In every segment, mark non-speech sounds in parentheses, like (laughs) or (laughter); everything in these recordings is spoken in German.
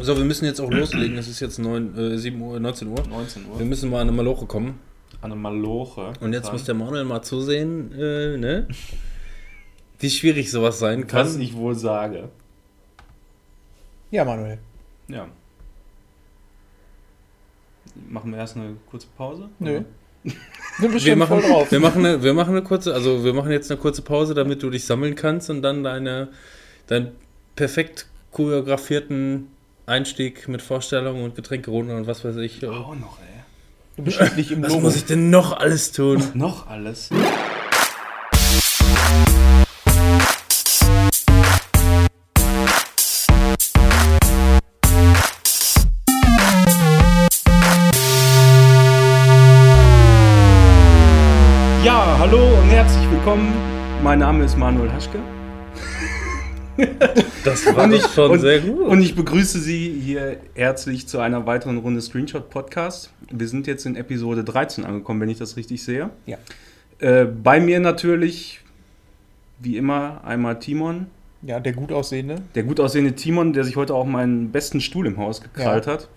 So, wir müssen jetzt auch loslegen. Es ist jetzt 9, äh, 7 Uhr, 19 Uhr. 19 Wir Uhr. müssen mal an eine Maloche kommen. Eine Maloche. Und jetzt Dann- muss der Manuel mal zusehen, äh, ne? Wie schwierig sowas sein kann. Was ich wohl sage. Ja, Manuel. Ja. Machen wir erst eine kurze Pause? Nö. (laughs) Wir schon machen, wir, machen eine, wir machen eine kurze, also wir machen jetzt eine kurze Pause, damit du dich sammeln kannst und dann deine, deinen perfekt choreografierten Einstieg mit Vorstellungen und Getränkerunde und was weiß ich. Auch noch, ey. Du bist schließlich im Was Logo. muss ich denn noch alles tun? (laughs) Noch alles. Ja, hallo und herzlich willkommen. Mein Name ist Manuel Haschke Das war ich- schon und- sehr gut. und ich begrüße Sie hier herzlich zu einer weiteren Runde Screenshot Podcast. Wir sind jetzt in Episode 13 angekommen, wenn ich das richtig sehe. Ja. Äh, bei mir natürlich, wie immer, einmal Timon. Ja, der gut aussehende. Der gut aussehende Timon, der sich heute auch meinen besten Stuhl im Haus gekrallt hat.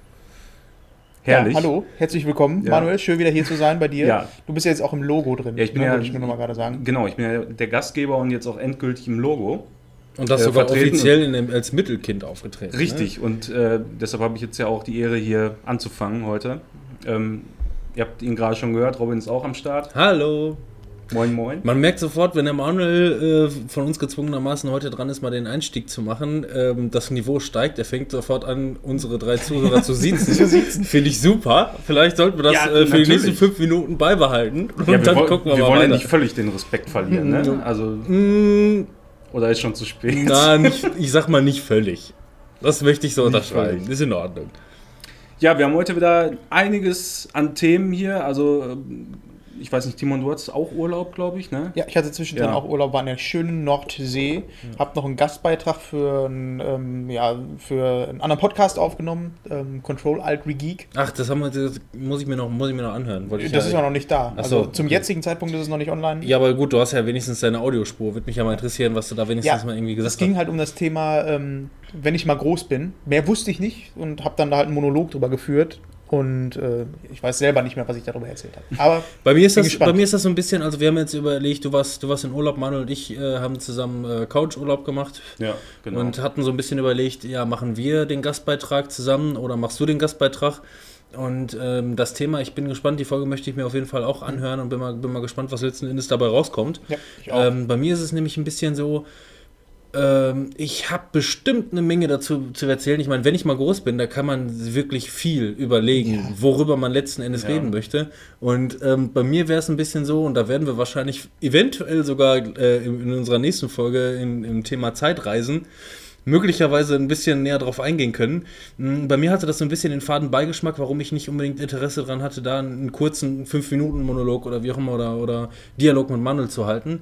Ja, Herrlich. hallo, herzlich willkommen. Ja. Manuel, schön wieder hier zu sein bei dir. Ja. Du bist ja jetzt auch im Logo drin. Ja, ich bin ne, ja- wollte ich nur noch mal gerade sagen. Genau, ich bin ja der Gastgeber und jetzt auch endgültig im Logo. Und das äh, sogar vertreten offiziell in dem, als Mittelkind aufgetreten. Ne? Richtig, und äh, deshalb habe ich jetzt ja auch die Ehre, hier anzufangen heute. Ähm, ihr habt ihn gerade schon gehört, Robin ist auch am Start. Hallo. Moin, moin. Man merkt sofort, wenn der Manuel äh, von uns gezwungenermaßen heute dran ist, mal den Einstieg zu machen, ähm, das Niveau steigt. Er fängt sofort an, unsere drei Zuhörer zu siezen. (laughs) Finde ich super. Vielleicht sollten wir das Ja, äh, für die natürlich. nächsten fünf Minuten beibehalten. Und Ja, wir, dann woll- gucken wir, wir mal wollen ja nicht völlig den Respekt verlieren, ne? Mhm. Also, Mm, oder ist schon zu spät? na, (laughs) nicht, ich sag mal nicht völlig. Das möchte ich so unterschreiben. Ist in Ordnung. Ja, wir haben heute wieder einiges an Themen hier. Also, ähm, ich weiß nicht, Timon, du hattest auch Urlaub, glaube ich, ne? Ja, ich hatte zwischendrin Ja. auch Urlaub, war in der schönen Nordsee. Hab noch einen Gastbeitrag für, einen, ähm, ja, für einen anderen Podcast aufgenommen, ähm, Control Alt Regeek. Ach, das, haben wir, das muss, ich mir noch, muss ich mir noch anhören. Das ja, ist ja noch nicht da. Ach Also so, zum okay. jetzigen Zeitpunkt ist es noch nicht online. Ja, aber gut, du hast ja wenigstens deine Audiospur. Würde mich ja mal interessieren, was du da wenigstens mal irgendwie gesagt es ging halt um das Thema, ähm, wenn ich mal groß bin. Mehr wusste ich nicht und habe dann da halt einen Monolog drüber geführt. Und äh, ich weiß selber nicht mehr, was ich darüber erzählt habe. Aber (laughs) Bei mir, ist das, gespannt. bei mir ist das so ein bisschen, also wir haben jetzt überlegt, du warst, du warst in Urlaub, Manuel und ich äh, haben zusammen äh, Couch-Urlaub gemacht Ja, genau. und hatten so ein bisschen überlegt, ja, machen wir den Gastbeitrag zusammen oder machst du den Gastbeitrag? Und ähm, das Thema, ich bin gespannt, die Folge möchte ich mir auf jeden Fall auch anhören und bin mal, bin mal gespannt, was letzten Endes dabei rauskommt. ja, ich auch. Ähm, bei mir ist es nämlich ein bisschen so, ähm, ich habe bestimmt eine Menge dazu zu erzählen. Ich meine, wenn ich mal groß bin, da kann man wirklich viel überlegen, worüber man letzten Endes Ja. reden möchte. Und ähm, bei mir wäre es ein bisschen so, und da werden wir wahrscheinlich eventuell sogar äh, in, in unserer nächsten Folge in, im Thema Zeitreisen möglicherweise ein bisschen näher drauf eingehen können. Mm, Bei mir hatte das so ein bisschen den faden Beigeschmack, warum ich nicht unbedingt Interesse daran hatte, da einen kurzen 5-Minuten-Monolog oder wie auch immer oder, oder Dialog mit Manuel zu halten.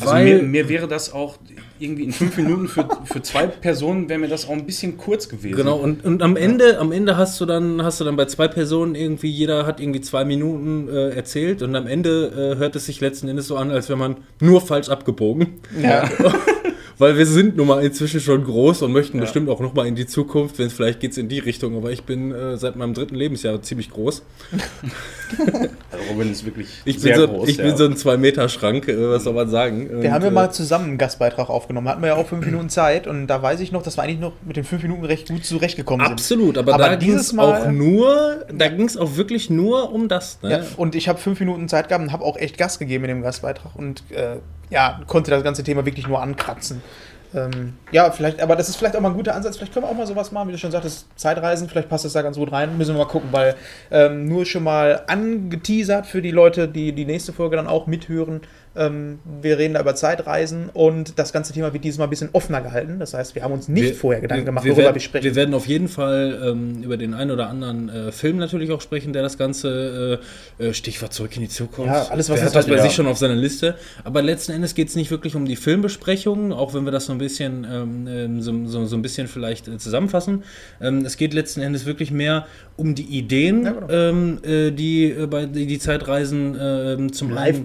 Also mir, mir wäre das auch irgendwie in fünf Minuten für, für zwei Personen wäre mir das auch ein bisschen kurz gewesen. Genau, und, und am Ende, am Ende hast du dann, hast du dann bei zwei Personen irgendwie, jeder hat irgendwie zwei Minuten äh, erzählt und am Ende äh, hört es sich letzten Endes so an, als wäre man nur falsch abgebogen. ja. (laughs) Weil wir sind nun mal inzwischen schon groß und möchten Ja. bestimmt auch noch mal in die Zukunft, wenn vielleicht geht es in die Richtung, aber ich bin äh, seit meinem dritten Lebensjahr ziemlich groß. (laughs) Also Robin ist wirklich Ich bin sehr so, groß. ich ja. bin so ein Zwei-Meter-Schrank, äh, was soll man sagen. Wir Und, haben ja äh, mal zusammen einen Gastbeitrag aufgenommen. Hatten wir ja auch fünf Minuten Zeit und da weiß ich noch, dass wir eigentlich noch mit den fünf Minuten recht gut zurechtgekommen sind. Absolut, aber, Aber da ging dieses es Mal- auch nur, da ging es auch wirklich nur um das. Ne? Ja, und ich habe fünf Minuten Zeit gehabt und habe auch echt Gas gegeben in dem Gastbeitrag und äh, ja, konnte das ganze Thema wirklich nur ankratzen. Ähm, ja, vielleicht, aber das ist vielleicht auch mal ein guter Ansatz. Vielleicht können wir auch mal sowas machen, wie du schon sagtest, Zeitreisen. Vielleicht passt das da ganz gut rein. Müssen wir mal gucken, weil ähm, nur schon mal angeteasert für die Leute, die die nächste Folge dann auch mithören. Ähm, wir reden da über Zeitreisen und das ganze Thema wird dieses Mal ein bisschen offener gehalten. Das heißt, wir haben uns nicht Wir- vorher Gedanken gemacht, wir worüber werden, wir sprechen. Wir werden auf jeden Fall ähm, über den einen oder anderen äh, Film natürlich auch sprechen, der das Ganze, äh, äh, Stichwort zurück in die Zukunft. Ja, alles, was es hat das bei ja. sich schon auf seiner Liste. Aber letzten Endes geht es nicht wirklich um die Filmbesprechung, auch wenn wir das so ein bisschen, ähm, ähm, so, so, so ein bisschen vielleicht äh, zusammenfassen. Ähm, es geht letzten Endes wirklich mehr um die Ideen, Ja, genau. ähm, äh, die, äh, bei, die die Zeitreisen zum Live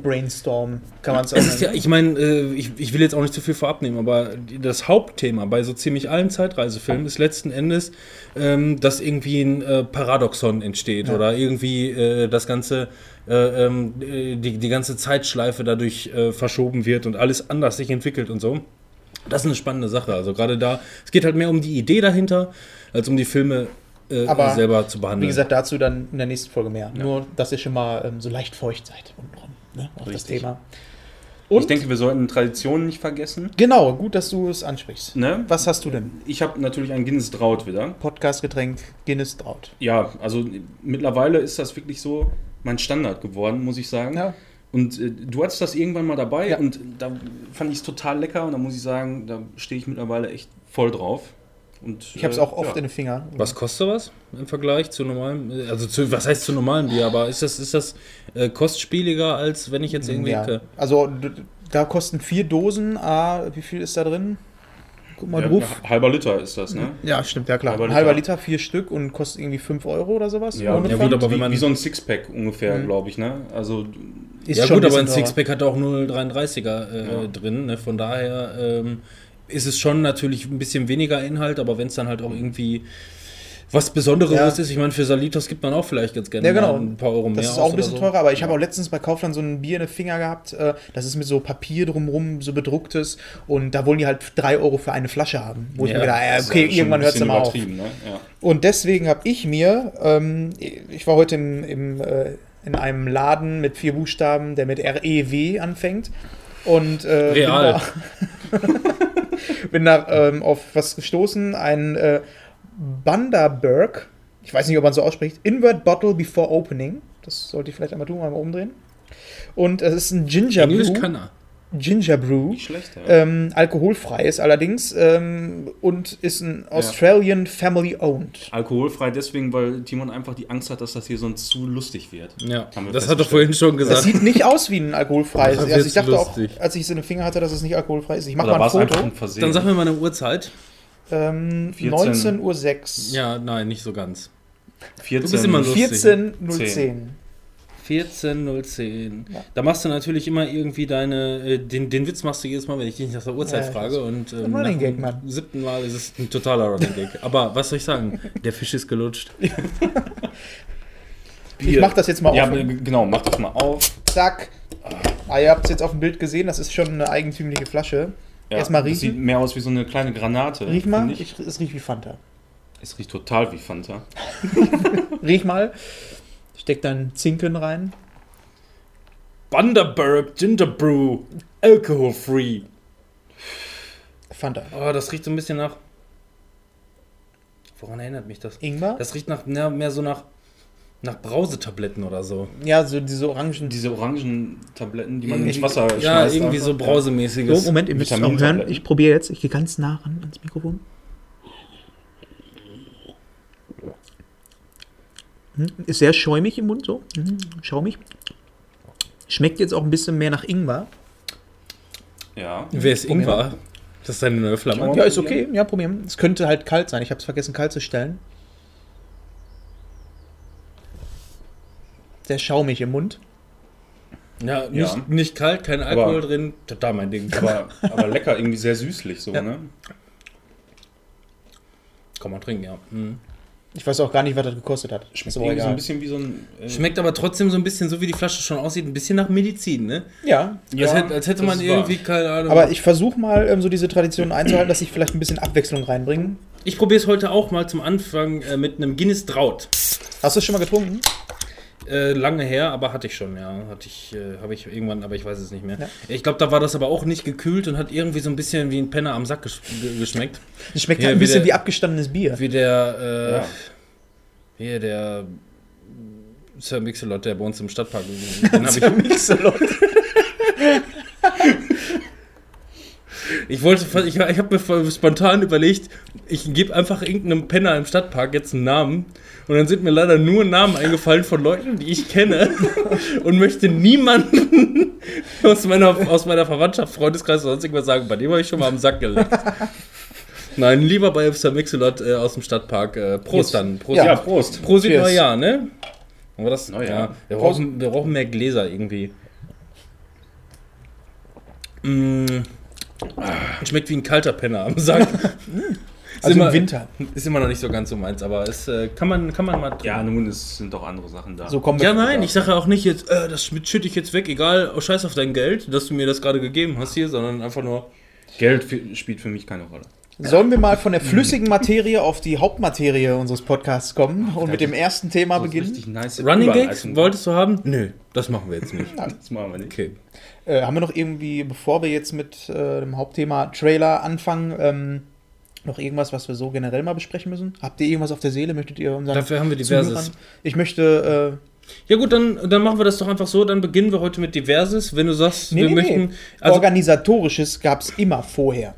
kann man es ja, Ich meine, äh, ich, ich, will jetzt auch nicht zu viel vorab nehmen, aber das Hauptthema bei so ziemlich allen Zeitreisefilmen ist letzten Endes, ähm, dass irgendwie ein äh, Paradoxon entsteht ja. oder irgendwie äh, das Ganze, äh, ähm, äh, die, die ganze Zeitschleife dadurch äh, verschoben wird und alles anders sich entwickelt und so. Das ist eine spannende Sache. Also gerade da, es geht halt mehr um die Idee dahinter, als um die Filme äh, aber, selber zu behandeln. Wie gesagt, dazu dann in der nächsten Folge mehr. Ja. Nur, dass ihr schon mal ähm, so leicht feucht seid untenrum ne, auf Richtig. das Thema. Und? Ich denke, wir sollten Traditionen nicht vergessen. Genau, gut, dass du es ansprichst. Ne? Was hast du denn? Ich habe natürlich ein Guinness Draut wieder. Podcast-Getränk Guinness Draut. Ja, also äh, mittlerweile ist das wirklich so mein Standard geworden, muss ich sagen. Ja. Und äh, du hattest das irgendwann mal dabei ja. und da fand ich es total lecker und da muss ich sagen, da stehe ich mittlerweile echt voll drauf. Und, ich habe es äh, auch oft ja. in den Fingern. Was kostet was im Vergleich zu normalem? Äh, also zu, was heißt zu normalem Bier? Aber ist das, ist das äh, kostspieliger als wenn ich jetzt irgendwie. Ja. Also da kosten vier Dosen. Ah, wie viel ist da drin? Guck mal ja, drauf. Halber Liter ist das, ne? Ja, stimmt, ja klar. Halber Liter, halber Liter vier Stück und kostet irgendwie fünf Euro oder sowas. Ja, ja gut, aber wie, wie, so ein Sixpack ungefähr, mhm. glaube ich, ne? Also. Ist ja, gut, aber ein Sixpack hat auch 0,33er äh, ja. drin, ne? Von daher. Ähm, ist es schon natürlich ein bisschen weniger Inhalt, aber wenn es dann halt auch irgendwie was Besonderes ja. ist. Ich meine, für Salitos gibt man auch vielleicht ganz gerne ja, genau. ein paar Euro mehr. Das ist auch ein bisschen so. teurer, aber ich habe auch letztens bei Kaufland so ein Bier in den Finger gehabt. Äh, das ist mit so Papier drumrum, so bedrucktes. Und da wollen die halt drei Euro für eine Flasche haben. Wo ja. ich mir gedacht äh, ja, irgendwann hört es immer auf. Ne? Und deswegen habe ich mir, ähm, ich war heute im, im, äh, in einem Laden mit vier Buchstaben, der mit REW anfängt. Und, äh, Real. (laughs) (laughs) Bin da ähm, auf was gestoßen, ein äh, Bundaberg. Ich weiß nicht, ob man so ausspricht. Invert Bottle Before Opening. Das sollte ich vielleicht einmal tun, einmal umdrehen. Und es ist ein Ginger Englisch Brew. kann er. Ginger Brew. Schlecht, ja. ähm, alkoholfrei ist allerdings ähm, und ist ein Australian ja. Family Owned. Alkoholfrei deswegen, weil Timon einfach die Angst hat, dass das hier sonst zu lustig wird. Ja, wir das hat er vorhin schon gesagt. Es sieht nicht aus wie ein alkoholfreies. Also ich dachte lustig. auch, als ich es in den Finger hatte, dass es nicht alkoholfrei ist. Ich mache mal ein Foto. Ein Dann sag mir mal eine Uhrzeit. Ähm, 19.06 Uhr. Ja, nein, nicht so ganz. 14.010. 14, 14 010. 10. 14010. Ja. Da machst du natürlich immer irgendwie deine, äh, den, den Witz machst du jedes Mal, wenn ich dich nach der Uhrzeit ja, frage. Und ähm, nach Gag, Mann. siebten Mal ist es ein totaler Running Gag. Aber was soll ich sagen? Der Fisch ist gelutscht. (laughs) ich mach das jetzt mal ja, auf. Ja, genau, mach das mal auf. Zack. Ah, ihr habt es jetzt auf dem Bild gesehen, das ist schon eine eigentümliche Flasche. Ja, Erstmal riechen. Sieht mehr aus wie so eine kleine Granate. Riech mal, ich. Ich, es riecht wie Fanta. Es riecht total wie Fanta. (laughs) Riech mal. Steck dann Zinken rein. Bundaberg Ginger Brew. Alcohol free. Fanta. Oh, das riecht so ein bisschen nach. Woran erinnert mich das? Ingwer? Das riecht nach mehr, mehr so nach, nach Brausetabletten oder so. Ja, so diese Orangen. Diese Orangentabletten, die man irgendwie, ins Wasser ja, schmeißt. Ja, irgendwie einfach. so brausemäßiges. So, Moment, ihr müsst auch hören. Ich probiere jetzt. Ich gehe ganz nah ran ans Mikrofon. Hm? Ist sehr schäumig im Mund, so. Mhm. Schaumig. Schmeckt jetzt auch ein bisschen mehr nach Ingwer. Ja. Wer ist Probier Ingwer? Das ist deine neue Flamme. Ja, ist okay. Ja, probieren. Es könnte halt kalt sein. Ich habe es vergessen, kalt zu stellen. Sehr schaumig im Mund. Ja, nicht, ja. nicht kalt, kein Alkohol aber, drin. Da mein Ding. Aber, aber lecker, irgendwie sehr süßlich so, ja. ne? Kann man trinken, ja. Mhm. Ich weiß auch gar nicht, was das gekostet hat. Schmeckt so ein bisschen wie so ein. Äh Schmeckt aber trotzdem so ein bisschen, so wie die Flasche schon aussieht, ein bisschen nach Medizin, ne? Ja. als, hätte, als hätte man irgendwie, wahr. keine Ahnung. Aber ich versuche mal, ähm, so diese Tradition einzuhalten, dass ich vielleicht ein bisschen Abwechslung reinbringe. Ich probiere es heute auch mal zum Anfang äh, mit einem Guinness Draut. Hast du es schon mal getrunken? Äh, lange her, aber hatte ich schon, ja. Hatte ich, äh, habe ich irgendwann, aber ich weiß es nicht mehr. Ja. Ich glaube, da war das aber auch nicht gekühlt und hat irgendwie so ein bisschen wie ein Penner am Sack gesch geschmeckt. Das schmeckt hier, halt ein bisschen der, wie abgestandenes Bier. Wie der, äh, ja. hier der Sir Mixelot, der bei uns im Stadtpark. (laughs) Den Sir Mixelot. (laughs) Ich wollte, ich, ich habe mir spontan überlegt, ich gebe einfach irgendeinem Penner im Stadtpark jetzt einen Namen und dann sind mir leider nur Namen eingefallen von Leuten, die ich kenne (laughs) und möchte niemanden (laughs) aus meiner, aus meiner Verwandtschaft, Freundeskreis oder sonst irgendwas sagen. Bei dem habe ich schon mal am Sack gelegt. (laughs) Nein, lieber bei Epsilon äh, aus dem Stadtpark. Äh, Prost dann. Prost. Ja, Prost. Prost Neujahr, ne? Aber das, Neujahr. Ja, wir, brauchen, wir brauchen mehr Gläser irgendwie. Mm. Ah. Schmeckt wie ein kalter Penner am Sack. Also immer, im Winter. Ist immer noch nicht so ganz so meins, aber es äh, kann, man, kann man mal trinken. Ja, nun es sind doch andere Sachen da. So kommen wir Ja, nein, ich sage auch nicht jetzt, äh, das schütte ich jetzt weg, egal, oh, scheiß auf dein Geld, dass du mir das gerade gegeben hast hier, sondern einfach nur. Geld spielt für mich keine Rolle. Sollen wir mal von der flüssigen Materie auf die Hauptmaterie unseres Podcasts kommen und mit dem ersten Thema beginnen? Richtig nice Running Gags wolltest du haben? Nö, das machen wir jetzt nicht. (laughs) Das machen wir nicht. Okay. Äh, haben wir noch irgendwie, bevor wir jetzt mit äh, dem Hauptthema Trailer anfangen, ähm, noch irgendwas, was wir so generell mal besprechen müssen? Habt ihr irgendwas auf der Seele? Möchtet ihr unseren Dafür haben wir diverses. Zuhörern- Ich möchte, Ja gut, dann, dann machen wir das doch einfach so, dann beginnen wir heute mit Diverses. Wenn du sagst, äh, nee, wir nee, möchten. nee. Also, organisatorisches gab es immer vorher.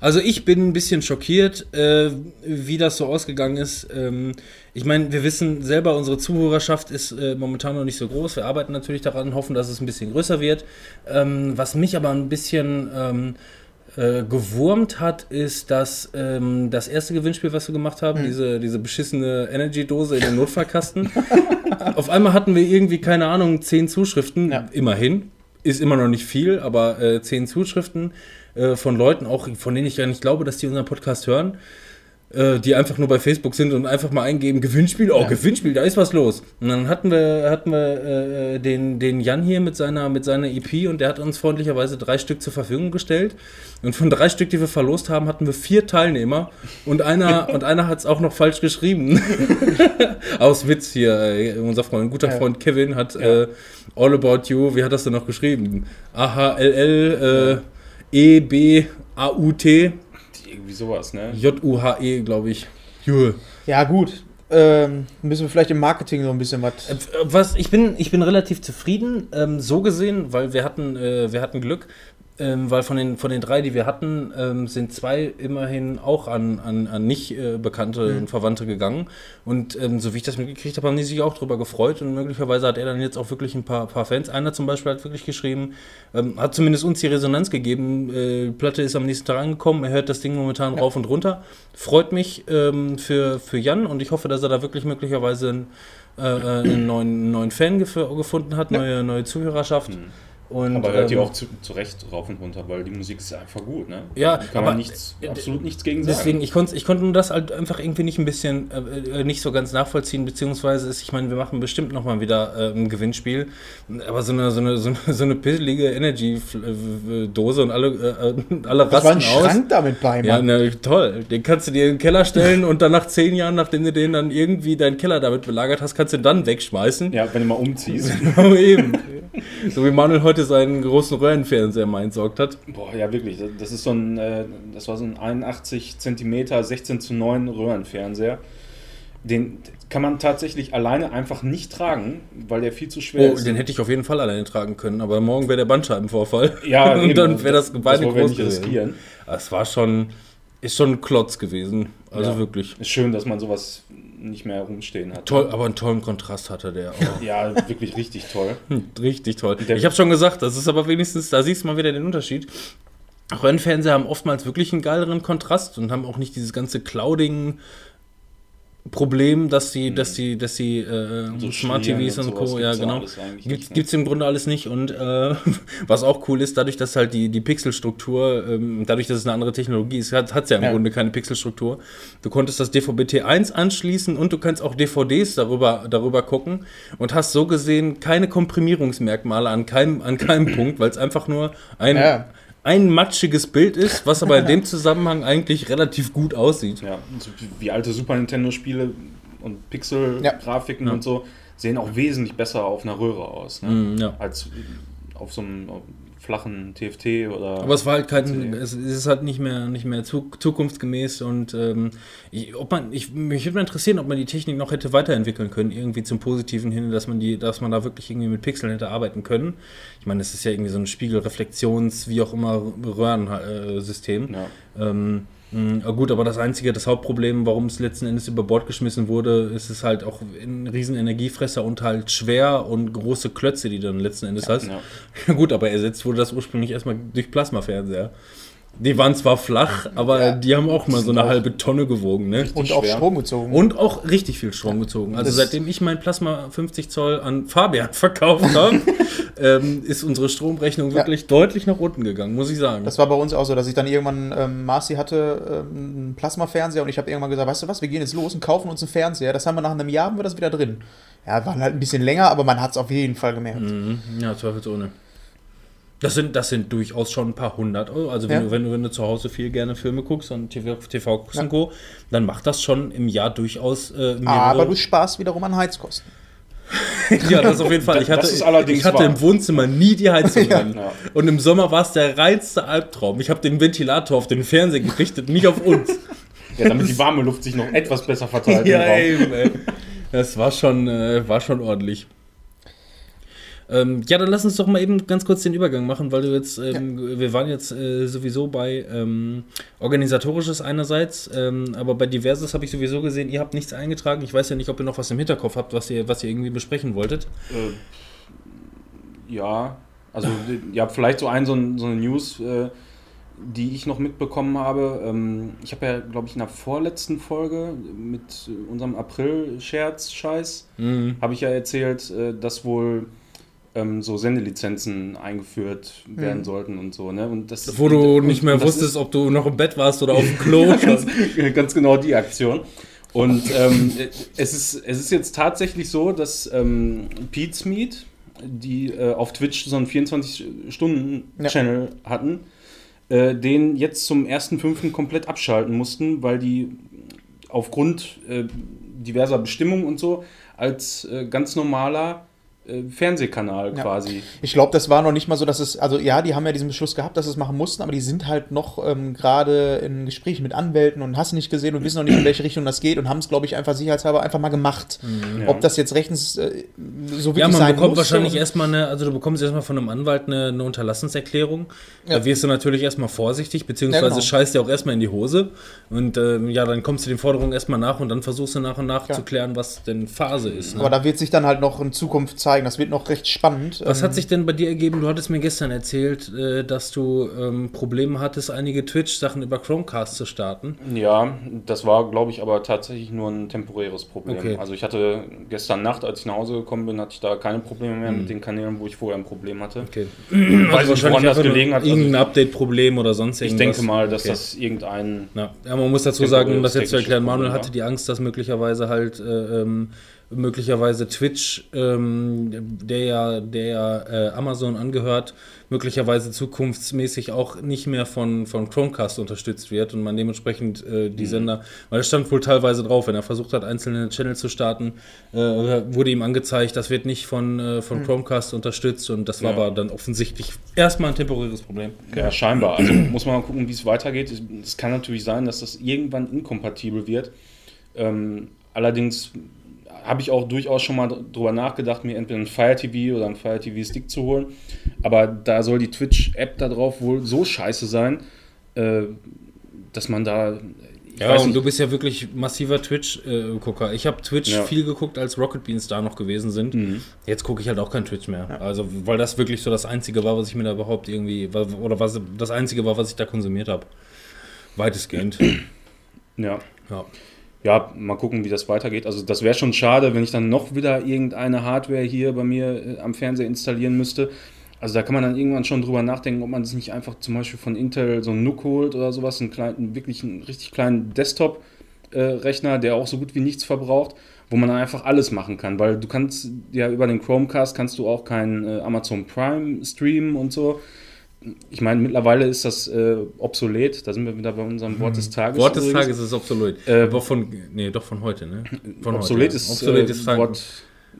also ich bin ein bisschen schockiert, äh, wie das so ausgegangen ist. Ähm, ich meine, wir wissen selber, unsere Zuhörerschaft ist äh, momentan noch nicht so groß. Wir arbeiten natürlich daran, hoffen, dass es ein bisschen größer wird. Ähm, was mich aber ein bisschen ähm, äh, gewurmt hat, ist, dass ähm, das erste Gewinnspiel, was wir gemacht haben, diese, diese beschissene Energy-Dose in den Notfallkasten, (laughs) auf einmal hatten wir irgendwie, keine Ahnung, zehn Zuschriften, Ja. immerhin. Ist immer noch nicht viel, aber äh, zehn Zuschriften äh, von Leuten, auch von denen ich ja nicht glaube, dass die unseren Podcast hören, die einfach nur bei Facebook sind und einfach mal eingeben, Gewinnspiel, oh, Ja. Gewinnspiel, da ist was los. Und dann hatten wir, hatten wir äh, den, den Jan hier mit seiner, mit seiner EP und der hat uns freundlicherweise drei Stück zur Verfügung gestellt. Und von drei Stück, die wir verlost haben, hatten wir vier Teilnehmer und einer, (laughs) und einer hat es auch noch falsch geschrieben. (laughs) Aus Witz hier, äh, unser Freund, guter Ja. Freund Kevin hat äh, All About You, wie hat das denn noch geschrieben? A-H-L-L äh, E-B-A-U-T sowas, ne? J-U-H-E, glaube ich. Juh. Ja, gut. Ähm, müssen wir vielleicht im Marketing so ein bisschen was. Äh, Was, ich, bin, ich bin relativ zufrieden, ähm, so gesehen, weil wir hatten, äh, wir hatten Glück, ähm, weil von den, von den drei, die wir hatten, ähm, sind zwei immerhin auch an, an, an nicht äh, Bekannte und Verwandte gegangen. Und ähm, so wie ich das mitgekriegt habe, haben die sich auch drüber gefreut und möglicherweise hat er dann jetzt auch wirklich ein paar, paar Fans. Einer zum Beispiel hat wirklich geschrieben, ähm, hat zumindest uns die Resonanz gegeben. Äh, Platte ist am nächsten Tag angekommen, er hört das Ding momentan rauf und runter. Freut mich ähm, für, für Jan und ich hoffe, dass er da wirklich möglicherweise einen, äh, äh, einen neuen, neuen Fan gef gefunden hat, neue, neue Zuhörerschaft. Und, Aber hört ihr ähm, auch zu, zu Recht rauf und runter, weil die Musik ist einfach gut, ne? Ja, Da kann aber- man nichts, äh, absolut nichts gegen sagen. Deswegen, ich konnte ich konnte nur das halt einfach irgendwie nicht ein bisschen, äh, äh, nicht so ganz nachvollziehen, beziehungsweise ist, ich meine, wir machen bestimmt nochmal wieder äh, ein Gewinnspiel, aber so eine, so eine, so eine, (laughs) so eine pisselige Energy-Dose und alle, äh, äh, alle Das war ein rasten aus. Schrank damit bei, Ja, Mann. ne, toll. Den kannst du dir in den Keller stellen und dann nach zehn Jahren, nachdem du den dann irgendwie deinen Keller damit belagert hast, kannst du den dann wegschmeißen. ja, wenn du mal umziehst. Aber (laughs) eben. (laughs) So wie Manuel heute seinen großen Röhrenfernseher mal entsorgt hat. Boah, ja wirklich. das- Das ist so ein, äh, das war so ein 81 Zentimeter 16 zu 9 Röhrenfernseher. Den kann man tatsächlich alleine einfach nicht tragen, weil der viel zu schwer Oh, ist. den hätte ich auf jeden Fall alleine tragen können, aber morgen wäre der Bandscheibenvorfall. ja, (laughs) und eben. dann wäre das Beine wollen wir groß nicht riskieren. Es war schon, ist schon ein Klotz gewesen. Also Ja. wirklich. Ist schön, dass man sowas nicht mehr rumstehen hat. Toll, aber einen tollen Kontrast hatte der. Oh. (laughs) Ja, wirklich richtig toll. (laughs) Richtig toll. Ich habe schon gesagt, das ist aber wenigstens, da siehst du mal wieder den Unterschied. Röhrenfernseher haben oftmals wirklich einen geileren Kontrast und haben auch nicht dieses ganze Clouding Problem, dass sie, dass sie, dass sie äh, So Smart TVs und, und Co. Ja, gibt's ja genau. Gibt nicht, ne? es im Grunde alles nicht. Und äh, (laughs) was auch cool ist, dadurch, dass halt die, die Pixelstruktur, ähm, dadurch, dass es eine andere Technologie ist, hat es ja im Ja. Grunde keine Pixelstruktur. Du konntest das DVB-T1 anschließen und du kannst auch DVDs darüber, darüber gucken und hast so gesehen keine Komprimierungsmerkmale an keinem, an keinem Punkt, weil es einfach nur ein, Ja. Ein matschiges Bild ist, was aber in dem (laughs) Zusammenhang eigentlich relativ gut aussieht. Ja, wie- wie alte Super Nintendo-Spiele und Pixel-Grafiken Ja. und so sehen auch wesentlich besser auf einer Röhre aus, ne? Mm, ja. als auf so einem flachen TFT oder. Aber es war halt kein, es ist halt nicht mehr, nicht mehr zu, zukunftsgemäß und ähm, ich, ob man, ich, mich würde mal interessieren, ob man die Technik noch hätte weiterentwickeln können, irgendwie zum Positiven hin, dass man die, dass man da wirklich irgendwie mit Pixeln hätte arbeiten können. Ich meine, es ist ja irgendwie so ein Spiegelreflektions, wie auch immer, Röhrensystem. ja. Ähm, mh, gut, aber das einzige, das Hauptproblem, warum es letzten Endes über Bord geschmissen wurde, ist es halt auch ein riesen Energiefresser und halt schwer und große Klötze, die du dann letzten Endes hast. Ja. Ja (laughs) gut, aber ersetzt wurde das ursprünglich erstmal durch Plasmafernseher. Die waren zwar flach, aber Ja. die haben auch mal so eine auch- halbe Tonne gewogen, ne? Und auch schwer. Strom gezogen. Und auch richtig viel Strom gezogen. Also Das- seitdem ich mein Plasma 50 Zoll an Fabian (laughs) verkauft habe, (laughs) ähm, ist unsere Stromrechnung wirklich deutlich nach unten gegangen, muss ich sagen. Das war bei uns auch so, dass ich dann irgendwann, ähm, Marci hatte ähm, einen Plasmafernseher und ich habe irgendwann gesagt, weißt du was, wir gehen jetzt los und kaufen uns einen Fernseher. Das haben wir nach einem Jahr, haben wir das wieder drin. Ja, waren halt ein bisschen länger, aber man hat es auf jeden Fall gemerkt. Mhm. Ja, zweifelsohne. Das sind, das sind durchaus schon ein paar hundert Euro. Also wenn, Ja. du, wenn, du, wenn du zu Hause viel gerne Filme guckst und TV, TV guckst Ja. und Co., dann macht das schon im Jahr durchaus äh, Aber du sparst wiederum an Heizkosten. (laughs) Ja, das auf jeden Fall. Ich Das hatte, ich hatte im Wohnzimmer nie die Heizung an. (laughs) Ja. Und im Sommer war es der reinste Albtraum. Ich habe den Ventilator auf den Fernseher gerichtet, nicht auf uns. (laughs) Ja, damit die warme Luft sich noch etwas besser verteilt im ja, Raum. eben, ey. Das war schon, äh, war schon ordentlich. Ähm, ja, dann lass uns doch mal eben ganz kurz den Übergang machen, weil du jetzt, ähm, wir waren jetzt äh, sowieso bei ähm, organisatorisches einerseits, ähm, aber bei diverses habe ich sowieso gesehen, ihr habt nichts eingetragen. Ich weiß ja nicht, ob ihr noch was im Hinterkopf habt, was ihr, was ihr irgendwie besprechen wolltet. Äh, ja, also (laughs) ja, vielleicht so ein so, ein, so eine News, äh, die ich noch mitbekommen habe. Ähm, ich habe ja, glaube ich, in der vorletzten Folge mit unserem April-Scherz-Scheiß, Mhm. habe ich ja erzählt, äh, dass wohl ähm, so Sendelizenzen eingeführt werden sollten und so. Ne? Und das, Wo du und- nicht mehr und wusstest, ob du noch im Bett warst oder auf dem Klo. (laughs) ganz, ganz genau die Aktion. Und ähm, es, ist, es ist jetzt tatsächlich so, dass ähm, Pete's Meat, die äh, auf Twitch so einen 24-Stunden-Channel hatten, äh, den jetzt zum 1.5. komplett abschalten mussten, weil die aufgrund äh, diverser Bestimmungen und so als äh, ganz normaler Fernsehkanal Ja. quasi. Ich glaube, das war noch nicht mal so, dass es, also ja, die haben ja diesen Beschluss gehabt, dass sie es machen mussten, aber die sind halt noch ähm, gerade in Gesprächen mit Anwälten und hast nicht gesehen und wissen noch nicht, in welche Richtung das geht und haben es, glaube ich, einfach sicherheitshalber einfach mal gemacht. Ja. Ob das jetzt rechtens äh, so wirklich Ja, man sein bekommt muss, wahrscheinlich erstmal eine, also du bekommst erstmal von einem Anwalt eine, eine Unterlassenserklärung. Ja. Da wirst du natürlich erstmal vorsichtig, beziehungsweise Ja, genau. scheißt dir auch erstmal in die Hose. Und ähm, ja, dann kommst du den Forderungen erstmal nach und dann versuchst du nach und nach Ja. zu klären, was denn Phase ist. Ne? Aber da wird sich dann halt noch in Zukunft zeigen. Das wird noch recht spannend. Was Ähm, hat sich denn bei dir ergeben? Du hattest mir gestern erzählt, äh, dass du ähm, Probleme hattest, einige Twitch-Sachen über Chromecast zu starten. Ja, das war, glaube ich, aber tatsächlich nur ein temporäres Problem. Okay. Also ich hatte gestern Nacht, als ich nach Hause gekommen bin, hatte ich da keine Probleme mehr Hm. mit den Kanälen, wo ich vorher ein Problem hatte. Okay. Weiß nicht, woran das gelegen hat. Also Irgendein Update-Problem oder sonst ich irgendwas. denke mal, dass Okay. das irgendein Ja, ja, man muss dazu sagen, um das jetzt zu erklären, Manuel hatte die Angst, dass möglicherweise halt äh, ähm, möglicherweise Twitch, ähm, der ja, der ja äh, Amazon angehört, möglicherweise zukunftsmäßig auch nicht mehr von, von Chromecast unterstützt wird und man dementsprechend äh, Mhm. die Sender, weil es stand wohl teilweise drauf, wenn er versucht hat, einzelne Channel zu starten, äh, wurde ihm angezeigt, das wird nicht von, äh, von Chromecast unterstützt und das war Mhm. Ja. aber dann offensichtlich erstmal ein temporäres Problem. Ja, scheinbar. Also muss man mal gucken, wie es weitergeht. Es- Es kann natürlich sein, dass das irgendwann inkompatibel wird. Ähm, allerdings habe ich auch durchaus schon mal dr- drüber nachgedacht, mir entweder ein Fire TV oder ein Fire TV Stick zu holen. Aber da soll die Twitch-App da drauf wohl so scheiße sein, äh, dass man da. Ich Ja, weiß und nicht, du bist ja wirklich massiver Twitch-Gucker. ich habe Twitch Ja. viel geguckt, als Rocket Beans da noch gewesen sind. Mhm. Jetzt gucke ich halt auch kein Twitch mehr. Also, weil das wirklich so das Einzige war, was ich mir da überhaupt irgendwie, oder was das Einzige war, was ich da konsumiert habe. Weitestgehend. ja. ja. Ja, mal gucken, wie das weitergeht. Also das wäre schon schade, wenn ich dann noch wieder irgendeine Hardware hier bei mir äh, am Fernseher installieren müsste. Also da kann man dann irgendwann schon drüber nachdenken, ob man sich nicht einfach zum Beispiel von Intel so einen NUC holt oder sowas, einen kleinen, wirklich einen richtig kleinen Desktop-Rechner, der auch so gut wie nichts verbraucht, wo man dann einfach alles machen kann. Weil du kannst ja über den Chromecast kannst du auch keinen äh, Amazon Prime streamen und so. Ich meine, mittlerweile ist das äh, obsolet. Da sind wir wieder bei unserem Wort des Tages. Wort des übrigens. Tages ist obsolet. Äh, von, nee, doch von heute, ne? Von Obsolet heute. ist, obsolet äh, ist Tag. Wort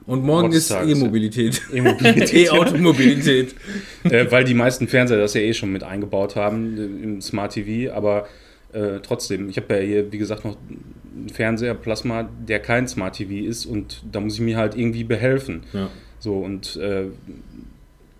Und morgen ist. E-Mobilität. (laughs) E-Mobilität. (laughs) E-Automobilität. äh, weil die meisten Fernseher das ja eh schon mit eingebaut haben äh, im Smart TV, aber äh, trotzdem, ich habe ja hier, wie gesagt, noch einen Fernseher Plasma, der kein Smart TV ist und da muss ich mir halt irgendwie behelfen. ja. So und äh,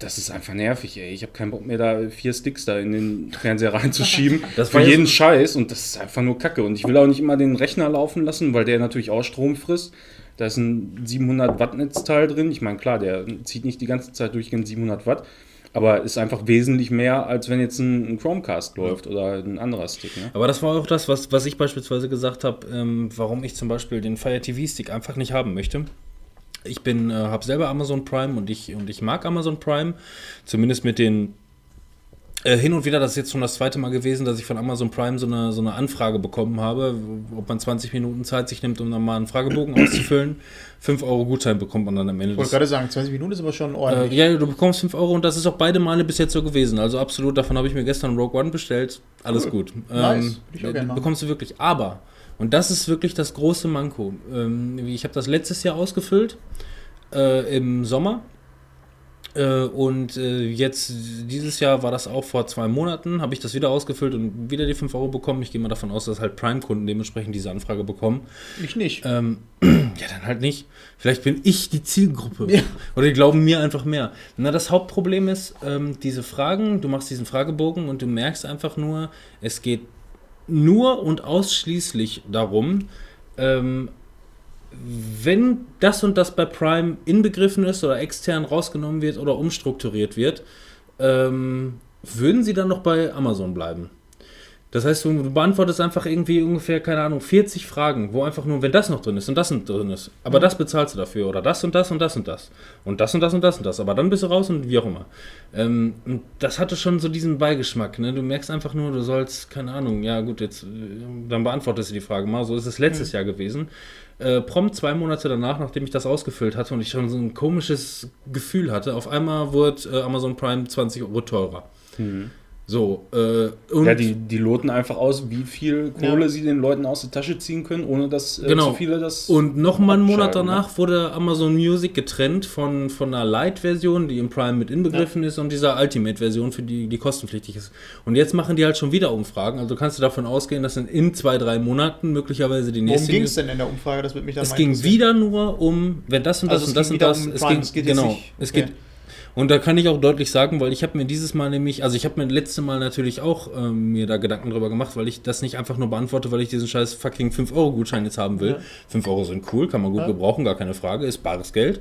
das ist einfach nervig, ey. Ich habe keinen Bock mehr, da vier Sticks da in den Fernseher reinzuschieben. (laughs) Das für jeden so- Scheiß und das ist einfach nur Kacke. Und ich will auch nicht immer den Rechner laufen lassen, weil der natürlich auch Strom frisst. Da ist ein 700 Watt Netzteil drin. Ich meine, klar, der zieht nicht die ganze Zeit durchgehend 700 Watt. Aber ist einfach wesentlich mehr, als wenn jetzt ein, ein Chromecast läuft oder ein anderer Stick. Ne? Aber das war auch das, was, was ich beispielsweise gesagt habe, ähm, warum ich zum Beispiel den Fire TV Stick einfach nicht haben möchte. Ich bin, äh, habe selber Amazon Prime und ich, und ich mag Amazon Prime, zumindest mit den äh, hin und wieder, das ist jetzt schon das zweite Mal gewesen, dass ich von Amazon Prime so eine, so eine Anfrage bekommen habe, ob man 20 Minuten Zeit sich nimmt, um dann mal einen Fragebogen auszufüllen. 5 Euro Gutschein bekommt man dann am Ende. Ich wollte gerade sagen, 20 Minuten ist aber schon Äh, ordentlich. ja, du bekommst 5 Euro und das ist auch beide Male bis jetzt so gewesen. Also absolut, davon habe ich mir gestern Rogue One bestellt. Alles Cool. gut. Nice. Ähm, Würde ich auch gerne machen. bekommst du wirklich. Aber, und das ist wirklich das große Manko. Ähm, ich habe das letztes Jahr ausgefüllt, äh, im Sommer. Äh, und äh, jetzt, dieses Jahr war das auch vor zwei Monaten, habe ich das wieder ausgefüllt und wieder die 5 Euro bekommen. Ich gehe mal davon aus, dass halt Prime-Kunden dementsprechend diese Anfrage bekommen. Ich nicht. Ähm, (clears throat) ja, dann halt nicht. Vielleicht bin ich die Zielgruppe. Ja. Oder die glauben mir einfach mehr. Na, das Hauptproblem ist, ähm, diese Fragen, du machst diesen Fragebogen und du merkst einfach nur, es geht nur und ausschließlich darum, ähm, wenn das und das bei Prime inbegriffen ist oder extern rausgenommen wird oder umstrukturiert wird, ähm, würden sie dann noch bei Amazon bleiben? Das heißt, du beantwortest einfach irgendwie ungefähr, keine Ahnung, 40 Fragen, wo einfach nur, wenn das noch drin ist und das noch drin ist, aber das bezahlst du dafür oder das und das und das und das und das und das und das und das, aber dann bist du raus und wie auch immer. Ähm, und das hatte schon so diesen Beigeschmack, ne? Du merkst einfach nur, du sollst, keine Ahnung, ja gut, jetzt, äh, dann beantwortest du die Frage mal, so ist es letztes Jahr gewesen. Äh, prompt zwei Monate danach, nachdem ich das ausgefüllt hatte und ich schon so ein komisches Gefühl hatte, auf einmal wurde äh, Amazon Prime 20 Euro teurer. So, äh, und Ja, die, die loten einfach aus, wie viel Kohle Ja. sie den Leuten aus der Tasche ziehen können, ohne dass äh, Genau. zu viele das. Und noch mal einen Monat ne? danach wurde Amazon Music getrennt von, von einer Lite-Version, die im Prime mit inbegriffen ist, und dieser Ultimate-Version, für die die kostenpflichtig ist. Und jetzt machen die halt schon wieder Umfragen. Also kannst du davon ausgehen, dass in, in zwei, drei Monaten möglicherweise die Worum nächste. ging es denn in der Umfrage? Das wird mich dann es ging wieder nur um, wenn das und das Also es und das und das. um es Prime, ging, es geht jetzt genau. nicht- Es okay. geht. Und da kann ich auch deutlich sagen, weil ich habe mir dieses Mal nämlich, also ich habe mir letzte Mal natürlich auch ähm, mir da Gedanken drüber gemacht, weil ich das nicht einfach nur beantworte, weil ich diesen scheiß fucking 5-Euro-Gutschein jetzt haben will. Ja. 5 Euro sind cool, kann man gut Ja. gebrauchen, gar keine Frage, ist bares Geld.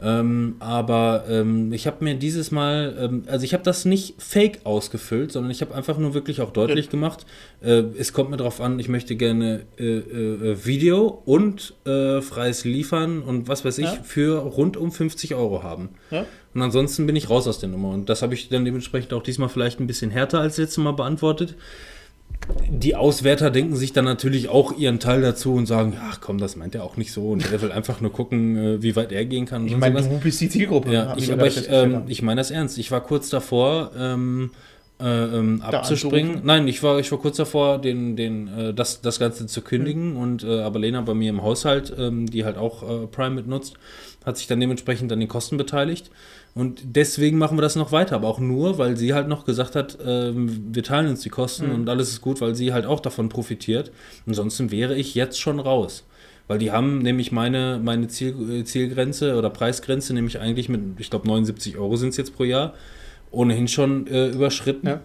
Ähm, aber ähm, ich habe mir dieses Mal, ähm, also ich habe das nicht fake ausgefüllt, sondern ich habe einfach nur wirklich auch deutlich gemacht, äh, es kommt mir darauf an, ich möchte gerne äh, äh, Video und äh, freies Liefern und was weiß ich Ja. für rund um 50 Euro haben. Ja? Und ansonsten bin ich raus aus der Nummer. Und das habe ich dann dementsprechend auch diesmal vielleicht ein bisschen härter als letztes Mal beantwortet. Die Auswerter denken sich dann natürlich auch ihren Teil dazu und sagen, ach komm, das meint er auch nicht so. Und er will einfach nur gucken, äh, wie weit er gehen kann. und Ich meine, irgendwas. du bist die Zielgruppe. Ja, ich, aber ich, ähm, ich meine das ernst. Ich war kurz davor, ähm, äh, ähm, abzuspringen. Nein, ich war, ich war kurz davor, den, den, äh, das, das Ganze zu kündigen. Hm. Und äh, aber Lena bei mir im Haushalt, ähm, die halt auch äh, Prime mitnutzt, hat sich dann dementsprechend an den Kosten beteiligt. Und deswegen machen wir das noch weiter, aber auch nur, weil sie halt noch gesagt hat, ähm, wir teilen uns die Kosten Hm. und alles ist gut, weil sie halt auch davon profitiert. Ansonsten wäre ich jetzt schon raus. Weil die haben nämlich meine, meine Ziel, äh, Zielgrenze oder Preisgrenze, nämlich eigentlich mit, ich glaube, 79 Euro sind es jetzt pro Jahr, ohnehin schon äh, überschritten. Ja.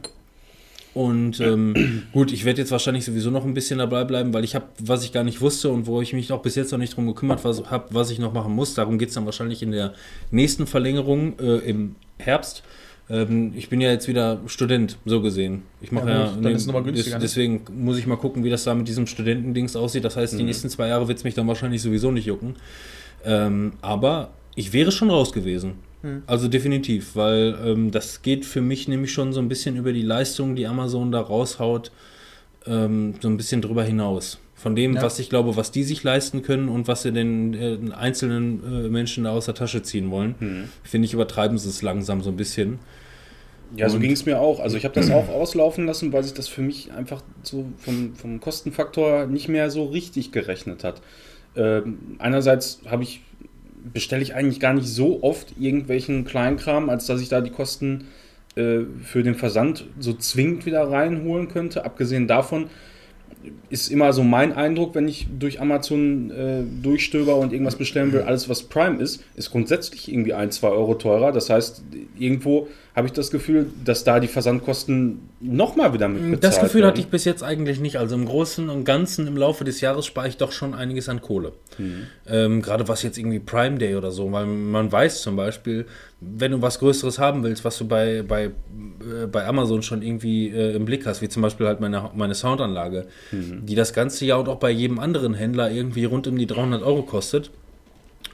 Und ähm, gut, ich werde jetzt wahrscheinlich sowieso noch ein bisschen dabei bleiben, weil ich habe, was ich gar nicht wusste und wo ich mich auch bis jetzt noch nicht drum gekümmert habe, was ich noch machen muss. Darum geht es dann wahrscheinlich in der nächsten Verlängerung äh, im Herbst. Ähm, ich bin ja jetzt wieder Student, so gesehen. Ich mache Ja, ja, gut, dann ist es noch mal günstiger, ne? deswegen muss ich mal gucken, wie das da mit diesem Studentendings aussieht. Das heißt, die nächsten zwei Jahre wird es mich dann wahrscheinlich sowieso nicht jucken. Ähm, aber ich wäre schon raus gewesen. Hm. Also definitiv, weil ähm, das geht für mich nämlich schon so ein bisschen über die Leistung, die Amazon da raushaut, ähm, so ein bisschen drüber hinaus. Von dem, Ja. was ich glaube, was die sich leisten können und was sie den äh, einzelnen äh, Menschen da aus der Tasche ziehen wollen, Mhm. finde ich, übertreiben sie es langsam so ein bisschen. Ja, so ging es mir auch. Also ich habe das (clears throat) auch auslaufen lassen, weil sich das für mich einfach so vom, vom Kostenfaktor nicht mehr so richtig gerechnet hat. Ähm, einerseits habe ich bestelle ich eigentlich gar nicht so oft irgendwelchen Kleinkram, als dass ich da die Kosten äh, für den Versand so zwingend wieder reinholen könnte. Abgesehen davon ist immer so mein Eindruck, wenn ich durch Amazon äh, durchstöber und irgendwas bestellen will, alles was Prime ist, ist grundsätzlich irgendwie ein, zwei Euro teurer. Das heißt, irgendwo habe ich das Gefühl, dass da die Versandkosten nochmal wieder mit Das Gefühl hatte werden. ich bis jetzt eigentlich nicht. Also im Großen und Ganzen im Laufe des Jahres spare ich doch schon einiges an Kohle. Ähm, Gerade was jetzt irgendwie Prime Day oder so, weil man weiß zum Beispiel, wenn du was Größeres haben willst, was du bei, bei, äh, bei Amazon schon irgendwie äh, im Blick hast, wie zum Beispiel halt meine, meine Soundanlage, die das ganze Jahr und auch bei jedem anderen Händler irgendwie rund um die 300 Euro kostet.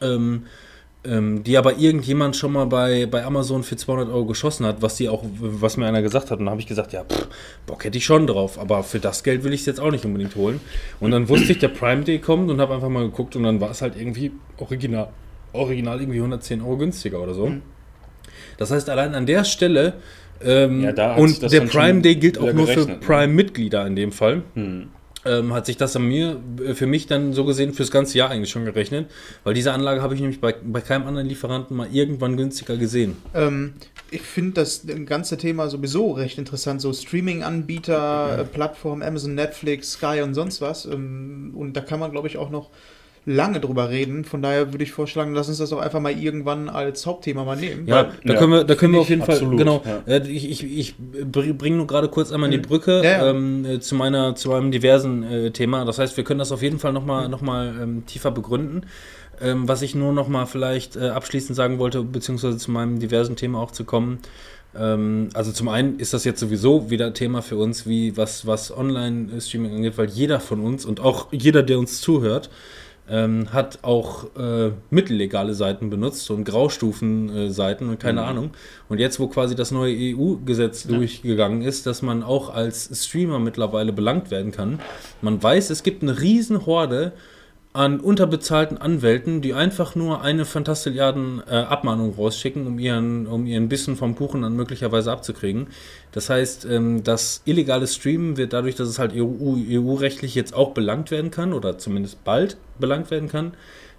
Ähm, ähm, die aber irgendjemand schon mal bei, bei Amazon für 200 Euro geschossen hat, was die auch, was mir einer gesagt hat. Und da habe ich gesagt, ja, pff, Bock hätte ich schon drauf, aber für das Geld will ich es jetzt auch nicht unbedingt holen. Und dann wusste ich, der Prime Day kommt und habe einfach mal geguckt und dann war es halt irgendwie original, original irgendwie 110 Euro günstiger oder so. Das heißt, allein an der Stelle ähm, Ja, und der Prime Day gilt auch nur für gerechnet, ne? Prime-Mitglieder in dem Fall Hm. Ähm, hat sich das an mir, äh, für mich dann so gesehen, fürs ganze Jahr eigentlich schon gerechnet. Weil diese Anlage habe ich nämlich bei, bei keinem anderen Lieferanten mal irgendwann günstiger gesehen. Ähm, ich finde das ganze Thema sowieso recht interessant. So Streaming-Anbieter, äh, Plattformen, Amazon, Netflix, Sky und sonst was. Ähm, und da kann man, glaube ich, auch noch lange drüber reden. Von daher würde ich vorschlagen, lass uns das doch einfach mal irgendwann als Hauptthema mal nehmen. Ja, Weil- da ja, können wir, da können wir auf jeden Fall, absolut, genau. ja. Äh, ich ich, ich bringe nur gerade kurz einmal die Brücke Mhm. Ja, ja. Ähm, äh, zu meiner, zu einem diversen äh, Thema. Das heißt, wir können das auf jeden Fall nochmal Mhm. noch mal, ähm, tiefer begründen. Ähm, was ich nur nochmal vielleicht äh, abschließend sagen wollte, beziehungsweise zu meinem diversen Thema auch zu kommen. Ähm, also zum einen ist das jetzt sowieso wieder Thema für uns, wie was, was Online-Streaming angeht, weil jeder von uns und auch jeder, der uns zuhört, ähm, hat auch äh, mittellegale Seiten benutzt, so Graustufen-Seiten und keine Ahnung. Und jetzt, wo quasi das neue EU-Gesetz durchgegangen ist, dass man auch als Streamer mittlerweile belangt werden kann, man weiß, es gibt eine riesen Horde an unterbezahlten Anwälten, die einfach nur eine Fantastilliarden äh, Abmahnung rausschicken, um ihren, um ihren Bissen vom Kuchen dann möglicherweise abzukriegen. Das heißt, ähm, das illegale Streamen wird dadurch, dass es halt EU, EU-rechtlich jetzt auch belangt werden kann oder zumindest bald belangt werden kann,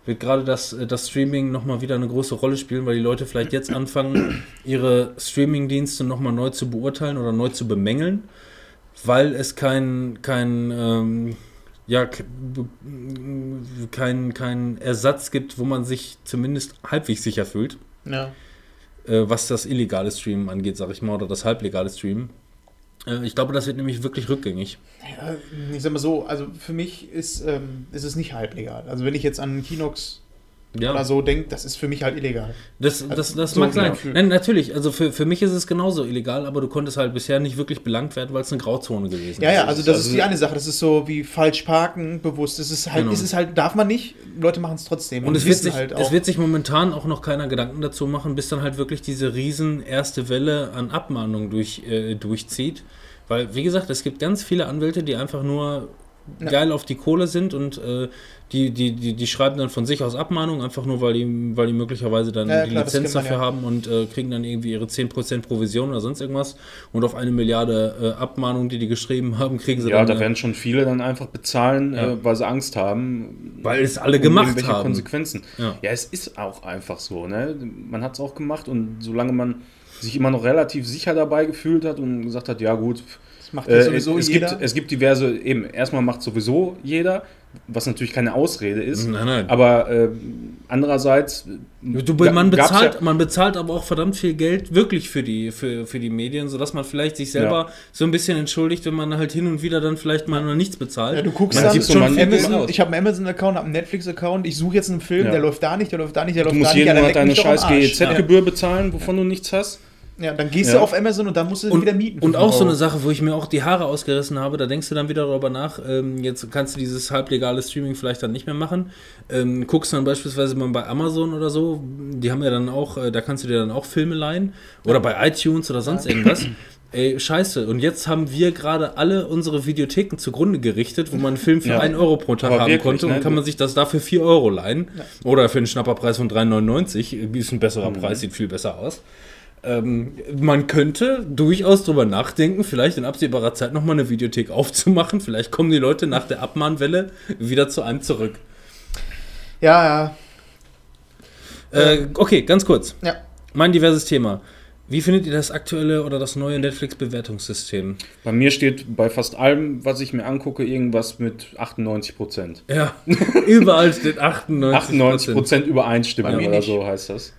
wird gerade das, äh, das Streaming nochmal wieder eine große Rolle spielen, weil die Leute vielleicht jetzt anfangen, ihre Streaming-Dienste nochmal neu zu beurteilen oder neu zu bemängeln, weil es kein, kein ähm, ja, k- b- kein, kein Ersatz gibt, wo man sich zumindest halbwegs sicher fühlt, Ja. äh, was das illegale Streamen angeht, sag ich mal, oder das halblegale Streamen. Äh, ich glaube, das wird nämlich wirklich rückgängig. Ja, ich sag mal so, also für mich ist, ähm, ist es nicht halblegal. Also wenn ich jetzt an Kinox Ja, oder so denke, das ist für mich halt illegal. das, das, das so mag sein. Gefühl. Nein, natürlich, also für, für mich ist es genauso illegal, aber du konntest halt bisher nicht wirklich belangt werden, weil es eine Grauzone gewesen Ja, ist. ja, also das also- ist die eine Sache. Das ist so wie falsch parken, bewusst. Es ist halt, Genau. ist es halt, darf man nicht. Leute machen es trotzdem. Und es wird, sich, halt es wird sich momentan auch noch keiner Gedanken dazu machen, bis dann halt wirklich diese riesen erste Welle an Abmahnungen durch, äh, durchzieht. Weil, wie gesagt, es gibt ganz viele Anwälte, die einfach nur Ja. geil auf die Kohle sind und äh, die, die, die, die schreiben dann von sich aus Abmahnungen, einfach nur, weil die, weil die möglicherweise dann Ja, ja, die klar, Lizenz dafür ja. haben und äh, kriegen dann irgendwie ihre 10% Provision oder sonst irgendwas. Und auf eine Milliarde äh, Abmahnungen, die die geschrieben haben, kriegen sie Ja, dann. da äh, werden schon viele dann einfach bezahlen, Ja. äh, weil sie Angst haben. Weil es alle um gemacht irgendwelche haben. Konsequenzen. Ja. Ja. es ist auch einfach so. Ne? Man hat es auch gemacht und solange man sich immer noch relativ sicher dabei gefühlt hat und gesagt hat, ja gut, Das macht ja äh, sowieso es, jeder. gibt, es gibt diverse, eben, erstmal macht sowieso jeder, was natürlich keine Ausrede ist. Nein, nein. Aber äh, andererseits. Du, man, bezahlt, ja- man bezahlt aber auch verdammt viel Geld wirklich für die, für, für die Medien, sodass man vielleicht sich selber Ja. so ein bisschen entschuldigt, wenn man halt hin und wieder dann vielleicht mal noch nichts bezahlt. ja, du guckst Man dann schon Amazon, aus. ich habe einen Amazon-Account, habe einen Netflix-Account, ich suche jetzt einen Film, Ja. der läuft da nicht, der läuft da nicht, der Du läuft musst da nicht. jeden dann Monat leck mich deine scheiß. GEZ-Gebühr bezahlen, wovon du nichts hast. Ja, dann gehst Ja. du auf Amazon und dann musst du und, wieder mieten. und auch so eine Euro. Sache, wo ich mir auch die Haare ausgerissen habe, da denkst du dann wieder darüber nach, ähm, jetzt kannst du dieses halblegale Streaming vielleicht dann nicht mehr machen. Ähm, guckst dann beispielsweise mal bei Amazon oder so, die haben ja dann auch, äh, da kannst du dir dann auch Filme leihen oder bei iTunes oder sonst irgendwas. (clears throat) Ey, scheiße. Und jetzt haben wir gerade alle unsere Videotheken zugrunde gerichtet, wo man einen Film für Ja. 1 Euro pro Tag Aber haben wirklich, konnte und ne? kann man sich das dafür 4 Euro leihen. Oder für einen Schnapperpreis von 3,99. Ist ein besserer Preis, sieht viel besser aus. Ähm, man könnte durchaus drüber nachdenken, vielleicht in absehbarer Zeit nochmal eine Videothek aufzumachen. Vielleicht kommen die Leute nach der Abmahnwelle wieder zu einem zurück. Ja, ja. Äh, okay, ganz kurz. Ja. Mein diverses Thema. Wie findet ihr das aktuelle oder das neue Netflix-Bewertungssystem? Bei mir steht bei fast allem, was ich mir angucke, irgendwas mit 98 Prozent. Ja, (laughs) überall steht 98. 98 Prozent Übereinstimmung oder so heißt das.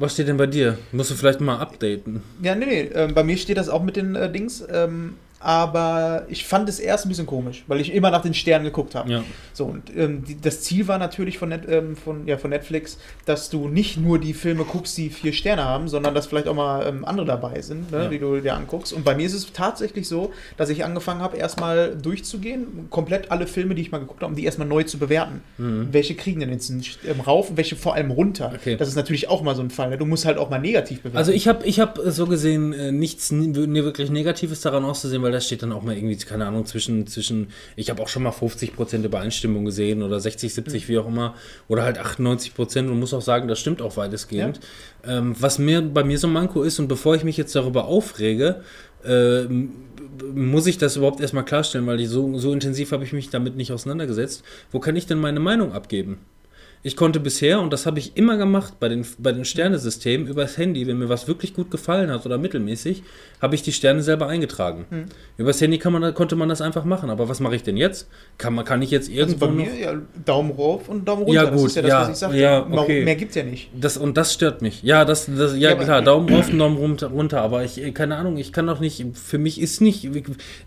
Was steht denn bei dir? Musst du vielleicht mal updaten. Ja, nee, nee. Ähm, bei mir steht das auch mit den äh, Dings. Ähm, aber ich fand es erst ein bisschen komisch, weil ich immer nach den Sternen geguckt habe. Ja. So, und ähm, die, das Ziel war natürlich von, Net, ähm, von, ja, von Netflix, dass du nicht nur die Filme guckst, die vier Sterne haben, sondern dass vielleicht auch mal ähm, andere dabei sind, ne, Ja. die du dir anguckst. Und bei mir ist es tatsächlich so, dass ich angefangen habe, erstmal durchzugehen, komplett alle Filme, die ich mal geguckt habe, um die erstmal neu zu bewerten. Welche kriegen denn jetzt ähm, rauf und welche vor allem runter? Okay. Das ist natürlich auch mal so ein Fall. Ne? Du musst halt auch mal negativ bewerten. Also ich habe ich hab so gesehen äh, nichts nie wirklich Negatives daran auszusehen, weil da steht dann auch mal irgendwie, keine Ahnung, zwischen, zwischen ich habe auch schon mal 50% Übereinstimmung gesehen oder 60, 70, wie auch immer, oder halt 98% und muss auch sagen, das stimmt auch weitestgehend. Ähm, was mir bei mir so ein Manko ist und bevor ich mich jetzt darüber aufrege, äh, muss ich das überhaupt erstmal klarstellen, weil so, so intensiv habe ich mich damit nicht auseinandergesetzt. Wo kann ich denn meine Meinung abgeben? Ich konnte bisher, und das habe ich immer gemacht bei den, bei den Sternesystemen, übers Handy, wenn mir was wirklich gut gefallen hat oder mittelmäßig, habe ich die Sterne selber eingetragen. Hm. Übers Handy man, konnte man das einfach machen. Aber was mache ich denn jetzt? Kann, man, kann ich jetzt Also irgendwo bei mir ja Daumen rauf und Daumen runter. Ja, das gut, ist ja das, ja, was ich sagte. ja, Mehr- okay. Mehr gibt's ja nicht. Das, und das stört mich. Ja, das, das, ja, Ja, klar, Daumen rauf und Daumen runter, runter. Aber ich, äh, keine Ahnung, ich kann doch nicht, für mich ist nicht,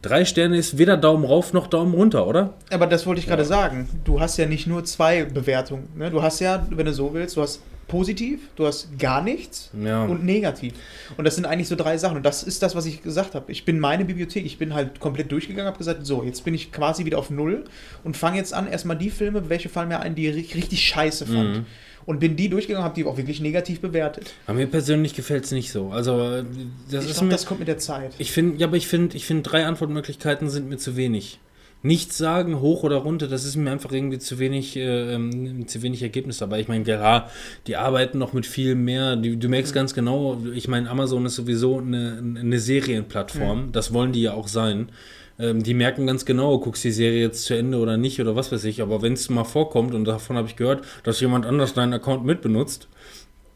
drei Sterne ist weder Daumen rauf noch Daumen runter, oder? Aber das wollte ich gerade sagen. Du hast ja nicht nur zwei Bewertungen. Ne? Du hast ja, wenn du so willst, du hast positiv, du hast gar nichts Ja. und negativ. Und das sind eigentlich so drei Sachen. Und das ist das, was ich gesagt habe. Ich bin meine Bibliothek, ich bin halt komplett durchgegangen, habe gesagt, so, jetzt bin ich quasi wieder auf Null und fange jetzt an, erstmal die Filme, welche fallen mir ein, die ich richtig scheiße fand. Mhm. Und bin die durchgegangen, habe die auch wirklich negativ bewertet. Aber mir persönlich gefällt es nicht so. Also, äh, das ich ist glaube, mir. das kommt mit der Zeit. Ich finde, ja, aber ich finde, ich finde, drei Antwortmöglichkeiten sind mir zu wenig. Nichts sagen, hoch oder runter, das ist mir einfach irgendwie zu wenig, äh, ähm, zu wenig Ergebnis dabei. Ich meine, ja, die arbeiten noch mit viel mehr. Du, du merkst ganz genau, ich meine, Amazon ist sowieso eine, eine Serienplattform. Das wollen die ja auch sein. Ähm, die merken ganz genau, guckst die Serie jetzt zu Ende oder nicht oder was weiß ich. Aber wenn es mal vorkommt, und davon habe ich gehört, dass jemand anders deinen Account mitbenutzt,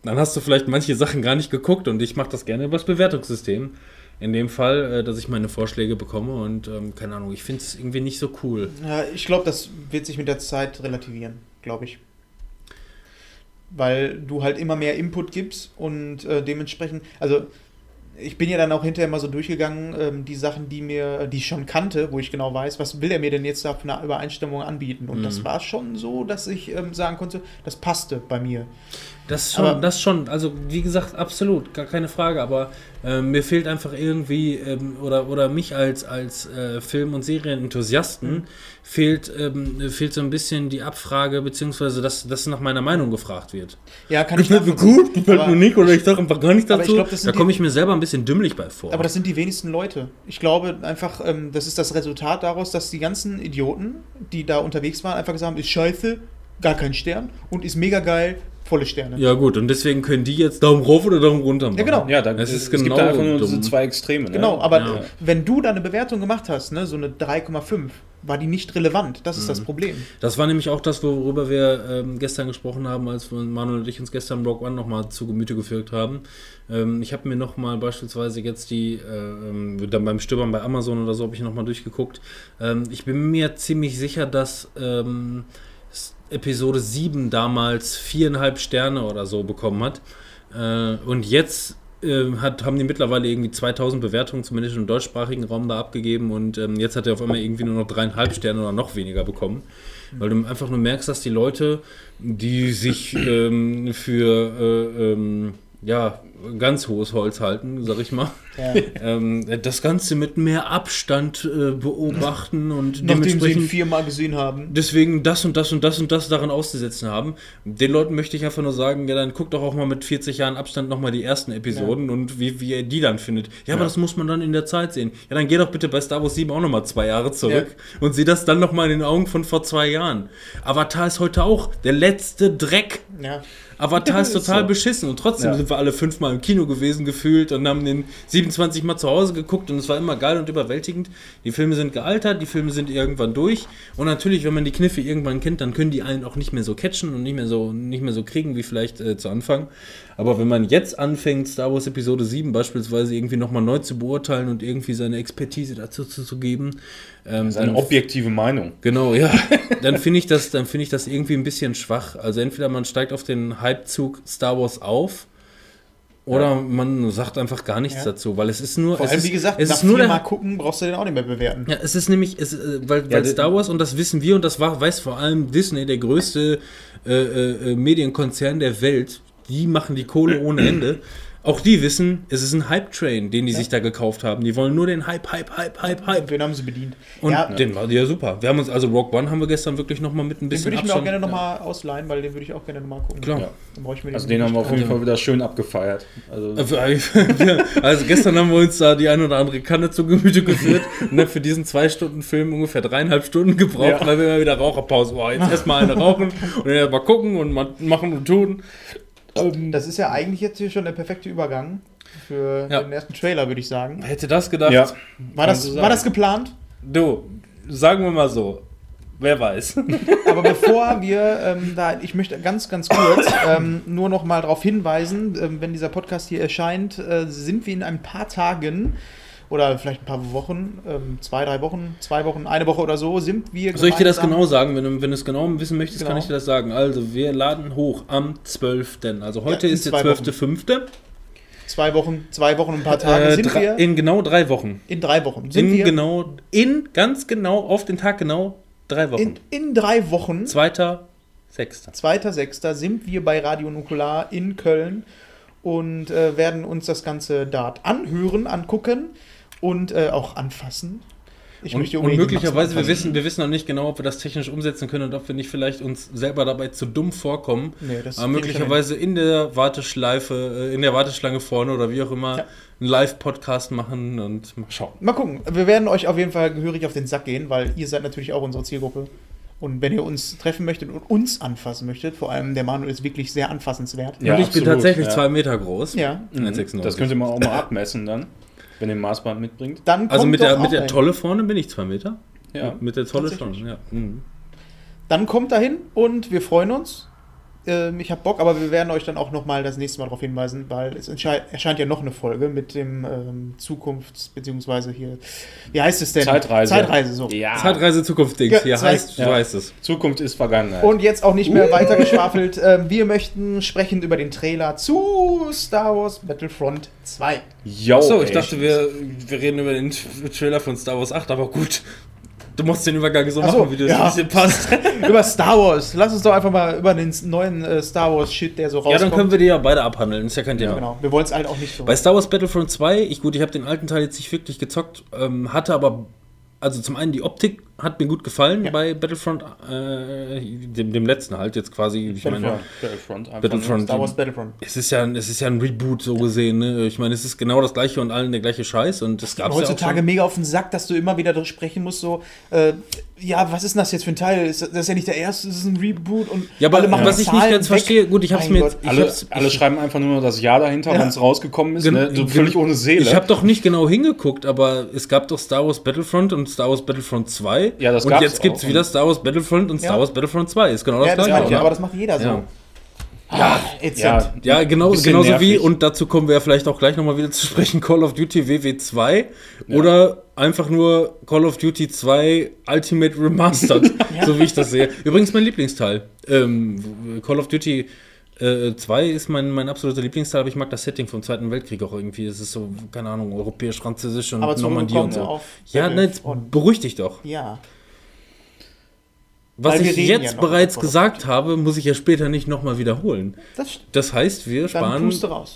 dann hast du vielleicht manche Sachen gar nicht geguckt und ich mache das gerne übers Bewertungssystem. In dem Fall, äh, dass ich meine Vorschläge bekomme und ähm, keine Ahnung, ich finde es irgendwie nicht so cool. Ja, ich glaube, das wird sich mit der Zeit relativieren, glaube ich. Weil du halt immer mehr Input gibst und äh, dementsprechend, also ich bin ja dann auch hinterher mal so durchgegangen, ähm, die Sachen, die mir, die ich schon kannte, wo ich genau weiß, was will er mir denn jetzt da für eine Übereinstimmung anbieten. Und das Mhm. war schon so, dass ich ähm, sagen konnte, das passte bei mir. Das schon, Aber- das schon, also wie gesagt, absolut, gar keine Frage, aber äh, mir fehlt einfach irgendwie, ähm, oder, oder mich als, als äh, Film- und Serienenthusiasten, Mhm. fehlt, ähm, fehlt so ein bisschen die Abfrage, beziehungsweise dass, dass nach meiner Meinung gefragt wird. Ja, kann (laughs) ich mir nachvollziehen. gut, gefällt mir nicht, oder ich sage einfach gar ich dazu. glaub, das da komme ich mir selber ein bisschen dümmlich bei vor. Aber das sind die wenigsten Leute. Ich glaube einfach, ähm, das ist das Resultat daraus, dass die ganzen Idioten, die da unterwegs waren, einfach gesagt haben, ist scheiße, gar kein Stern und ist mega geil, volle Sterne. ja gut, und deswegen können die jetzt Daumen rauf oder Daumen runter machen. Ja, genau. Ja, da, Es ist es gibt genau da einfach nur diese zwei Extreme. Ne? Genau, aber Ja. wenn du da eine Bewertung gemacht hast, ne, so eine 3,5, war die nicht relevant. Das ist Mhm. das Problem. Das war nämlich auch das, worüber wir ähm, gestern gesprochen haben, als Manuel und ich uns gestern Rock One nochmal zu Gemüte geführt haben. Ähm, ich habe mir nochmal beispielsweise jetzt die, äh, dann beim Stöbern bei Amazon oder so, habe ich nochmal durchgeguckt. Ähm, ich bin mir ziemlich sicher, dass ähm, Episode 7 damals viereinhalb Sterne oder so bekommen hat. Äh, und jetzt äh, hat, haben die mittlerweile irgendwie 2000 Bewertungen, zumindest im deutschsprachigen Raum, da abgegeben. Und ähm, jetzt hat er auf einmal irgendwie nur noch dreieinhalb Sterne oder noch weniger bekommen. Weil du einfach nur merkst, dass die Leute, die sich ähm, für äh, ähm, ja, ganz hohes Holz halten, sag ich mal, Ja. (laughs) ähm, das Ganze mit mehr Abstand äh, beobachten und Nachdem sie ihn dementsprechend viermal gesehen haben. deswegen das und das und das und das daran auszusetzen haben. Den Leuten möchte ich einfach nur sagen, ja, dann guckt doch auch mal mit 40 Jahren Abstand nochmal die ersten Episoden und wie, wie ihr die dann findet. Ja, aber das muss man dann in der Zeit sehen. Ja, dann geh doch bitte bei Star Wars 7 auch nochmal zwei Jahre zurück und sieh das dann nochmal in den Augen von vor zwei Jahren. Avatar ist heute auch der letzte Dreck. Ja. Avatar ist (laughs) Ist total so. beschissen und trotzdem Ja. sind wir alle fünfmal im Kino gewesen gefühlt und haben den 27 Mal zu Hause geguckt und es war immer geil und überwältigend. Die Filme sind gealtert, die Filme sind irgendwann durch und natürlich, wenn man die Kniffe irgendwann kennt, dann können die einen auch nicht mehr so catchen und nicht mehr so, nicht mehr so kriegen wie vielleicht äh, zu Anfang. Aber wenn man jetzt anfängt, Star Wars Episode 7 beispielsweise irgendwie nochmal neu zu beurteilen und irgendwie seine Expertise dazu zu, zu geben, ähm, Das ist eine dann objektive Meinung. Genau, ja. (laughs) Dann finde ich das, dann finde ich das irgendwie ein bisschen schwach. Also entweder man steigt auf den Hypezug Star Wars auf Oder man sagt einfach gar nichts Ja. dazu, weil es ist nur. Vor es allem, ist, wie gesagt, es nach ist nur der, gucken brauchst du den auch nicht mehr bewerten. Ja, es ist nämlich, es, äh, weil, weil der- Star Wars, und das wissen wir, und das war, weiß vor allem Disney, der größte äh, äh, äh, Medienkonzern der Welt, die machen die Kohle ohne Ende. Auch die wissen, es ist ein Hype-Train, den die sich da gekauft haben. Die wollen nur den Hype, Hype, Hype, Hype, Hype. Den haben sie bedient. Und ja, den war ja super. Wir haben uns, also Rock One haben wir gestern wirklich noch mal mit ein den bisschen würde ich mir auch gerne nochmal ausleihen, weil den würde ich auch gerne nochmal gucken. Klar. Ja. Dann brauche ich mir Also den haben wir auf jeden Ja. Fall wieder schön abgefeiert. Also, (laughs) Also gestern haben wir uns da die ein oder andere Kanne zu Gemüte geführt und dann für diesen zwei Stunden Film ungefähr dreieinhalb Stunden gebraucht, Ja. weil wir immer wieder Raucherpause waren. Jetzt (laughs) erstmal eine rauchen und dann erstmal gucken und mal machen und tun. Ähm, Das ist ja eigentlich jetzt hier schon der perfekte Übergang für Ja. den ersten Trailer, würde ich sagen. Hätte das gedacht? ja, War das, war das geplant? Du, sagen wir mal so. Wer weiß. (laughs) Aber bevor wir ähm, da, ich möchte ganz, ganz kurz ähm, nur noch mal darauf hinweisen, ähm, wenn dieser Podcast hier erscheint, äh, sind wir in ein paar Tagen oder vielleicht ein paar Wochen, ähm, zwei, drei Wochen, zwei Wochen, eine Woche oder so, sind wir Soll ich dir das genau sagen? Wenn du, wenn du es genau wissen möchtest, kann Genau. ich dir das sagen. Also, wir laden hoch am 12. Also heute Ja, ist der zwei 12.5. Zwei Wochen, zwei Wochen und ein paar Tage Äh, sind drei- wir. in genau drei Wochen. In drei Wochen sind In wir. genau, in ganz genau, auf den Tag genau drei Wochen. in, in drei Wochen, Zweiter, Sechster. 2.6., sind wir bei Radio Nukular in Köln und äh, werden uns das Ganze dort anhören, angucken und äh, auch anfassen. Ich Und, möchte und möglicherweise, wir wissen, wir wissen noch nicht genau, ob wir das technisch umsetzen können und ob wir nicht vielleicht uns selber dabei zu dumm vorkommen. Nee, aber möglicherweise in der Warteschleife, äh, in der Warteschlange vorne oder wie auch immer, Ja. einen Live-Podcast machen und mal schauen. Mal gucken. Wir werden euch auf jeden Fall gehörig auf den Sack gehen, weil ihr seid natürlich auch unsere Zielgruppe. Und wenn ihr uns treffen möchtet und uns anfassen möchtet, vor allem der Manuel ist wirklich sehr anfassenswert. Ja, und ich bin absolut, tatsächlich ja. zwei Meter groß. Ja. Mhm. 1,96. das könnt ihr mal auch mal abmessen dann, wenn ihr ein Maßband mitbringt. Dann kommt also mit doch der, auch mit der. Tolle vorne bin ich zwei Meter. Ja. Mit der Tolle schon, ja. Mhm. Dann kommt dahin und wir freuen uns. Ähm, ich habe Bock, aber wir werden euch dann auch nochmal das nächste Mal darauf hinweisen, weil es erscheint ja noch eine Folge mit dem ähm, Zukunfts- beziehungsweise hier, wie heißt es denn? Zeitreise. Zeitreise, so. Ja. Zeitreise Zukunft-Dings. Ja, Hier Zeit- heißt, Ja. so heißt es. Zukunft ist Vergangenheit. Und jetzt auch nicht mehr weiter geschwafelt. Ähm, wir möchten sprechen über den Trailer zu Star Wars Battlefront 2. Yo, Achso, ich dachte, wir, wir reden über den Trailer von Star Wars 8, aber gut. Du musst den Übergang so so, machen, wie du ja. es dir passt. (laughs) über Star Wars. Lass uns doch einfach mal über den neuen äh, Star Wars Shit, der so ja, rauskommt. dann können wir die ja beide abhandeln, ist ja kein Thema. Genau, wir wollen es halt auch nicht so. Bei Star Wars Battlefront 2, ich gut, ich habe den alten Teil jetzt nicht wirklich gezockt, ähm, hatte aber, also zum einen die Optik hat mir gut gefallen Ja. bei Battlefront, äh, dem, dem letzten halt jetzt quasi, ich meine, Battlefront. Battlefront. Battlefront. Star Wars Battlefront. es ist ja, es ist ja ein Reboot so gesehen, ne? Ich meine, es ist genau das gleiche und allen der gleiche Scheiß und das es ja auch Heutzutage schon. mega auf den Sack, dass du immer wieder darüber sprechen musst, so, äh, ja, was ist denn das jetzt für ein Teil? Ist, das ist ja nicht der erste, das ist ein Reboot und Ja, aber alle machen was ich nicht ganz weg. verstehe, gut, ich hab's Mein mir jetzt, Alle, alle schreiben einfach nur das Ja dahinter, Ja. wenn es rausgekommen ist. Gen- Ne? So völlig ohne Seele. Ich habe doch nicht genau hingeguckt, aber es gab doch Star Wars Battlefront und Star Wars Battlefront 2. Ja, das Und jetzt gibt's auch. wieder Star Wars Battlefront und Star Ja. Wars Battlefront 2. Ist genau das Ja, das gleiche. ja, aber das macht jeder so. Ja. Ja, jetzt ja, Ja, genau, genauso wie, nervig. und dazu kommen wir ja vielleicht auch gleich nochmal wieder zu sprechen, Call of Duty WW2 oder einfach nur Call of Duty 2 Ultimate Remastered, (laughs) so wie ich das sehe. Übrigens mein Lieblingsteil. Ähm, Call of Duty äh, 2 ist mein, mein absoluter Lieblingsteil, aber ich mag das Setting vom Zweiten Weltkrieg auch irgendwie. Es ist so, keine Ahnung, europäisch, französisch und Aber Normandie und so. auf Ja, ne, jetzt Battlefront. beruhig dich doch. Ja. Was ich jetzt ja bereits gesagt habe, muss ich ja später nicht nochmal wiederholen. Das Das heißt, wir sparen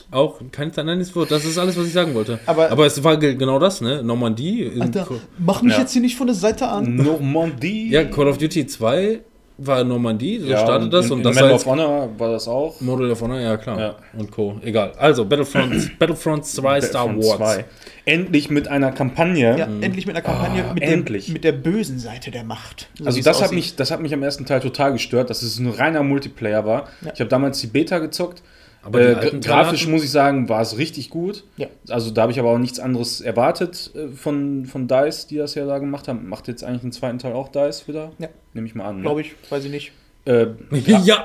auch kein nein, Wort. Das ist alles, was ich sagen wollte. Aber- Aber, es war ge- genau das, ne? Normandie. Alter, mach mich Ja. jetzt hier nicht von der Seite an. Normandie. ja, Call of Duty 2 war Normandie, so Ja, startet das. in, Und in das Medal heißt of Honor war das auch. Model of Honor, ja klar. Ja. Und Co. Egal. Also, Battlefront, (clears throat) Battlefront 2 Star Wars. 2. Endlich mit einer Kampagne. Ja, endlich mit einer Kampagne Ah, mit, endlich. Dem, mit der bösen Seite der Macht. So Also das hat, mich, das hat mich am ersten Teil total gestört, dass es ein reiner Multiplayer war. Ja. Ich habe damals die Beta gezockt. Aber äh, grafisch muss ich sagen, war es richtig gut. Ja. Also da habe ich aber auch nichts anderes erwartet äh, von, von DICE, die das ja da gemacht haben. Macht jetzt eigentlich den zweiten Teil auch DICE wieder? Ja. Nehme ich mal an. Ne? Glaube ich, weiß ich nicht. Äh, (laughs) Ja,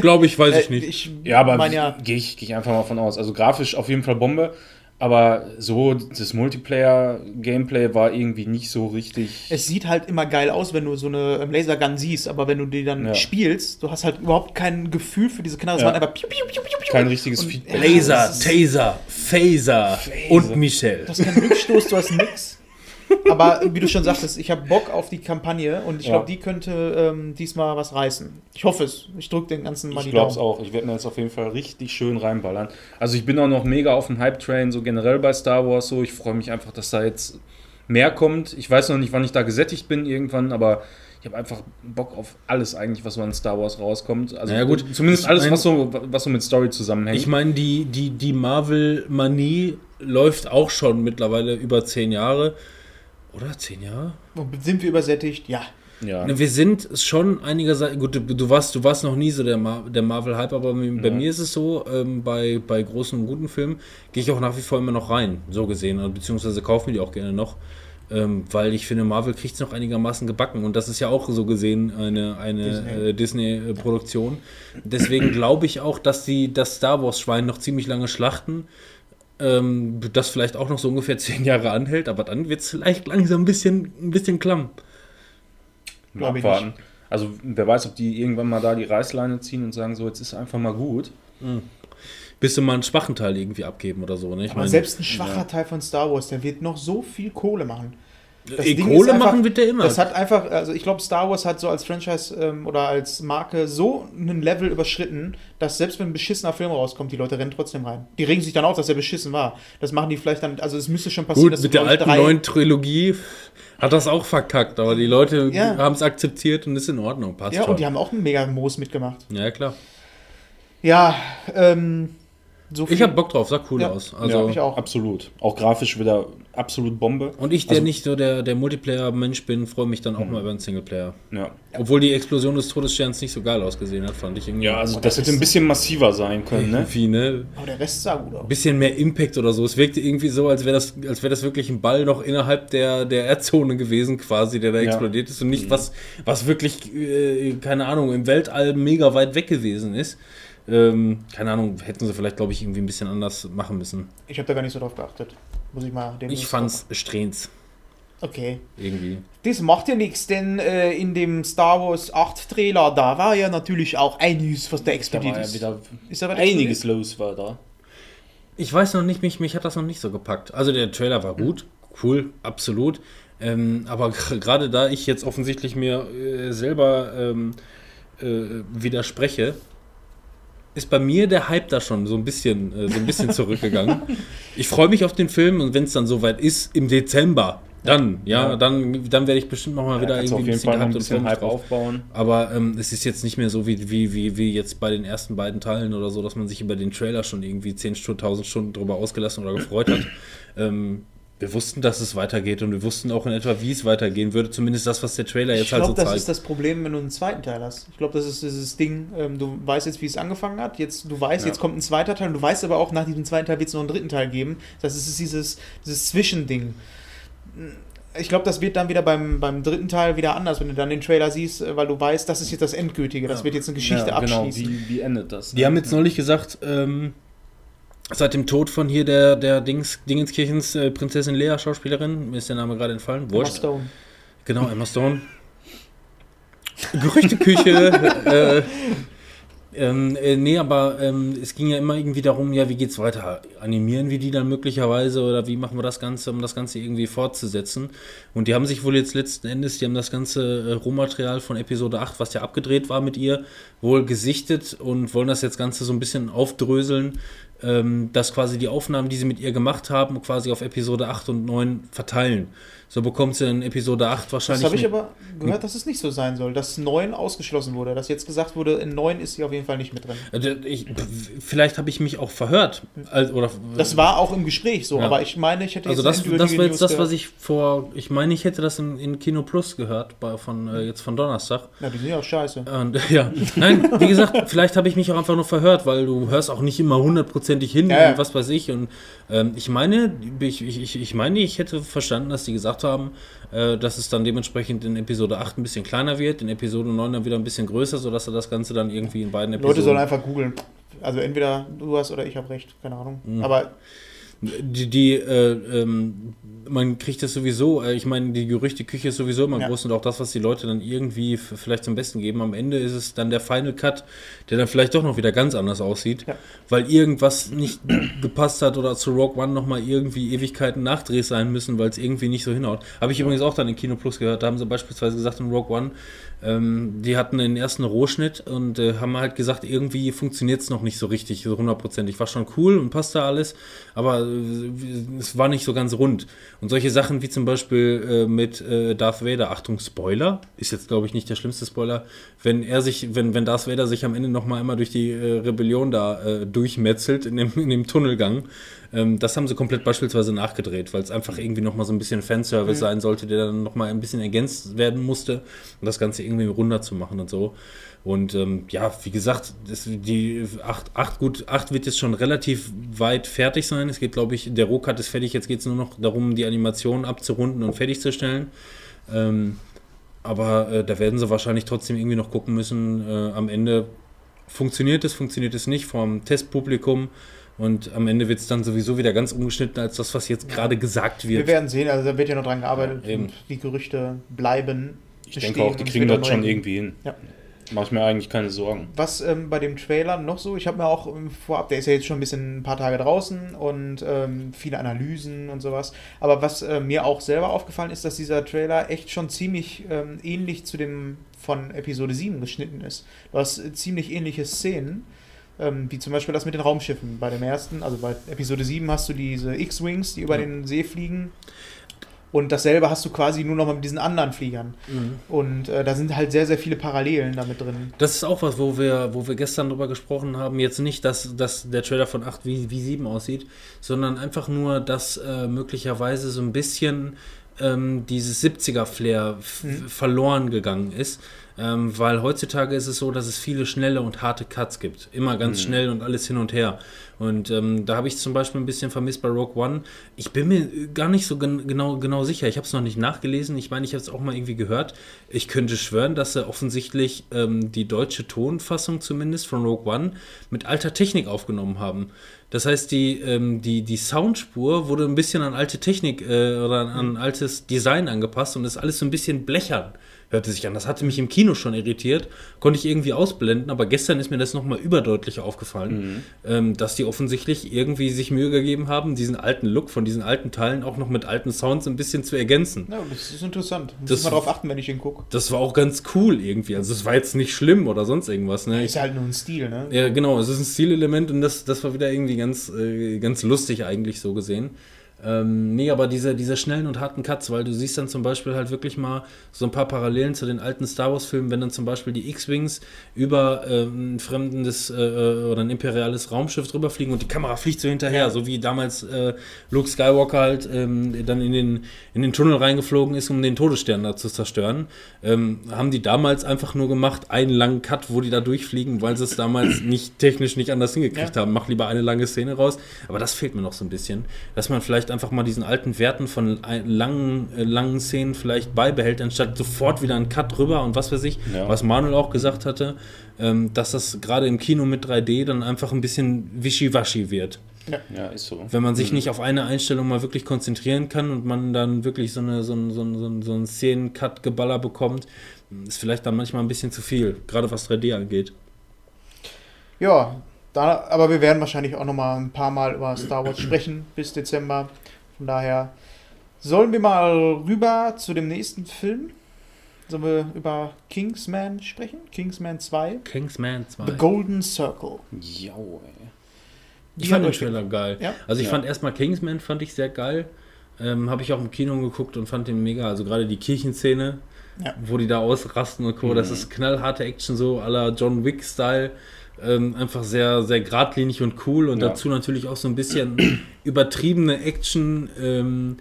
glaube ich, weiß ich Äh, nicht. Ich ja, aber ja, gehe ich, geh ich einfach mal von aus. Also grafisch auf jeden Fall Bombe. Aber so, das Multiplayer-Gameplay war irgendwie nicht so richtig. Es sieht halt immer geil aus, wenn du so eine ähm, Lasergun siehst, aber wenn du die dann Ja. spielst, du hast halt überhaupt kein Gefühl für diese Knarre. Es Ja. waren einfach piu, piu, piu, piu, piu. Kein richtiges Und- Feedback. Laser, Taser, Phaser und Michelle. Du hast keinen Rückstoß, du hast nix. Aber wie du schon sagtest, ich habe Bock auf die Kampagne und ich Ja. glaube, die könnte ähm, diesmal was reißen. Ich hoffe es. Ich drücke den ganzen mal Ich glaube es auch. Ich werde mir jetzt auf jeden Fall richtig schön reinballern. Also ich bin auch noch mega auf dem Hype-Train, so generell bei Star Wars so. Ich freue mich einfach, dass da jetzt mehr kommt. Ich weiß noch nicht, wann ich da gesättigt bin irgendwann, aber ich habe einfach Bock auf alles eigentlich, was so an Star Wars rauskommt. Also Ja, gut. zumindest alles, mein- was, so, was so mit Story zusammenhängt. Ich meine, die, die, die Marvel-Manie läuft auch schon mittlerweile über zehn Jahre. Oder zehn Jahre? Sind wir übersättigt? Ja. ja. Wir sind schon einigerseits, gut, du, du, warst, du warst noch nie so der, Mar der Marvel-Hype, aber bei, Ja. mir ist es so, ähm, bei, bei großen und guten Filmen gehe ich auch nach wie vor immer noch rein, so gesehen, beziehungsweise kaufe mir die auch gerne noch, ähm, weil ich finde, Marvel kriegt es noch einigermaßen gebacken und das ist ja auch so gesehen eine, eine Disney. Disney. Disney-Produktion. Deswegen glaube ich auch, dass die das Star Wars-Schwein noch ziemlich lange schlachten. Ähm, das vielleicht auch noch so ungefähr (laughs) zehn Jahre anhält, aber dann wird es vielleicht langsam ein bisschen, ein bisschen klamm. Mal abwarten. Also wer weiß, ob die irgendwann mal da die Reißleine ziehen und sagen, so jetzt ist einfach mal gut. bis sie mal einen schwachen Teil irgendwie abgeben oder so. Ne? Ich Aber meine, selbst ein schwacher Teil von Star Wars, der wird noch so viel Kohle machen. Das Ding Kohle einfach- machen wird der immer. Das hat einfach, also ich glaube, Star Wars hat so als Franchise ähm, oder als Marke so einen Level überschritten, dass selbst wenn ein beschissener Film rauskommt, die Leute rennen trotzdem rein. Die regen sich dann auf, dass er beschissen war. Das machen die vielleicht dann, also es müsste schon passieren, Gut, dass mit der alten neuen Trilogie hat das auch verkackt, aber die Leute Ja. haben es akzeptiert und ist in Ordnung. Passt Ja, schon. und die haben auch einen mega Moos mitgemacht. ja, klar. Ja, ähm, so Ich habe Bock drauf, sah cool Ja. aus. Also, Ja, ich auch. Absolut. Auch grafisch wieder absolut Bombe. Und ich, der Also- nicht so der, der Multiplayer-Mensch bin, freue mich dann auch Mhm. mal über einen Singleplayer. Ja. Obwohl die Explosion des Todessterns nicht so geil ausgesehen hat, fand ich irgendwie. Ja, also Und das hätte ein bisschen massiver sein können, ne? irgendwie, ne? Aber der Rest sah gut aus. bisschen mehr Impact oder so. Es wirkte irgendwie so, als wäre das, als wäre das wirklich ein Ball noch innerhalb der, der Erdzone gewesen, quasi, der da Ja. explodiert ist und nicht was, was wirklich, äh, keine Ahnung, im Weltall mega weit weg gewesen ist. Ähm, keine Ahnung, hätten sie vielleicht, glaube ich, irgendwie ein bisschen anders machen müssen. Ich habe da gar nicht so drauf geachtet. Muss ich mal den Ich fand's strehns, Okay. irgendwie. Das macht ja nichts, denn äh, in dem Star Wars 8 Trailer, da war ja natürlich auch einiges, was da Da explodiert war ja ist. wieder ist da was einiges los war da. Ich weiß noch nicht, mich, mich hat das noch nicht so gepackt. Also der Trailer war gut, cool, absolut. Ähm, aber (laughs) gerade da ich jetzt offensichtlich mir äh, selber ähm, äh, widerspreche, ist bei mir der Hype da schon so ein bisschen, äh, so ein bisschen zurückgegangen. Ich freue mich auf den Film und wenn es dann soweit ist, im Dezember, dann, ja, Ja. dann, dann werde ich bestimmt noch mal Da wieder irgendwie auf jeden Fall ein bisschen Hype drauf. aufbauen. Aber ähm, es ist jetzt nicht mehr so wie, wie, wie, wie jetzt bei den ersten beiden Teilen oder so, dass man sich über den Trailer schon irgendwie 10.000 Stunden drüber ausgelassen oder gefreut hat. ähm, wir wussten, dass es weitergeht und wir wussten auch in etwa, wie es weitergehen würde. Zumindest das, was der Trailer Ich jetzt halt glaube, so das zeigt. ist das Problem, wenn du einen zweiten Teil hast. Ich glaube, das ist dieses Ding, ähm, du weißt jetzt, wie es angefangen hat, jetzt, du weißt, Ja. jetzt kommt ein zweiter Teil und du weißt aber auch, nach diesem zweiten Teil wird es noch einen dritten Teil geben. Das ist dieses, dieses Zwischending. Ich glaube, das wird dann wieder beim, beim dritten Teil wieder anders, wenn du dann den Trailer siehst, äh, weil du weißt, das ist jetzt das Endgültige, das Ja. wird jetzt eine Geschichte ja, genau. abschließen. Wie, wie endet das? Die haben jetzt neulich gesagt, ähm, seit dem Tod von hier der, der Dings, Dingenskirchens äh, Prinzessin Lea, Schauspielerin, mir ist der Name gerade entfallen, Emma wurscht. Stone. Genau, Emma Stone. Gerüchteküche. (laughs) äh, ähm, äh, nee, aber ähm, es ging ja immer irgendwie darum, ja, wie geht's weiter? Animieren wir die dann möglicherweise oder wie machen wir das Ganze, um das Ganze irgendwie fortzusetzen? Und die haben sich wohl jetzt letzten Endes, die haben das ganze äh, Rohmaterial von Episode 8, was ja abgedreht war mit ihr, wohl gesichtet und wollen das jetzt Ganze so ein bisschen aufdröseln, dass quasi die Aufnahmen, die sie mit ihr gemacht haben, quasi auf Episode 8 und 9 verteilen. So bekommt sie in Episode 8 Das wahrscheinlich. habe ich aber gehört, dass es nicht so sein soll, dass 9 ausgeschlossen wurde, dass jetzt gesagt wurde, in 9 ist sie auf jeden Fall nicht mit drin. Also Ich, vielleicht habe ich mich auch verhört. Also, oder, Das war auch im Gespräch so, Ja. aber ich meine, ich hätte also eine das, das endgültige war jetzt News das, was ich vor. Ich meine, ich hätte das in, in Kino Plus gehört, bei, von äh, jetzt von Donnerstag. Ja, die sind ja auch scheiße. Und, (laughs) ja, nein, wie gesagt, vielleicht habe ich mich auch einfach nur verhört, weil du hörst auch nicht immer hundertprozentig hin Ja, ja. und was weiß ich. Und ähm, ich meine, ich, ich, ich meine, ich hätte verstanden, dass die gesagt haben, äh, dass es dann dementsprechend in Episode 8 ein bisschen kleiner wird, in Episode 9 dann wieder ein bisschen größer, sodass er das Ganze dann irgendwie in beiden Episoden. Leute sollen einfach googeln. Also entweder du hast oder ich habe recht, keine Ahnung. Mhm. Aber Die, die äh, ähm, man kriegt das sowieso, äh, ich meine, die Gerüchteküche ist sowieso immer Ja. groß und auch das, was die Leute dann irgendwie vielleicht zum Besten geben. Am Ende ist es dann der Final Cut, der dann vielleicht doch noch wieder ganz anders aussieht, Ja. weil irgendwas nicht gepasst hat oder zu Rogue One nochmal irgendwie Ewigkeiten Nachdrehs sein müssen, weil es irgendwie nicht so hinhaut. Habe ich übrigens auch dann in Kino Plus gehört, da haben sie beispielsweise gesagt in Rogue One, ähm, die hatten den ersten Rohschnitt und äh, haben halt gesagt, irgendwie funktioniert es noch nicht so richtig, so hundertprozentig. War schon cool und passte alles, aber äh, es war nicht so ganz rund. Und solche Sachen wie zum Beispiel äh, mit äh, Darth Vader, Achtung, Spoiler, ist jetzt glaube ich nicht der schlimmste Spoiler, wenn er sich, wenn, wenn Darth Vader sich am Ende nochmal einmal durch die äh, Rebellion da äh, durchmetzelt in dem, in dem Tunnelgang, ähm, das haben sie komplett beispielsweise nachgedreht, weil es einfach irgendwie nochmal so ein bisschen Fanservice sein sollte, der dann nochmal ein bisschen ergänzt werden musste, um das Ganze irgendwie runder zu machen und so. Und ähm, ja, wie gesagt, das, die 8, acht, gut, 8 wird jetzt schon relativ weit fertig sein. Es geht, glaube ich, der Rohcut ist fertig. Jetzt geht es nur noch darum, die Animation abzurunden und fertigzustellen. Ähm, aber äh, da werden sie wahrscheinlich trotzdem irgendwie noch gucken müssen. Äh, am Ende funktioniert es, funktioniert es nicht vom Testpublikum. Und am Ende wird es dann sowieso wieder ganz umgeschnitten als das, was jetzt gerade gesagt Wir wird. werden sehen, also da wird ja noch dran gearbeitet Ja, eben. und die Gerüchte bleiben. Ich denke auch, die kriegen das schon irgendwie hin. Ja. Mach ich mir eigentlich keine Sorgen. Was ähm, bei dem Trailer noch so, ich habe mir auch ähm, vorab, der ist ja jetzt schon ein bisschen ein paar Tage draußen und ähm, viele Analysen und sowas. Aber was äh, mir auch selber aufgefallen ist, dass dieser Trailer echt schon ziemlich ähm, ähnlich zu dem von Episode 7 geschnitten ist. Du hast äh, ziemlich ähnliche Szenen. Ähm, wie zum Beispiel das mit den Raumschiffen. Bei dem ersten, also bei Episode 7 hast du diese X-Wings, die über Ja. den See fliegen. Und dasselbe hast du quasi nur noch mal mit diesen anderen Fliegern. Mhm. Und äh, da sind halt sehr, sehr viele Parallelen damit drin. Das ist auch was, wo wir, wo wir gestern drüber gesprochen haben. Jetzt nicht, dass, dass der Trailer von 8 wie, wie 7 aussieht, sondern einfach nur, dass äh, möglicherweise so ein bisschen ähm, dieses 70er-Flair f- Mhm. verloren gegangen ist. Ähm, weil heutzutage ist es so, dass es viele schnelle und harte Cuts gibt. Immer ganz schnell und alles hin und her. Und ähm, da habe ich zum Beispiel ein bisschen vermisst bei Rogue One. Ich bin mir gar nicht so gen genau, genau sicher. Ich habe es noch nicht nachgelesen. Ich meine, ich habe es auch mal irgendwie gehört. Ich könnte schwören, dass sie offensichtlich ähm, die deutsche Tonfassung zumindest von Rogue One mit alter Technik aufgenommen haben. Das heißt, die, ähm, die, die Soundspur wurde ein bisschen an alte Technik äh, oder an, an altes Design angepasst und ist alles so ein bisschen blechern. Hörte sich an. Das hatte mich im Kino schon irritiert. Konnte ich irgendwie ausblenden, aber gestern ist mir das nochmal überdeutlich aufgefallen, ähm, dass die offensichtlich irgendwie sich Mühe gegeben haben, diesen alten Look von diesen alten Teilen auch noch mit alten Sounds ein bisschen zu ergänzen. Ja, das ist interessant. Muss Das- mal drauf achten, wenn ich ihn gucke. Das war auch ganz cool irgendwie. Also es war jetzt nicht schlimm oder sonst irgendwas. Ne? Ist halt nur ein Stil, ne? Ja, genau, es ist ein Stilelement und das, das war wieder irgendwie ganz, äh, ganz lustig eigentlich so gesehen. Ähm, nee, aber diese, diese schnellen und harten Cuts, weil du siehst dann zum Beispiel halt wirklich mal so ein paar Parallelen zu den alten Star Wars-Filmen, wenn dann zum Beispiel die X-Wings über ähm, ein fremdes äh, oder ein imperiales Raumschiff drüber fliegen und die Kamera fliegt so hinterher, Ja. so wie damals äh, Luke Skywalker halt ähm, dann in den, in den Tunnel reingeflogen ist, um den Todesstern da zu zerstören. Ähm, haben die damals einfach nur gemacht, einen langen Cut, wo die da durchfliegen, weil sie es damals (clears throat) nicht technisch nicht anders hingekriegt Ja. haben. Mach lieber eine lange Szene raus. Aber das fehlt mir noch so ein bisschen, dass man vielleicht einfach mal diesen alten Werten von langen, äh, langen Szenen vielleicht beibehält, anstatt sofort wieder einen Cut rüber und was weiß ich, Ja. was Manuel auch gesagt hatte, ähm, dass das gerade im Kino mit 3D dann einfach ein bisschen wischiwaschi wird. Ja, ist so. Wenn man sich Mhm. nicht auf eine Einstellung mal wirklich konzentrieren kann und man dann wirklich so, eine, so ein, so so ein, so ein Szenen-Cut-Geballer bekommt, ist vielleicht dann manchmal ein bisschen zu viel, gerade was 3D angeht. Ja, da, aber wir werden wahrscheinlich auch noch mal ein paar Mal über Star Wars sprechen bis Dezember. Von daher sollen wir mal rüber zu dem nächsten Film. Sollen wir über Kingsman sprechen? Kingsman 2. Kingsman 2. The Golden Circle. Jau, ey. Ich fand den Trailer geil. Ja? Also ich Ja. fand erstmal Kingsman fand ich sehr geil. Ähm, Habe ich auch im Kino geguckt und fand den mega. Also gerade die Kirchenszene, Ja. wo die da ausrasten und Co. Das Mhm. ist knallharte Action so à la John Wick-Style. Ähm, einfach sehr, sehr geradlinig und cool und Ja. dazu natürlich auch so ein bisschen (clears throat) übertriebene Action. Ähm,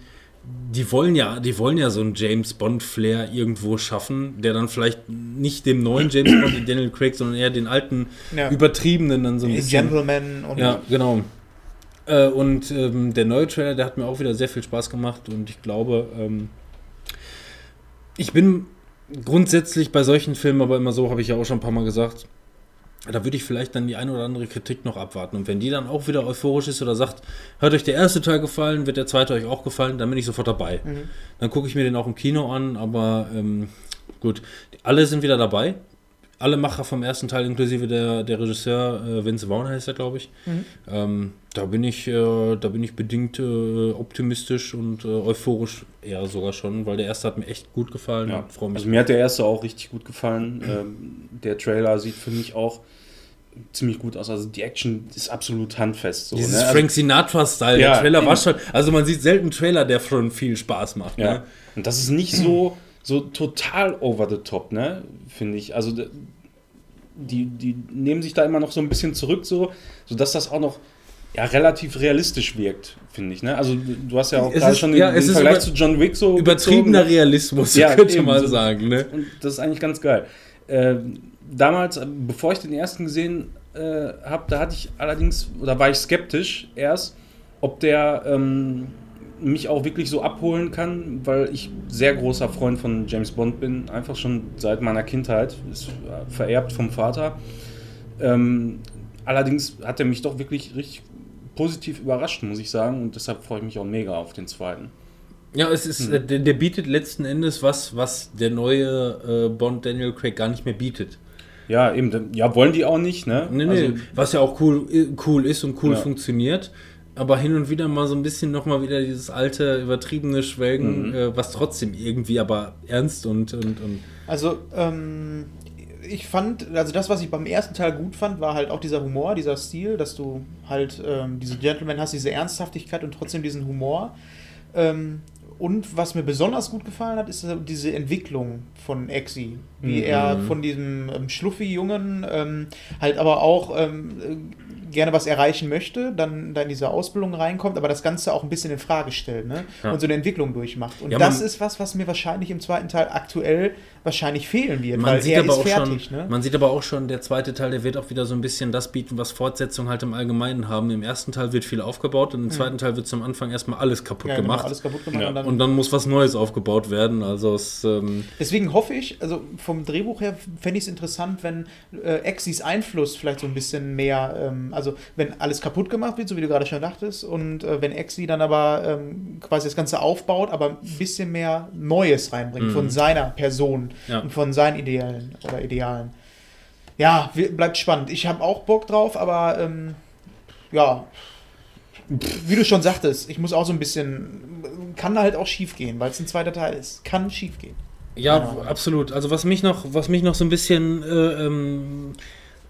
die wollen ja, die wollen ja so einen James Bond-Flair irgendwo schaffen, der dann vielleicht nicht dem neuen James Bond, den Daniel Craig, sondern eher den alten, Ja. übertriebenen dann so ein bisschen. Gentleman und Ja, genau. Äh, und ähm, der neue Trailer, der hat mir auch wieder sehr viel Spaß gemacht und ich glaube, ähm, ich bin grundsätzlich bei solchen Filmen aber immer so, habe ich ja auch schon ein paar Mal gesagt, da würde ich vielleicht dann die eine oder andere Kritik noch abwarten. Und wenn die dann auch wieder euphorisch ist oder sagt, hat euch der erste Teil gefallen, wird der zweite euch auch gefallen, dann bin ich sofort dabei. Mhm. Dann gucke ich mir den auch im Kino an, aber ähm, gut, alle sind wieder dabei. Alle Macher vom ersten Teil, inklusive der, der Regisseur äh, Vince Vaughn heißt er, glaube ich. Mhm. Ähm, da bin ich, äh, da bin ich bedingt äh, optimistisch und äh, euphorisch eher sogar schon, weil der erste hat mir echt gut gefallen. Ja. Freue mich. Also mir hat der erste auch richtig gut gefallen. (clears throat) Ähm, der Trailer sieht für mich auch ziemlich gut aus. Also die Action ist absolut handfest. So, Dieses ne? also, Frank Sinatra-Style, Ja, der Trailer war schon, also man sieht selten einen Trailer, der schon viel Spaß macht. ja. Ne? Und das ist nicht so, (clears throat) so total over the top, ne? Finde ich. Also die, die nehmen sich da immer noch so ein bisschen zurück, so, sodass das auch noch ja, relativ realistisch wirkt, finde ich. Ne? Also du hast ja auch ist- schon ja, den, es den ist Vergleich über- zu John Wick so Übertriebener gezogen. Realismus, Ja, könnte eben, man sagen. Ne? Und das ist eigentlich ganz geil. Ähm, damals, äh, bevor ich den ersten gesehen äh, habe, da hatte ich allerdings, oder war ich skeptisch erst, ob der ähm, mich auch wirklich so abholen kann, weil ich sehr großer Freund von James Bond bin, einfach schon seit meiner Kindheit, ist äh, vererbt vom Vater. Ähm, allerdings hat er mich doch wirklich richtig positiv überrascht, muss ich sagen, und deshalb freue ich mich auch mega auf den zweiten. Ja, es ist, Hm. äh, der, der bietet letzten Endes was, was der neue äh, Bond Daniel Craig gar nicht mehr bietet. Ja, eben, ja, wollen die auch nicht, ne? Nee, nee, Also, was ja auch cool, äh, cool ist und cool Ja. funktioniert. Aber hin und wieder mal so ein bisschen nochmal wieder dieses alte, übertriebene Schwelgen, Mhm. äh, was trotzdem irgendwie aber ernst und, und, und Also, ähm, ich fand, also das, was ich beim ersten Teil gut fand, war halt auch dieser Humor, dieser Stil, dass du halt ähm, diese Gentleman hast, diese Ernsthaftigkeit und trotzdem diesen Humor. Ähm, und was mir besonders gut gefallen hat, ist diese Entwicklung von Exi. Wie Mhm. er von diesem ähm, Schluffi-Jungen ähm, halt aber auch ähm, äh, gerne was erreichen möchte, dann da in diese Ausbildung reinkommt, aber das Ganze auch ein bisschen in Frage stellt ne? Ja. und so eine Entwicklung durchmacht. Und Ja, das ist was, was mir wahrscheinlich im zweiten Teil aktuell wahrscheinlich fehlen wird, Man weil sieht, er aber ist auch fertig. schon, ne? man sieht aber auch schon, der zweite Teil, der wird auch wieder so ein bisschen das bieten, was Fortsetzungen halt im Allgemeinen haben. Im ersten Teil wird viel aufgebaut und im zweiten Teil wird zum Anfang erstmal alles kaputt Mhm. ja, genau, gemacht. alles kaputt gemacht. Ja. Und dann, und dann muss was Neues aufgebaut werden. Also es, ähm, deswegen hoffe ich, also vom Drehbuch her fände ich es interessant, wenn äh, Exis Einfluss vielleicht so ein bisschen mehr, ähm, also wenn alles kaputt gemacht wird, so wie du gerade schon dachtest, und äh, wenn Exi dann aber ähm, quasi das Ganze aufbaut, aber ein bisschen mehr Neues reinbringt Mhm. von seiner Person Ja. und von seinen Idealen oder Idealen. Ja, bleibt spannend. Ich habe auch Bock drauf, aber ähm, ja, wie du schon sagtest, ich muss auch so ein bisschen, kann halt auch schief gehen, weil es ein zweiter Teil ist. Kann schief gehen. Ja, Ja. absolut. Also was mich noch, was mich noch so ein bisschen äh, ähm,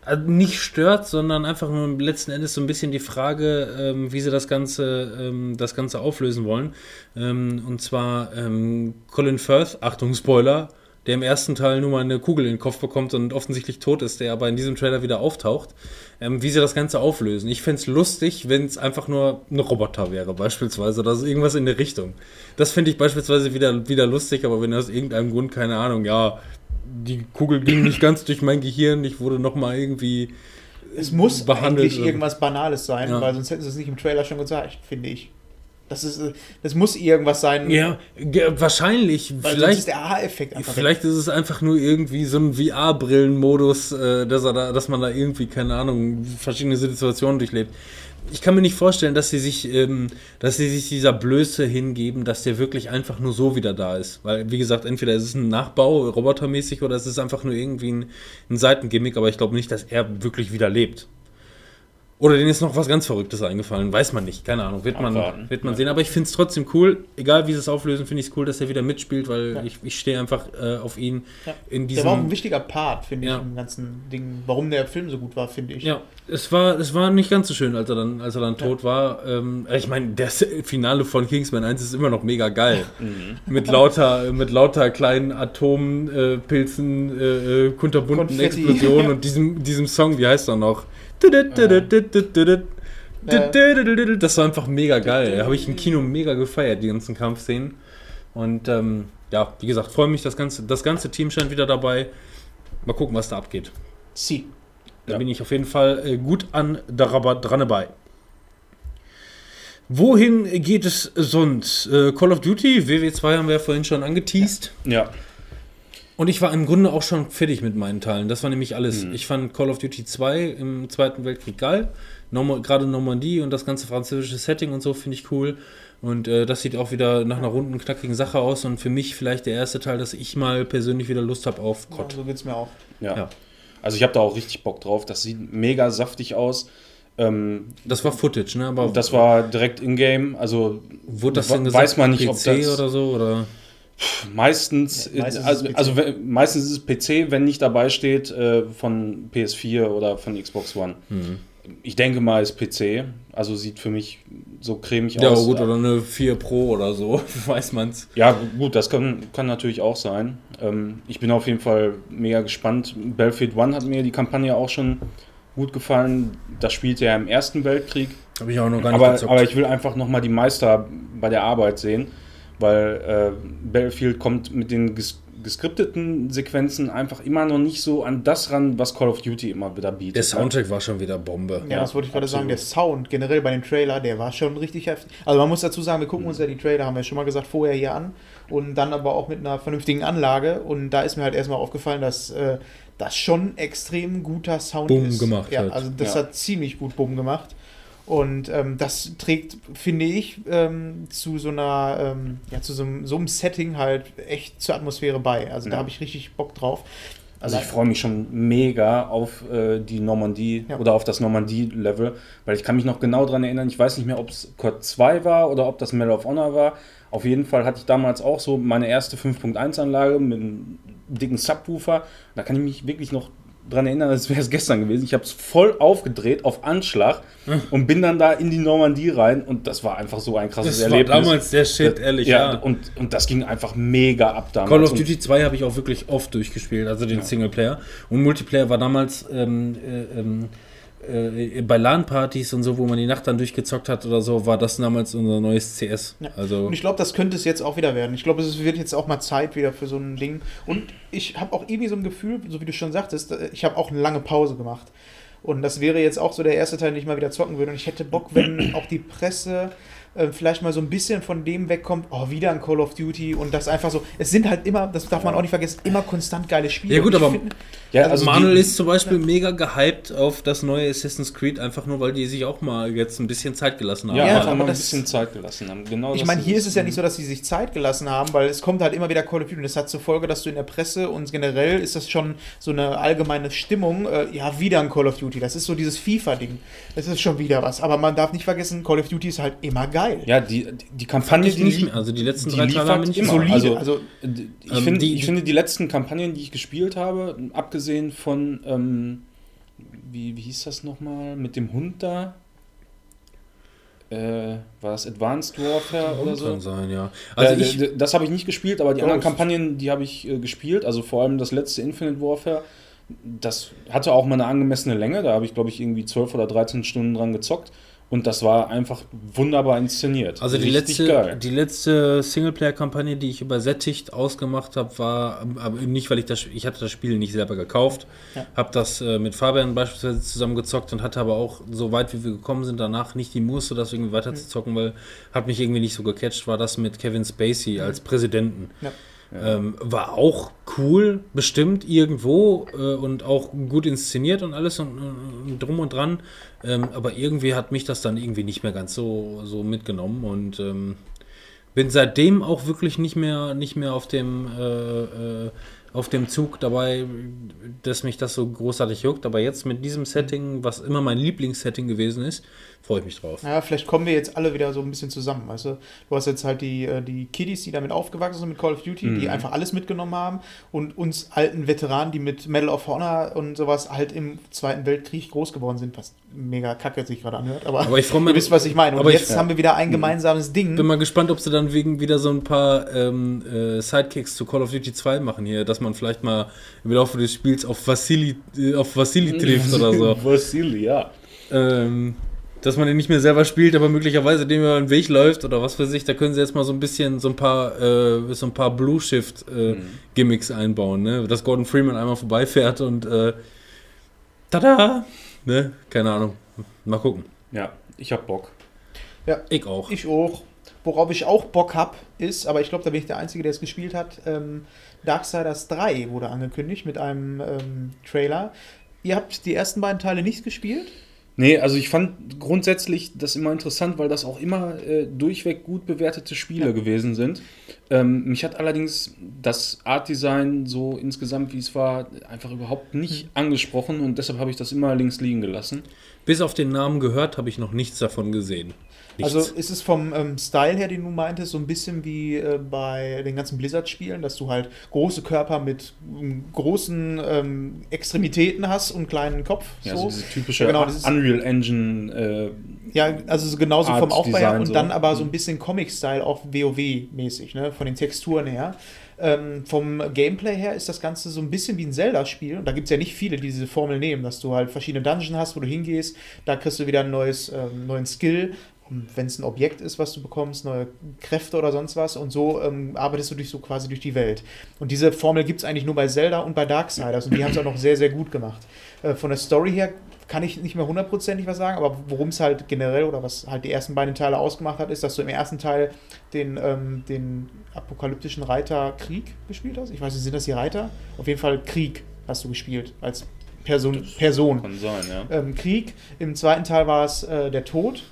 äh, nicht stört, sondern einfach nur letzten Endes so ein bisschen die Frage, ähm, wie sie das Ganze, ähm, das Ganze auflösen wollen. Ähm, und zwar ähm, Colin Firth, Achtung Spoiler, der im ersten Teil nur mal eine Kugel in den Kopf bekommt und offensichtlich tot ist, der aber in diesem Trailer wieder auftaucht, ähm, wie sie das Ganze auflösen. Ich fände es lustig, wenn es einfach nur ein Roboter wäre, beispielsweise, oder so irgendwas in der Richtung. Das finde ich beispielsweise wieder, wieder lustig, aber wenn aus irgendeinem Grund, keine Ahnung, ja, die Kugel ging nicht ganz durch mein Gehirn, ich wurde nochmal irgendwie. Es muss behandelt eigentlich irgendwas Banales sein, Ja. weil sonst hätten sie es nicht im Trailer schon gezeigt, finde ich. Das, ist, das muss irgendwas sein, Ja, wahrscheinlich, weil vielleicht. ist der Aha-Effekt einfach weg. Vielleicht ist es einfach nur irgendwie so ein VR-Brillen-Modus, äh, dass, er da, dass man da irgendwie, keine Ahnung, verschiedene Situationen durchlebt. Ich kann mir nicht vorstellen, dass sie sich, ähm, dass sie sich dieser Blöße hingeben, dass der wirklich einfach nur so wieder da ist. Weil, wie gesagt, entweder ist es ein Nachbau, robotermäßig, oder es ist einfach nur irgendwie ein, ein Seitengimmick, aber ich glaube nicht, dass er wirklich wieder lebt. Oder denen ist noch was ganz Verrücktes eingefallen, weiß man nicht, keine Ahnung, wird man, Abwarten. wird man sehen. Aber ich finde es trotzdem cool, egal wie sie es auflösen, finde ich es cool, dass er wieder mitspielt, weil Ja. ich, ich stehe einfach äh, auf ihn Ja. in Der war auch ein diesem. wichtiger Part, finde ich, Ja. im ganzen Ding. Warum der Film so gut war, finde ich. Ja, es war, es war nicht ganz so schön, als er dann, als er dann tot war. Ähm, ich meine, das Finale von Kingsman 1 ist immer noch mega geil. (laughs) mit lauter, mit lauter kleinen Atompilzen, äh, äh, äh, kunterbunten Konfetti. Explosionen (laughs) und diesem, diesem Song, wie heißt er noch? Das war einfach mega geil. Da habe ich im Kino mega gefeiert, die ganzen Kampfszenen. Und ähm, ja, wie gesagt, freue mich, das ganze, das ganze Team scheint wieder dabei. Mal gucken, was da abgeht. Sie. Da Ja. bin ich auf jeden Fall äh, gut an dran dabei. Wohin geht es sonst? Äh, Call of Duty, WW2 haben wir ja vorhin schon angeteased. Ja. Und ich war im Grunde auch schon fertig mit meinen Teilen. Das war nämlich alles. Ich fand Call of Duty 2 im Zweiten Weltkrieg geil. Gerade Normandie und das ganze französische Setting und so finde ich cool. Und äh, das sieht auch wieder nach einer runden, knackigen Sache aus. Und für mich vielleicht der erste Teil, dass ich mal persönlich wieder Lust habe auf Ja, COD. so geht's mir auch. Ja. Ja. Also ich habe da auch richtig Bock drauf. Das sieht mega saftig aus. Ähm, Das war Footage, ne? Aber das war direkt in-game. Also wurde das denn gesagt? weiß man nicht, ob PC das oder so? Oder? Meistens, Ja, meistens also, ist es PC. also wenn- meistens ist es PC, wenn nicht dabei steht äh, von PS4 oder von Xbox One. Hm. Ich denke mal, ist PC. Also sieht für mich so cremig Ja, aus. gut, oder eine 4 Pro oder so, (laughs) weiß man's. Ja, gut, das kann, kann natürlich auch sein. Ähm, ich bin auf jeden Fall mega gespannt. Battlefield One hat mir die Kampagne auch schon gut gefallen. Das spielte ja im Ersten Weltkrieg. Habe ich auch noch gar nicht Aber, gezockt. aber ich will einfach nochmal die Meister bei der Arbeit sehen, weil äh, Battlefield kommt mit den ges geskripteten Sequenzen einfach immer noch nicht so an das ran, was Call of Duty immer wieder bietet. der Soundtrack war schon wieder Bombe. Ja, Ja, das wollte ich gerade sagen. Der Sound generell bei dem Trailer, der war schon richtig heftig. Also man muss dazu sagen, wir gucken uns ja die Trailer, haben wir schon mal gesagt, vorher hier an. Und dann aber auch mit einer vernünftigen Anlage. Und da ist mir halt erstmal aufgefallen, dass äh, das schon extrem guter Sound Bumm ist. gemacht Ja, hat. also das Ja. hat ziemlich gut Bumm gemacht. Und ähm, das trägt, finde ich, ähm, zu so einer, ähm, ja, zu so einem, so einem Setting halt echt zur Atmosphäre bei. Also da Ja. habe ich richtig Bock drauf. Also ich freue mich schon mega auf äh, die Normandie Ja. oder auf das Normandie-Level, weil ich kann mich noch genau daran erinnern, ich weiß nicht mehr, ob es COD 2 war oder ob das Medal of Honor war. Auf jeden Fall hatte ich damals auch so meine erste 5.1-Anlage mit einem dicken Subwoofer. Da kann ich mich wirklich noch dran erinnern, als wäre es gestern gewesen. Ich habe es voll aufgedreht auf Anschlag und bin dann da in die Normandie rein und das war einfach so ein krasses Das war Erlebnis. damals der Shit, ehrlich, ja, ja. Und, und das ging einfach mega ab damals. Call of Duty 2 habe ich auch wirklich oft durchgespielt, also den Singleplayer. Und Multiplayer war damals ähm, äh, ähm, äh, bei LAN-Partys und so, wo man die Nacht dann durchgezockt hat oder so, war das damals unser neues CS. Ja. Also Und ich glaube, das könnte es jetzt auch wieder werden. Ich glaube, es wird jetzt auch mal Zeit wieder für so ein Ding. Und ich habe auch irgendwie so ein Gefühl, so wie du schon sagtest, äh, ich habe auch eine lange Pause gemacht. Und das wäre jetzt auch so der erste Teil, den ich mal wieder zocken würde. Und ich hätte Bock, wenn auch die Presse äh, vielleicht mal so ein bisschen von dem wegkommt, oh, wieder ein Call of Duty und das einfach so. Es sind halt immer, das darf man auch nicht vergessen, immer konstant geile Spiele. Ja, gut, aber- finde- ja, also also Manuel die- ist zum Beispiel mega gehypt auf das neue Assassin's Creed, einfach nur, weil die sich auch mal jetzt ein bisschen Zeit gelassen haben. Ja, Ja, aber mal ein bisschen Zeit gelassen haben. Genau Ich meine, hier ist es ja nicht so, dass sie sich Zeit gelassen haben, weil es kommt halt immer wieder Call of Duty und das hat zur Folge, dass du in der Presse und generell ist das schon so eine allgemeine Stimmung, äh, ja, wieder ein Call of Duty. Das ist so dieses FIFA-Ding. Das ist schon wieder was. Aber man darf nicht vergessen, Call of Duty ist halt immer geil. Ja, die, die Kampagne, die, nicht mehr. Also die letzten die drei Teile haben nicht immer. Solide. Also, Also, d- ich, Ähm, finde, die- ich finde, die letzten Kampagnen, die ich gespielt habe, abgesehen von, ähm, wie, wie hieß das nochmal, mit dem Hund da? Äh, war das Advanced Warfare oder so? Kann sein, ja. Also Also ich, das habe ich nicht gespielt, aber die anderen Ghost. Kampagnen, die habe ich äh, gespielt. Also vor allem das letzte Infinite Warfare. Das hatte auch mal eine angemessene Länge. Da habe ich, glaube ich, irgendwie 12 oder 13 Stunden dran gezockt. Und das war einfach wunderbar inszeniert. Also die Richtig letzte, die letzte Singleplayer-Kampagne, die ich übersättigt ausgemacht habe, war, aber nicht, weil ich das, ich hatte das Spiel nicht selber gekauft, Ja. habe das äh, mit Fabian beispielsweise zusammen gezockt und hatte aber auch, so weit wie wir gekommen sind, danach nicht die Muße, das irgendwie weiter zu zocken, weil hat mich irgendwie nicht so gecatcht, war das mit Kevin Spacey als Präsidenten. Ja. Ähm, war auch cool, bestimmt irgendwo äh, und auch gut inszeniert und alles und, und drum und dran. Ähm, aber irgendwie hat mich das dann irgendwie nicht mehr ganz so, so mitgenommen und ähm, bin seitdem auch wirklich nicht mehr, nicht mehr auf dem äh, äh, auf dem Zug dabei, dass mich das so großartig juckt. Aber jetzt mit diesem Setting, was immer mein Lieblingssetting gewesen ist, freue ich mich drauf. naja, vielleicht kommen wir jetzt alle wieder so ein bisschen zusammen. Weißt du? du hast jetzt halt die, äh, die Kiddies, die damit aufgewachsen sind mit Call of Duty, die einfach alles mitgenommen haben und uns alten Veteranen, die mit Medal of Honor und sowas halt im Zweiten Weltkrieg groß geworden sind, was mega kacke sich gerade anhört. Aber, Aber ich freu mich- ihr wisst, was ich meine. Und aber ich- jetzt haben wir wieder ein gemeinsames Ding. Bin mal gespannt, ob sie dann wegen wieder so ein paar ähm, äh, Sidekicks zu Call of Duty 2 machen hier, dass man vielleicht mal im Laufe des Spiels auf Vassili, äh, auf Vassili (laughs) trifft oder so. Vassili, ja. ähm, dass man den nicht mehr selber spielt, aber möglicherweise dem über den Weg läuft oder was weiß ich, da können sie jetzt mal so ein bisschen so ein paar, äh, so ein paar Blue Shift äh, Gimmicks einbauen, ne? Dass Gordon Freeman einmal vorbeifährt und äh, tada! Ne? Keine Ahnung. Mal gucken. Ja, ich hab Bock. Ich auch. Ich auch. worauf ich auch Bock habe, ist, aber ich glaube, da bin ich der Einzige, der es gespielt hat, ähm, Darksiders 3 wurde angekündigt mit einem ähm, Trailer. Ihr habt die ersten beiden Teile nicht gespielt? Nee, also ich fand grundsätzlich das immer interessant, weil das auch immer äh, durchweg gut bewertete Spiele Ja. gewesen sind. Ähm, mich hat allerdings das Art-Design so insgesamt, wie es war, einfach überhaupt nicht angesprochen und deshalb habe ich das immer links liegen gelassen. Bis auf den Namen gehört, habe ich noch nichts davon gesehen. Nichts. Also ist es vom ähm, Style her, den du meintest, so ein bisschen wie äh, bei den ganzen Blizzard-Spielen, dass du halt große Körper mit ähm, großen ähm, Extremitäten hast und einen kleinen Kopf. Ja, so. so diese typische Genau, das ist- Unreal Engine. Äh, Ja, also so genauso vom Art Aufbau her und so. dann aber so ein bisschen Comic-Style, auch WoW-mäßig, ne? von den Texturen her. Ähm, vom Gameplay her ist das Ganze so ein bisschen wie ein Zelda-Spiel. Und da gibt es ja nicht viele, die diese Formel nehmen, dass du halt verschiedene Dungeons hast, wo du hingehst. Da kriegst du wieder einen neues, ähm, neuen Skill. Wenn es ein Objekt ist, was du bekommst, neue Kräfte oder sonst was. Und so ähm, arbeitest du dich so quasi durch die Welt. Und diese Formel gibt es eigentlich nur bei Zelda und bei Darksiders. Und die haben es auch noch sehr, sehr gut gemacht. Äh, von der Story her kann ich nicht mehr hundertprozentig was sagen, aber worum es halt generell oder was halt die ersten beiden Teile ausgemacht hat, ist, dass du im ersten Teil den, ähm, den apokalyptischen Reiter Krieg gespielt hast. Ich weiß nicht, sind das die Reiter? Auf jeden Fall Krieg hast du gespielt als Person. Person. kann sein, ja. Ähm, Krieg. Im zweiten Teil war es äh, der Tod.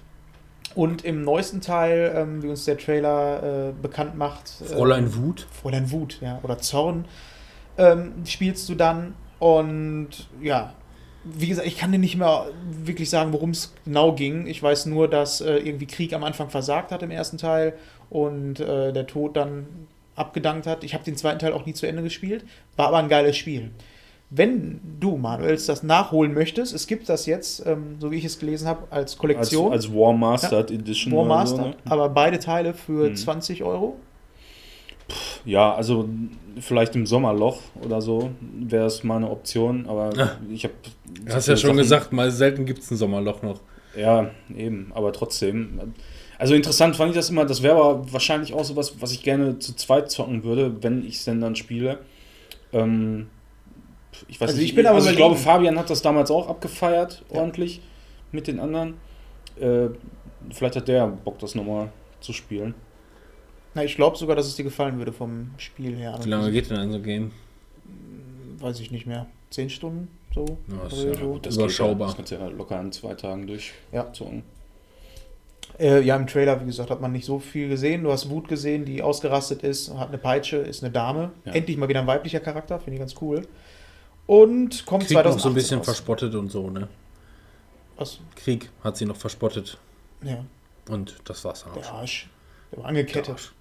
Und im neuesten Teil, ähm, wie uns der Trailer äh, bekannt macht, äh, Fräulein Wut. Fräulein Wut, ja, oder Zorn, ähm, spielst du dann. Und ja, wie gesagt, ich kann dir nicht mehr wirklich sagen, worum es genau ging. Ich weiß nur, dass äh, irgendwie Krieg am Anfang versagt hat im ersten Teil und äh, der Tod dann abgedankt hat. Ich habe den zweiten Teil auch nie zu Ende gespielt, war aber ein geiles Spiel. Wenn du, Manuel, das nachholen möchtest, es gibt das jetzt, ähm, so wie ich es gelesen habe, als Als, Kollektion, als War Mastered Edition. War oder Master, So, ne? aber beide Teile für Mhm. 20 Euro. Ja, also vielleicht im Sommerloch oder so wäre es mal eine Option, aber Ah. ich habe. Du hast ja schon gesagt, mal selten gibt es ein Sommerloch noch. Ja, eben, aber trotzdem. Also interessant fand ich das immer, das wäre aber wahrscheinlich auch sowas, was ich gerne zu zweit zocken würde, wenn ich es denn dann spiele. Ähm, ich weiß Also nicht, ich bin aber also ich glaube. Fabian hat das damals auch abgefeiert, Ja. ordentlich, mit den anderen. Äh, vielleicht hat der Bock, das nochmal zu spielen. Na, ich glaube sogar, dass es dir gefallen würde vom Spiel her. Wie lange geht denn ein so Game? Weiß ich nicht mehr. Zehn Stunden? So? Ja, ist Oder ja so. gut. Das Überschaubar. Geht, ja. das kannst du ja locker in zwei Tagen durchzocken. Ja. Äh, ja, im Trailer, wie gesagt, hat man nicht so viel gesehen. Du hast Wut gesehen, die ausgerastet ist, hat eine Peitsche, ist eine Dame. Ja. Endlich mal wieder ein weiblicher Charakter, finde ich ganz cool. Und kommt Krieg noch 2018 so ein bisschen raus. verspottet und so, ne? Was? Krieg hat sie noch verspottet. Ja, Und das war's dann auch der. Arsch. Der war angekettet.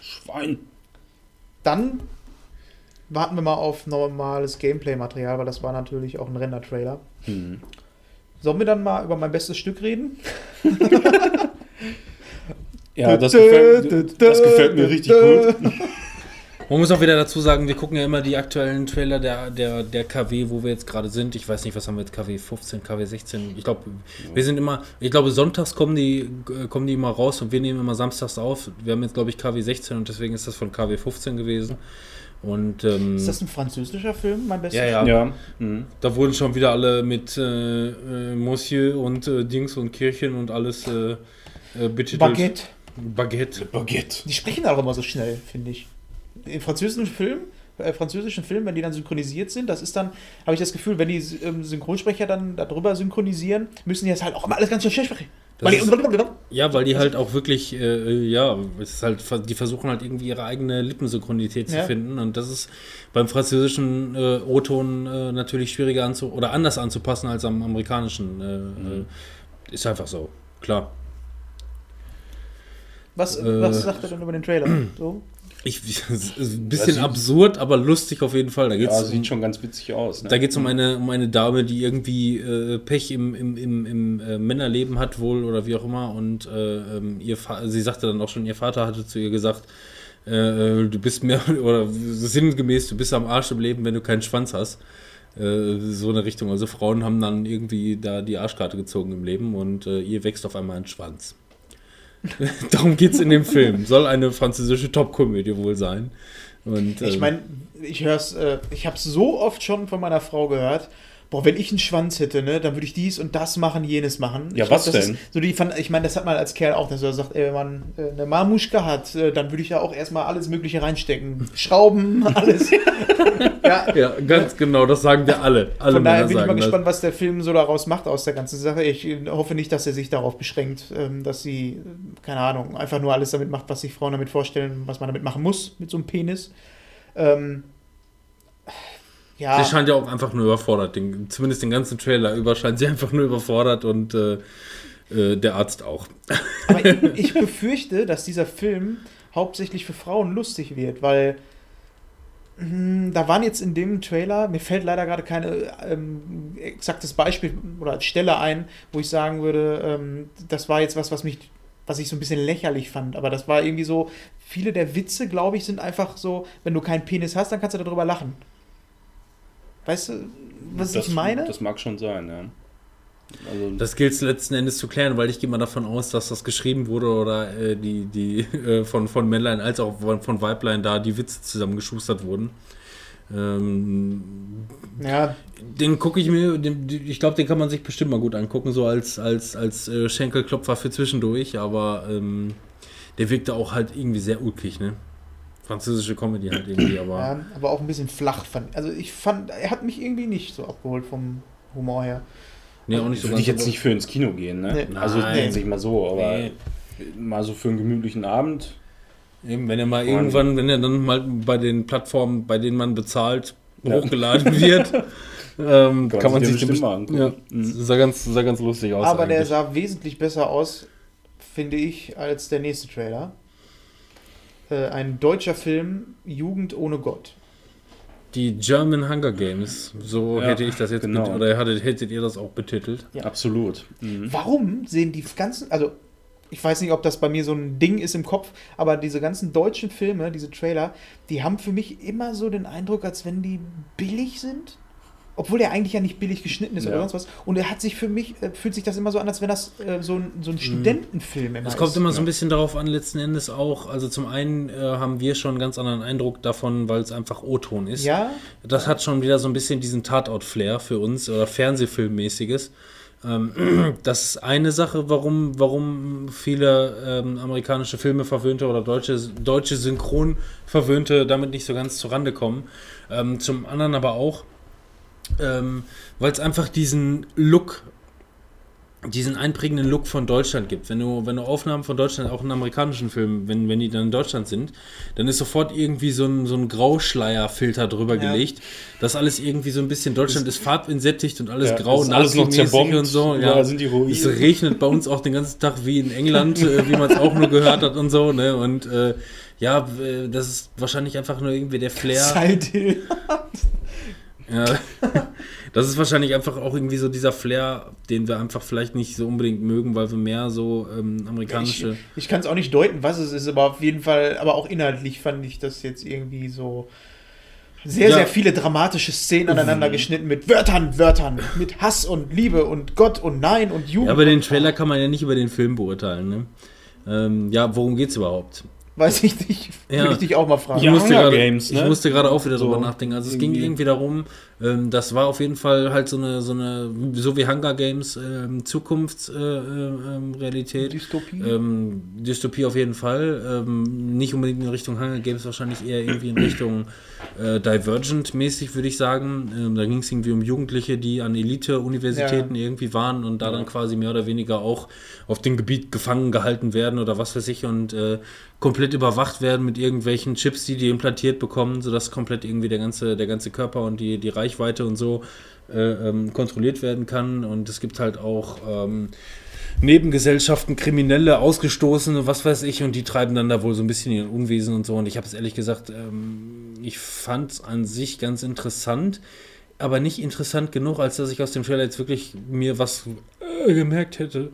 Schwein. Dann warten wir mal auf normales Gameplay-Material, weil das war natürlich auch ein Render-Trailer. Hm. Sollen wir dann mal über mein bestes Stück reden? (laughs) Ja, das gefällt, (laughs) das gefällt mir richtig gut. (laughs) Man muss auch wieder dazu sagen, wir gucken ja immer die aktuellen Trailer der, der, der KW, wo wir jetzt gerade sind. Ich weiß nicht, was haben wir jetzt, KW 15, KW 16. Ich glaube, wir sind immer, ich glaube, sonntags kommen die, äh, kommen die immer raus und wir nehmen immer samstags auf. Wir haben jetzt, glaube ich, KW 16 und deswegen ist das von KW 15 gewesen. Und ähm, Ist das ein französischer Film, mein bestes ja, ja, Ja. Hm. da wurden schon wieder alle mit äh, äh, Monsieur und äh, Dings und Kirchen und alles äh, äh. Baguette. Baguette. Baguette. Die sprechen auch immer so schnell, finde ich. In französischen Filmen, äh, französischen Filmen, wenn die dann synchronisiert sind, das ist dann, habe ich das Gefühl, wenn die ähm, Synchronsprecher dann darüber synchronisieren, müssen die jetzt halt auch immer alles ganz schön sprechen. Das Weil ist- Ja, weil die halt auch wirklich, äh, ja, es ist halt, die versuchen halt irgendwie ihre eigene Lippensynchronität zu Ja. finden und das ist beim französischen äh, O-Ton äh, natürlich schwieriger anzu oder anders anzupassen als am amerikanischen. Äh, Mhm. äh, ist einfach so, klar. was, Äh, was sagt er denn über den Trailer? So? Ich, (laughs) ein bisschen sieht- absurd, aber lustig auf jeden Fall. Da geht's Ja, um, sieht schon ganz witzig aus. Ne? Da geht es um eine, um eine Dame, die irgendwie äh, Pech im, im, im, im äh, Männerleben hat wohl oder wie auch immer. Und äh, ähm, ihr Fa sie sagte dann auch schon, ihr Vater hatte zu ihr gesagt, äh, äh, du bist mehr, (laughs) oder sinngemäß, du bist am Arsch im Leben, wenn du keinen Schwanz hast. Äh, so eine Richtung. Also Frauen haben dann irgendwie da die Arschkarte gezogen im Leben und äh, ihr wächst auf einmal ein Schwanz. (laughs) Darum geht es in dem Film. Soll eine französische Top-Komödie wohl sein. Und, Ich ähm, meine, ich höre es, äh, ich habe es so oft schon von meiner Frau gehört. Boah, wenn ich einen Schwanz hätte, ne, dann würde ich dies und das machen, jenes machen. Ja, ich was das denn? Ist, so die, fand- ich meine, das hat man als Kerl auch, dass er sagt, ey, wenn man äh, eine Marmuschka hat, äh, dann würde ich da auch erstmal alles Mögliche reinstecken. (laughs) Schrauben, alles. (laughs) ja, Ja, ganz genau, das sagen wir alle. Alle von daher Männer bin ich mal das. gespannt, was der Film so daraus macht aus der ganzen Sache. Ich äh, hoffe nicht, dass er sich darauf beschränkt, ähm, dass sie, keine Ahnung, einfach nur alles damit macht, was sich Frauen damit vorstellen, was man damit machen muss, mit so einem Penis. Ähm, ja, Sie scheint ja auch einfach nur überfordert. Den, zumindest den ganzen Trailer über scheint sie einfach nur überfordert und äh, äh, der Arzt auch. aber ich, (laughs) ich befürchte, dass dieser Film hauptsächlich für Frauen lustig wird, weil mh, da waren jetzt in dem Trailer, mir fällt leider gerade kein ähm, exaktes Beispiel oder Stelle ein, wo ich sagen würde, ähm, das war jetzt was, was mich, was ich so ein bisschen lächerlich fand. Aber das war irgendwie so, viele der Witze, glaube ich, sind einfach so, wenn du keinen Penis hast, dann kannst du darüber lachen. Weißt du, was das, ich meine? Das mag schon sein, ja. Also, Das gilt es letzten Endes zu klären, weil ich gehe mal davon aus, dass das geschrieben wurde oder äh, die, die (laughs) äh, von, von Männlein als auch von, von Weiblein da die Witze zusammengeschustert wurden. Ähm, ja, den gucke ich mir, den, ich glaube, den kann man sich bestimmt mal gut angucken, so als, als, als äh, Schenkelklopfer für zwischendurch, aber ähm, der wirkte auch halt irgendwie sehr ulkig, ne? Französische Comedy halt irgendwie, aber. ja, aber auch ein bisschen flach fand. Also ich fand, er hat mich irgendwie nicht so abgeholt vom Humor her. Nee, auch nicht so würde ich jetzt nicht für ins Kino gehen, ne? Nee. Also Nein. nicht mal so, aber Nee. mal so für einen gemütlichen Abend. Eben, wenn er mal Kann man- irgendwann, wenn er dann mal bei den Plattformen, bei denen man bezahlt, Ja. hochgeladen (laughs) wird, ähm, kann, man sich den mal angucken. Ja, Mhm. sah ganz, sah ganz lustig aus. Aber der eigentlich. sah wesentlich besser aus, finde ich, als der nächste Trailer. Äh, ein deutscher Film, Jugend ohne Gott. Die German Hunger Games, so Ja, hätte ich das jetzt genau. oder hattet, hättet ihr das auch betitelt? Ja. Absolut. Mhm. Warum sehen die ganzen, also ich weiß nicht, ob das bei mir so ein Ding ist im Kopf, aber diese ganzen deutschen Filme, diese Trailer, die haben für mich immer so den Eindruck, als wenn die billig sind. Obwohl der eigentlich ja nicht billig geschnitten ist oder Ja. sonst was. Und er hat sich für mich, äh, fühlt sich das immer so an, als wenn das äh, so, ein, so ein Studentenfilm immer Es kommt ist. immer so ein ja. bisschen darauf an, letzten Endes auch. Also zum einen äh, haben wir schon einen ganz anderen Eindruck davon, weil es einfach O-Ton ist. Ja, Das hat schon wieder so ein bisschen diesen Tatort-Flair für uns oder Fernsehfilmmäßiges. Ähm, (clears throat) das ist eine Sache, warum, warum viele ähm, amerikanische Filme verwöhnte oder deutsche, deutsche Synchron-Verwöhnte damit nicht so ganz zurande kommen. Ähm, zum anderen aber auch, ähm, weil es einfach diesen Look, diesen einprägenden Look von Deutschland gibt. Wenn du, wenn du Aufnahmen von Deutschland, auch in amerikanischen Filmen, wenn, wenn die dann in Deutschland sind, dann ist sofort irgendwie so ein, so ein Grauschleierfilter drüber Ja. gelegt. Das alles irgendwie so ein bisschen, Deutschland ist farbinsättigt und alles Ja, grau, das ist alles noch nazimäßig und so. Ja, sind die Ruinen. Es regnet bei uns auch den ganzen Tag wie in England, äh, wie man es auch nur gehört hat und so. Ne? Und äh, ja, das ist wahrscheinlich einfach nur irgendwie der Flair. Hill. (laughs) Ja. (laughs) Das ist wahrscheinlich einfach auch irgendwie so dieser Flair, den wir einfach vielleicht nicht so unbedingt mögen, weil wir mehr so ähm, Ich, amerikanische. ich kann es auch nicht deuten, was es ist, aber auf jeden Fall, aber auch inhaltlich fand ich das jetzt irgendwie so sehr, Ja. sehr viele dramatische Szenen aneinander geschnitten mit Wörtern, Wörtern, mit Hass und Liebe und Gott und Nein und Jugend. Ja, aber den Trailer kann man ja nicht über den Film beurteilen. Ne? Ähm, ja, worum geht's überhaupt? Weiß ich nicht, Ja. würde ich dich auch mal fragen. Ich Ja, musste Hunger gerade, Games, ne? ich musste gerade auch wieder So, drüber nachdenken. Also es ging irgendwie. irgendwie darum, ähm, das war auf jeden Fall halt so eine, so eine, so wie Hunger Games, ähm, Zukunftsrealität. Äh, ähm, Realität. Dystopie. Ähm, Dystopie auf jeden Fall. Ähm, nicht unbedingt in Richtung Hunger Games, wahrscheinlich eher irgendwie in Richtung äh, Divergent-mäßig, würde ich sagen. Ähm, da ging es irgendwie um Jugendliche, die an Elite-Universitäten irgendwie waren und da dann quasi mehr oder weniger auch auf dem Gebiet gefangen gehalten werden oder was weiß ich und äh, komplett überwacht werden mit irgendwelchen Chips, die die implantiert bekommen, sodass komplett irgendwie der ganze, der ganze Körper und die, die Reichweite und so äh, ähm, kontrolliert werden kann. Und es gibt halt auch ähm, Nebengesellschaften, Kriminelle, Ausgestoßene, was weiß ich, und die treiben dann da wohl so ein bisschen ihren Unwesen und so. Und ich habe es ehrlich gesagt, ähm, ich fand es an sich ganz interessant, aber nicht interessant genug, als dass ich aus dem Trailer jetzt wirklich mir was äh, gemerkt hätte.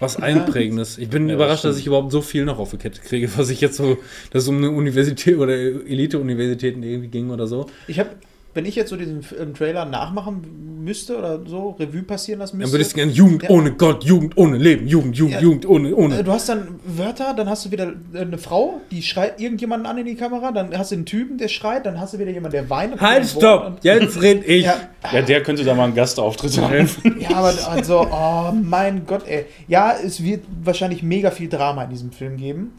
Was (laughs) Einprägendes. Ich bin Ja, überrascht, das dass ich überhaupt so viel noch auf die Kette kriege, (laughs) was ich jetzt so, dass es um eine Universität oder Elite-Universitäten irgendwie ging oder so. Ich habe wenn ich jetzt so diesen F- äh, Trailer nachmachen müsste oder so, Revue passieren lassen Dann müsste. würdest du gerne Jugend Ja. ohne Gott, Jugend ohne Leben, Jugend, Jugend, Ja. Jugend ohne, Äh, ohne. Du hast dann Wörter, dann hast du wieder äh, eine Frau, die schreit irgendjemanden an in die Kamera, dann hast du einen Typen, der schreit, dann hast du wieder jemanden, der weint. und Halt, stopp! Jetzt red (laughs) ich! Ja, Ja, der könnte da mal einen Gastauftritt haben. (laughs) ja, aber also, oh mein Gott, ey. Ja, es wird wahrscheinlich mega viel Drama in diesem Film geben.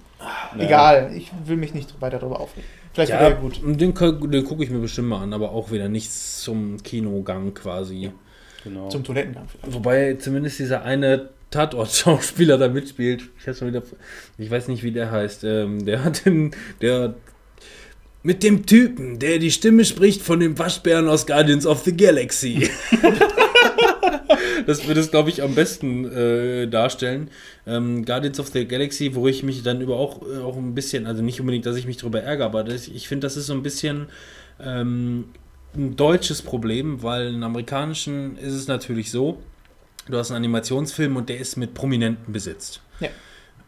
Egal, ich will mich nicht weiter darüber aufregen. Vielleicht Ja, wird er gut. den, den gucke ich mir bestimmt mal an, aber auch wieder nichts zum Kinogang quasi. Genau. Zum Toilettengang vielleicht. Wobei zumindest dieser eine Tatort-Schauspieler da mitspielt. Ich, hab schon wieder, ich weiß nicht, wie der heißt. Ähm, der hat den, der mit dem Typen, der die Stimme spricht von dem Waschbären aus Guardians of the Galaxy. (laughs) (laughs) das würde es, glaube ich, am besten äh, darstellen. Ähm, Guardians of the Galaxy, wo ich mich dann über auch, äh, auch ein bisschen, also nicht unbedingt, dass ich mich darüber ärgere, aber das, ich finde, das ist so ein bisschen ähm, ein deutsches Problem, weil in amerikanischen ist es natürlich so, du hast einen Animationsfilm und der ist mit Prominenten besetzt. Ja.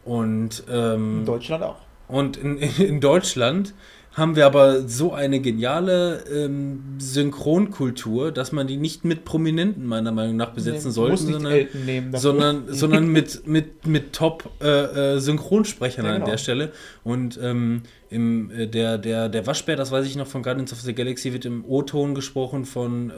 Und, ähm, In Deutschland auch. und in, in Deutschland haben wir aber so eine geniale ähm, Synchronkultur, dass man die nicht mit Prominenten meiner Meinung nach besetzen Nee, sollte, sondern, nehmen sondern, (laughs) sondern mit, mit, mit Top-Synchronsprechern Ja, an genau. der Stelle. Und ähm, im, äh, der, der, der Waschbär, das weiß ich noch von Guardians of the Galaxy, wird im O-Ton gesprochen von äh,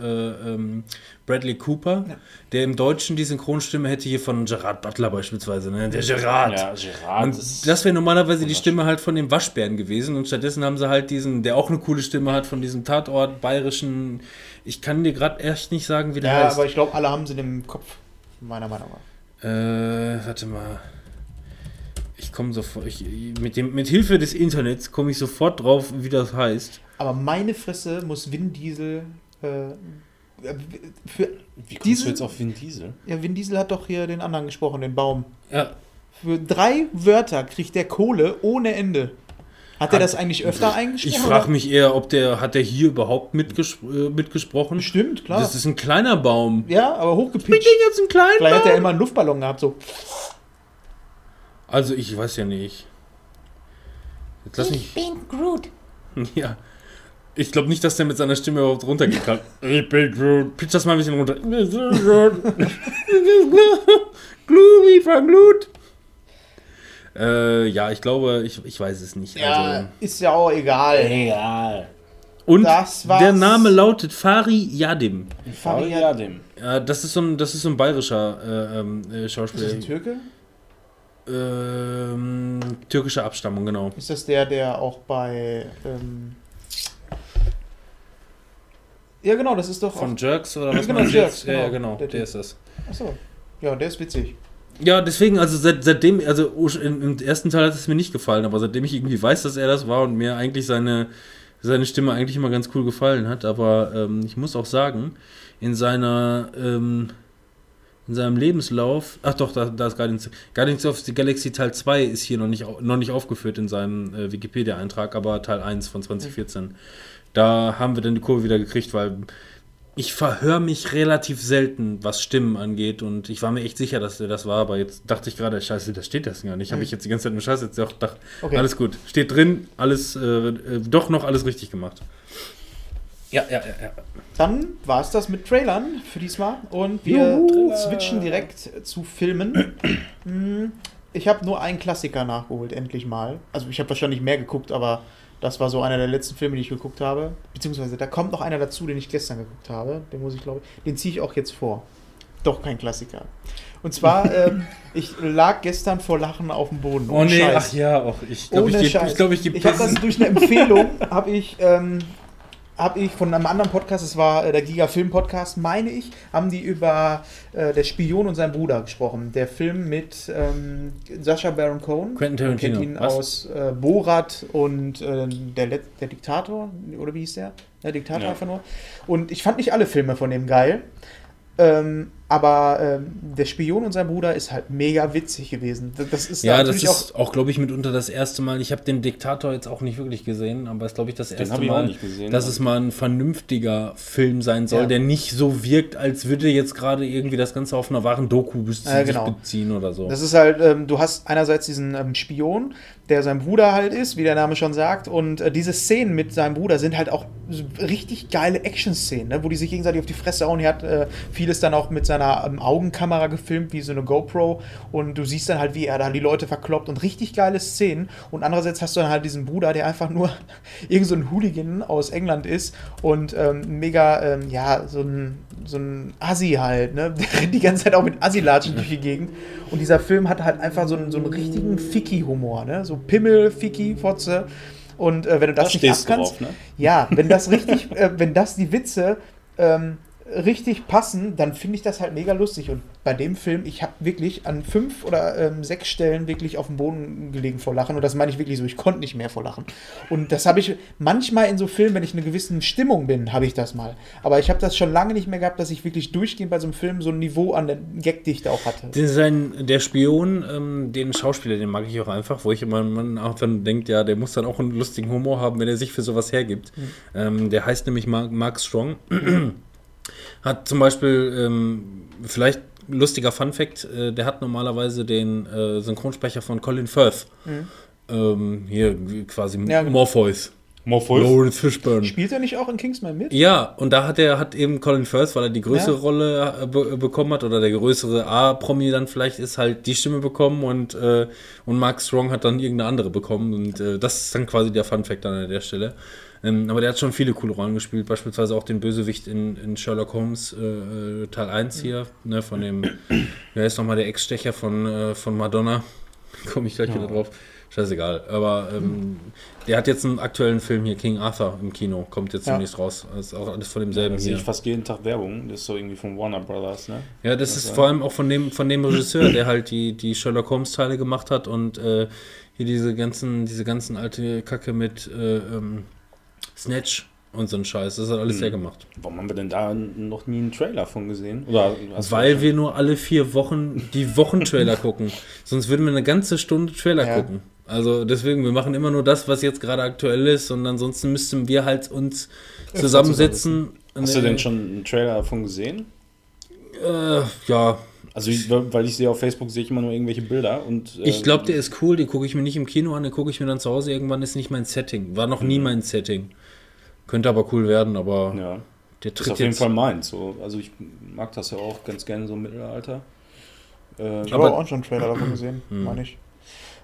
ähm, Bradley Cooper, Ja. der im Deutschen die Synchronstimme hätte hier von Gerard Butler beispielsweise. Ne? Der Gerard. Ja, Gerard Und das wäre normalerweise die Stimme halt von dem Waschbären gewesen und stattdessen haben sie halt diesen, der auch eine coole Stimme hat, von diesem Tatort bayerischen. Ich kann dir gerade echt nicht sagen, wie der Ja, heißt. aber ich glaube, alle haben sie im Kopf. Meiner Meinung nach. Äh, warte mal. Ich komme sofort. Ich, mit, dem, mit Hilfe des Internets komme ich sofort drauf, wie das heißt. Aber meine Fresse muss Vin Diesel. Äh, äh, für, Wie kommst Diese- du jetzt auf Vin Diesel? ja, Vin Diesel hat doch hier den anderen gesprochen, den Baum. Ja, Für drei Wörter kriegt der Kohle ohne Ende. Hat er Hat- das eigentlich öfter eingesprochen? ich frage mich eher, ob der, hat der hier überhaupt mitges äh, mitgesprochen? Bestimmt, klar. Das ist ein kleiner Baum. ja, aber Ich bin hochgepitcht. jetzt ein kleiner Vielleicht hat er Baum. immer einen Luftballon gehabt, so. Also, ich weiß ja nicht. Jetzt lass mich. Ich bin Groot. (laughs) Ja. Ich glaube nicht, dass der mit seiner Stimme überhaupt runtergehen kann. ich bin Groot. Pitch das mal ein bisschen runter. (laughs) (laughs) Gloomy von Glut. Äh, ja, ich glaube, ich, ich weiß es nicht. Ja, Also. ist ja auch egal. Egal. Und der Name lautet Fari Yadim. Ja, dem. Ja, das ist so ein, das ist so ein bayerischer äh, ähm, äh, Ist das Schauspieler. ein Türke? Ähm, türkische Abstammung, genau. Ist das der, der auch bei. Ähm ja, genau, das ist doch. Von Jerks oder was Genau, Jerks, jetzt? Ja, ja, genau. genau, Der der ist das. Achso. Ja, der ist witzig. Ja, deswegen, also seit, seitdem, also im ersten Teil hat es mir nicht gefallen, aber seitdem ich irgendwie weiß, dass er das war und mir eigentlich seine, seine Stimme eigentlich immer ganz cool gefallen hat, aber ähm, ich muss auch sagen, in seiner, ähm, in seinem Lebenslauf, ach doch, da, da ist Guardians, Guardians of the Galaxy Teil 2 ist hier noch nicht, noch nicht aufgeführt in seinem äh, Wikipedia-Eintrag, aber Teil 1 von 2014. Da haben wir dann die Kurve wieder gekriegt, weil ich verhöre mich relativ selten, was Stimmen angeht und ich war mir echt sicher, dass der das war, aber jetzt dachte ich gerade, scheiße, da steht das gar nicht. Habe ich jetzt die ganze Zeit nur Scheiße jetzt auch gedacht, Okay. alles gut, steht drin, alles, äh, äh, doch noch alles richtig gemacht. Ja, ja, ja, ja. Dann war es das mit Trailern für diesmal und wir switchen direkt zu Filmen. Hm, Ich habe nur einen Klassiker nachgeholt, endlich mal. Also ich habe wahrscheinlich mehr geguckt, aber das war so einer der letzten Filme, die ich geguckt habe. Beziehungsweise da kommt noch einer dazu, den ich gestern geguckt habe. Den muss ich glaube den ziehe ich auch jetzt vor. Doch kein Klassiker. Und zwar, (laughs) ähm, ich lag gestern vor Lachen auf dem Boden. Oh nee, Scheiß. ach ja, auch ich glaube, ich gebe ich, ich geb Ich habe das durch eine Empfehlung, (laughs) habe ich, ähm, hab ich von einem anderen Podcast, das war äh, der Giga Film Podcast, meine ich, haben die über äh, der Spion und sein Bruder gesprochen. Der Film mit ähm, Sacha Baron Cohen. Quentin Man kennt Tarantino. ihn Was? aus äh, Borat und äh, der, Let der Diktator, oder wie hieß der? Der Diktator Ja. einfach nur. Und ich fand nicht alle Filme von dem geil. Ähm, Aber ähm, der Spion und sein Bruder ist halt mega witzig gewesen. Das- Das ist da Ja, das natürlich ist auch, glaube ich, mitunter das erste Mal. Ich habe den Diktator jetzt auch nicht wirklich gesehen, aber es ist, glaube ich, das erste auch Mal, nicht gesehen, dass es mal ein vernünftiger Film sein soll, Ja. der nicht so wirkt, als würde jetzt gerade irgendwie das Ganze auf einer wahren Doku beziehen, Ja, genau. sich beziehen oder so. Das ist halt, ähm, du hast einerseits diesen ähm, Spion, der sein Bruder halt ist, wie der Name schon sagt, und äh, diese Szenen mit seinem Bruder sind halt auch richtig geile Action-Szenen, ne? wo die sich gegenseitig auf die Fresse hauen. Er hat äh, vieles dann auch mit seiner ähm, Augenkamera gefilmt, wie so eine GoPro, und du siehst dann halt, wie er da die Leute verkloppt und richtig geile Szenen. Und andererseits hast du dann halt diesen Bruder, der einfach nur (laughs) irgend so ein Hooligan aus England ist und ähm, mega, ähm, ja, so ein, so ein Assi halt, ne? (laughs) Der rennt die ganze Zeit auch mit Assi-Latschen durch die Gegend. Und dieser Film hat halt einfach so einen, so einen richtigen Ficky-Humor, ne? So Pimmel, Ficky, Fotze. Und äh, wenn du das Da nicht abkannst, drauf, ne? ja, wenn das richtig, äh, wenn das die Witze ähm, richtig passen, dann finde ich das halt mega lustig. Und bei dem Film, ich habe wirklich an fünf oder ähm, sechs Stellen wirklich auf dem Boden gelegen vor Lachen. Und das meine ich wirklich so, ich konnte nicht mehr vor Lachen. Und das habe ich manchmal in so Filmen, wenn ich in einer gewissen Stimmung bin, habe ich das mal. Aber ich habe das schon lange nicht mehr gehabt, dass ich wirklich durchgehend bei so einem Film so ein Niveau an der Gagdichte auch hatte. Sein, der Spion, ähm, den Schauspieler, den mag ich auch einfach, wo ich immer man auch dann denkt, ja, der muss dann auch einen lustigen Humor haben, wenn er sich für sowas hergibt. Ähm, der heißt nämlich Mark, Mark Strong. Hat zum Beispiel, ähm, vielleicht lustiger Fun Fact, äh, der hat normalerweise den äh, Synchronsprecher von Colin Firth. Ähm, hier quasi Ja, genau. Morpheus. Morpheus. Lawrence Fishburne. Spielt er nicht auch in Kingsman mit? Ja, und da hat er hat eben Colin Firth, weil er die größere Ja. Rolle äh, be bekommen hat oder der größere A-Promi dann vielleicht ist, halt die Stimme bekommen und, äh, und Mark Strong hat dann irgendeine andere bekommen und äh, das ist dann quasi der Fun-Fact dann an der Stelle. Ähm, aber der hat schon viele coole Rollen gespielt, beispielsweise auch den Bösewicht in, in Sherlock Holmes äh, äh, Teil 1 hier, ne, von dem, wer ist nochmal der Ex-Stecher von, äh, von Madonna? (laughs) Komme ich gleich wieder drauf. Scheißegal. Aber ähm, der hat jetzt einen aktuellen Film hier, King Arthur, im Kino. Kommt jetzt Ja. demnächst raus. Das ist auch alles von demselben Da sehe hier. ich fast jeden Tag Werbung. Das ist so irgendwie von Warner Brothers, ne? Ja, das ist vor allem auch von dem, von dem Regisseur, der halt die, die Sherlock Holmes-Teile gemacht hat und äh, hier diese ganzen, diese ganzen alte Kacke mit äh, ähm, Snatch und so ein Scheiß. Das hat alles sehr gemacht. Warum haben wir denn da noch nie einen Trailer von gesehen? Oder Weil wir nur alle vier Wochen die Wochentrailer (laughs) gucken. Sonst würden wir eine ganze Stunde Trailer Ja. gucken. Also deswegen, wir machen immer nur das, was jetzt gerade aktuell ist und ansonsten müssten wir halt uns zusammensetzen. Hast du denn schon einen Trailer davon gesehen? Äh, ja, Also, ich, weil ich sehe auf Facebook, sehe ich immer nur irgendwelche Bilder und. äh, Ich glaube, der ist cool, den gucke ich mir nicht im Kino an, den gucke ich mir dann zu Hause. Irgendwann ist nicht mein Setting. War noch nie mein Setting. Könnte aber cool werden, aber Ja, der ist tritt auf jeden. Fall meins. So. Also, ich mag das ja auch ganz gerne so im Mittelalter. Äh, Ich Aber- habe auch schon einen Trailer davon gesehen, (clears throat) meine ich.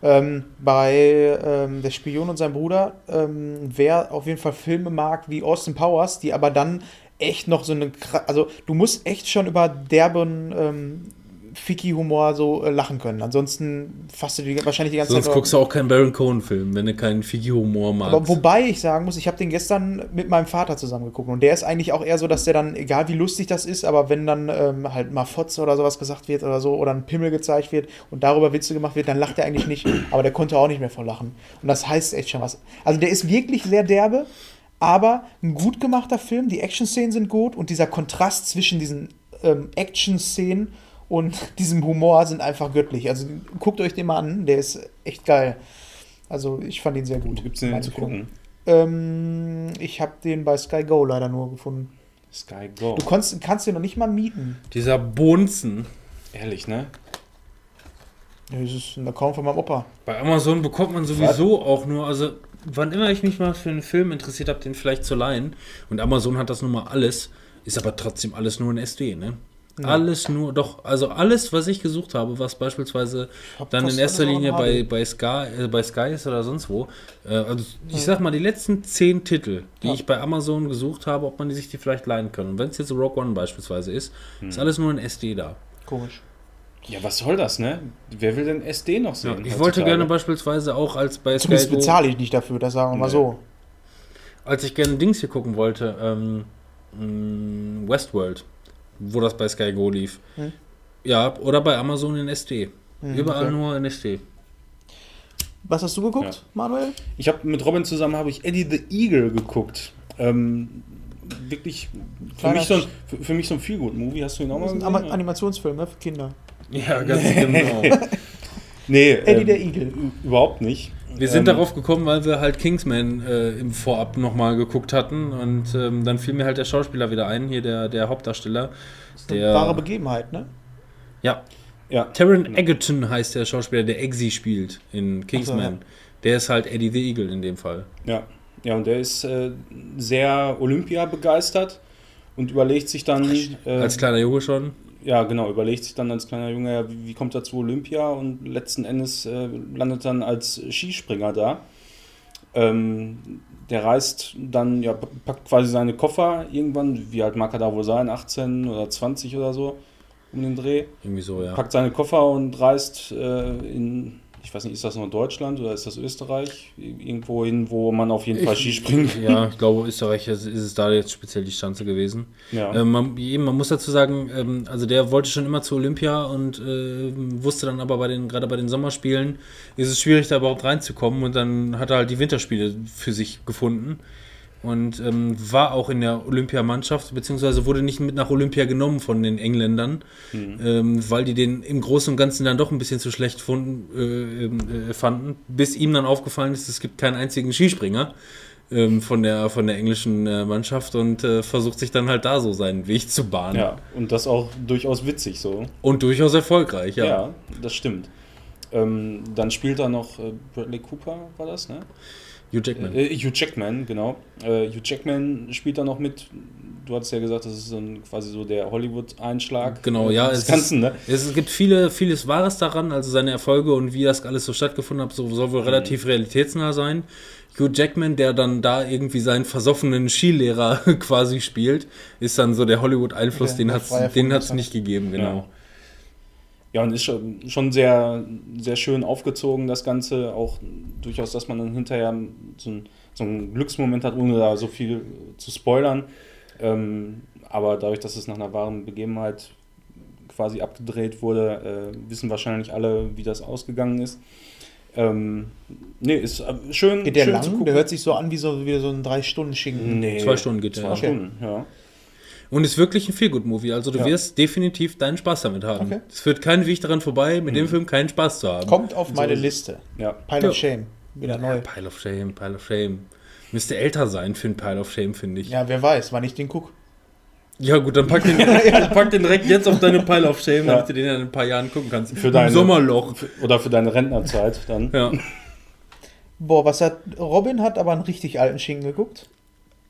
Ähm, bei ähm, Der Spion und sein Bruder, ähm, wer auf jeden Fall Filme mag wie Austin Powers, die aber dann echt noch so eine. kra- Also, du musst echt schon über derben ähm, Ficky-Humor so äh, lachen können. Ansonsten fasst du die, wahrscheinlich die ganze Sonst Zeit. guckst du auch keinen Baron Cohen-Film, wenn du keinen Figi-Humor magst. Aber wobei ich sagen muss, ich habe den gestern mit meinem Vater zusammen geguckt und der ist eigentlich auch eher so, dass der dann, egal wie lustig das ist, aber wenn dann ähm, halt mal Fotze oder sowas gesagt wird oder so oder ein Pimmel gezeigt wird und darüber Witze gemacht wird, dann lacht er eigentlich nicht, (clears throat) aber der konnte auch nicht mehr vor lachen. Und das heißt echt schon was. Also der ist wirklich sehr derbe, aber ein gut gemachter Film, die Action-Szenen sind gut und dieser Kontrast zwischen diesen ähm, Action-Szenen und diesem Humor sind einfach göttlich. Also guckt euch den mal an, der ist echt geil. Also ich fand ihn sehr gut. Wo gibt's den zu gucken? Ähm, ich habe den bei Sky Go leider nur gefunden. Sky Go. Du konntest, kannst den noch nicht mal mieten. Dieser Bonzen. Ehrlich, ne? Ja, Das ist ein Account von meinem Opa. Bei Amazon bekommt man sowieso auch nur, also wann immer ich mich mal für einen Film interessiert habe, den vielleicht zu leihen, und Amazon hat das nun mal alles, ist aber trotzdem alles nur ein SD, ne? Alles nur, doch, also alles, was ich gesucht habe, was beispielsweise hab dann in erster Linie bei, bei, Sky, äh, bei Sky ist oder sonst wo. Äh, also ich sag mal, die letzten zehn Titel, die Ja. ich bei Amazon gesucht habe, ob man die sich die vielleicht leihen kann. Und wenn es jetzt Rogue One beispielsweise ist, ist alles nur ein SD da. Komisch. Ja, was soll das, ne? Wer will denn SD noch sehen? ich wollte heutzutage? gerne beispielsweise auch als bei Sky Zumindest bezahle ich nicht dafür, das sagen wir mal Nee. so. als ich gerne Dings hier gucken wollte, ähm, mh, Westworld, wo das bei Sky Go lief. Hm. Ja, oder bei Amazon in SD. Überall okay. nur in SD. Was hast du geguckt, Ja. Manuel? Ich habe mit Robin zusammen habe ich Eddie the Eagle geguckt. Ähm, wirklich für mich, so ein, für, für mich so ein Feelgood-Movie. Hast du ihn auch Das mal ist ein gesehen? Animationsfilm ne, für Kinder. Ja, ganz genau. (laughs) Nee, Eddie ähm, der Igel. überhaupt nicht. Wir sind Ähm, darauf gekommen, weil wir halt Kingsman äh, im Vorab nochmal geguckt hatten und ähm, dann fiel mir halt der Schauspieler wieder ein, hier der, der Hauptdarsteller. Der, Wahre Begebenheit, ne? ja, Ja, Taron Egerton heißt der Schauspieler, der Eggsy spielt in Kingsman. So, ja. Der ist halt Eddie the Eagle in dem Fall. ja. Ja, und der ist äh, sehr Olympia begeistert und überlegt sich dann. Äh, Als kleiner Junge schon. Ja, genau, überlegt sich dann als kleiner Junge, ja, wie, wie kommt er zu Olympia und letzten Endes äh, landet dann als Skispringer da. Ähm, der reist dann, ja, packt quasi seine Koffer irgendwann, wie alt mag er da wohl sein, 18 oder 20 oder so, um den Dreh. Irgendwie so, ja. Packt seine Koffer und reist äh, in, ich weiß nicht, ist das noch Deutschland oder ist das Österreich? Irgendwo hin, wo man auf jeden Fall Ich- Skispringen. Ja, ich glaube, Österreich ist, ist es da jetzt speziell die Stanze gewesen. Ja. Ähm, man, man muss dazu sagen, ähm, also der wollte schon immer zu Olympia und äh, wusste dann aber bei den, gerade bei den Sommerspielen, ist es schwierig, da überhaupt reinzukommen und dann hat er halt die Winterspiele für sich gefunden und ähm, war auch in der Olympiamannschaft, beziehungsweise wurde nicht mit nach Olympia genommen von den Engländern, ähm, weil die den im Großen und Ganzen dann doch ein bisschen zu schlecht fanden, äh, ähm, äh, fanden, bis ihm dann aufgefallen ist, es gibt keinen einzigen Skispringer ähm, von, der, von der englischen äh, Mannschaft und äh, versucht sich dann halt da so seinen Weg zu bahnen. ja, und das auch durchaus witzig so. Und durchaus erfolgreich, ja. Ja, das stimmt. Ähm, dann spielt da noch äh, Bradley Cooper, war das, ne? Hugh Jackman. Äh, Hugh Jackman, genau. Äh, Hugh Jackman spielt da noch mit. Du hattest ja gesagt, das ist so ein, quasi so der Hollywood-Einschlag. Genau, ja, des es Ganzen, ne? Es gibt viele, vieles Wahres daran, also seine Erfolge und wie das alles so stattgefunden hat, so, soll wohl relativ realitätsnah sein. Hugh Jackman, der dann da irgendwie seinen versoffenen Skilehrer (laughs) quasi spielt, ist dann so der Hollywood-Einfluss, Okay, den hat es nicht gegeben, genau. Ja, und ist schon, schon sehr, sehr schön aufgezogen, das Ganze. Auch durchaus, dass man dann hinterher so ein, so einen Glücksmoment hat, ohne da so viel zu spoilern. Ähm, aber dadurch, dass es nach einer wahren Begebenheit quasi abgedreht wurde, äh, wissen wahrscheinlich alle, wie das ausgegangen ist. Ähm, nee, ist äh, schön. Geht der schön zu lang? gucken. Der hört sich so an wie so, wie so ein Drei-Stunden-Schinken. Nee, Zwei Stunden geht zwei der, ja. Stunden, ja. Und ist wirklich ein Feelgood-Movie, also du Ja. wirst definitiv deinen Spaß damit haben. Okay. Es führt kein Weg daran vorbei, mit dem Film keinen Spaß zu haben. Kommt auf meine ist es. Liste. ja. Pile Ja. of Shame. Wieder neu. Pile of Shame, Pile of Shame. Müsste älter sein für ein Pile of Shame, finde ich. Ja, wer weiß, wann ich den gucke. Ja, gut, dann pack den, (laughs) (laughs) pack den direkt jetzt auf deine Pile of Shame, Ja. damit du den in ein paar Jahren gucken kannst. Für Im deine- Sommerloch. Oder für deine Rentnerzeit dann. Ja. Boah, was hat. Robin hat aber einen richtig alten Schinken geguckt.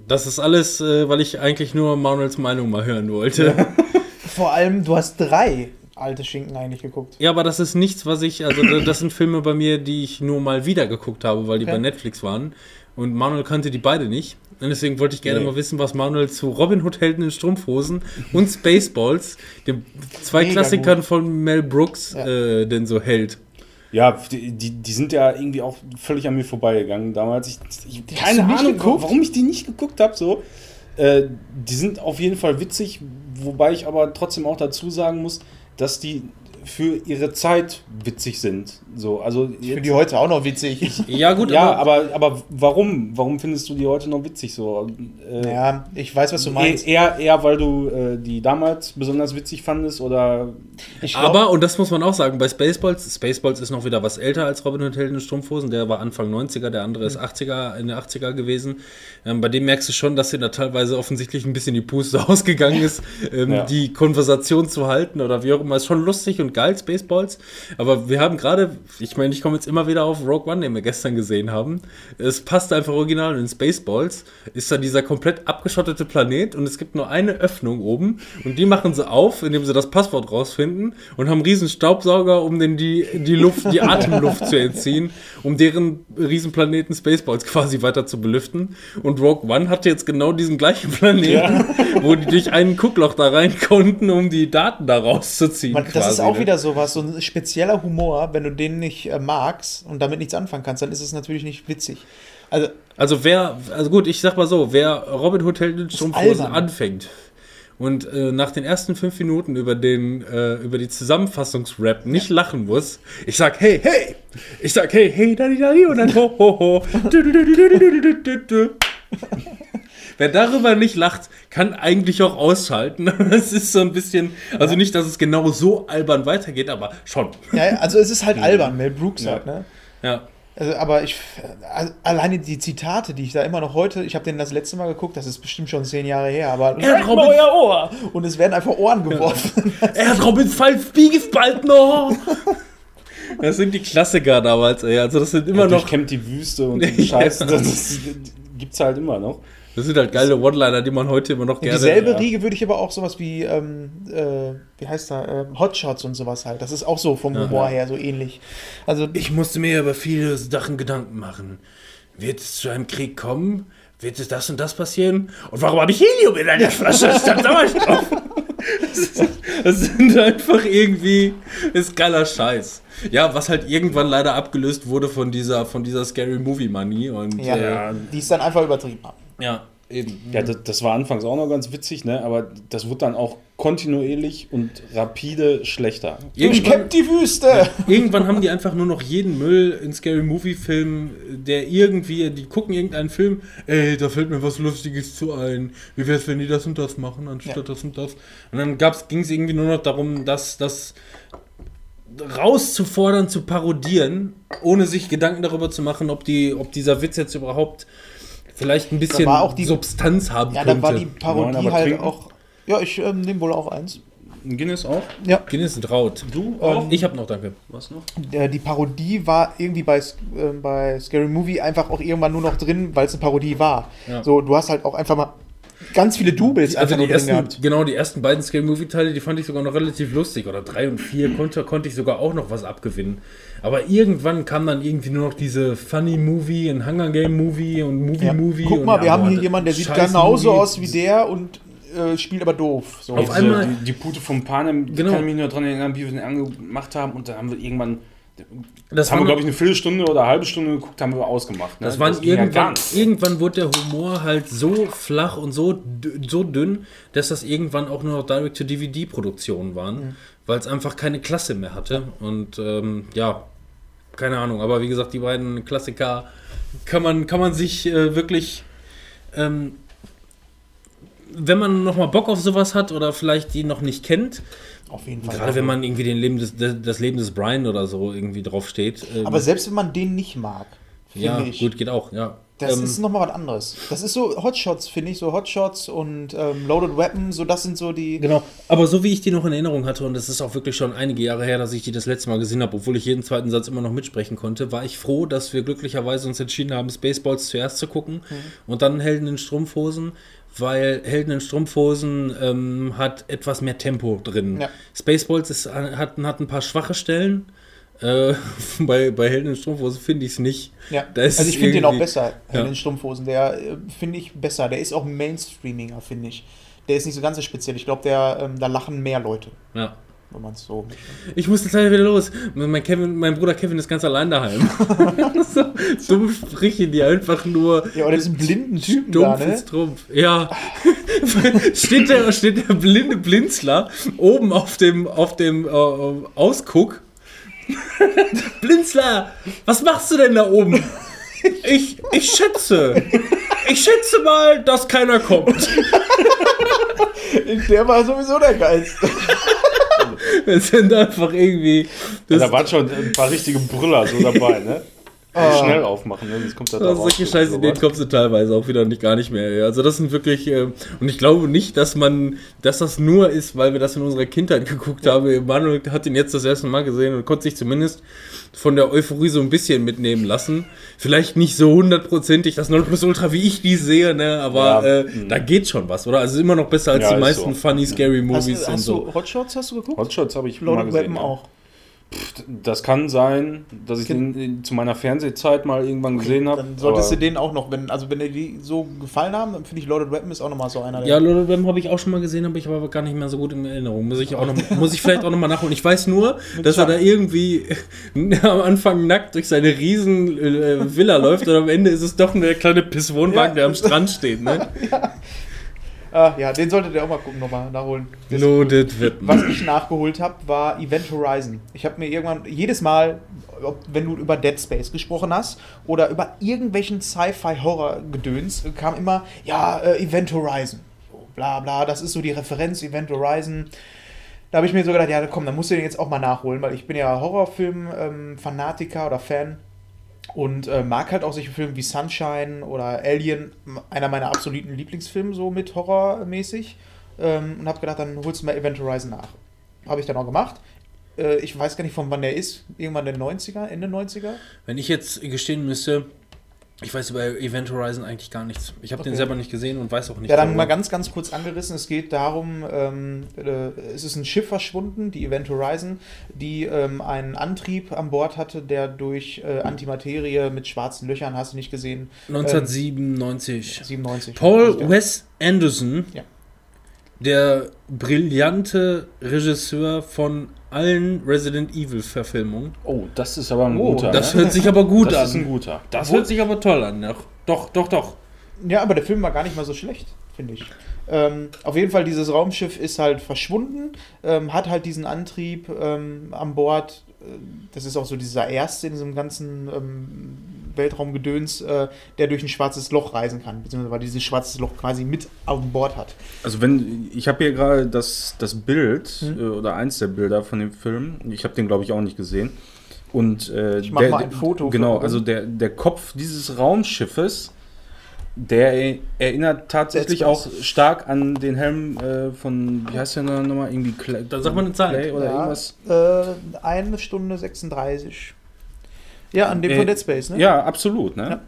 Das ist alles, äh, weil ich eigentlich nur Manuels Meinung mal hören wollte. Ja. (laughs) Vor allem, du hast drei alte Schinken eigentlich geguckt. aber das ist nichts, was ich, also da- das sind Filme bei mir, die ich nur mal wieder geguckt habe, weil die Okay. bei Netflix waren. Und Manuel kannte die beide nicht. Und deswegen wollte ich gerne Nee. mal wissen, was Manuel zu Robin Hood Helden in Strumpfhosen und Spaceballs, den zwei Mega Klassikern von Mel Brooks, Ja. äh, denn so hält. Ja, die, die, die sind ja irgendwie auch völlig an mir vorbeigegangen damals. Ich, ich, keine Ahnung, geguckt? warum ich die nicht geguckt habe. So. Äh, die sind auf jeden Fall witzig, wobei ich aber trotzdem auch dazu sagen muss, dass die für ihre Zeit witzig sind. So, also Ich finde die heute auch noch witzig. (laughs) Ja, gut, ja, aber, aber warum? Warum findest du die heute noch witzig so? Äh, ja, ich weiß, was du eh- meinst. eher, eher, weil du äh, die damals besonders witzig fandest oder Ich glaub- Aber, und das muss man auch sagen, bei Spaceballs, Spaceballs ist noch wieder was älter als Robin Hood Helden in Strumpfhosen, der war Anfang 90er, der andere ist 80er, in der 80er gewesen. Ähm, bei dem merkst du schon, dass dir da teilweise offensichtlich ein bisschen die Puste (laughs) ausgegangen ist, ähm, Ja. die Konversation zu halten oder wie auch immer. Ist schon lustig und geil, Spaceballs. Aber wir haben gerade, ich meine, ich komme jetzt immer wieder auf Rogue One, den wir gestern gesehen haben. Es passt einfach original und in Spaceballs ist da dieser komplett abgeschottete Planet und es gibt nur eine Öffnung oben und die machen sie auf, indem sie das Passwort rausfinden und haben riesen Staubsauger, um den die, die Luft, die Atemluft zu entziehen, um deren Riesenplaneten Spaceballs quasi weiter zu belüften. Und Rogue One hatte jetzt genau diesen gleichen Planeten, (laughs) wo die durch einen Guckloch da rein konnten, um die Daten da rauszuziehen. Man, das quasi, ist auch ne? wieder sowas, so ein spezieller Humor, wenn du den nicht äh, magst und damit nichts anfangen kannst, dann ist es natürlich nicht witzig. Also, Also wer, also gut, ich sag mal so, wer Robin Hood Helden in Strumpfhosen anfängt und äh, nach den ersten fünf Minuten über den, äh, über die Zusammenfassungsrap nicht lachen muss, ich sag hey, hey, ich sag hey, hey, da, da, und dann ho, ho, ho. (laughs) Wer darüber nicht lacht, kann eigentlich auch ausschalten. (laughs) Es ist so ein bisschen, also nicht, dass es genau so albern weitergeht, aber schon. Ja, also es ist halt (laughs) albern, Mel Brooks sagt, halt, ne? Ja. Also, aber ich, also alleine die Zitate, die ich da immer noch heute, ich habe den das letzte Mal geguckt, das ist bestimmt schon zehn Jahre her, aber. Er hat Robin, euer Ohr! Und es werden einfach Ohren geworfen. Ja. (laughs) er hat Robin Pfeif, bald noch! Das sind die Klassiker damals, ey. Also, das sind immer ja, noch. Kämmt die Wüste und die Scheiße. Das gibt's halt immer noch das sind halt geile One-Liner, die man heute immer noch gerne. Dieselbe ja. Riege würde ich aber auch sowas wie, ähm, äh, wie heißt da, ähm, Hotshots und sowas halt. Das ist auch so vom Humor her so ähnlich. Also Ich musste mir über viele Sachen Gedanken machen. Wird es zu einem Krieg kommen? Wird es das und das passieren? Und warum habe ich Helium in einer Flasche statt Sauerstoff? (laughs) Das sind einfach irgendwie, ist geiler Scheiß. Ja, was halt irgendwann leider abgelöst wurde von dieser, von dieser Scary Movie Money und ja, äh, die ist dann einfach übertrieben haben. Ja, eben. Ja, das, das war anfangs auch noch ganz witzig, ne? aber das wird dann auch kontinuierlich und rapide schlechter. Irgendwann, Durchkämmt die Wüste! irgendwann haben die einfach nur noch jeden Müll in Scary Movie Filmen, der irgendwie, die gucken irgendeinen Film, ey, da fällt mir was Lustiges zu ein. Wie wär's, wenn die das und das machen, anstatt Ja. das und das? Und dann ging es irgendwie nur noch darum, dass das rauszufordern, zu parodieren, ohne sich Gedanken darüber zu machen, ob, die, ob dieser Witz jetzt überhaupt vielleicht ein bisschen war auch die- Substanz haben Ja, könnte. dann war die Parodie aber halt trinken? auch. Ja, ich ähm, nehme wohl auch eins. Ein Guinness auch? Ja. Guinness und Raut. Du auch? Ich hab noch, danke. Was noch? Äh, die Parodie war irgendwie bei, äh, bei Scary Movie einfach auch irgendwann nur noch drin, weil es eine Parodie war. Ja. So, du hast halt auch einfach mal ganz viele Doubles Also einfach die ersten, gehabt. genau, die ersten beiden Scary Movie Teile, die fand ich sogar noch relativ lustig. Oder drei und vier konnte, konnte ich sogar auch noch was abgewinnen. Aber irgendwann kam dann irgendwie nur noch diese Funny Movie, ein Hunger Game Movie und Movie Ja. Movie. Guck und mal, wir haben hier jemanden, der sieht genauso Movie. aus wie der und äh, spielt aber doof. So. Auf einmal- die, die Pute vom Panem, Genau. kann ich mich nur dran erinnern, wie wir den angemacht haben und dann haben wir irgendwann, Das, haben wir glaube ich eine Viertelstunde oder eine halbe Stunde geguckt, haben wir ausgemacht. Ne? das waren ja gar irgendwann, nicht. irgendwann wurde der Humor halt so flach und so, so dünn, dass das irgendwann auch nur noch Direct-to-DVD-Produktionen waren, weil es einfach keine Klasse mehr hatte. Und ähm, ja, keine Ahnung, aber wie gesagt, die beiden Klassiker kann man, kann man sich äh, wirklich, ähm, wenn man noch mal Bock auf sowas hat oder vielleicht die noch nicht kennt, Auf jeden Fall. gerade wenn man irgendwie den Leben des, das Leben des Brian oder so irgendwie drauf steht. ähm, aber selbst wenn man den nicht mag, finde ja, ich. gut, geht auch, ja. Das Ähm, ist nochmal was anderes. Das ist so Hotshots, finde ich, so Hotshots und ähm, Loaded Weapon, so das sind so die. Genau, aber so wie ich die noch in Erinnerung hatte, und es ist auch wirklich schon einige Jahre her, dass ich die das letzte Mal gesehen habe, obwohl ich jeden zweiten Satz immer noch mitsprechen konnte, war ich froh, dass wir glücklicherweise uns entschieden haben, Spaceballs zuerst zu gucken Mhm. und dann Helden in Strumpfhosen, weil Helden in Strumpfhosen ähm, hat etwas mehr Tempo drin. Ja. Spaceballs ist, hat, hat ein paar schwache Stellen. Äh, (laughs) bei, bei Helden in Strumpfhosen finde ich es nicht. Ja. Da ist also ich finde den auch besser, Ja. ja. den Strumpfhosen. Der äh, finde ich besser. Der ist auch Mainstreaminger, finde ich. Der ist nicht so ganz so speziell. Ich glaube, ähm, da lachen mehr Leute, Ja. Wenn man es so. Ich muss jetzt leider wieder los. Mein, Kevin, mein Bruder Kevin ist ganz allein daheim. (laughs) (laughs) so dumme Sprüche, die einfach nur. Ja, oder diesen blinden Typen da, Stumpf ne? ist Trumpf. Ja. (laughs) steht, der, steht der blinde Blinzler oben auf dem, auf dem äh, Ausguck. Blinzler, was machst du denn da oben? Ich, ich schätze. Ich schätze mal, dass keiner kommt. Der war sowieso der Geilste. Das sind einfach irgendwie. Ja, da waren schon ein paar richtige Brüller so dabei, ne? Ah. Schnell aufmachen, ne? Sonst kommt das da Also solche scheiß Ideen sowas. kommst du teilweise auch wieder nicht gar nicht mehr. Also das sind wirklich, äh, und ich glaube nicht, dass man, dass das nur ist, weil wir das in unserer Kindheit (laughs) geguckt haben. Manuel hat ihn jetzt das erste Mal gesehen und konnte sich zumindest von der Euphorie so ein bisschen mitnehmen lassen. Vielleicht nicht so hundertprozentig das Nonplusultra, wie ich die sehe, ne? aber Ja, äh, da geht schon was, oder? Also immer noch besser als Ja, die ist meisten so. funny, scary Hast, Movies und hast so. du Hotshots hast du geguckt? Hotshots habe ich mal Loaded gesehen. Weapon Ja. auch. Das kann sein, dass ich den zu meiner Fernsehzeit mal irgendwann gesehen habe. Dann solltest du den auch noch, wenn, also wenn dir die so gefallen haben, dann finde ich Loaded Weapon ist auch nochmal so einer der. Ja, Lord of the Rings habe ich auch schon mal gesehen, aber ich war aber gar nicht mehr so gut in Erinnerung. Muss ich, auch noch, (laughs) muss ich vielleicht auch noch mal nachholen. Ich weiß nur, dass er da irgendwie (laughs) am Anfang nackt durch seine riesen äh, Villa läuft und am Ende ist es doch nur der kleine Pisswohnwagen, Ja. der am Strand steht. Ne? (laughs) Ah, ja, den solltet ihr auch mal gucken, nochmal nachholen. Das- Loaded wird Was ich nachgeholt habe, war Event Horizon. Ich habe mir irgendwann, jedes Mal, ob, wenn du über Dead Space gesprochen hast oder über irgendwelchen Sci-Fi-Horror-Gedöns, kam immer, ja, äh, Event Horizon. So, bla bla, das ist so die Referenz, Event Horizon. Da habe ich mir so gedacht, ja komm, dann musst du den jetzt auch mal nachholen, weil ich bin ja Horrorfilm-Fanatiker oder Fan und äh, mag halt auch solche Filme wie Sunshine oder Alien, einer meiner absoluten Lieblingsfilme, so mit Horrormäßig. Ähm, und habe gedacht, dann holst du mal Event Horizon nach. Habe ich dann auch gemacht. Äh, ich weiß gar nicht, von wann der ist. Irgendwann in den 90er, Ende 90er. Wenn ich jetzt gestehen müsste, ich weiß über Event Horizon eigentlich gar nichts. Ich habe den Okay. selber nicht gesehen und weiß auch nicht. Ja, dann darüber. mal ganz, ganz kurz angerissen. Es geht darum, ähm, äh, es ist ein Schiff verschwunden, die Event Horizon, die ähm, einen Antrieb an Bord hatte, der durch äh, Antimaterie mit schwarzen Löchern, hast du nicht gesehen, 1997. 97. Paul. Wes Anderson, Ja. Der brillante Regisseur von allen Resident Evil Verfilmungen. Oh, das ist aber ein Oh, guter. Das ne? hört sich aber gut das ist ein an. guter. Das hört sich aber toll an. Doch, doch, doch. doch. Ja, aber der Film war gar nicht mal so schlecht, finde ich. Ähm, auf jeden Fall, dieses Raumschiff ist halt verschwunden, ähm, hat halt diesen Antrieb ähm, an Bord. Äh, Das ist auch so dieser erste in diesem ganzen ähm, Weltraumgedöns, äh, der durch ein schwarzes Loch reisen kann, beziehungsweise weil dieses schwarzes Loch quasi mit an Bord hat. Also wenn ich habe hier gerade das, das Bild Hm. äh, oder eins der Bilder von dem Film. Ich habe den glaube ich auch nicht gesehen. Und äh, Ich mach mal ein Foto Genau, also der, der Kopf dieses Raumschiffes, der erinnert tatsächlich auch stark an den Helm äh, von wie heißt der nochmal irgendwie Clay, Dann sag mal eine Zahl. Clay oder irgendwas. Äh, eine Stunde 36. Ja, an dem Äh, von Dead Space, ne? Ja, absolut. Ne? Ja.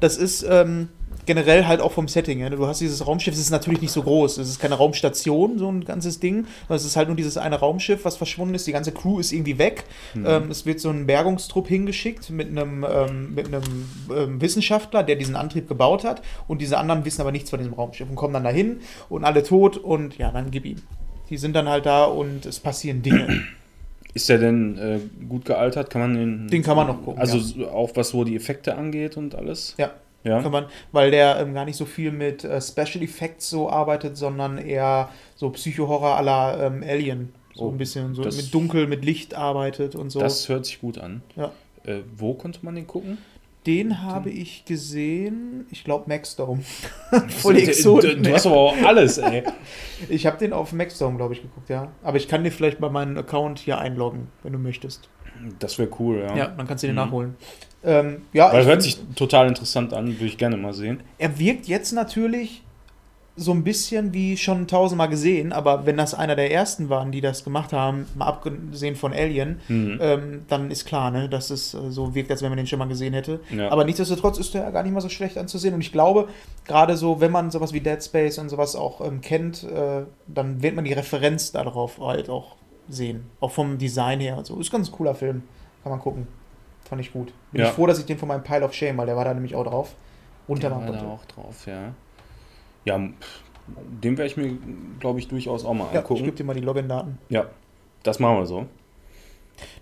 Das ist ähm, generell halt auch vom Setting. Ja. Du hast dieses Raumschiff, es ist natürlich nicht so groß. Es ist keine Raumstation, so ein ganzes Ding. sondern Es ist halt nur dieses eine Raumschiff, was verschwunden ist. Die ganze Crew ist irgendwie weg. Ähm, es wird so ein Bergungstrupp hingeschickt mit einem, ähm, mit einem ähm, Wissenschaftler, der diesen Antrieb gebaut hat. Und diese anderen wissen aber nichts von diesem Raumschiff und kommen dann dahin und alle tot und ja, dann gib ihm. Die sind dann halt da und es passieren Dinge. Ist der denn äh, gut gealtert? Kann man den. Den kann man noch gucken, Also ja. auch was so die Effekte angeht und alles? Ja. Ja. Kann man, weil der ähm, gar nicht so viel mit äh, Special Effects so arbeitet, sondern eher so Psycho-Horror à la ähm, Alien. So Oh, ein bisschen so mit Dunkel, mit Licht arbeitet und so. Das hört sich gut an. Ja. Äh, wo konnte man den gucken? Den habe ich gesehen, ich glaube Maxdome. (laughs) Voll du, Exoten. du hast aber auch alles, ey. (laughs) Ich habe den auf Maxdome, glaube ich, geguckt, ja. Aber ich kann dir vielleicht bei meinem Account hier einloggen, wenn du möchtest. Das wäre cool, ja. Ja, dann kannst du den Mhm. nachholen. Ähm, ja, Weil hört sich total interessant an, würde ich gerne mal sehen. er wirkt jetzt natürlich so ein bisschen wie schon tausendmal gesehen, aber wenn das einer der ersten waren, die das gemacht haben, mal abgesehen von Alien, Mhm. ähm, dann ist klar, ne, dass es äh, so wirkt, als wenn man den schon mal gesehen hätte. Ja. Aber nichtsdestotrotz ist der gar nicht mal so schlecht anzusehen und ich glaube, gerade so, wenn man sowas wie Dead Space und sowas auch ähm, kennt, äh, dann wird man die Referenz darauf halt auch sehen. Auch vom Design her und so. Ist ganz ein cooler Film. Kann man gucken. Fand ich gut. Bin Ja. ich froh, dass ich den von meinem Pile of Shame, weil der war da nämlich auch drauf. Der Runtermachen war da auch drauf, ja. Ja, den werde ich mir, glaube ich, durchaus auch mal Ja, ich angucken. gebe dir mal die Login-Daten. Ja, das machen wir so.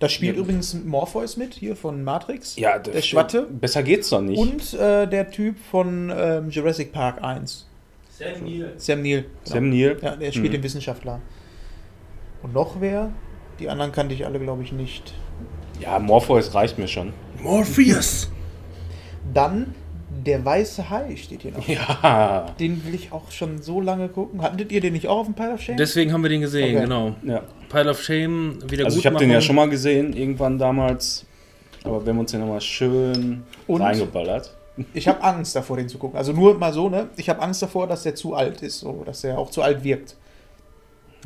Da spielt Ja. übrigens Morpheus mit, hier von Matrix. Ja, Der Schwatte. Besser geht's doch nicht. Und äh, der Typ von ähm, Jurassic Park 1. Sam Neill. Sam Neill. Genau. Sam Neill. Ja, der spielt Mhm. den Wissenschaftler. Und noch wer? Die anderen kannte ich alle, glaube ich, nicht. Ja, Morpheus reicht mir schon. Morpheus. Dann der weiße Hai steht hier noch. Ja. Den will ich auch schon so lange gucken. Hattet ihr den nicht auch auf dem Pile of Shame? Deswegen haben wir den gesehen, Okay. genau. ja. Pile of Shame, wieder Also ich habe den ja schon mal gesehen, irgendwann damals. Aber wir haben uns den nochmal schön Und? reingeballert. Ich habe Angst davor, den zu gucken. Also nur mal so, ne? Ich habe Angst davor, dass der zu alt ist, so, dass der auch zu alt wirkt.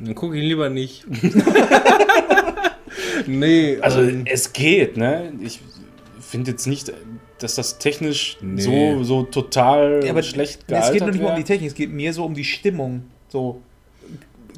Dann gucke ich ihn lieber nicht. (laughs) nee, Also ähm, es geht, ne? Ich finde jetzt nicht, dass das technisch Nee. so, so total Ja, aber schlecht es gealtert geht noch nicht mal um die Technik, es geht mir so um die Stimmung. So,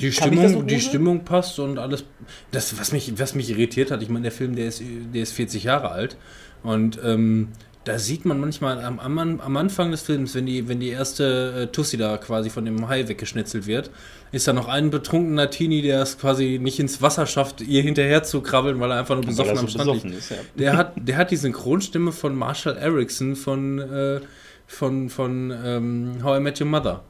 die Stimmung, so die? Stimmung passt und alles. Das, was mich, was mich irritiert hat, ich meine, der Film, der ist, der ist 40 Jahre alt. Und ähm, da sieht man manchmal am, am, am Anfang des Films, wenn die, wenn die erste äh, Tussi da quasi von dem Hai weggeschnitzelt wird, ist da noch ein betrunkener Teenie, der es quasi nicht ins Wasser schafft, ihr hinterher zu krabbeln, weil er einfach nur besoffen am Strand liegt. besoffen ist, ja. Der hat, der hat die Synchronstimme von Marshall Erickson von, äh, von, von ähm, How I Met Your Mother.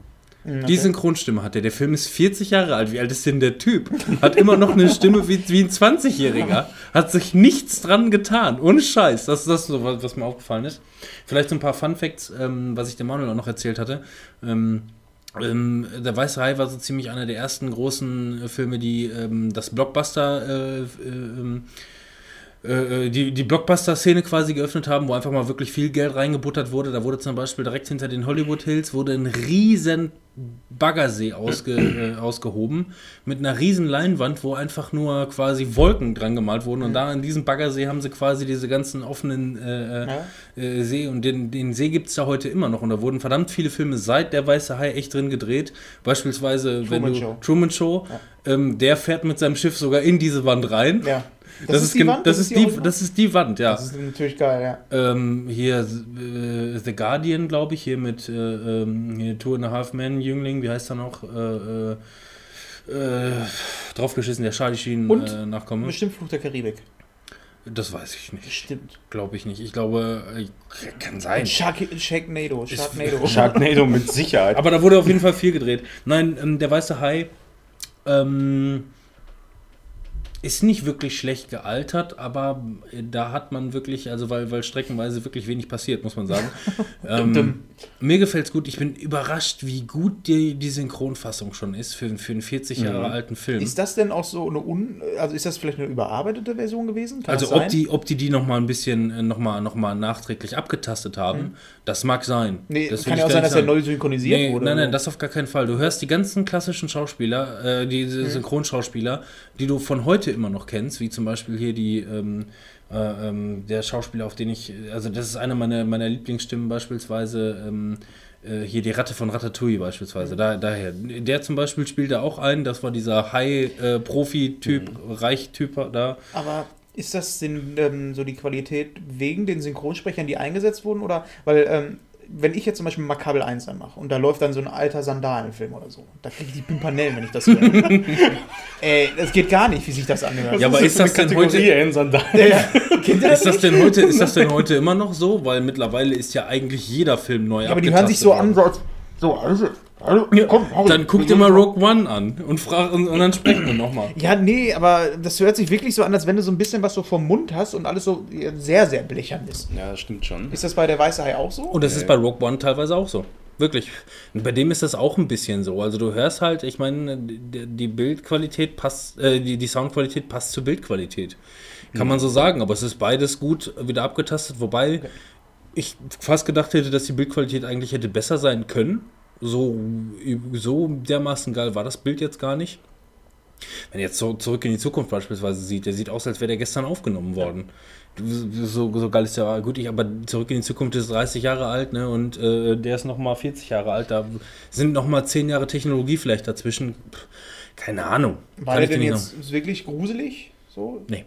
Die Synchronstimme hat er. Der Film ist 40 Jahre alt. Wie alt ist denn der Typ? Hat immer noch eine Stimme wie, wie ein 20-Jähriger. Hat sich nichts dran getan. Ohne Scheiß. Das ist das, so, was, was mir aufgefallen ist. Vielleicht so ein paar Fun Facts, ähm, was ich dem Manuel auch noch erzählt hatte. Ähm, ähm, der Weiße Hai war so ziemlich einer der ersten großen äh, Filme, die ähm, das Blockbuster äh, äh, ähm, äh, die, die Blockbuster-Szene quasi geöffnet haben, wo einfach mal wirklich viel Geld reingebuttert wurde. Da wurde zum Beispiel direkt hinter den Hollywood Hills wurde ein riesen Baggersee ausge, äh, ausgehoben mit einer riesen Leinwand, wo einfach nur quasi Wolken dran gemalt wurden. Und da in diesem Baggersee haben sie quasi diese ganzen offenen äh, Ja. äh, See und den, den See gibt es da heute immer noch. Und da wurden verdammt viele Filme seit der Weiße Hai echt drin gedreht. Beispielsweise, wenn Truman du Show. Truman Show, ähm, der fährt mit seinem Schiff sogar in diese Wand rein. Ja. Das, ist, gen- das, ist die, das ist die Wand, ja. Das ist natürlich geil, ja. Ähm, hier äh, The Guardian, glaube ich, hier mit äh, ähm, hier Two and a Half Men Jüngling, wie heißt er noch? Äh, äh, äh, draufgeschissen, der Charlie Sheen Und? äh, Nachkomme. Bestimmt Fluch der Karibik. Das weiß ich nicht. Stimmt. Glaube ich nicht. Ich glaube, kann sein. Shark Sharknado. Sharknado. (laughs) Sharknado mit Sicherheit. Aber da wurde auf jeden Fall viel gedreht. Nein, ähm, der weiße Hai ähm, ist nicht wirklich schlecht gealtert, aber äh, da hat man wirklich, also weil, weil streckenweise wirklich wenig passiert, muss man sagen. (laughs) ähm, mir gefällt es gut. Ich bin überrascht, wie gut die, die Synchronfassung schon ist für, für einen 40 Jahre alten Film. Ist das denn auch so eine un also ist das vielleicht eine überarbeitete Version gewesen? Kann Also ob die, ob die die noch mal ein bisschen äh, noch mal, noch mal nachträglich abgetastet haben, das mag sein. Mhm. Nee, Das kann ja auch sein, dass er neu synchronisiert Nee, wurde. nein, nein, das auf gar keinen Fall. Du hörst die ganzen klassischen Schauspieler, äh, diese Synchronschauspieler, die du von heute immer noch kennst, wie zum Beispiel hier die, ähm, äh, ähm, der Schauspieler, auf den ich, also das ist einer meiner, meiner Lieblingsstimmen beispielsweise, ähm, äh, hier die Ratte von Ratatouille beispielsweise, da, daher. Der zum Beispiel spielte auch ein, das war dieser High-Profi-Typ, Reich-Typ da. Aber ist das denn, ähm, so die Qualität wegen den Synchronsprechern, die eingesetzt wurden? Oder weil, ähm, wenn ich jetzt zum Beispiel Makabel 1 anmache und da läuft dann so ein alter Sandalenfilm oder so, da kriege ich die Pimpanellen, wenn ich das höre. Ey, (laughs) das geht gar nicht, wie sich das anhört. Ja, aber ist das denn heute, in Sandalen? Ja, kennt ihr das ist das nicht? denn heute, ist das denn (laughs) heute immer noch so? Weil mittlerweile ist ja eigentlich jeder Film neu Ja, aber die hören sich so an, so, als- also, also, komm, hau Dann guck dir mal Rogue One an und, frag, und, und dann sprechen wir nochmal. Ja, nee, aber das hört sich wirklich so an, als wenn du so ein bisschen was so vom Mund hast und alles so sehr, sehr blechern ist. Ja, das stimmt schon. Ist das bei der Weiße Hai auch so? Und das ist bei Rogue One teilweise auch so. Wirklich. Und bei dem ist das auch ein bisschen so. Also du hörst halt, ich meine, die, Bildqualität passt, äh, die, die Soundqualität passt zur Bildqualität. Kann man so sagen, aber es ist beides gut wieder abgetastet, wobei ich fast gedacht hätte, dass die Bildqualität eigentlich hätte besser sein können. So, so dermaßen geil war das Bild jetzt gar nicht. Wenn ihr jetzt so zurück in die Zukunft beispielsweise sieht, der sieht aus, als wäre der gestern aufgenommen worden. So, so geil ist ja gut, ich, aber zurück in die Zukunft ist 30 Jahre alt, ne? Und äh, der ist nochmal 40 Jahre alt. Da sind nochmal 10 Jahre Technologie vielleicht dazwischen. Pff, keine Ahnung. War Kann der denn jetzt wirklich gruselig? So? Nee.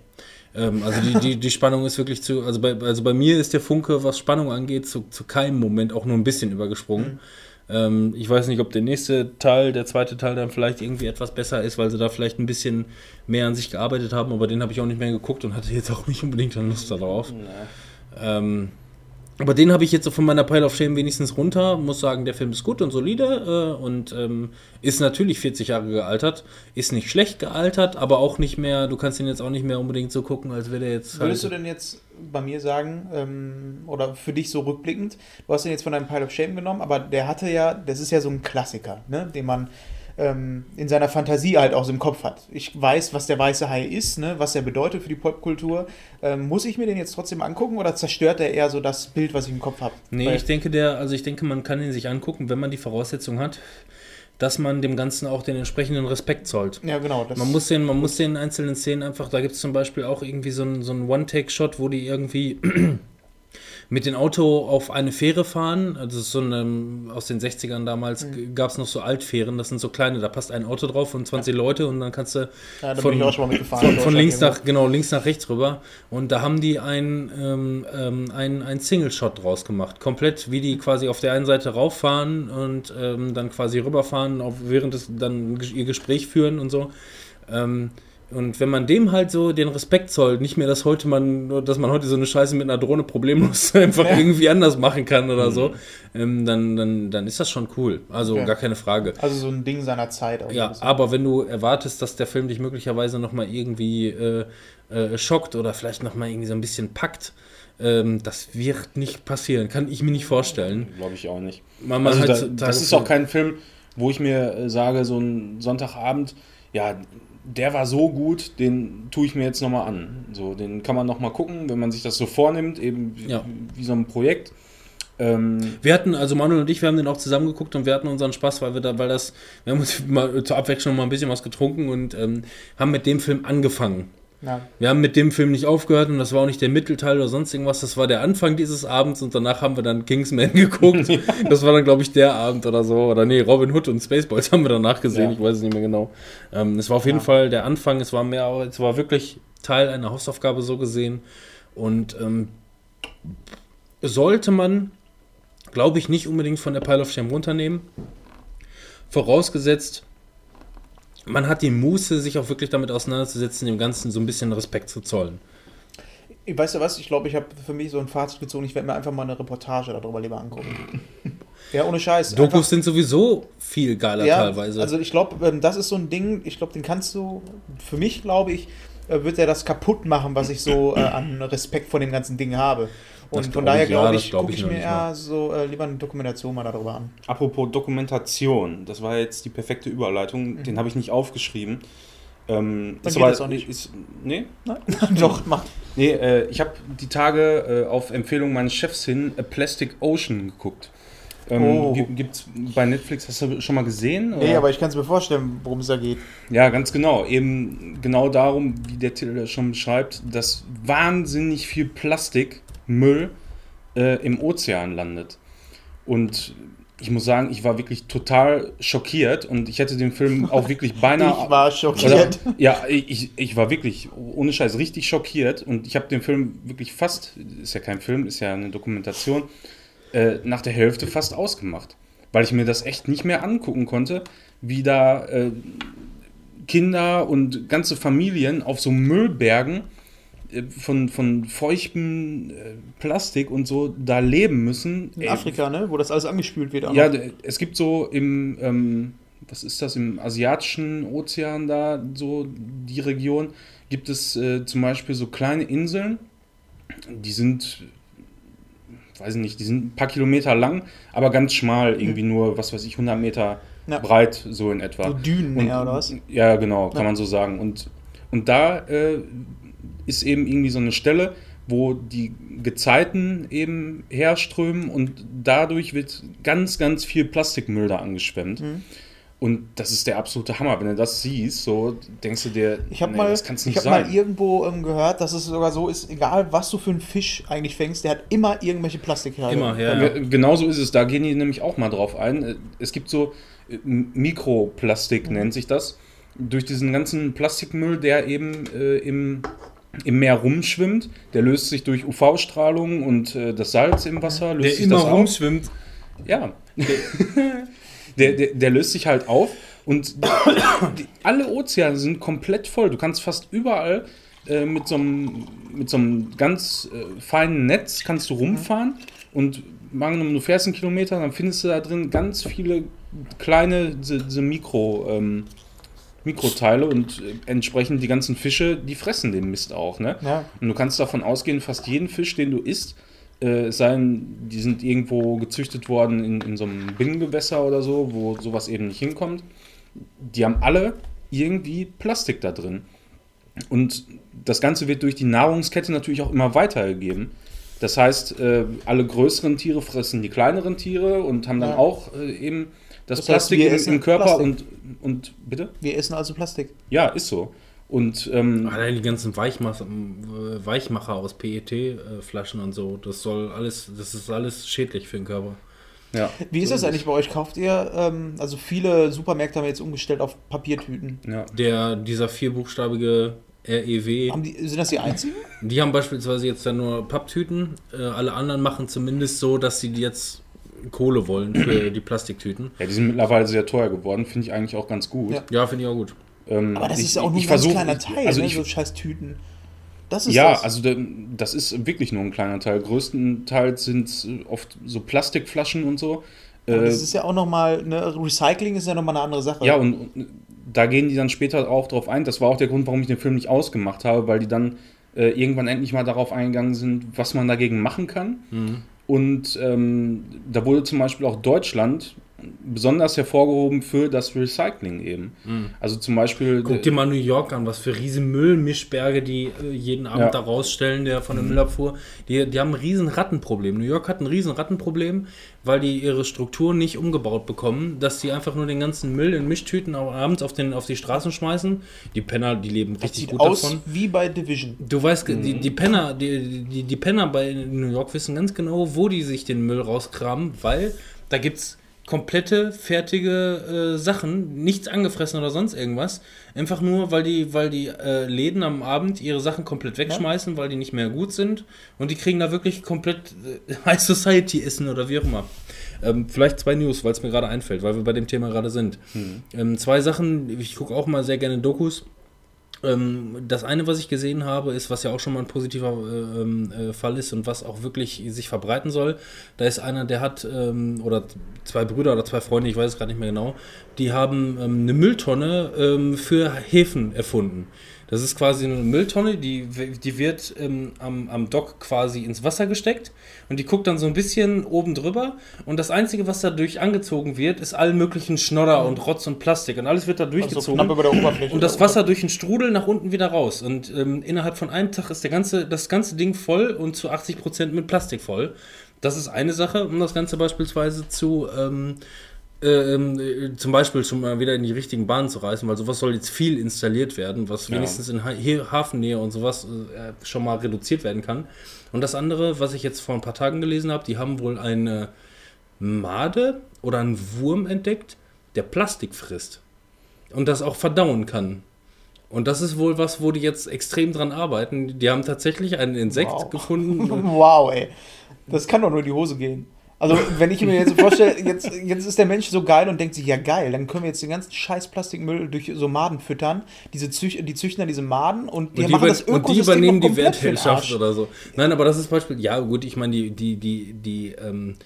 Ähm, also die, die, die Spannung ist wirklich zu. Also bei, also bei mir ist der Funke, was Spannung angeht, zu, zu keinem Moment auch nur ein bisschen übergesprungen. Ähm, ich weiß nicht, ob der nächste Teil, der zweite Teil dann vielleicht irgendwie etwas besser ist, weil sie da vielleicht ein bisschen mehr an sich gearbeitet haben, aber den habe ich auch nicht mehr geguckt und hatte jetzt auch nicht unbedingt dann Lust darauf. Ähm, aber den habe ich jetzt so von meiner Pile of Shame wenigstens runter. Muss sagen, der Film ist gut und solide äh, und ähm, ist natürlich 40 Jahre gealtert. Ist nicht schlecht gealtert, aber auch nicht mehr, du kannst ihn jetzt auch nicht mehr unbedingt so gucken, als wäre der jetzt. Würdest du halt- denn jetzt bei mir sagen, ähm, oder für dich so rückblickend, du hast den jetzt von deinem Pile of Shame genommen, aber der hatte ja, das ist ja so ein Klassiker, ne, den man ähm, in seiner Fantasie halt auch so im Kopf hat. Ich weiß, was der weiße Hai ist, ne, was er bedeutet für die Popkultur. Ähm, muss ich mir den jetzt trotzdem angucken oder zerstört er eher so das Bild, was ich im Kopf habe? Nee, ich denke, der, also ich denke, man kann ihn sich angucken, wenn man die Voraussetzung hat, dass man dem Ganzen auch den entsprechenden Respekt zollt. Ja, genau. Man muss den, man muss den einzelnen Szenen einfach, da gibt es zum Beispiel auch irgendwie so einen so einen One-Take-Shot, wo die irgendwie mit dem Auto auf eine Fähre fahren. Also so eine, aus den 60ern damals Mhm. gab es noch so Altfähren, das sind so kleine, da passt ein Auto drauf und 20 Leute und dann kannst du ja, von, bin ich auch schon mal mitgefahren. von, von links nach, genau, links nach rechts rüber. Und da haben die ein, ähm, ähm, ein, ein Single-Shot draus gemacht. Komplett, wie die quasi auf der einen Seite rauffahren und ähm, dann quasi rüberfahren, auf, während es dann ihr Gespräch führen und so. Ähm, Und wenn man dem halt so den Respekt zollt, nicht mehr, dass heute man, dass man heute so eine Scheiße mit einer Drohne problemlos (laughs) einfach Ja. irgendwie anders machen kann oder so, ähm, dann, dann, dann ist das schon cool. Also Okay. gar keine Frage. Also so ein Ding seiner Zeit. Auch Ja, aber wenn du erwartest, dass der Film dich möglicherweise nochmal irgendwie äh, äh, schockt oder vielleicht nochmal irgendwie so ein bisschen packt, ähm, das wird nicht passieren. Kann ich mir nicht vorstellen. Glaube ich auch nicht. Man, man Also da, heutzutage- das ist auch kein Film, wo ich mir äh, sage, so ein Sonntagabend, ja, der war so gut, den tue ich mir jetzt nochmal an. So, den kann man nochmal gucken, wenn man sich das so vornimmt, eben wie, Ja. wie so ein Projekt. Ähm, Wir hatten, also Manuel und ich, wir haben den auch zusammen geguckt und wir hatten unseren Spaß, weil wir da, weil das, wir haben uns (laughs) mal zur Abwechslung mal ein bisschen was getrunken und ähm, haben mit dem Film angefangen. Ja. Wir haben mit dem Film nicht aufgehört und das war auch nicht der Mittelteil oder sonst irgendwas, das war der Anfang dieses Abends und danach haben wir dann Kingsman (laughs) geguckt. Das war dann, glaube ich, der Abend oder so. Oder nee, Robin Hood und Spaceballs (laughs) haben wir danach gesehen, Ja. ich weiß es nicht mehr genau. Ähm, es war auf jeden Ja. Fall der Anfang, es war mehr, es war wirklich Teil einer Hausaufgabe so gesehen. Und ähm, sollte man, glaube ich, nicht unbedingt von der Pile of Shame runternehmen. Vorausgesetzt, man hat die Muße, sich auch wirklich damit auseinanderzusetzen, dem Ganzen so ein bisschen Respekt zu zollen. Ich weiß ja was, ich glaube, ich habe für mich so ein Fazit gezogen, ich werde mir einfach mal eine Reportage darüber lieber angucken. (laughs) ja, ohne Scheiß. Dokus Einfach- sind sowieso viel geiler ja, teilweise. Also ich glaube, ähm, das ist so ein Ding, ich glaube, den kannst du, für mich glaube ich, äh, wird er das kaputt machen, was ich so äh, an Respekt vor dem ganzen Ding habe. Und von daher ich, ja, glaube ich, glaub gucke ich ich mir eher so äh, lieber eine Dokumentation mal darüber an. apropos Dokumentation, das war jetzt die perfekte Überleitung, den habe ich nicht aufgeschrieben. Ähm, Mhm. Dann ist geht aber- das auch nicht. Ist, nee, Nein? (laughs) Doch, mach. Nee, äh, ich habe die Tage äh, auf Empfehlung meines Chefs hin A Plastic Ocean geguckt. Ähm, Oh. Gibt's bei Netflix, hast du schon mal gesehen? Nee, oder? aber ich kann es mir vorstellen, worum es da geht. Ja, ganz genau. Eben genau darum, wie der Titel schon beschreibt, dass wahnsinnig viel Plastikmüll äh, im Ozean landet. Und ich muss sagen, ich war wirklich total schockiert und ich hätte den Film auch (laughs) wirklich beinahe. ich war schockiert. Oder, ja, ich, ich war wirklich, ohne Scheiß, richtig schockiert und ich habe den Film wirklich fast, ist ja kein Film, ist ja eine Dokumentation, äh, nach der Hälfte fast ausgemacht. Weil ich mir das echt nicht mehr angucken konnte, wie da äh, Kinder und ganze Familien auf so Müllbergen von, von feuchtem äh, Plastik und so da leben müssen. In Ey, Afrika, ne? Wo das alles angespült wird. auch ja, es gibt so im, ähm, was ist das, im asiatischen Ozean da, so die Region, gibt es äh, zum Beispiel so kleine Inseln, die sind, weiß ich nicht, die sind ein paar Kilometer lang, aber ganz schmal, irgendwie nur, was weiß ich, 100 Meter Ja. breit, so in etwa. so Dünen mehr, oder was? Ja, genau, kann Ja. man so sagen. Und, und da äh, ist eben irgendwie so eine Stelle, wo die Gezeiten eben herströmen und dadurch wird ganz, ganz viel Plastikmüll da angeschwemmt. Mhm. Und das ist der absolute Hammer. Wenn du das siehst, so denkst du dir, Ich habe nee, mal, das kann's nicht ich hab mal irgendwo ähm, gehört, dass es sogar so ist, egal was du für einen Fisch eigentlich fängst, der hat immer irgendwelche Plastikteile. Immer, ja. Ge- Genauso ist es, da gehen die nämlich auch mal drauf ein. Es gibt so äh, Mikroplastik, nennt sich das. Durch diesen ganzen Plastikmüll, der eben äh, im, im Meer rumschwimmt, der löst sich durch UV-Strahlung und äh, das Salz im Wasser, löst der sich immer das auf. rumschwimmt. Ja. (laughs) der, der, der löst sich halt auf und die, alle Ozeane sind komplett voll. Du kannst fast überall äh, mit so einem mit so einem ganz äh, feinen Netz kannst du rumfahren und angenommen, du fährst einen Kilometer, dann findest du da drin ganz viele kleine diese, diese Mikro ähm, Mikroteile und äh, entsprechend die ganzen Fische, die fressen den Mist auch, ne? Ja. Und du kannst davon ausgehen, fast jeden Fisch, den du isst, äh, es sei denn, die sind irgendwo gezüchtet worden in, in so einem Binnengewässer oder so, wo sowas eben nicht hinkommt. Die haben alle irgendwie Plastik da drin. Und das Ganze wird durch die Nahrungskette natürlich auch immer weitergegeben. Das heißt, äh, alle größeren Tiere fressen die kleineren Tiere und haben dann Ja. auch äh, eben das, Das heißt, Plastik wir im, essen im Körper Plastik. und, und bitte? Wir essen also Plastik. Ja, ist so. Und ähm, Allein die ganzen Weichmacher, äh, Weichmacher aus PET-Flaschen und so, das soll alles, das ist alles schädlich für den Körper. ja. Wie ist das eigentlich bei euch? Kauft ihr, ähm, also viele Supermärkte haben jetzt umgestellt auf Papiertüten. Ja. Der, dieser vierbuchstabige REW, Haben die, sind das die einzigen? die haben beispielsweise jetzt dann nur Papptüten. Äh, alle anderen machen zumindest so, dass sie jetzt Kohle wollen für die Plastiktüten. Ja, die sind mittlerweile sehr teuer geworden, finde ich eigentlich auch ganz gut. Ja. Ja, finde ich auch gut. Ähm, Aber das ich- ist ja auch nur ich ein ganz versuch- kleiner Teil, Also ne? ich, so scheiß Tüten. Das ist ja, das. also da- das ist wirklich nur ein kleiner Teil. Größtenteils sind es oft so Plastikflaschen und so. Aber Äh, das ist ja auch nochmal, ne, Recycling ist ja nochmal eine andere Sache. ja, und, und da gehen die dann später auch drauf ein. Das war auch der Grund, warum ich den Film nicht ausgemacht habe, weil die dann äh, irgendwann endlich mal darauf eingegangen sind, was man dagegen machen kann. Und ähm, da wurde zum Beispiel auch Deutschland besonders hervorgehoben für das Recycling eben. Also zum Beispiel. Guck dir mal New York an, was für riesen Müllmischberge die äh, jeden Abend Ja. da rausstellen, der von der Müllabfuhr. Die, die haben ein riesen Rattenproblem. New York hat ein riesen Rattenproblem, weil die ihre Struktur nicht umgebaut bekommen, dass sie einfach nur den ganzen Müll in Mischtüten abends auf, den, auf die Straßen schmeißen. Die Penner, die leben das richtig sieht gut aus davon. wie bei Division. Du weißt, die, die Penner, die, die, die Penner bei New York wissen ganz genau, wo die sich den Müll rauskramen, weil da gibt es komplette, fertige äh, Sachen, nichts angefressen oder sonst irgendwas. Einfach nur, weil die, weil die äh, Läden am Abend ihre Sachen komplett wegschmeißen, weil die nicht mehr gut sind. Und die kriegen da wirklich komplett äh, (laughs) High Society Essen oder wie auch immer. Ähm, vielleicht zwei News, weil es mir gerade einfällt, weil wir bei dem Thema gerade sind. Ähm, zwei Sachen, ich gucke auch mal sehr gerne Dokus. Ähm, das eine, was ich gesehen habe, ist, was ja auch schon mal ein positiver äh, ähm, äh, Fall ist und was auch wirklich sich verbreiten soll. Da ist einer, der hat, ähm, oder zwei Brüder oder zwei Freunde, ich weiß es gerade nicht mehr genau, die haben ähm, eine Mülltonne ähm, für Häfen erfunden. Das ist quasi eine Mülltonne, die, die wird ähm, am, am Dock quasi ins Wasser gesteckt und die guckt dann so ein bisschen oben drüber und das Einzige, was dadurch angezogen wird, ist allen möglichen Schnodder und Rotz und Plastik und alles wird da Also durchgezogen. der Oberfläche. Und das Wasser durch den Strudel nach unten wieder raus. Und ähm, innerhalb von einem Tag ist der ganze, das ganze Ding voll und zu 80% mit Plastik voll. Das ist eine Sache, um das Ganze beispielsweise zu, ähm, äh, zum Beispiel schon mal wieder in die richtigen Bahnen zu reißen, weil sowas soll jetzt viel installiert werden, was Ja. wenigstens in ha hier Hafennähe und sowas äh, schon mal reduziert werden kann. Und das andere, was ich jetzt vor ein paar Tagen gelesen habe, die haben wohl eine Made oder einen Wurm entdeckt, der Plastik frisst und das auch verdauen kann. Und das ist wohl was, wo die jetzt extrem dran arbeiten. Die haben tatsächlich einen Insekt Wow. gefunden. (laughs) Wow, ey. Das kann doch nur in die Hose gehen. Also, wenn ich mir jetzt so vorstelle, jetzt, jetzt ist der Mensch so geil und denkt sich, ja geil, dann können wir jetzt den ganzen scheiß Plastikmüll durch so Maden füttern. Diese Züch die züchten dann diese Maden und die, Und die, machen das und die Ökosystem übernehmen die Wertherrschaft oder so. Nein, aber das ist Beispiel. Ja, gut, ich meine, die, die, die, die, ähm,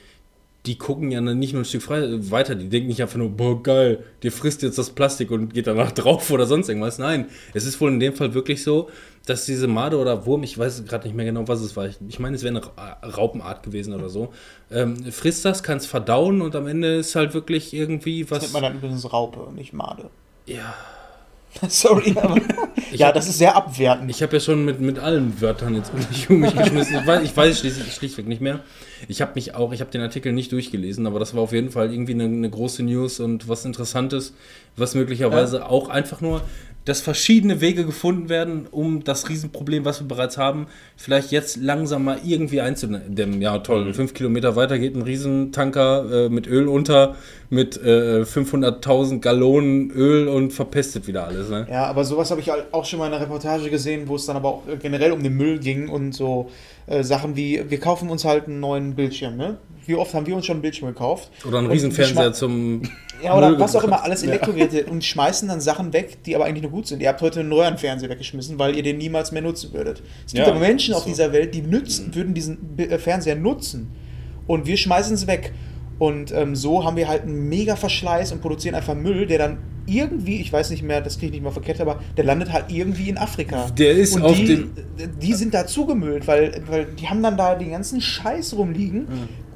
die gucken ja dann nicht nur ein Stück frei, weiter. Die denken nicht einfach nur, boah, geil, dir frisst jetzt das Plastik und geht danach (laughs) drauf oder sonst irgendwas. Nein, es ist wohl in dem Fall wirklich so, dass diese Made oder Wurm, ich weiß gerade nicht mehr genau, was es war. Ich, meine, es wäre eine Ra- Raupenart gewesen oder so. Ähm, frisst das, kann es verdauen und am Ende ist halt wirklich irgendwie Das was. nennt man dann übrigens Raupe, nicht Made. ja. (laughs) Sorry, aber. ja, hab- das ist sehr abwertend. Ich habe ja schon mit, mit allen Wörtern jetzt um mich, geschmissen. Ich weiß, ich weiß schließlich, schlichtweg nicht mehr. Ich habe mich auch, ich habe den Artikel nicht durchgelesen, aber das war auf jeden Fall irgendwie eine, eine große News und was Interessantes, was möglicherweise auch einfach nur, dass verschiedene Wege gefunden werden, um das Riesenproblem, was wir bereits haben, vielleicht jetzt langsam mal irgendwie einzudämmen. Ja, toll, fünf Kilometer weiter geht ein Riesentanker äh, mit Öl unter, mit äh, 500.000 Gallonen Öl und verpestet wieder alles. Ne? Ja, aber sowas habe ich halt auch schon mal in einer Reportage gesehen, wo es dann aber auch generell um den Müll ging und so äh, Sachen wie, wir kaufen uns halt einen neuen Bildschirm, ne? Wie oft haben wir uns schon einen Bildschirm gekauft? Oder ein Und Riesenfernseher zum. (laughs) Ja, oder Müll was auch immer, alles Elektrogeräte und schmeißen dann Sachen weg, die aber eigentlich nur gut sind. Ihr habt heute einen Röhrenfernseher weggeschmissen, weil ihr den niemals mehr nutzen würdet. Es gibt Ja, aber Menschen auf so. dieser Welt, die nützen, würden diesen äh, Fernseher nutzen. Und wir schmeißen es weg. Und ähm, so haben wir halt einen mega Verschleiß und produzieren einfach Müll, der dann irgendwie, ich weiß nicht mehr, das kriege ich nicht mal verkehrt, aber der landet halt irgendwie in Afrika. Der ist und auf die, dem- Die sind da zugemüllt, weil, weil die haben dann da den ganzen Scheiß rumliegen,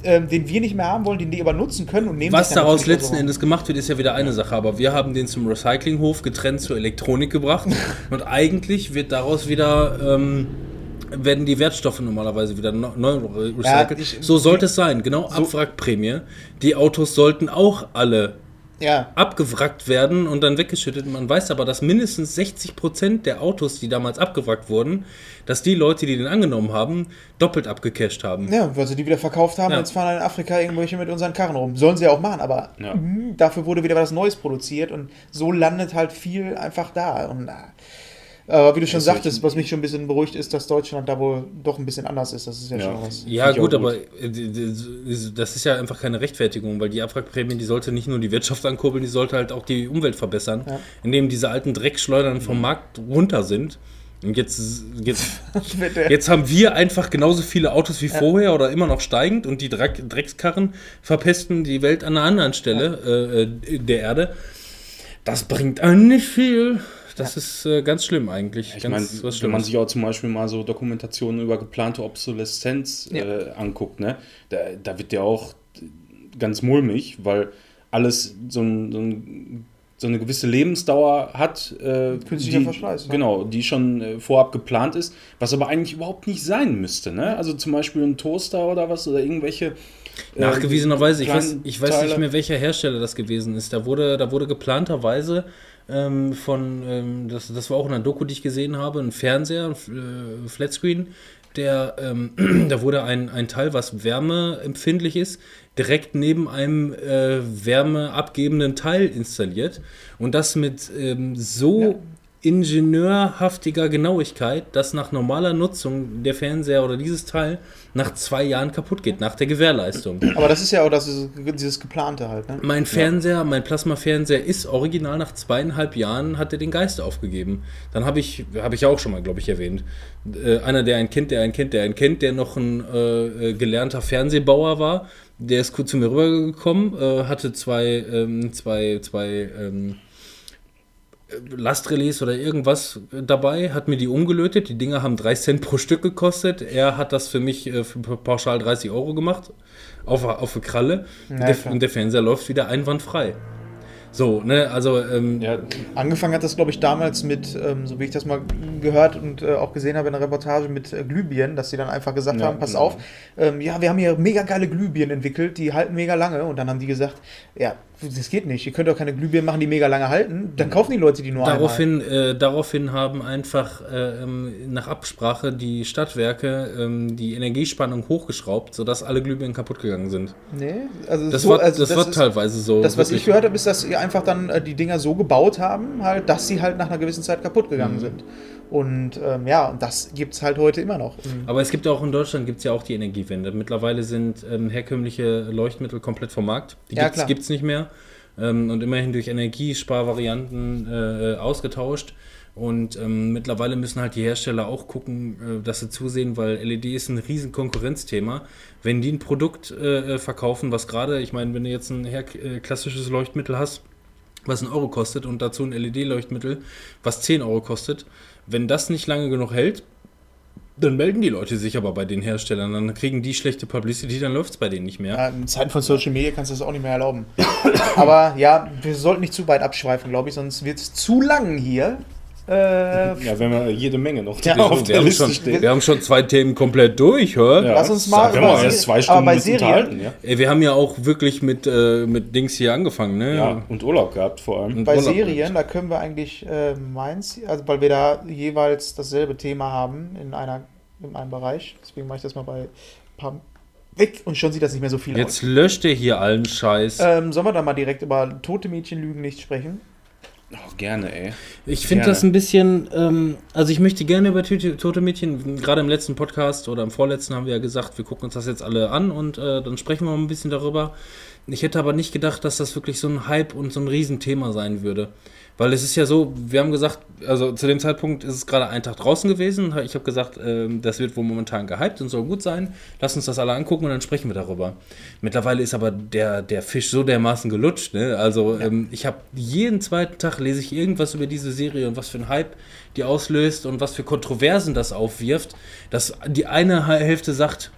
ähm, den wir nicht mehr haben wollen, den die aber nutzen können und nehmen Was daraus letzten. Endes gemacht wird, ist ja wieder eine Sache. Aber wir haben den zum Recyclinghof getrennt zur Elektronik gebracht. (laughs) und eigentlich wird daraus wieder. Ähm, werden die Wertstoffe normalerweise wieder neu recycelt. ich- so sollte es sein, genau, Abwrackprämie. Die Autos sollten auch alle Ja, abgewrackt werden und dann weggeschüttet. Man weiß aber, dass mindestens 60% der Autos, die damals abgewrackt wurden, dass die Leute, die den angenommen haben, doppelt abgecasht haben. Ja, weil sie die wieder verkauft haben, Ja. jetzt fahren in Afrika irgendwelche mit unseren Karren rum. Sollen sie ja auch machen, aber Ja. mh, dafür wurde wieder was Neues produziert und so landet halt viel einfach da. Und, äh, Aber wie du schon sagtest, was mich schon ein bisschen beruhigt ist, dass Deutschland da wohl doch ein bisschen anders ist. Das ist ja, Ja. schon was. Ja, gut, auch aber äh, das ist ja einfach keine Rechtfertigung, weil die Abwrackprämie, die sollte nicht nur die Wirtschaft ankurbeln, die sollte halt auch die Umwelt verbessern, Ja. indem diese alten Dreckschleudern vom Markt runter sind. Und jetzt, jetzt, (laughs) jetzt haben wir einfach genauso viele Autos wie vorher oder immer noch steigend und die Dreck, Dreckskarren verpesten die Welt an einer anderen Stelle äh, äh, der Erde. Das bringt einen nicht viel. Das ist äh, ganz schlimm eigentlich. Ich ganz meine, was wenn man sich auch zum Beispiel mal so Dokumentationen über geplante Obsoleszenz Ja. äh, anguckt, ne, da, da wird ja auch ganz mulmig, weil alles so, ein, so, ein, so eine gewisse Lebensdauer hat. Äh, Künstlicher die, Verschleiß, ja. Genau, die schon äh, vorab geplant ist, was aber eigentlich überhaupt nicht sein müsste. Ne? Also zum Beispiel ein Toaster oder was oder irgendwelche. äh, Nachgewiesenerweise, ich weiß, ich weiß nicht mehr, welcher Hersteller das gewesen ist. Da wurde, da wurde geplanterweise ähm, von, ähm, das, das war auch in einer Doku, die ich gesehen habe, ein Fernseher, ein äh, Flatscreen, der, ähm, (clears throat) da wurde ein, ein Teil, was wärmeempfindlich ist, direkt neben einem äh, wärmeabgebenden Teil installiert. Und das mit ähm, so. Ingenieurhaftiger Genauigkeit, dass nach normaler Nutzung der Fernseher oder dieses Teil nach zwei Jahren kaputt geht, nach der Gewährleistung. Aber das ist ja auch das, dieses geplante halt. Ne? Mein Fernseher, mein Plasmafernseher ist original nach zweieinhalb Jahren hat er den Geist aufgegeben. Dann habe ich, habe ich ja auch schon mal, glaube ich, erwähnt. Äh, einer, der ein Kind, der ein Kind, der ein Kind, der noch ein äh, äh, gelernter Fernsehbauer war, der ist kurz zu mir rübergekommen, äh, hatte zwei, ähm, zwei, zwei ähm, Lastrelais oder irgendwas dabei, hat mir die umgelötet. Die Dinger haben 3 Cent pro Stück gekostet. Er hat das für mich äh, für pauschal 30 Euro gemacht. Auf, auf eine Kralle. Ja, und, der, und der Fernseher läuft wieder einwandfrei. So, ne, also, ähm, Ja, Angefangen hat das, glaube ich, damals mit, ähm, so wie ich das mal gehört und äh, auch gesehen habe in der Reportage mit äh, Glühbirnen, dass sie dann einfach gesagt Ja, haben, pass genau. auf, ähm, ja, wir haben hier mega geile Glühbirnen entwickelt, die halten mega lange. Und dann haben die gesagt, ja, das geht nicht, ihr könnt doch keine Glühbirnen machen, die mega lange halten. Dann kaufen die Leute die nur daraufhin, äh, daraufhin haben einfach äh, ähm, nach Absprache die Stadtwerke ähm, die Energiespannung hochgeschraubt, sodass alle Glühbirnen kaputt gegangen sind. Nee, also Das so, war, also das war ist- teilweise so. Das, was ich gehört habe, ist, dass sie einfach dann äh, die Dinger so gebaut haben, halt, dass sie halt nach einer gewissen Zeit kaputt Mhm. gegangen sind. Und ähm, ja, und das gibt es halt heute immer noch. Aber es gibt ja auch in Deutschland gibt's ja auch die Energiewende. Mittlerweile sind ähm, herkömmliche Leuchtmittel komplett vom Markt. Die Ja, klar. gibt's nicht mehr. Ähm, und immerhin durch Energiesparvarianten äh, ausgetauscht. Und ähm, mittlerweile müssen halt die Hersteller auch gucken, äh, dass sie zusehen, weil LED ist ein riesen Konkurrenzthema. Wenn die ein Produkt äh, äh, verkaufen, was gerade, ich meine, wenn du jetzt ein äh, klassisches Leuchtmittel hast, was einen Euro kostet und dazu ein LED-Leuchtmittel, was 10 Euro kostet, wenn das nicht lange genug hält, dann melden die Leute sich aber bei den Herstellern, dann kriegen die schlechte Publicity, dann läuft es bei denen nicht mehr. Ja, in Zeiten von Social Media kannst du das auch nicht mehr erlauben. Aber ja, wir sollten nicht zu weit abschweifen, glaube ich, sonst wird es zu lang hier. Äh, ja, wenn wir jede Menge noch Ja, auf wir, der haben Liste schon, stehen. wir haben schon zwei Themen komplett durch, hör? Ja, Lass uns mal Wir über erst zwei aber Stunden bei Serien- ja. Ey, wir haben ja auch wirklich mit, äh, mit Dings hier angefangen, ne? Ja, und Urlaub gehabt vor allem. Und bei Urlaub. Serien, da können wir eigentlich äh, meins, also weil wir da jeweils dasselbe Thema haben in, einer, in einem Bereich. Deswegen mache ich das mal bei paar weg und schon sieht das nicht mehr so viel Jetzt löscht ihr hier allen Scheiß. aus. Ähm, sollen wir da mal direkt über tote Mädchen lügen nicht sprechen? Oh, gerne, ey. Ich finde das ein bisschen, ähm, also ich möchte gerne über Tote Mädchen, gerade im letzten Podcast oder im vorletzten haben wir ja gesagt, wir gucken uns das jetzt alle an und äh, dann sprechen wir mal ein bisschen darüber. Ich hätte aber nicht gedacht, dass das wirklich so ein Hype und so ein Riesenthema sein würde. Weil es ist ja so, wir haben gesagt, also zu dem Zeitpunkt ist es gerade ein Tag draußen gewesen. Ich habe gesagt, ähm, das wird wohl momentan gehypt und soll gut sein. Lass uns das alle angucken und dann sprechen wir darüber. Mittlerweile ist aber der, der Fisch so dermaßen gelutscht. Ne? Also ähm, ich habe jeden zweiten Tag lese ich irgendwas über diese Serie und was für ein Hype die auslöst und was für Kontroversen das aufwirft. Dass die eine Hälfte sagt,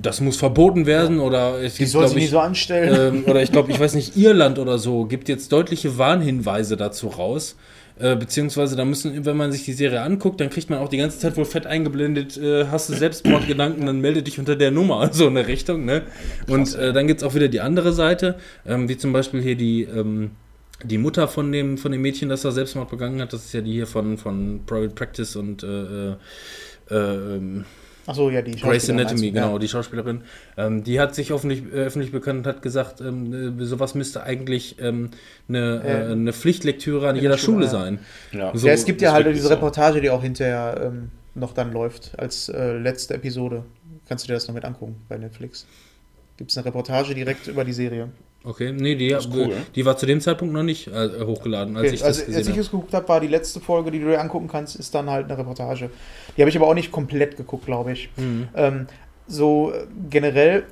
das muss verboten werden oder es Die gibt, soll sich nicht ich, so anstellen. ähm, oder ich glaube, ich (laughs) weiß nicht, Irland oder so, gibt jetzt deutliche Warnhinweise dazu raus. Äh, beziehungsweise da müssen, wenn man sich die Serie anguckt, dann kriegt man auch die ganze Zeit wohl fett eingeblendet, äh, hast du Selbstmordgedanken, dann melde dich unter der Nummer, (laughs) so in der Richtung, ne? Und äh, dann gibt es auch wieder die andere Seite, ähm, wie zum Beispiel hier die, ähm, die Mutter von dem, von dem Mädchen, das da Selbstmord begangen hat, das ist ja die hier von, von Private Practice und äh, äh, äh, ähm, Achso, ja, die Grace Anatomy, genau, Ja. die Schauspielerin. Ähm, die hat sich öffentlich, äh, öffentlich bekannt und hat gesagt, ähm, äh, sowas müsste eigentlich ähm, eine, äh, eine Pflichtlektüre an in jeder der Schule, Schule sein. Ja. So, ja, es gibt ja halt diese so. Reportage, die auch hinterher ähm, noch dann läuft, als äh, letzte Episode. Kannst du dir das noch mit angucken bei Netflix? Gibt es eine Reportage direkt über die Serie? Okay, nee, die, ist cool. die war zu dem Zeitpunkt noch nicht äh, hochgeladen, als Okay, ich das also, als gesehen ich habe. es geguckt habe, war die letzte Folge, die du dir angucken kannst, ist dann halt eine Reportage. Die habe ich aber auch nicht komplett geguckt, glaube ich. Mhm. Ähm, so äh, generell,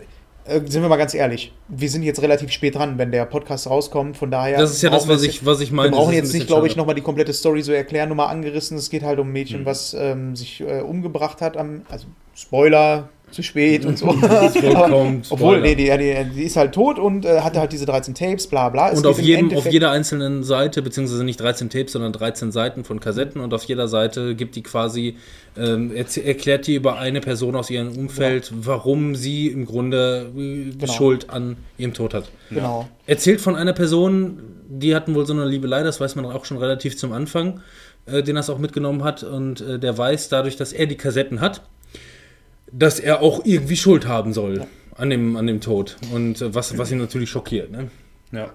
äh, sind wir mal ganz ehrlich, wir sind jetzt relativ spät dran, wenn der Podcast rauskommt. Von daher. Das ist ja das, was ich, was ich meine. Wir brauchen jetzt nicht, glaube ich, nochmal die komplette Story so erklären, nur mal angerissen. Es geht halt um ein Mädchen, Mhm. was ähm, sich äh, umgebracht hat. Am, also Spoiler, zu spät und so. (laughs) (laughs) Aber, obwohl, nee, die, die, die ist halt tot und äh, hatte halt diese 13 Tapes, bla bla. Es Und auf, jedem, auf jeder einzelnen Seite, beziehungsweise nicht 13 Tapes, sondern 13 Seiten von Kassetten und auf jeder Seite gibt die quasi, ähm, erklärt die über eine Person aus ihrem Umfeld, warum sie im Grunde äh, Genau. Schuld an ihrem Tod hat. Genau. Erzählt von einer Person, die hatten wohl so eine Liebelei, das weiß man auch schon relativ zum Anfang, äh, den das auch mitgenommen hat und äh, der weiß dadurch, dass er die Kassetten hat, dass er auch irgendwie Schuld haben soll an, dem, an dem Tod und äh, was, was ihn natürlich schockiert. Ne? Ja.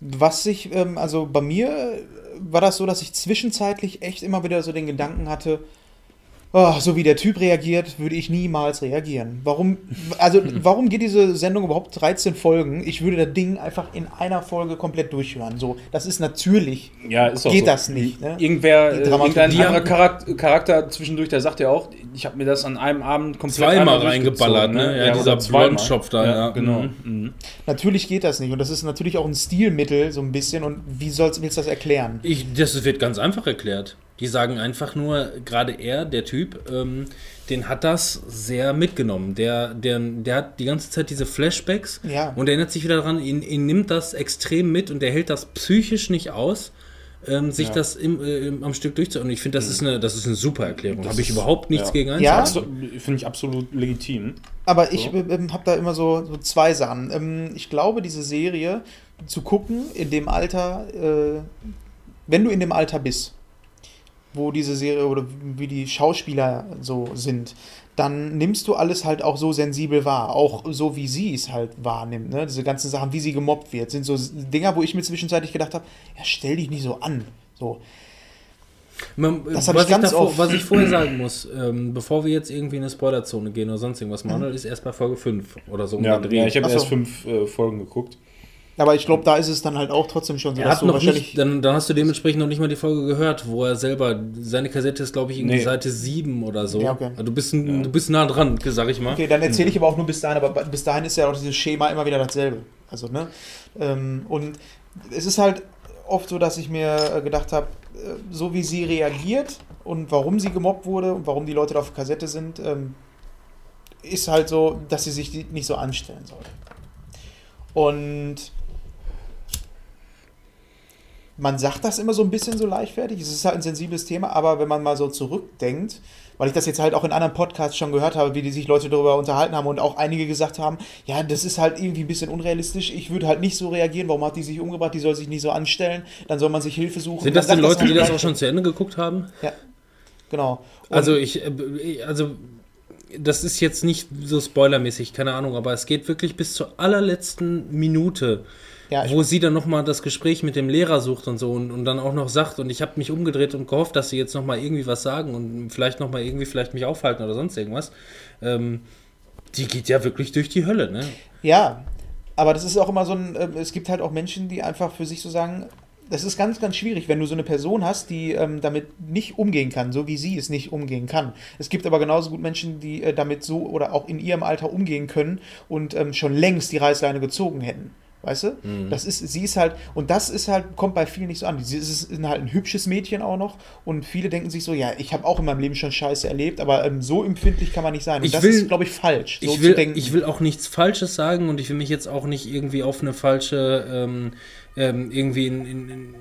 Was sich, ähm, also bei mir war das so, dass ich zwischenzeitlich echt immer wieder so den Gedanken hatte, oh, so wie der Typ reagiert, würde ich niemals reagieren. Warum, also (laughs) warum geht diese Sendung überhaupt 13 Folgen? Ich würde das Ding einfach in einer Folge komplett durchhören. So, das ist natürlich. Ja, ist Geht so. das nicht, ne? Irgendwer, irgendein anderer Charakter, Charakter zwischendurch, der sagt ja auch, ich habe mir das an einem Abend komplett Zweimal reingeballert, durchgezogen, ne? Ja, dieser oder zweimal. Blondschopf da, ja. Genau. Mhm. Mhm. Natürlich geht das nicht. Und das ist natürlich auch ein Stilmittel, so ein bisschen. Und wie sollst, willst du das erklären? Ich, das wird ganz einfach erklärt. Die sagen einfach nur, gerade er, der Typ, ähm, den hat das sehr mitgenommen. Der, der, der hat die ganze Zeit diese Flashbacks Ja. und erinnert sich wieder daran, ihn, ihn nimmt das extrem mit und er hält das psychisch nicht aus, ähm, sich Ja. das im, äh, im, am Stück durchzuhören. Und ich finde, das, ist eine, das ist eine super Erklärung. Das Habe ich überhaupt nichts ja. gegen Ja. einzuwenden. Abso- Finde ich absolut legitim. Aber ich So. ähm, habe da immer so, so zwei Sachen. Ähm, ich glaube, diese Serie zu gucken in dem Alter, äh, wenn du in dem Alter bist, wo diese Serie oder wie die Schauspieler so sind, dann nimmst du alles halt auch so sensibel wahr. Auch so, wie sie es halt wahrnimmt. Ne? Diese ganzen Sachen, wie sie gemobbt wird, sind so Dinger, wo ich mir zwischenzeitlich gedacht habe, ja, stell dich nicht so an. So. Man, Das was, ich ganz davor, oft. was ich vorher sagen muss, ähm, bevor wir jetzt irgendwie in eine Spoilerzone gehen oder sonst irgendwas, Manuel ist erst bei Folge 5 oder so. um Ja, ja ich habe erst fünf äh, Folgen geguckt. Aber ich glaube, da ist es dann halt auch trotzdem schon so, Er dass hat du noch wahrscheinlich. nicht, dann, dann hast du dementsprechend noch nicht mal die Folge gehört, wo er selber, seine Kassette ist, glaube ich, irgendwie Nee. Seite 7 oder so. Ja, okay. Also du, bist, ein- du bist nah dran, sag ich mal. Okay, dann erzähle ich aber auch nur bis dahin, aber bis dahin ist ja auch dieses Schema immer wieder dasselbe. Also, ne? Ähm, und es ist halt oft so, dass ich mir äh, gedacht habe, äh, so wie sie reagiert und warum sie gemobbt wurde und warum die Leute da auf Kassette sind, ähm, ist halt so, dass sie sich nicht so anstellen soll. Und man sagt das immer so ein bisschen so leichtfertig. Es ist halt ein sensibles Thema, aber wenn man mal so zurückdenkt, weil ich das jetzt halt auch in anderen Podcasts schon gehört habe, wie die sich Leute darüber unterhalten haben und auch einige gesagt haben, ja, das ist halt irgendwie ein bisschen unrealistisch. Ich würde halt nicht so reagieren. Warum hat die sich umgebracht? Die soll sich nicht so anstellen. Dann soll man sich Hilfe suchen. Sind das denn Leute, die halt das auch schon zu Ende geguckt haben? Ja, genau. Und Also ich, äh, also das ist jetzt nicht so spoilermäßig, keine Ahnung, aber es geht wirklich bis zur allerletzten Minute, ja, wo sie dann nochmal das Gespräch mit dem Lehrer sucht und so und, und dann auch noch sagt, und ich habe mich umgedreht und gehofft, dass sie jetzt nochmal irgendwie was sagen und vielleicht nochmal irgendwie vielleicht mich aufhalten oder sonst irgendwas. Ähm, die geht ja wirklich durch die Hölle, ne? Ja, aber das ist auch immer so ein, äh, es gibt halt auch Menschen, die einfach für sich so sagen, das ist ganz, ganz schwierig, wenn du so eine Person hast, die ähm, damit nicht umgehen kann, so wie sie es nicht umgehen kann. Es gibt aber genauso gut Menschen, die äh, damit so oder auch in ihrem Alter umgehen können und ähm, schon längst die Reißleine gezogen hätten. Weißt du? Das ist, sie ist halt, und das ist halt, kommt bei vielen nicht so an. Sie ist, halt ein hübsches Mädchen auch noch und viele denken sich so, ja, ich habe auch in meinem Leben schon Scheiße erlebt, aber ähm, so empfindlich kann man nicht sein. Und Ich das will- ist, glaube ich, falsch. so ich, zu will, denken. ich will auch nichts Falsches sagen und ich will mich jetzt auch nicht irgendwie auf eine falsche, ähm, ähm, irgendwie in, in, in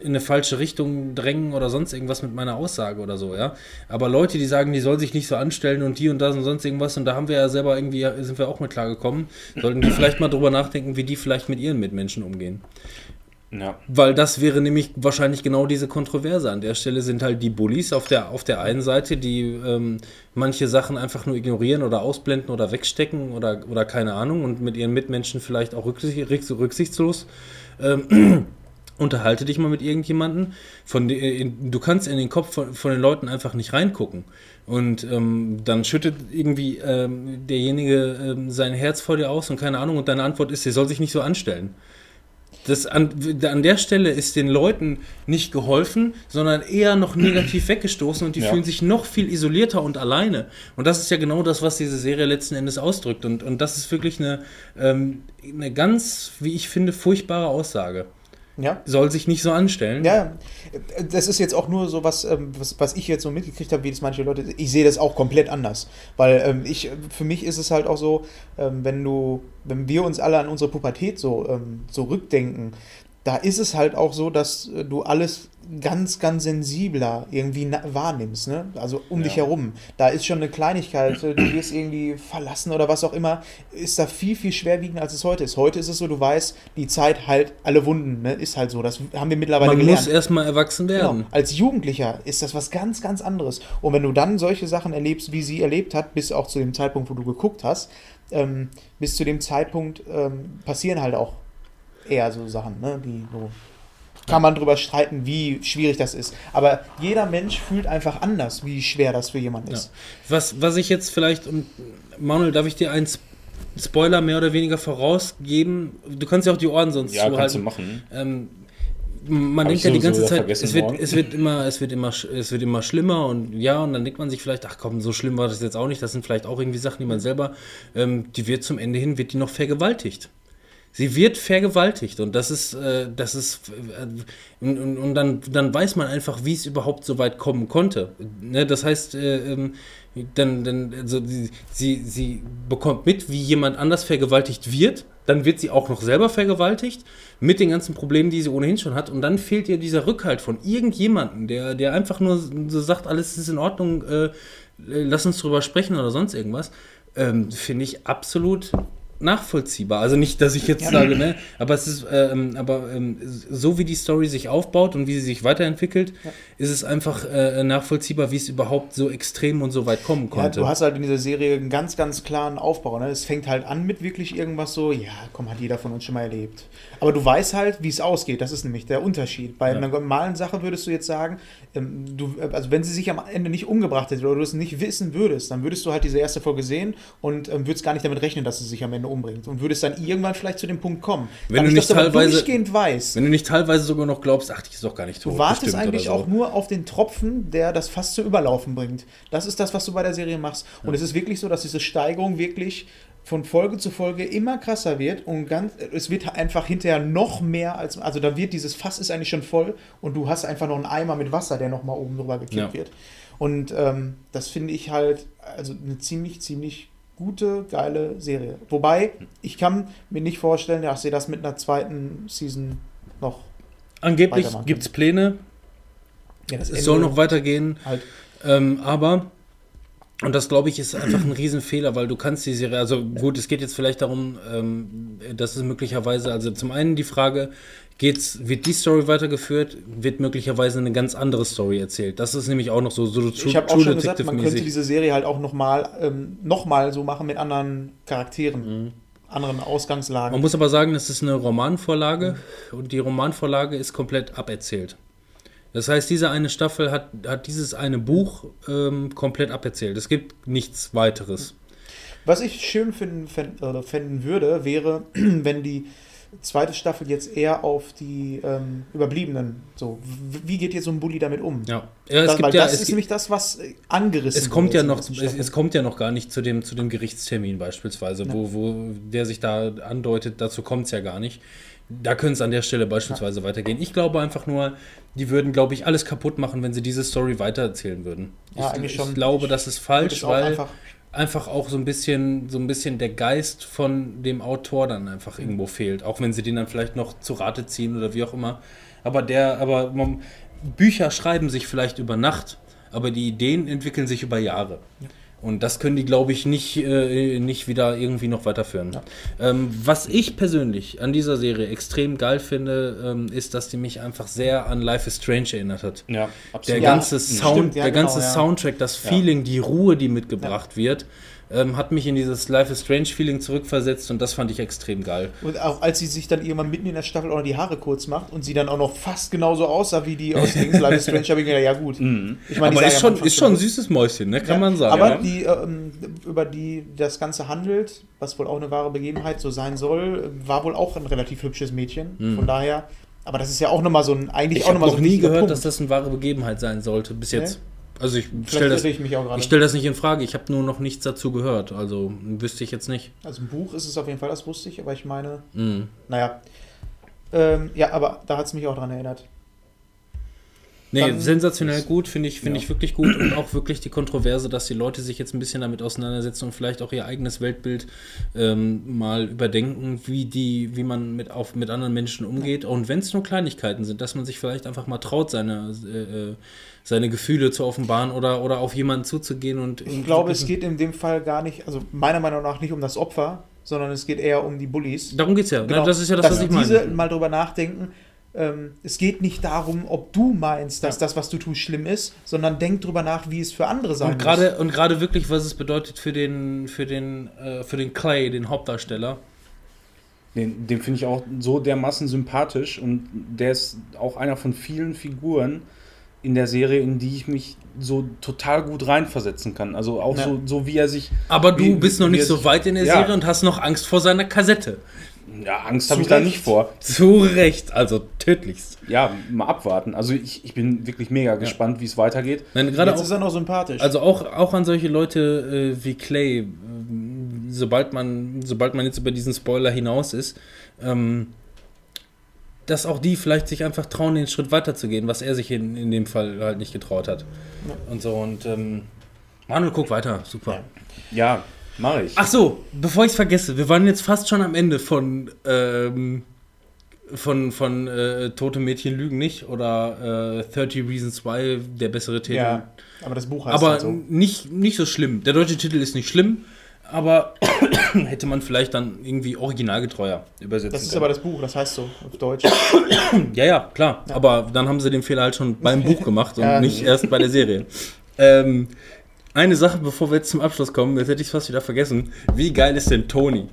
in eine falsche Richtung drängen oder sonst irgendwas mit meiner Aussage oder so, ja. Aber Leute, die sagen, die soll sich nicht so anstellen und die und das und sonst irgendwas, und da haben wir ja selber irgendwie, sind wir auch mit klargekommen, sollten die vielleicht mal drüber nachdenken, wie die vielleicht mit ihren Mitmenschen umgehen. Ja. Weil das wäre nämlich wahrscheinlich genau diese Kontroverse. An der Stelle sind halt die Bullies auf der, auf der einen Seite, die ähm, manche Sachen einfach nur ignorieren oder ausblenden oder wegstecken oder, oder keine Ahnung und mit ihren Mitmenschen vielleicht auch rücksicht, rücksichtslos. Ähm, unterhalte dich mal mit irgendjemandem. Von in, du kannst in den Kopf von, von, den Leuten einfach nicht reingucken. Und ähm, dann schüttet irgendwie ähm, derjenige ähm, sein Herz vor dir aus und keine Ahnung. Und deine Antwort ist, er soll sich nicht so anstellen. Das an, an der Stelle ist den Leuten nicht geholfen, sondern eher noch negativ weggestoßen und die ja. fühlen sich noch viel isolierter und alleine. Und das ist ja genau das, was diese Serie letzten Endes ausdrückt. Und, und das ist wirklich eine, ähm, eine ganz, wie ich finde, furchtbare Aussage. Ja. Soll sich nicht so anstellen. Ja, das ist jetzt auch nur so was, ähm, was, was ich jetzt so mitgekriegt habe, wie das manche Leute. Ich sehe das auch komplett anders. Weil ähm, ich, für mich ist es halt auch so, ähm, wenn du, wenn wir uns alle an unsere Pubertät so ähm, zurückdenken, da ist es halt auch so, dass äh, du alles ganz, ganz sensibler irgendwie wahrnimmst, ne? Also um ja. dich herum. Da ist schon eine Kleinigkeit, du wirst irgendwie verlassen oder was auch immer, ist da viel, viel schwerwiegender, als es heute ist. Heute ist es so, du weißt, die Zeit halt alle Wunden, ne? Ist halt so. Das haben wir mittlerweile Man gelernt. Man muss erstmal erwachsen werden. Genau. Als Jugendlicher ist das was ganz, ganz anderes. Und wenn du dann solche Sachen erlebst, wie sie erlebt hat, bis auch zu dem Zeitpunkt, wo du geguckt hast, ähm, bis zu dem Zeitpunkt ähm, passieren halt auch eher so Sachen, ne? Die so kann man drüber streiten, wie schwierig das ist. Aber jeder Mensch fühlt einfach anders, wie schwer das für jemanden ist. Ja. Was, was ich jetzt vielleicht, und Manuel, darf ich dir einen Spoiler mehr oder weniger vorausgeben? Du kannst ja auch die Ohren sonst ja, zuhalten. kannst du machen. Ähm, man Hab denkt ja die ganze Zeit, es wird, es wird, immer, es wird immer, es wird immer schlimmer und ja, und dann denkt man sich vielleicht, ach komm, so schlimm war das jetzt auch nicht. Das sind vielleicht auch irgendwie Sachen, die man selber, ähm, die wird zum Ende hin, wird die noch vergewaltigt. Sie wird vergewaltigt und das ist, äh, das ist, äh, und, und, dann, dann weiß man einfach, wie es überhaupt so weit kommen konnte. Ne? Das heißt, äh, ähm, dann, dann also sie, sie, sie bekommt mit, wie jemand anders vergewaltigt wird, dann wird sie auch noch selber vergewaltigt, mit den ganzen Problemen, die sie ohnehin schon hat, und dann fehlt ihr dieser Rückhalt von irgendjemandem, der, der einfach nur so sagt, alles ist in Ordnung, äh, lass uns drüber sprechen oder sonst irgendwas. Ähm, Finde ich absolut nachvollziehbar. Also nicht, dass ich jetzt ja. sage, ne, aber es ist, ähm, aber ähm, so wie die Story sich aufbaut und wie sie sich weiterentwickelt, ja. ist es einfach äh, nachvollziehbar, wie es überhaupt so extrem und so weit kommen konnte. Ja, du hast halt in dieser Serie einen ganz, ganz klaren Aufbau. Ne? Es fängt halt an mit wirklich irgendwas so, ja, komm, hat jeder von uns schon mal erlebt. Aber du weißt halt, wie es ausgeht. Das ist nämlich der Unterschied. Bei einer normalen Sache würdest du jetzt sagen, ähm, du, also wenn sie sich am Ende nicht umgebracht hätte oder du es nicht wissen würdest, dann würdest du halt diese erste Folge sehen und ähm, würdest gar nicht damit rechnen, dass sie sich am Ende umbringt und würdest dann irgendwann vielleicht zu dem Punkt kommen. Wenn du nicht teilweise durchgehend weißt. Wenn du nicht teilweise sogar noch glaubst, ach, die ist doch gar nicht tot. Du wartest eigentlich so. auch nur auf den Tropfen, der das fast zu überlaufen bringt. Das ist das, was du bei der Serie machst. Und ja. es ist wirklich so, dass diese Steigerung wirklich von Folge zu Folge immer krasser wird und ganz, es wird einfach hinterher noch mehr als, also da wird dieses Fass ist eigentlich schon voll und du hast einfach noch einen Eimer mit Wasser, der nochmal oben drüber gekippt ja. wird. Und ähm, das finde ich halt, also eine ziemlich, ziemlich gute, geile Serie. Wobei, ich kann mir nicht vorstellen, ja, ich sehe das mit einer zweiten Season noch. Angeblich gibt es Pläne. Ja, es Ende soll noch weitergehen. Halt. Ähm, aber, und das glaube ich ist einfach ein Riesenfehler, weil du kannst die Serie, also gut, es geht jetzt vielleicht darum, ähm, dass es möglicherweise, also zum einen die Frage, geht's, wird die Story weitergeführt, wird möglicherweise eine ganz andere Story erzählt. Das ist nämlich auch noch so, so Ich habe auch schon gesagt, man könnte diese Serie halt auch nochmal ähm, noch so machen mit anderen Charakteren. Mhm. Anderen Ausgangslagen. Man muss aber sagen, das ist eine Romanvorlage mhm. und die Romanvorlage ist komplett aberzählt. Das heißt, diese eine Staffel hat, hat dieses eine Buch ähm, komplett aberzählt. Es gibt nichts weiteres. Was ich schön finden, finden würde, wäre, (clears throat) wenn die zweite Staffel jetzt eher auf die ähm, Überbliebenen. So, wie geht jetzt so ein Bully damit um? Ja, ja es das, gibt ja, das ist nämlich das, was äh, angerissen es kommt ja noch, es, es, kommt ja noch gar nicht zu dem, zu dem Gerichtstermin beispielsweise, ja. wo, wo der sich da andeutet, dazu kommt es ja gar nicht. Da könnte es an der Stelle beispielsweise ja. weitergehen. Ich glaube einfach nur, die würden, glaube ich, alles kaputt machen, wenn sie diese Story weitererzählen würden. Ja, ich, eigentlich schon. Ich glaube, das ist falsch, weil einfach auch so ein bisschen, so ein bisschen der Geist von dem Autor dann einfach mhm. irgendwo fehlt. Auch wenn sie den dann vielleicht noch zu Rate ziehen oder wie auch immer. Aber der, aber man, Bücher schreiben sich vielleicht über Nacht, aber die Ideen entwickeln sich über Jahre. Ja. Und das können die, glaube ich, nicht, äh, nicht wieder irgendwie noch weiterführen. Ähm, was ich persönlich an dieser Serie extrem geil finde, ähm, ist, dass die mich einfach sehr an Life is Strange erinnert hat. Ja, Der Ja, ganze Sound, stimmt, ja, der genau, ganze ja. Soundtrack, das Feeling, die Ruhe, die mitgebracht wird, ähm, hat mich in dieses Life is Strange Feeling zurückversetzt und das fand ich extrem geil. Und auch als sie sich dann irgendwann mitten in der Staffel auch noch die Haare kurz macht und sie dann auch noch fast genauso aussah wie die aus Dings Life is Strange, (laughs) habe ich gedacht, ja gut. Ich meine, die Aber ist schon, ist schon ein süßes Mäuschen, ne? kann Ja, man sagen. Aber ja. die, ähm, über die das Ganze handelt, was wohl auch eine wahre Begebenheit so sein soll, war wohl auch ein relativ hübsches Mädchen. Von daher, aber das ist ja auch nochmal so ein, eigentlich ich auch habe nochmal noch so ein nie wichtiger gehört, Punkt. dass das eine wahre Begebenheit sein sollte, bis jetzt. Also ich stelle das, ich mich auch gerade. ich stell das nicht in Frage, ich habe nur noch nichts dazu gehört, also wüsste ich jetzt nicht. Also im Buch ist es auf jeden Fall, das wusste ich, aber ich meine, Mhm. naja. Ähm, ja, aber da hat es mich auch dran erinnert. Nee, Dann- sensationell gut, finde ich, finde Ja. ich wirklich gut und auch wirklich die Kontroverse, dass die Leute sich jetzt ein bisschen damit auseinandersetzen und vielleicht auch ihr eigenes Weltbild ähm, mal überdenken, wie die, wie man mit, auf, mit anderen Menschen umgeht. Und wenn es nur Kleinigkeiten sind, dass man sich vielleicht einfach mal traut, seine, äh, äh, seine Gefühle zu offenbaren oder, oder auf jemanden zuzugehen und Ich glaube, es geht in dem Fall gar nicht, also meiner Meinung nach nicht um das Opfer, sondern es geht eher um die Bullies. Darum geht es ja. Genau. Ne? Das ist ja das, dass was ich diese meine. mal drüber nachdenken. Ähm, es geht nicht darum, ob du meinst, dass Ja. das, was du tust, schlimm ist, sondern denk drüber nach, wie es für andere sein Und gerade und gerade wirklich, was es bedeutet für den für den äh, für den Clay, den Hauptdarsteller. Den, den finde ich auch so dermaßen sympathisch und der ist auch einer von vielen Figuren in der Serie, in die ich mich so total gut reinversetzen kann. Also auch Ja. so, so wie er sich. Aber du Wie- bist noch nicht so sich- weit in der Ja. Serie und hast noch Angst vor seiner Kassette. Ja, Angst habe ich da nicht vor. Zu Recht, also tödlichst. Ja, mal abwarten. Also ich, ich bin wirklich mega gespannt, wie es weitergeht. Nein, gerade Jetzt ist auch, er noch sympathisch. also auch, auch an solche Leute äh, wie Clay, ähm, sobald man, sobald man jetzt über diesen Spoiler hinaus ist, ähm, dass auch die vielleicht sich einfach trauen, den Schritt weiterzugehen, was er sich in, in dem Fall halt nicht getraut hat. Und so und ähm, Manuel, guck weiter, super. Ja. Ja, mache ich. Ach so, bevor ich es vergesse, wir waren jetzt fast schon am Ende von ähm, von, von äh, Tote Mädchen lügen nicht oder äh, 30 Reasons Why, der bessere Titel. ja, aber das Buch heißt aber halt so. nicht, nicht so schlimm. Der deutsche Titel ist nicht schlimm, aber (coughs) hätte man vielleicht dann irgendwie originalgetreuer übersetzen Das ist können. aber das Buch, das heißt so auf Deutsch. (coughs) Ja, ja, klar. Aber dann haben sie den Fehler halt schon beim Buch gemacht und (laughs) Ja. nicht erst bei der Serie. Ähm, eine Sache, bevor wir jetzt zum Abschluss kommen, jetzt hätte ich es fast wieder vergessen. Wie geil ist denn Tony?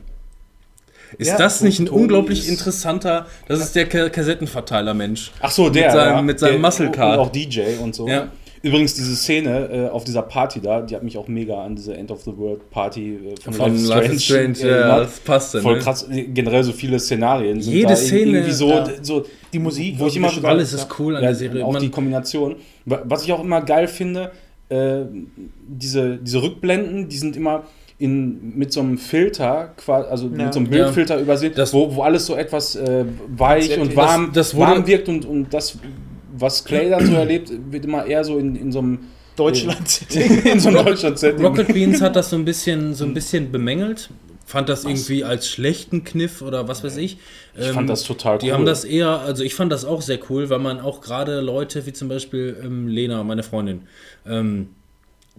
Ist Ja, das nicht ein Tony unglaublich interessanter, das ist der Ka Kassettenverteiler-Mensch. Ach so, der. Mit seinem- ja. mit seinem Der- Muscle Card. Und auch DJ und so. Ja. Übrigens, diese Szene äh, auf dieser Party da, die hat mich auch mega an diese End of the World Party äh, von, Von Life is Strange, ja, erinnert. das passt dann. Voll ne? krass, generell so viele Szenarien sind Jede da Szene, irgendwie so, ja. so Die Musik, wo ich immer gemischt Alles ja. ist cool an ja, der Serie. auch Man- die Kombination. Wa- Was ich auch immer geil finde, äh, diese, diese Rückblenden, die sind immer in, mit so einem Filter, also Ja. mit so einem Bildfilter übersehen, Das- wo, wo alles so etwas äh, weich Das- und warm, das wurde- warm wirkt und, und das, was Clay dann so erlebt, wird immer eher so in, in so einem Deutschland-Setting. (laughs) in so einem Deutschland-Setting. Rocket Beans hat das so ein bisschen, so ein bisschen bemängelt. Fand das irgendwie als schlechten Kniff oder was weiß ich. Ich Ähm, fand das total Die cool. haben das eher, also ich fand das auch sehr cool, weil man auch gerade Leute wie zum Beispiel ähm, Lena, meine Freundin, ähm,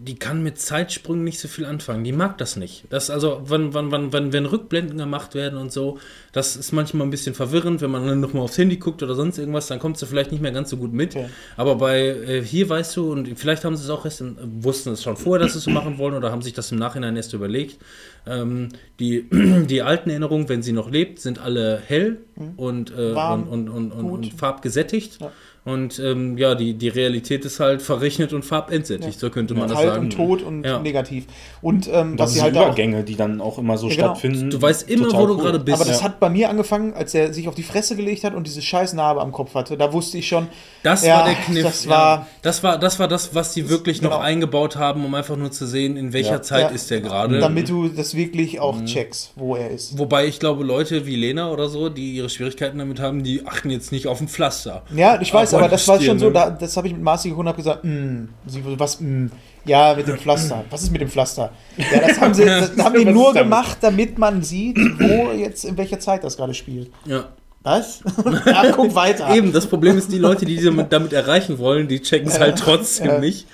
die kann mit Zeitsprüngen nicht so viel anfangen. Die mag das nicht. Das also, wenn, wenn, wenn, wenn, Rückblenden gemacht werden und so, das ist manchmal ein bisschen verwirrend, wenn man dann nochmal aufs Handy guckt oder sonst irgendwas, dann kommst du vielleicht nicht mehr ganz so gut mit. Okay. Aber bei äh, hier weißt du, und vielleicht haben sie es auch erst, in, wussten es schon vorher, dass sie es so machen wollen oder haben sich das im Nachhinein erst überlegt. Ähm, die, (clears throat) die alten Erinnerungen, wenn sie noch lebt, sind alle hell und, äh, Mhm. Warm, und, und, und, und, und farbgesättigt. Ja. Und ähm, ja, die, die Realität ist halt verrechnet und farbentsättigt, so könnte man das Kalt sagen. und tot und Ja. negativ. Und ähm, das was sind halt auch Übergänge, die dann auch immer so Ja, genau. stattfinden. Du weißt immer, Total wo du cool. gerade bist. Aber das Ja. hat bei mir angefangen, als er sich auf die Fresse gelegt hat und diese scheiß Narbe am Kopf hatte. Da wusste ich schon, Das Ja, war der Kniff. das ja. war- das war das war das, was die wirklich noch genau. eingebaut haben, um einfach nur zu sehen, in welcher Ja. Zeit Ja. ist der gerade. damit du das wirklich Mhm. auch checkst, wo er ist. Wobei ich glaube, Leute wie Lena oder so, die ihre Schwierigkeiten damit haben, die achten jetzt nicht auf ein Pflaster. Ja, ich weiß, Aber aber das war schon so, ne? da, das habe ich mit Marci geguckt und habe gesagt, mm, sie, was, mm, ja, mit dem Pflaster. Was ist mit dem Pflaster? Ja, das haben sie, (laughs) das haben die nur gemacht, damit man sieht, wo jetzt, in welcher Zeit das gerade spielt. Ja. Was? (laughs) ja, guck weiter. Eben, das Problem ist, die Leute, die sie damit, erreichen wollen, die checken es halt trotzdem Ja. nicht.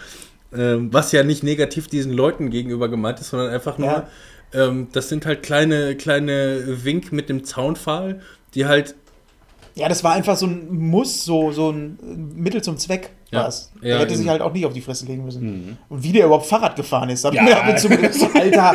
Ähm, was ja nicht negativ diesen Leuten gegenüber gemeint ist, sondern einfach nur, Ja. ähm, das sind halt kleine, kleine Wink mit dem Zaunpfahl, die halt Ja, das war einfach so ein Muss, so, so ein Mittel zum Zweck Ja. war es. Ja, er hätte eben. sich halt auch nicht auf die Fresse legen müssen. Und wie der überhaupt Fahrrad gefahren ist, hab ich mir ab und zu Ja. gedacht, so, Alter,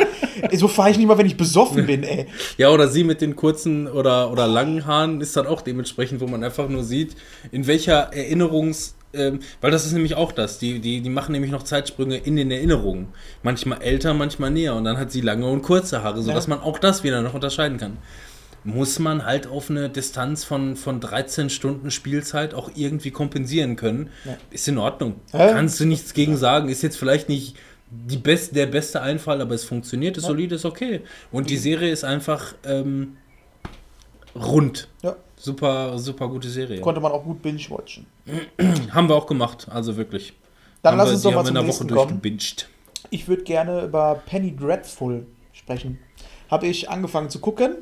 so fahre ich nicht mal, wenn ich besoffen bin, ey. Ja, oder sie mit den kurzen oder, oder langen Haaren ist dann auch dementsprechend, wo man einfach nur sieht, in welcher Erinnerungs... Ähm, weil das ist nämlich auch das. Die, die, die machen nämlich noch Zeitsprünge in den Erinnerungen. Manchmal älter, manchmal näher. Und dann hat sie lange und kurze Haare, sodass Ja. man auch das wieder noch unterscheiden kann. Muss man halt auf eine Distanz von, von 13 Stunden Spielzeit auch irgendwie kompensieren können. Ja. Ist in Ordnung. Ja. Kannst du nichts gegen sagen. Ist jetzt vielleicht nicht die best, der beste Einfall, aber es funktioniert, ist Ja. solide, ist okay. Und die Serie ist einfach ähm, rund. Ja. Super, super gute Serie. Konnte man auch gut binge-watchen. (clears throat) Haben wir auch gemacht, also wirklich. Dann haben lass wir, uns doch mal zum in der Woche kommen. Ich würde gerne über Penny Dreadful sprechen. Habe ich angefangen zu gucken.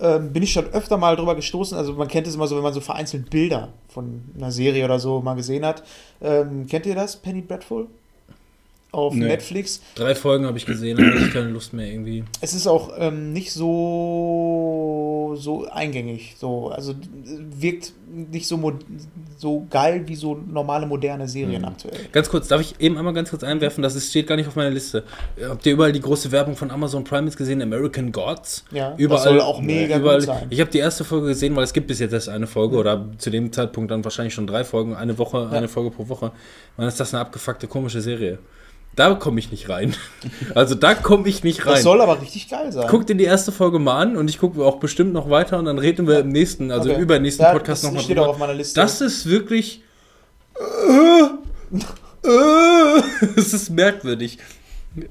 Ähm, bin ich schon öfter mal drüber gestoßen. Also man kennt es immer so, wenn man so vereinzelt Bilder von einer Serie oder so mal gesehen hat. Ähm, kennt ihr das, Penny Dreadful? Auf Nee. Netflix. Drei Folgen habe ich gesehen, aber ich keine Lust mehr irgendwie. Es ist auch ähm, nicht so, so eingängig. So, also wirkt nicht so, so geil wie so normale moderne Serien Mhm. aktuell. Ganz kurz, darf ich eben einmal ganz kurz einwerfen, das ist, steht gar nicht auf meiner Liste. Habt ihr überall die große Werbung von Amazon Prime jetzt gesehen, American Gods? Ja, Überall, das soll auch mega überall, gut sein. Ich habe die erste Folge gesehen, weil es gibt bis jetzt erst eine Folge oder zu dem Zeitpunkt dann wahrscheinlich schon drei Folgen, eine Woche, Ja. eine Folge pro Woche. Dann ist das eine abgefuckte komische Serie. Da komme ich nicht rein. (laughs) Also da komme ich nicht rein. Das soll aber richtig geil sein. Guck dir die erste Folge mal an und ich gucke auch bestimmt noch weiter und dann reden wir im nächsten, also Okay. übernächsten Ja, Podcast das nochmal steht auch auf meiner Liste. Das ist wirklich. Äh, äh, (laughs) Es ist merkwürdig.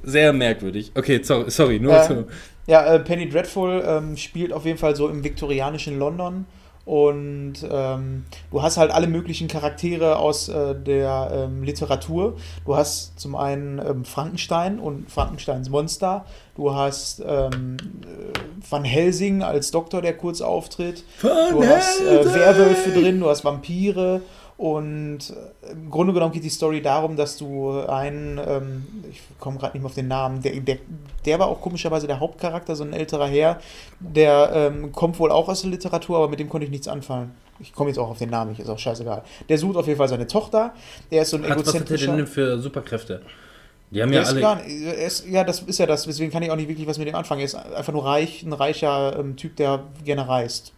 Sehr merkwürdig. Okay, sorry, sorry nur Ja. zu. Ja, äh, Penny Dreadful ähm, spielt auf jeden Fall so im viktorianischen London. Und ähm, du hast halt alle möglichen Charaktere aus äh, der ähm, Literatur. Du hast zum einen ähm, Frankenstein und Frankensteins Monster. Du hast ähm, äh, Van Helsing als Doktor, der kurz auftritt. Du hast äh, Werwölfe drin, du hast Vampire und äh, im Grunde genommen geht die Story darum, dass du einen, ähm, ich komme gerade nicht mehr auf den Namen, der, der, der war auch komischerweise der Hauptcharakter, so ein älterer Herr, der ähm, kommt wohl auch aus der Literatur, aber mit dem konnte ich nichts anfangen. Ich komme jetzt auch auf den Namen nicht, ist auch scheißegal. Der sucht auf jeden Fall seine Tochter, der ist so ein Hat, was hat der egozentrischer... denn für Superkräfte? Die haben Der ja ist alle. gar ist, ja, das ist ja das, deswegen kann ich auch nicht wirklich was mit dem anfangen. Er ist einfach nur reich, ein reicher ähm, Typ, der gerne reist.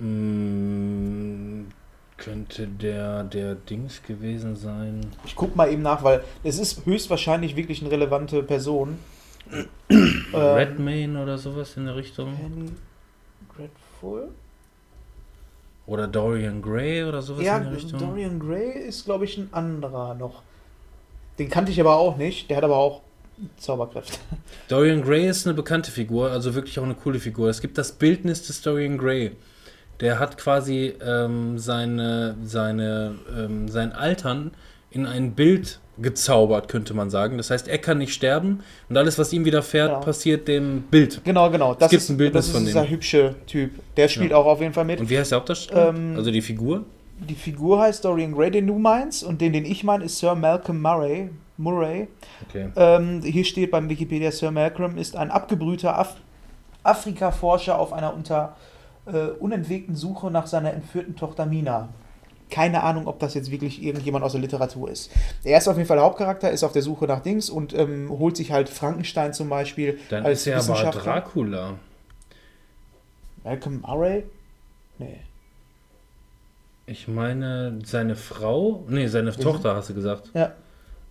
Mm, könnte der der Dings gewesen sein? Ich guck mal eben nach, weil es ist höchstwahrscheinlich wirklich eine relevante Person. (clears throat) ähm, Redmayne oder sowas in der Richtung? Penny Dreadful? Oder Dorian Gray oder sowas Ja, in der Richtung? Dorian Gray ist, glaube ich, ein anderer noch. Den kannte ich aber auch nicht. Der hat aber auch Zauberkräfte. Dorian Gray ist eine bekannte Figur, also wirklich auch eine coole Figur. Es gibt das Bildnis des Dorian Gray. Der hat quasi ähm, seine, seine, ähm, sein Altern in ein Bild gezaubert, könnte man sagen. Das heißt, er kann nicht sterben und alles, was ihm widerfährt, Genau. passiert dem Bild. Genau, genau. Das gibt ist, ein Bildnis das ist von dieser dem. hübsche Typ. Der spielt Ja. auch auf jeden Fall mit. Und wie heißt der Hauptdarsteller? Ähm, also die Figur? Die Figur heißt Dorian Gray, den du meinst. Und den, den ich meine, ist Sir Malcolm Murray. Murray. Okay. Ähm, hier steht beim Wikipedia, Sir Malcolm ist ein abgebrühter Af Afrika-Forscher auf einer unter äh, unentwegten Suche nach seiner entführten Tochter Mina. Keine Ahnung, ob das jetzt wirklich irgendjemand aus der Literatur ist. Er ist auf jeden Fall der Hauptcharakter, ist auf der Suche nach Dings und ähm, holt sich halt Frankenstein zum Beispiel Dann als ist er aber Wissenschaftler. Dracula. Malcolm Murray? Nee. Ich meine, seine Frau, nee, seine Tochter hast du gesagt. Ja.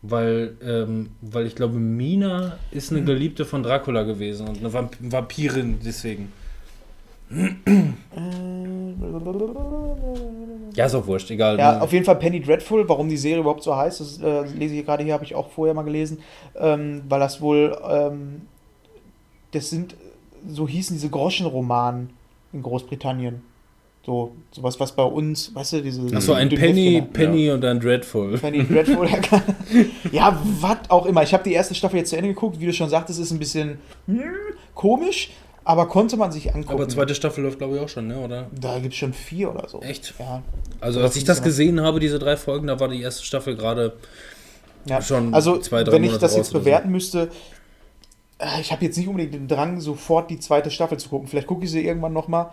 Weil, ähm, weil ich glaube, Mina ist eine Geliebte von Dracula gewesen und eine Vamp Vampirin deswegen. Ja, ist auch wurscht, egal. Ja, auf jeden Fall Penny Dreadful. Warum die Serie überhaupt so heißt, das äh, lese ich gerade hier, habe ich auch vorher mal gelesen, ähm, weil das wohl, ähm, das sind, so hießen diese Groschenromanen in Großbritannien. So, sowas, was bei uns, weißt du, diese. Achso, ein Penny, Penny und ein Dreadful. Penny Dreadful. ja, was auch immer. Ich habe die erste Staffel jetzt zu Ende geguckt. Wie du schon sagtest, ist ein bisschen hm, komisch, aber konnte man sich angucken. Aber zweite Staffel läuft, glaube ich, auch schon, ne? Oder? da gibt es schon vier oder so. Echt? Ja. Also, als ich das fünf, gesehen habe, diese drei Folgen, da war die erste Staffel gerade Ja. Schon also, zwei, drei wenn ich Monate das raus jetzt oder so. bewerten müsste, äh, ich habe jetzt nicht unbedingt den Drang, sofort die zweite Staffel zu gucken. Vielleicht gucke ich sie irgendwann nochmal,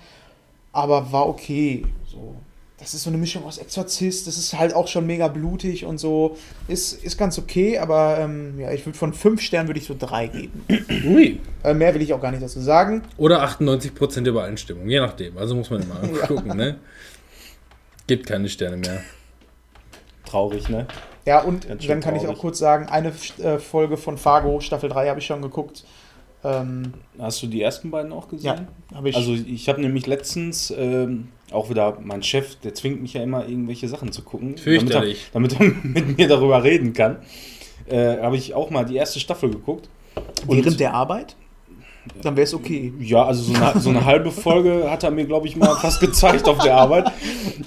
aber war okay. So. Das ist so eine Mischung aus Exorzist, das ist halt auch schon mega blutig und so. Ist, ist ganz okay, aber ähm, ja, ich würde von fünf Sternen würde ich so drei geben. (clears throat) Ui. Äh, mehr will ich auch gar nicht dazu sagen. Oder 98% Übereinstimmung, je nachdem. Also muss man immer (laughs) Ja. gucken, ne? Gibt keine Sterne mehr. Traurig, ne? Ja, und dann kann ich traurig. auch kurz sagen, eine äh, Folge von Fargo, Staffel 3 habe ich schon geguckt. Ähm, Hast du die ersten beiden auch gesehen? ja, habe ich. Also ich habe nämlich letztens ähm, auch wieder, mein Chef, der zwingt mich ja immer, irgendwelche Sachen zu gucken. Fürchterlich. Damit er, damit (laughs) er mit mir darüber reden kann. Äh, habe ich auch mal die erste Staffel geguckt. Und- während der Arbeit? Dann wäre es okay. Ja, also so eine, so eine halbe Folge hat er mir, glaube ich, mal fast gezeigt auf der Arbeit.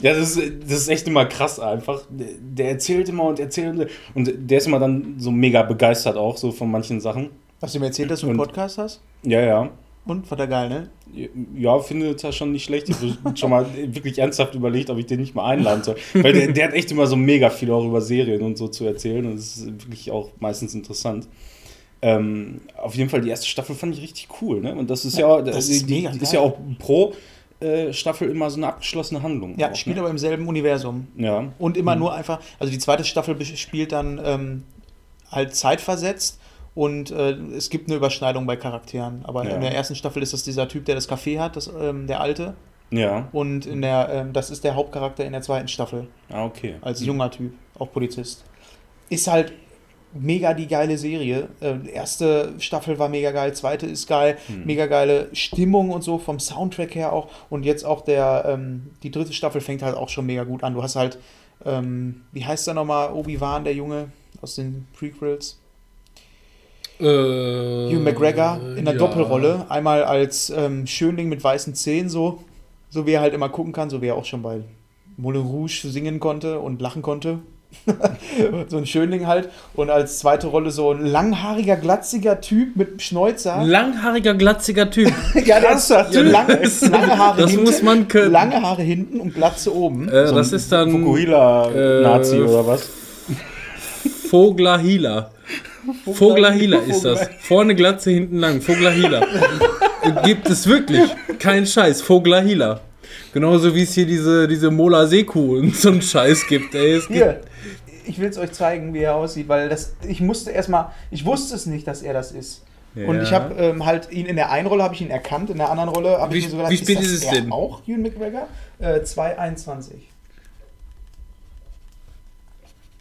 Ja, das ist, das ist echt immer krass einfach. Der, erzählt immer und erzählt und der ist immer dann so mega begeistert auch so von manchen Sachen. Hast du mir erzählt, dass du einen Podcast hast? Ja, ja. Und? War der geil, ne? Ja, finde das schon nicht schlecht. Ich habe schon mal (laughs) wirklich ernsthaft überlegt, ob ich den nicht mal einladen soll. Weil der, der hat echt immer so mega viel auch über Serien und so zu erzählen. Und das ist wirklich auch meistens interessant. Ähm, auf jeden Fall, die erste Staffel fand ich richtig cool. Ne? Und das ist ja, das die, ist mega die ist ja auch pro äh, Staffel immer so eine abgeschlossene Handlung. Ja, auch, spielt ne? aber im selben Universum. Ja. Und immer nur einfach, also die zweite Staffel spielt dann ähm, halt zeitversetzt und äh, es gibt eine Überschneidung bei Charakteren. Aber Ja. in der ersten Staffel ist das dieser Typ, der das Café hat, das, ähm, der alte. Ja. Und in der, ähm, das ist der Hauptcharakter in der zweiten Staffel, Ah, okay. als junger Typ, auch Polizist. Ist halt mega die geile Serie. Äh, erste Staffel war mega geil, zweite ist geil, Hm. mega geile Stimmung und so, vom Soundtrack her auch. Und jetzt auch der, ähm, die dritte Staffel fängt halt auch schon mega gut an. Du hast halt, ähm, wie heißt der nochmal, Obi-Wan, der Junge aus den Prequels? Äh, Hugh McGregor in der ja. Doppelrolle. Einmal als ähm, Schönling mit weißen Zähnen, so, so wie er halt immer gucken kann, so wie er auch schon bei Moulin Rouge singen konnte und lachen konnte. (laughs) so ein Schönling halt. Und als zweite Rolle so ein langhaariger, glatziger Typ mit Schnäuzer. Langhaariger, glatziger Typ. (laughs) ja, der ist lange, das- lange Haare das hinten. muss man können. Lange Haare hinten und Glatze oben. Äh, So das ist dann Fukuhila-Nazi äh, oder was? Voglahila. Voglahila ist das. Vorne Glatze, hinten lang. Voglahila. Gibt es wirklich. Kein Scheiß. Voglahila. Genauso wie es hier diese, diese Mola Seekuh und so einen Scheiß gibt. Ey, es gibt Hier, ich will es euch zeigen, wie er aussieht, weil das, ich musste erstmal, ich wusste es nicht, dass er das ist. Und Ja. ich habe ähm, halt ihn in der einen Rolle habe ich ihn erkannt, in der anderen Rolle habe ich mir so gedacht, wie spät das ist es denn? Auch Ewan McGregor? Äh, 221.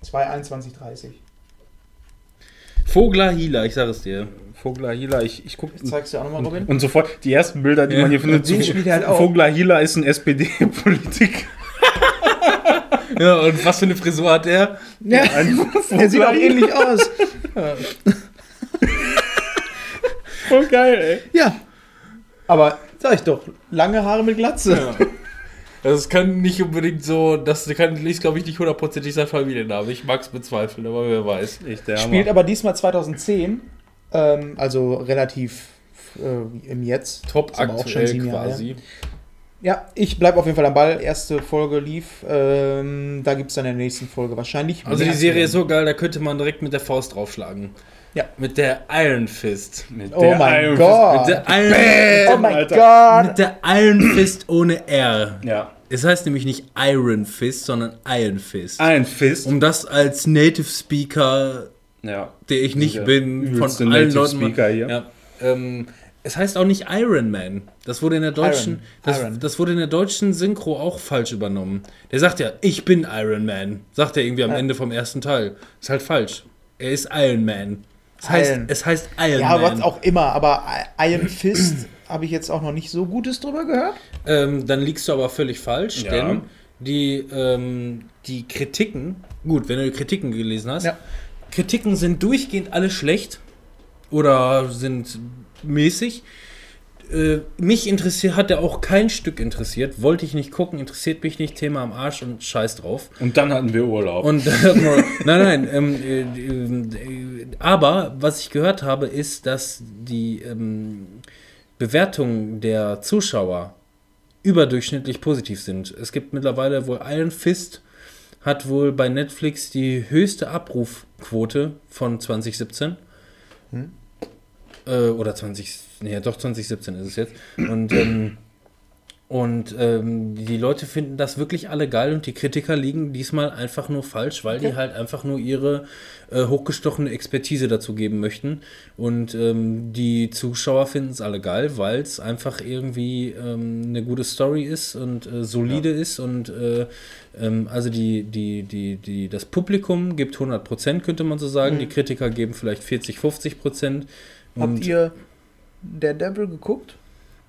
221,30. Voglahila, ich sag es dir. Voglahila, ich, ich gucke. Ich zeig's dir auch nochmal, Robin. Und sofort die ersten Bilder, die Ja. man hier findet, Den zu spielt er halt auch. Voglahila ist ein SPD-Politik. (laughs) Ja, und was für eine Frisur hat er? Ja, (laughs) er sieht auch ähnlich aus. Voll geil, ey. Ja. Aber sag ich doch, lange Haare mit Glatze. Das kann nicht unbedingt so, das kann, ist glaube ich nicht hundertprozentig sein Familienname. Ich mag es bezweifeln, aber wer weiß. Spielt Hammer. aber diesmal 2010, ähm, also relativ äh, im Jetzt. Top Ist aber auch schon aktuell sieben Jahre quasi. Ja, ich bleibe auf jeden Fall am Ball. Erste Folge lief. Ähm, da gibt es dann in der nächsten Folge wahrscheinlich. Also die Serie ist so geil, da könnte man direkt mit der Faust draufschlagen. Ja. Mit der Iron Fist. Mit Oh der mein Iron Gott. Mit der Iron, Oh mein Alter. Gott! mit der Iron Fist ohne R. Ja. Es heißt nämlich nicht Iron Fist, sondern Iron Fist. Iron Fist. Um das als Native Speaker, ja. der ich nicht bin, von allen Native Leuten. Speaker hier. Ja, ähm, es heißt auch nicht Iron Man. Das wurde in der deutschen, Iron. das, Iron. das wurde in der deutschen Synchro auch falsch übernommen. Der sagt ja, ich bin Iron Man. Sagt er irgendwie am Ende vom ersten Teil. Ist halt falsch. Er ist Iron Man. Es heißt, Iron. es heißt Iron Ja, Man. was auch immer, aber Iron Fist habe ich jetzt auch noch nicht so Gutes drüber gehört. Ähm, dann liegst du aber völlig falsch, Ja. denn die, ähm, die Kritiken, gut, wenn du die Kritiken gelesen hast, Ja. Kritiken sind durchgehend alle schlecht oder sind mäßig. Äh, mich interessiert, hat er auch kein Stück interessiert, wollte ich nicht gucken, interessiert mich nicht, Thema am Arsch und scheiß drauf. Und dann hatten wir Urlaub. Und (laughs) nein, nein, ähm, äh, äh, aber was ich gehört habe, ist, dass die ähm, Bewertungen der Zuschauer überdurchschnittlich positiv sind. Es gibt mittlerweile wohl Iron Fist hat wohl bei Netflix die höchste Abrufquote von 2017. Äh, oder 20, nee, doch 2017 ist es jetzt. Und, ähm, und ähm, die Leute finden das wirklich alle geil und die Kritiker liegen diesmal einfach nur falsch, weil die halt einfach nur ihre äh, hochgestochene Expertise dazu geben möchten. Und ähm, die Zuschauer finden es alle geil, weil es einfach irgendwie ähm, eine gute Story ist und äh, solide ist und äh, ähm, also die, die, die, die, das Publikum gibt 100%, könnte man so sagen. Die Kritiker geben vielleicht 40, 50%. Habt Und ihr der Devil geguckt?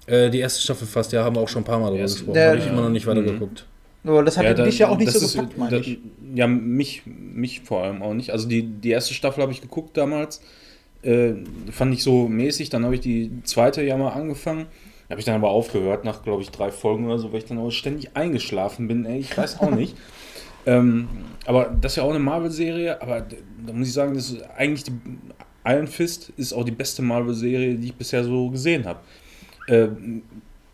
Äh, die erste Staffel fast, ja, haben wir auch schon ein paar Mal darüber gesprochen. der- Habe ich immer noch nicht weitergeguckt. Aber das hat da- dich ja auch nicht so ist- gepackt, meine ich. Ja, mich, mich vor allem auch nicht. Also die, die erste Staffel habe ich geguckt damals. Äh, fand ich so mäßig. Dann habe ich die zweite ja mal angefangen. Habe ich dann aber aufgehört nach, glaube ich, drei Folgen oder so, weil ich dann auch ständig eingeschlafen bin. Ey, ich weiß auch nicht. (laughs) ähm, aber das ist ja auch eine Marvel-Serie. Aber da muss ich sagen, das ist eigentlich die Iron Fist ist auch die beste Marvel-Serie, die ich bisher so gesehen habe. Ähm,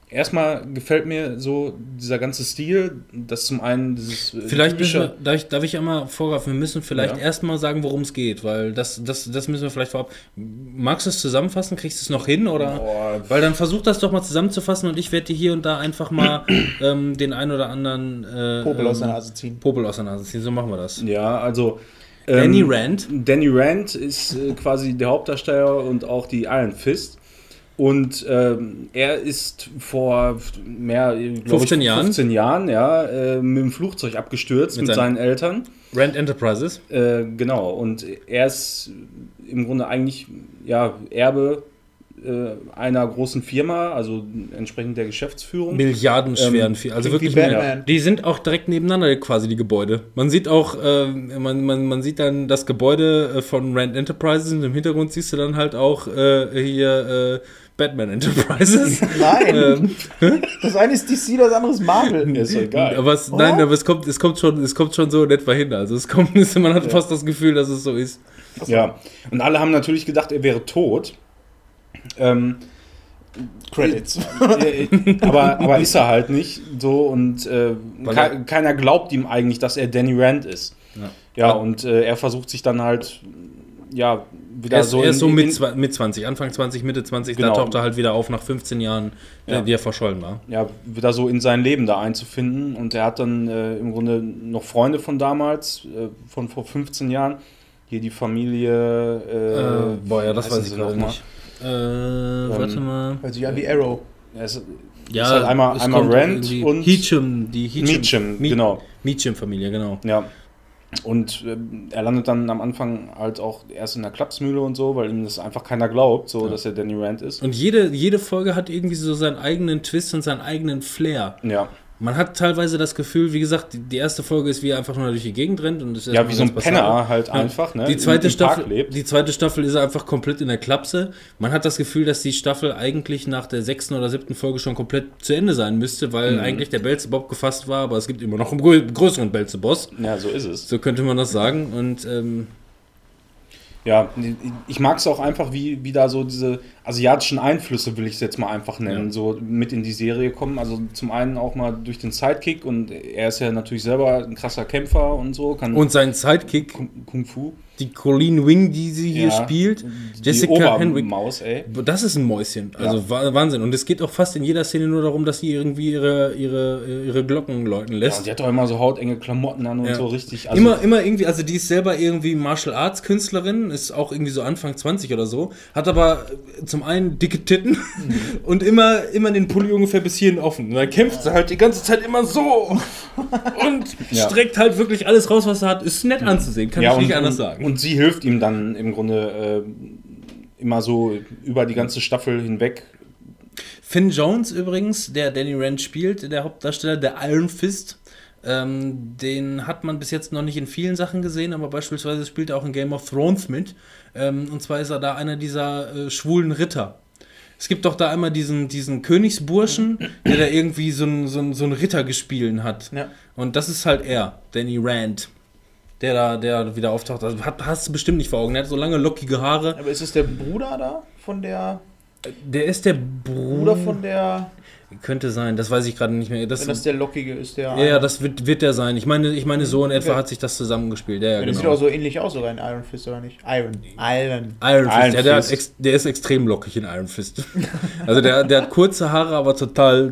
erstmal gefällt mir so dieser ganze Stil, das zum einen dieses äh, Vielleicht müssen wir, darf ich, darf ich einmal vorgreifen, wir müssen vielleicht Ja. erstmal sagen, worum es geht, weil das, das, das müssen wir vielleicht vorab. Magst du es zusammenfassen? Kriegst du es noch hin? Oder? Boah, Weil dann versuch das doch mal zusammenzufassen und ich werde dir hier und da einfach mal (clears throat) ähm, den ein oder anderen äh, Popel aus ähm, der Nase ziehen. Popel aus der Nase ziehen. So machen wir das. Ja, also. Danny ähm, Rand. Danny Rand ist äh, quasi der Hauptdarsteller und auch die Iron Fist. Und ähm, er ist vor mehr, glaub 15 ich, Jahren? 15 Jahren, ja, äh, mit dem Flugzeug abgestürzt Mit mit, seinen- seinen Eltern. Rand Enterprises. Äh, genau, und er ist im Grunde eigentlich ja, Erbe äh, einer großen Firma, also entsprechend der Geschäftsführung. Milliardenschweren. Ähm, viel. also wirklich. mehr- Batman. Die sind auch direkt nebeneinander quasi die Gebäude. Man sieht auch, äh, man, man, man sieht dann das Gebäude äh, von Rand Enterprises und im Hintergrund siehst du dann halt auch äh, hier äh, Batman Enterprises. (laughs) Nein, ähm, das eine ist DC, das andere ist Marvel. Ja, ist doch egal. aber es, nein, aber es kommt, es kommt schon, es kommt schon so in etwa hin. Also es kommt, (laughs) man hat fast das Gefühl, dass es so ist. Ja, und alle haben natürlich gedacht, er wäre tot. Ähm, Credits. (laughs) äh, aber, aber ist er halt nicht so und äh, ke er- keiner glaubt ihm eigentlich, dass er Danny Rand ist. Ja. Ja, und äh, er versucht sich dann halt, ja, wieder Er ist so, er ist so mit, in- mit 20, Anfang 20, Mitte 20, Genau. da taucht er halt wieder auf nach 15 Jahren, Ja. die er verschollen war. ja, wieder so in sein Leben da einzufinden. Und er hat dann äh, im Grunde noch Freunde von damals, äh, von vor 15 Jahren. Hier die Familie. Äh, Äh, boah, ja, das weiß ich noch mal? nicht. Äh, warte mal. Sich an wie Arrow. Ja, es, Ja, ist halt einmal, einmal irgendwie- und Heechum, die Heechum, Meacham, Mi- genau. Meacham-Familie, genau. Ja. Und ähm, er landet dann am Anfang halt auch erst in der Klapsmühle und so, weil ihm das einfach keiner glaubt, so dass er Danny Rand ist. Und jede, jede Folge hat irgendwie so seinen eigenen Twist und seinen eigenen Flair. Ja. Man hat teilweise das Gefühl, wie gesagt, die, die erste Folge ist, wie er einfach nur durch die Gegend rennt und ist Ja, wie so ein Penner passabel. halt Ja. einfach, ne? Die zweite, Staffel, die zweite Staffel ist er einfach komplett in der Klapse. Man hat das Gefühl, dass die Staffel eigentlich nach der sechsten oder siebten Folge schon komplett zu Ende sein müsste, weil Mhm. eigentlich der Belzebob gefasst war, aber es gibt immer noch einen grö größeren Belzeboss. Ja, so ist es. So könnte man das sagen. Und ähm, Ja, ich mag es auch einfach, wie, wie da so diese asiatischen Einflüsse, will ich es jetzt mal einfach nennen, Ja. so mit in die Serie kommen. Also zum einen auch mal durch den Sidekick und er ist ja natürlich selber ein krasser Kämpfer und so, und sein Sidekick, Kung, Kung Fu. die Colleen Wing, die sie hier Ja, spielt, Jessica Henwick. Obermaus, ey. Das ist ein Mäuschen. Also Wa- Wahnsinn. Und es geht auch fast in jeder Szene nur darum, dass sie irgendwie ihre, ihre, ihre Glocken läuten Ja, lässt. und die hat doch immer so hautenge Klamotten an und Ja. so richtig. Also, immer, immer irgendwie, also die ist selber irgendwie Martial Arts Künstlerin, ist auch irgendwie so Anfang 20 oder so, hat aber äh, zum einen dicke Titten Mhm. (laughs) und immer, immer den Pulli ungefähr bis hierhin offen. Und dann kämpft sie halt die ganze Zeit immer so (laughs) und Ja. streckt halt wirklich alles raus, was sie hat. Ist nett anzusehen, kann ja, ich und, nicht anders sagen. Und sie hilft ihm dann im Grunde äh, immer so über die ganze Staffel hinweg. Finn Jones übrigens, der Danny Rand spielt, der Hauptdarsteller, der Iron Fist, ähm, den hat man bis jetzt noch nicht in vielen Sachen gesehen, aber beispielsweise spielt er auch in Game of Thrones mit. Ähm, und zwar ist er da einer dieser äh, schwulen Ritter. Es gibt doch da einmal diesen, diesen Königsburschen, der da irgendwie so ein, so so ein Rittergespielen hat. Ja. Und das ist halt er, Danny Rand. Der da, der wieder auftaucht. Also hat, hast du bestimmt nicht vor Augen. Der hat so lange lockige Haare. Aber ist es der Bruder da? Von der. Der ist der Bruder Bruder von der. Könnte sein, das weiß ich gerade nicht mehr. Das, Wenn das der Lockige ist, der. ja, ja, das wird, wird der sein. Ich meine, ich meine, so in etwa hat sich das zusammengespielt. Ja, ja, Ja, das sieht genau. auch so ähnlich aus, sogar in Iron Fist, oder nicht? Iron. Iron. Iron Fist, Iron ja, der, hat Fist. ex, der ist extrem lockig in Iron Fist. (laughs) also der, der hat kurze Haare, aber total,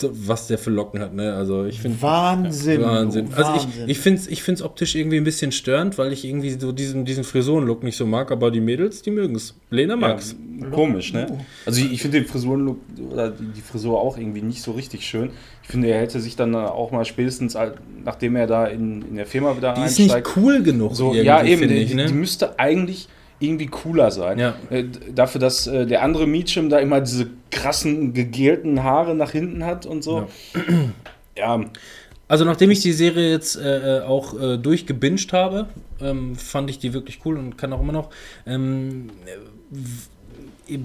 was der für Locken hat, ne? Also ich finde Wahnsinn. Wahnsinn. Also Wahnsinn. ich, ich finde es ich find's optisch irgendwie ein bisschen störend, weil ich irgendwie so diesen, diesen Frisurenlook nicht so mag, aber die Mädels, die mögen es. Lena mag's. Ja, komisch, ne? Also ich, ich finde den Frisurenlook oder die, die Frisur auch irgendwie nicht so richtig schön. Ich finde, er hätte sich dann auch mal spätestens, al- nachdem er da in, in der Firma wieder Die ist nicht einsteigt, cool genug. so, ja eben, die, ich, ne? die müsste eigentlich irgendwie cooler sein. Ja. Äh, dafür, dass äh, der andere Meacham da immer diese krassen, gegelten Haare nach hinten hat und so. (clears throat) Ja, Also nachdem ich die Serie jetzt äh, äh, auch äh, durchgebinged habe, ähm, fand ich die wirklich cool und kann auch immer noch. Ähm, äh,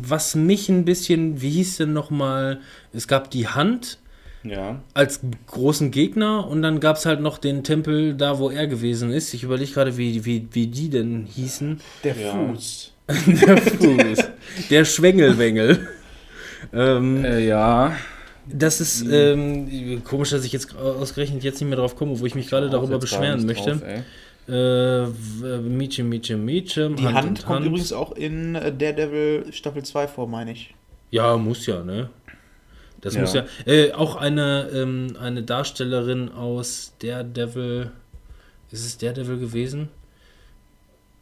was mich ein bisschen, wie hieß denn nochmal, es gab die Hand ja. als großen Gegner und dann gab es halt noch den Tempel da, wo er gewesen ist. Ich überlege gerade, wie, wie, wie die denn hießen. Der Ja. Fuß. (laughs) Der Fuß. Der Schwengelwengel. (laughs) ähm, Äh, ja. das ist ähm, komisch, dass ich jetzt ausgerechnet jetzt nicht mehr drauf komme, wo ich mich gerade darüber beschweren möchte. drauf. Äh, Meechem, Meechem, Meechem. Die Hand, und kommt übrigens auch in äh, Daredevil Staffel 2 vor, meine ich. Ja, muss ja, ne? Das Ja. muss ja. Äh, auch eine, ähm, eine Darstellerin aus Daredevil. Ist es Daredevil gewesen?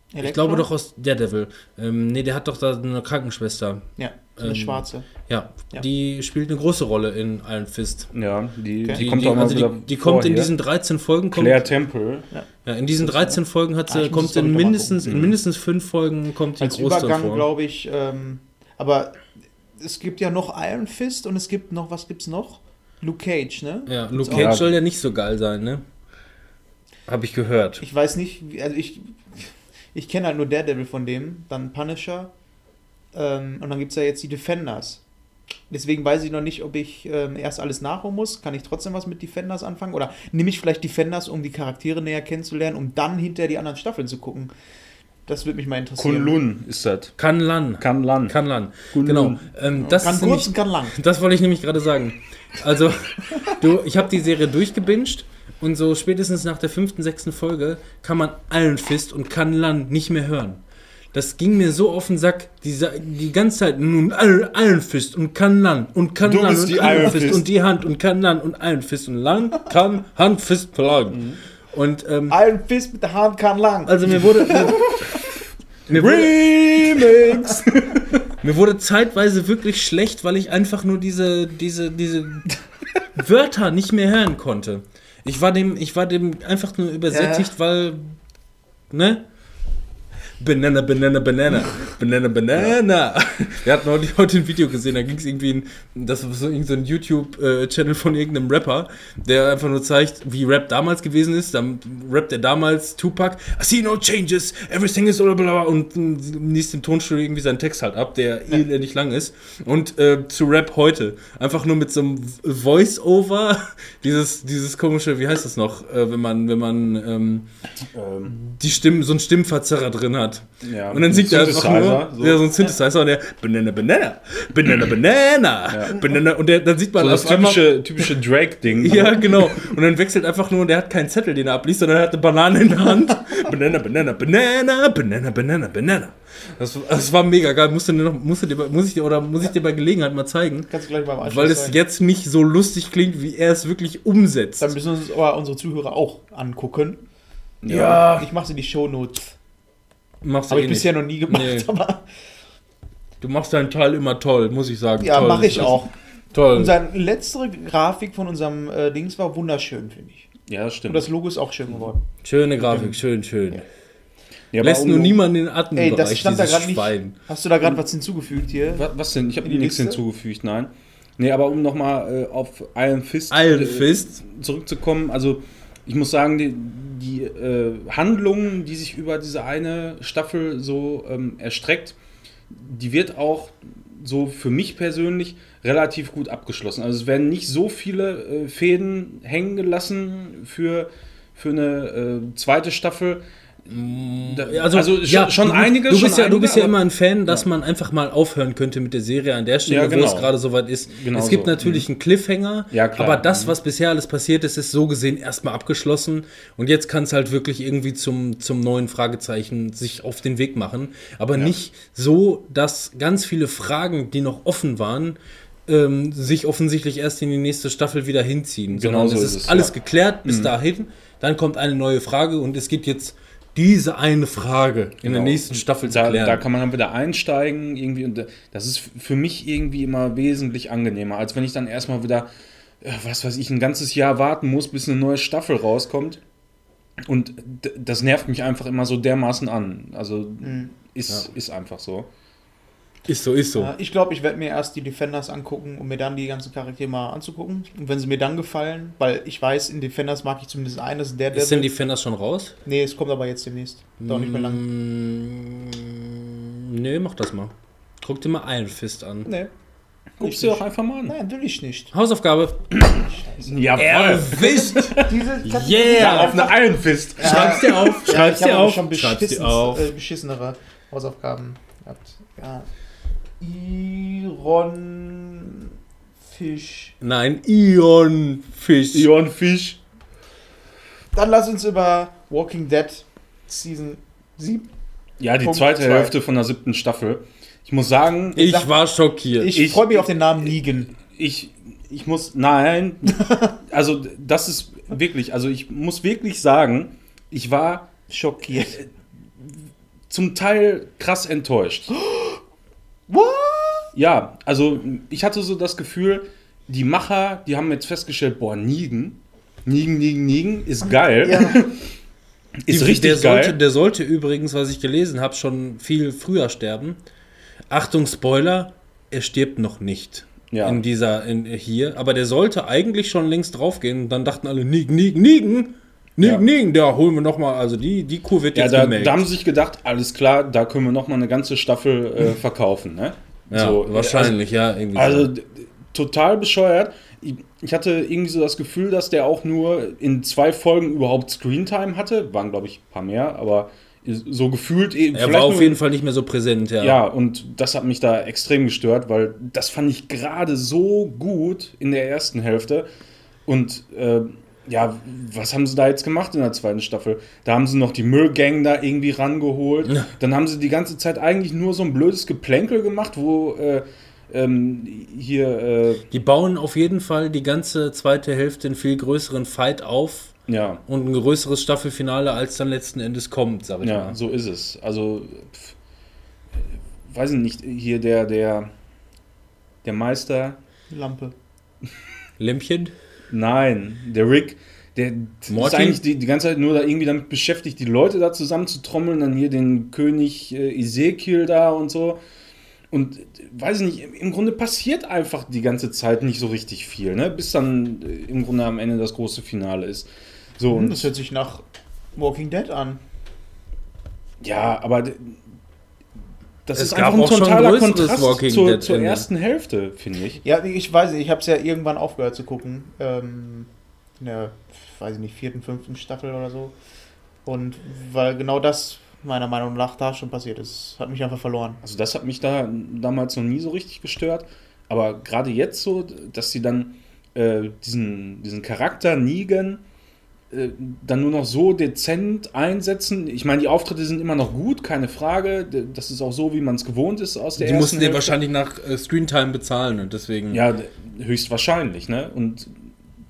Ich Elektra? glaube doch aus Daredevil. Ähm, nee, der hat doch da eine Krankenschwester. Ja, eine ähm, schwarze. Ja, Ja. die spielt eine große Rolle in Iron Fist. Ja, die, Okay. die, Die, kommt die, auch also die, die kommt in diesen 13 Folgen. Kommt, Claire Temple. ja, in diesen 13 Folgen hat Ah, sie, muss kommt es in mindestens, in mindestens fünf Folgen kommt die Als groß Übergang, glaube ich. Ähm, aber es gibt ja noch Iron Fist und es gibt noch, was gibt's noch? Luke Cage, ne? Ja, Luke Cage Ja. soll ja nicht so geil sein, ne? Habe ich gehört. Ich weiß nicht, also ich, ich kenne halt nur Daredevil von dem, dann Punisher ähm, und dann gibt es ja jetzt die Defenders. Deswegen weiß ich noch nicht, ob ich ähm, erst alles nachholen muss. Kann ich trotzdem was mit Defenders anfangen? Oder nehme ich vielleicht Defenders, um die Charaktere näher kennenzulernen, um dann hinterher die anderen Staffeln zu gucken? Das würde mich mal interessieren. Kunlun ist das. Kan Lan. Kan Lan. Kan Lan. Kunlun. Genau. Ähm, das, kann kurz nämlich, und kann lang. das wollte ich nämlich gerade sagen. Also, (laughs) du, ich habe die Serie durchgebinged und so spätestens nach der fünften, sechsten Folge kann man Iron Fist und Kan Lan nicht mehr hören. Das ging mir so auf den Sack, die, die ganze Zeit nun Iron Fist und Kan Lan und Kan Du und die Iron Iron Fist Fist. und die Hand und Kan Lan und Iron Fist und Lang, Kan, Hand, Fist, Plan. Und ähm, Iron Fist mit der Hand kann lang. also mir wurde, mir, (laughs) mir wurde Remix! (laughs) Mir wurde zeitweise wirklich schlecht, weil ich einfach nur diese, diese, diese Wörter nicht mehr hören konnte. Ich war dem, ich war dem einfach nur übersättigt, weil, ne? Banana, Banana, Banana. Banana, Banana. Wir hatten heute, heute ein Video gesehen, da ging es irgendwie, in, das war so ein YouTube-Channel von irgendeinem Rapper, der einfach nur zeigt, wie Rap damals gewesen ist. Dann rappt er damals Tupac, I see no changes, everything is blah, blah, blah, und mm, liest im Tonstudio irgendwie seinen Text halt ab, der elendig lang ist. Und äh, zu Rap heute, einfach nur mit so einem Voice-Over, (laughs) dieses, dieses komische, wie heißt das noch, äh, wenn man, wenn man ähm, ähm, die Stimmen, so einen Stimmverzerrer drin hat. Ja, Und dann singt er einfach nur, so. ja, so ein Synthesizer und der Banana, Banana, Banana, Banana, Banana und der, dann sieht man so das auf einmal- typische, typische Drake-Ding. (laughs) ja, genau. Und dann wechselt einfach nur, und der hat keinen Zettel, den er abliest, sondern er hat eine Banane in der Hand. Banana, Banana, Banana, Banana, Banana, Banana. Das, das war mega geil. Musst du dir noch, musst du dir, muss ich dir, oder muss ich dir bei Gelegenheit mal zeigen. Kannst du gleich Anschluss Weil es jetzt nicht so lustig klingt, wie er es wirklich umsetzt. Dann müssen wir uns aber unsere Zuhörer auch angucken. Ja. Ich mache sie die Shownotes. Machst du Habe eh ich nicht. bisher noch nie gemacht, Nee. aber Du machst deinen Teil immer toll, muss ich sagen. ja, toll. mache ich Das auch. Toll. Unsere letzte Grafik von unserem äh, Dings war wunderschön, finde ich. Ja, das Und stimmt. das Logo ist auch schön geworden. Schöne Grafik, schön, schön. Ja, aber Lässt um- nur niemand in den Atmenbereich, Ey, das stand da dieses gerade nicht. Schwein. Hast du da gerade was hinzugefügt hier? Wa- Was denn? Ich habe die nichts Liste? hinzugefügt, nein. Nee, aber um nochmal äh, auf Iron Fist Iron äh, Fist. zurückzukommen, also ich muss sagen, die, die äh, Handlung, die sich über diese eine Staffel so ähm, erstreckt, die wird auch so für mich persönlich relativ gut abgeschlossen. Also es werden nicht so viele äh, Fäden hängen gelassen für, für eine äh, zweite Staffel. Da- Also, also schon, schon du- einige. Du bist, ja, du einige, bist ja immer ein Fan, dass man einfach mal aufhören könnte mit der Serie an der Stelle, Ja, wo genau. es gerade soweit ist. Genau es gibt so. natürlich einen Cliffhanger, Ja, aber das, was bisher alles passiert ist, ist so gesehen erstmal abgeschlossen. Und jetzt kann es halt wirklich irgendwie zum, zum neuen Fragezeichen sich auf den Weg machen. Aber nicht so, dass ganz viele Fragen, die noch offen waren, ähm, sich offensichtlich erst in die nächste Staffel wieder hinziehen. Genau Sondern so es ist ist es, alles ja. geklärt bis dahin. Dann kommt eine neue Frage und es gibt jetzt diese eine Frage in der Genau. nächsten Staffel zu da, klären. da kann man dann wieder einsteigen irgendwie und äh, das ist für mich irgendwie immer wesentlich angenehmer, als wenn ich dann erstmal wieder, äh, was weiß ich, ein ganzes Jahr warten muss, bis eine neue Staffel rauskommt. Und das nervt mich einfach immer so dermaßen an. Also ist, ist einfach so. Ist so, ist so. Ja, ich glaube, ich werde mir erst die Defenders angucken, um mir dann die ganzen Charaktere mal anzugucken. Und wenn sie mir dann gefallen, weil ich weiß, in Defenders mag ich zumindest einen, das ist der, der. Ist denn die Fenders schon raus? nee, es kommt aber jetzt demnächst. Dauert nicht mehr lang. Mm, Nee, mach das mal. Guck dir mal Iron Fist an. Nee. Guckst du doch einfach mal an. Nein, will ich nicht. Hausaufgabe. Ja, Erwischt! (laughs) Diese Yeah! auf eine Iron Fist. Schreib's dir auf. Ja, Schreib's ich habe dir auf. schon Schreib's dir beschissen, auf. äh, beschissenere Hausaufgaben gehabt. Ja. Iron Fisch. Nein, Ion Fisch. Ion Fisch. Dann lass uns über Walking Dead Season 7. Ja, die Punkt zweite zwei. Hälfte von der siebten Staffel. Ich muss sagen, Ich sag- war schockiert. Ich, Ich- freue mich auf den Namen Negan. ich, ich muss, nein, also das ist wirklich, also ich muss wirklich sagen, ich war Schockiert. zum Teil krass enttäuscht. (gasps) What? Ja, also ich hatte so das Gefühl, die Macher, die haben jetzt festgestellt, boah, Nigen, Nigen, Nigen, Nigen ist geil. Ja. (laughs) Ist Die- richtig der geil. Sollte, der sollte übrigens, was ich gelesen habe, schon viel früher sterben. Achtung, Spoiler, er stirbt noch nicht. Ja. In dieser, in, hier. Aber der sollte eigentlich schon längst draufgehen. Und dann dachten alle, Nigen, Nigen, Nigen. Nigen, Ja. Nigen, da holen wir noch mal. Also die, die Kuh wird ja, jetzt da, da haben sie sich gedacht, alles klar, da können wir noch mal eine ganze Staffel äh, verkaufen, ne? ja, So, wahrscheinlich, ja. Irgendwie Also so. total bescheuert. Ich, hatte irgendwie so das Gefühl, dass der auch nur in zwei Folgen überhaupt Screentime hatte. Waren, glaube ich, ein paar mehr, aber so gefühlt. eh- Er war auf nur- jeden Fall nicht mehr so präsent, ja. Ja, und das hat mich da extrem gestört, weil das fand ich gerade so gut in der ersten Hälfte. Und äh, ja, was haben sie da jetzt gemacht in der zweiten Staffel? Da haben sie noch die Müllgang da irgendwie rangeholt. Ja. Dann haben sie die ganze Zeit eigentlich nur so ein blödes Geplänkel gemacht, wo äh, ähm, hier, äh, Die bauen auf jeden Fall die ganze zweite Hälfte einen viel größeren Fight auf ja, und ein größeres Staffelfinale, als dann letzten Endes kommt, sag ich ja, mal. so ist es. Also, pf, weiß ich nicht, hier der, der, der Meister, Lampe. Lämpchen? Nein, der Rick, der ist Morty? eigentlich die, die ganze Zeit nur da irgendwie damit beschäftigt, die Leute da zusammenzutrommeln, dann hier den König äh, Ezekiel da und so. Und äh, weiß ich nicht, im- Grunde passiert einfach die ganze Zeit nicht so richtig viel, ne? bis dann äh, im Grunde am Ende das große Finale ist. So, Und und das hört sich nach Walking Dead an. ja, aber das Es ist einfach ein totaler Kontrast Walking zur, zur ersten Hälfte, finde ich. Ja, ich weiß ich habe es ja irgendwann aufgehört zu gucken. Ähm, in der, weiß ich nicht, vierten, fünften Staffel oder so. Und weil genau das meiner Meinung nach da schon passiert ist. Hat mich einfach verloren. Also das hat mich da damals noch nie so richtig gestört. Aber gerade jetzt so, dass sie dann äh, diesen, diesen Charakter Negan dann nur noch so dezent einsetzen. Ich meine, die Auftritte sind immer noch gut, keine Frage. Das ist auch so, wie man es gewohnt ist aus der Die ersten mussten den wahrscheinlich nach äh, Screentime bezahlen und deswegen. Ja, höchstwahrscheinlich, ne? Und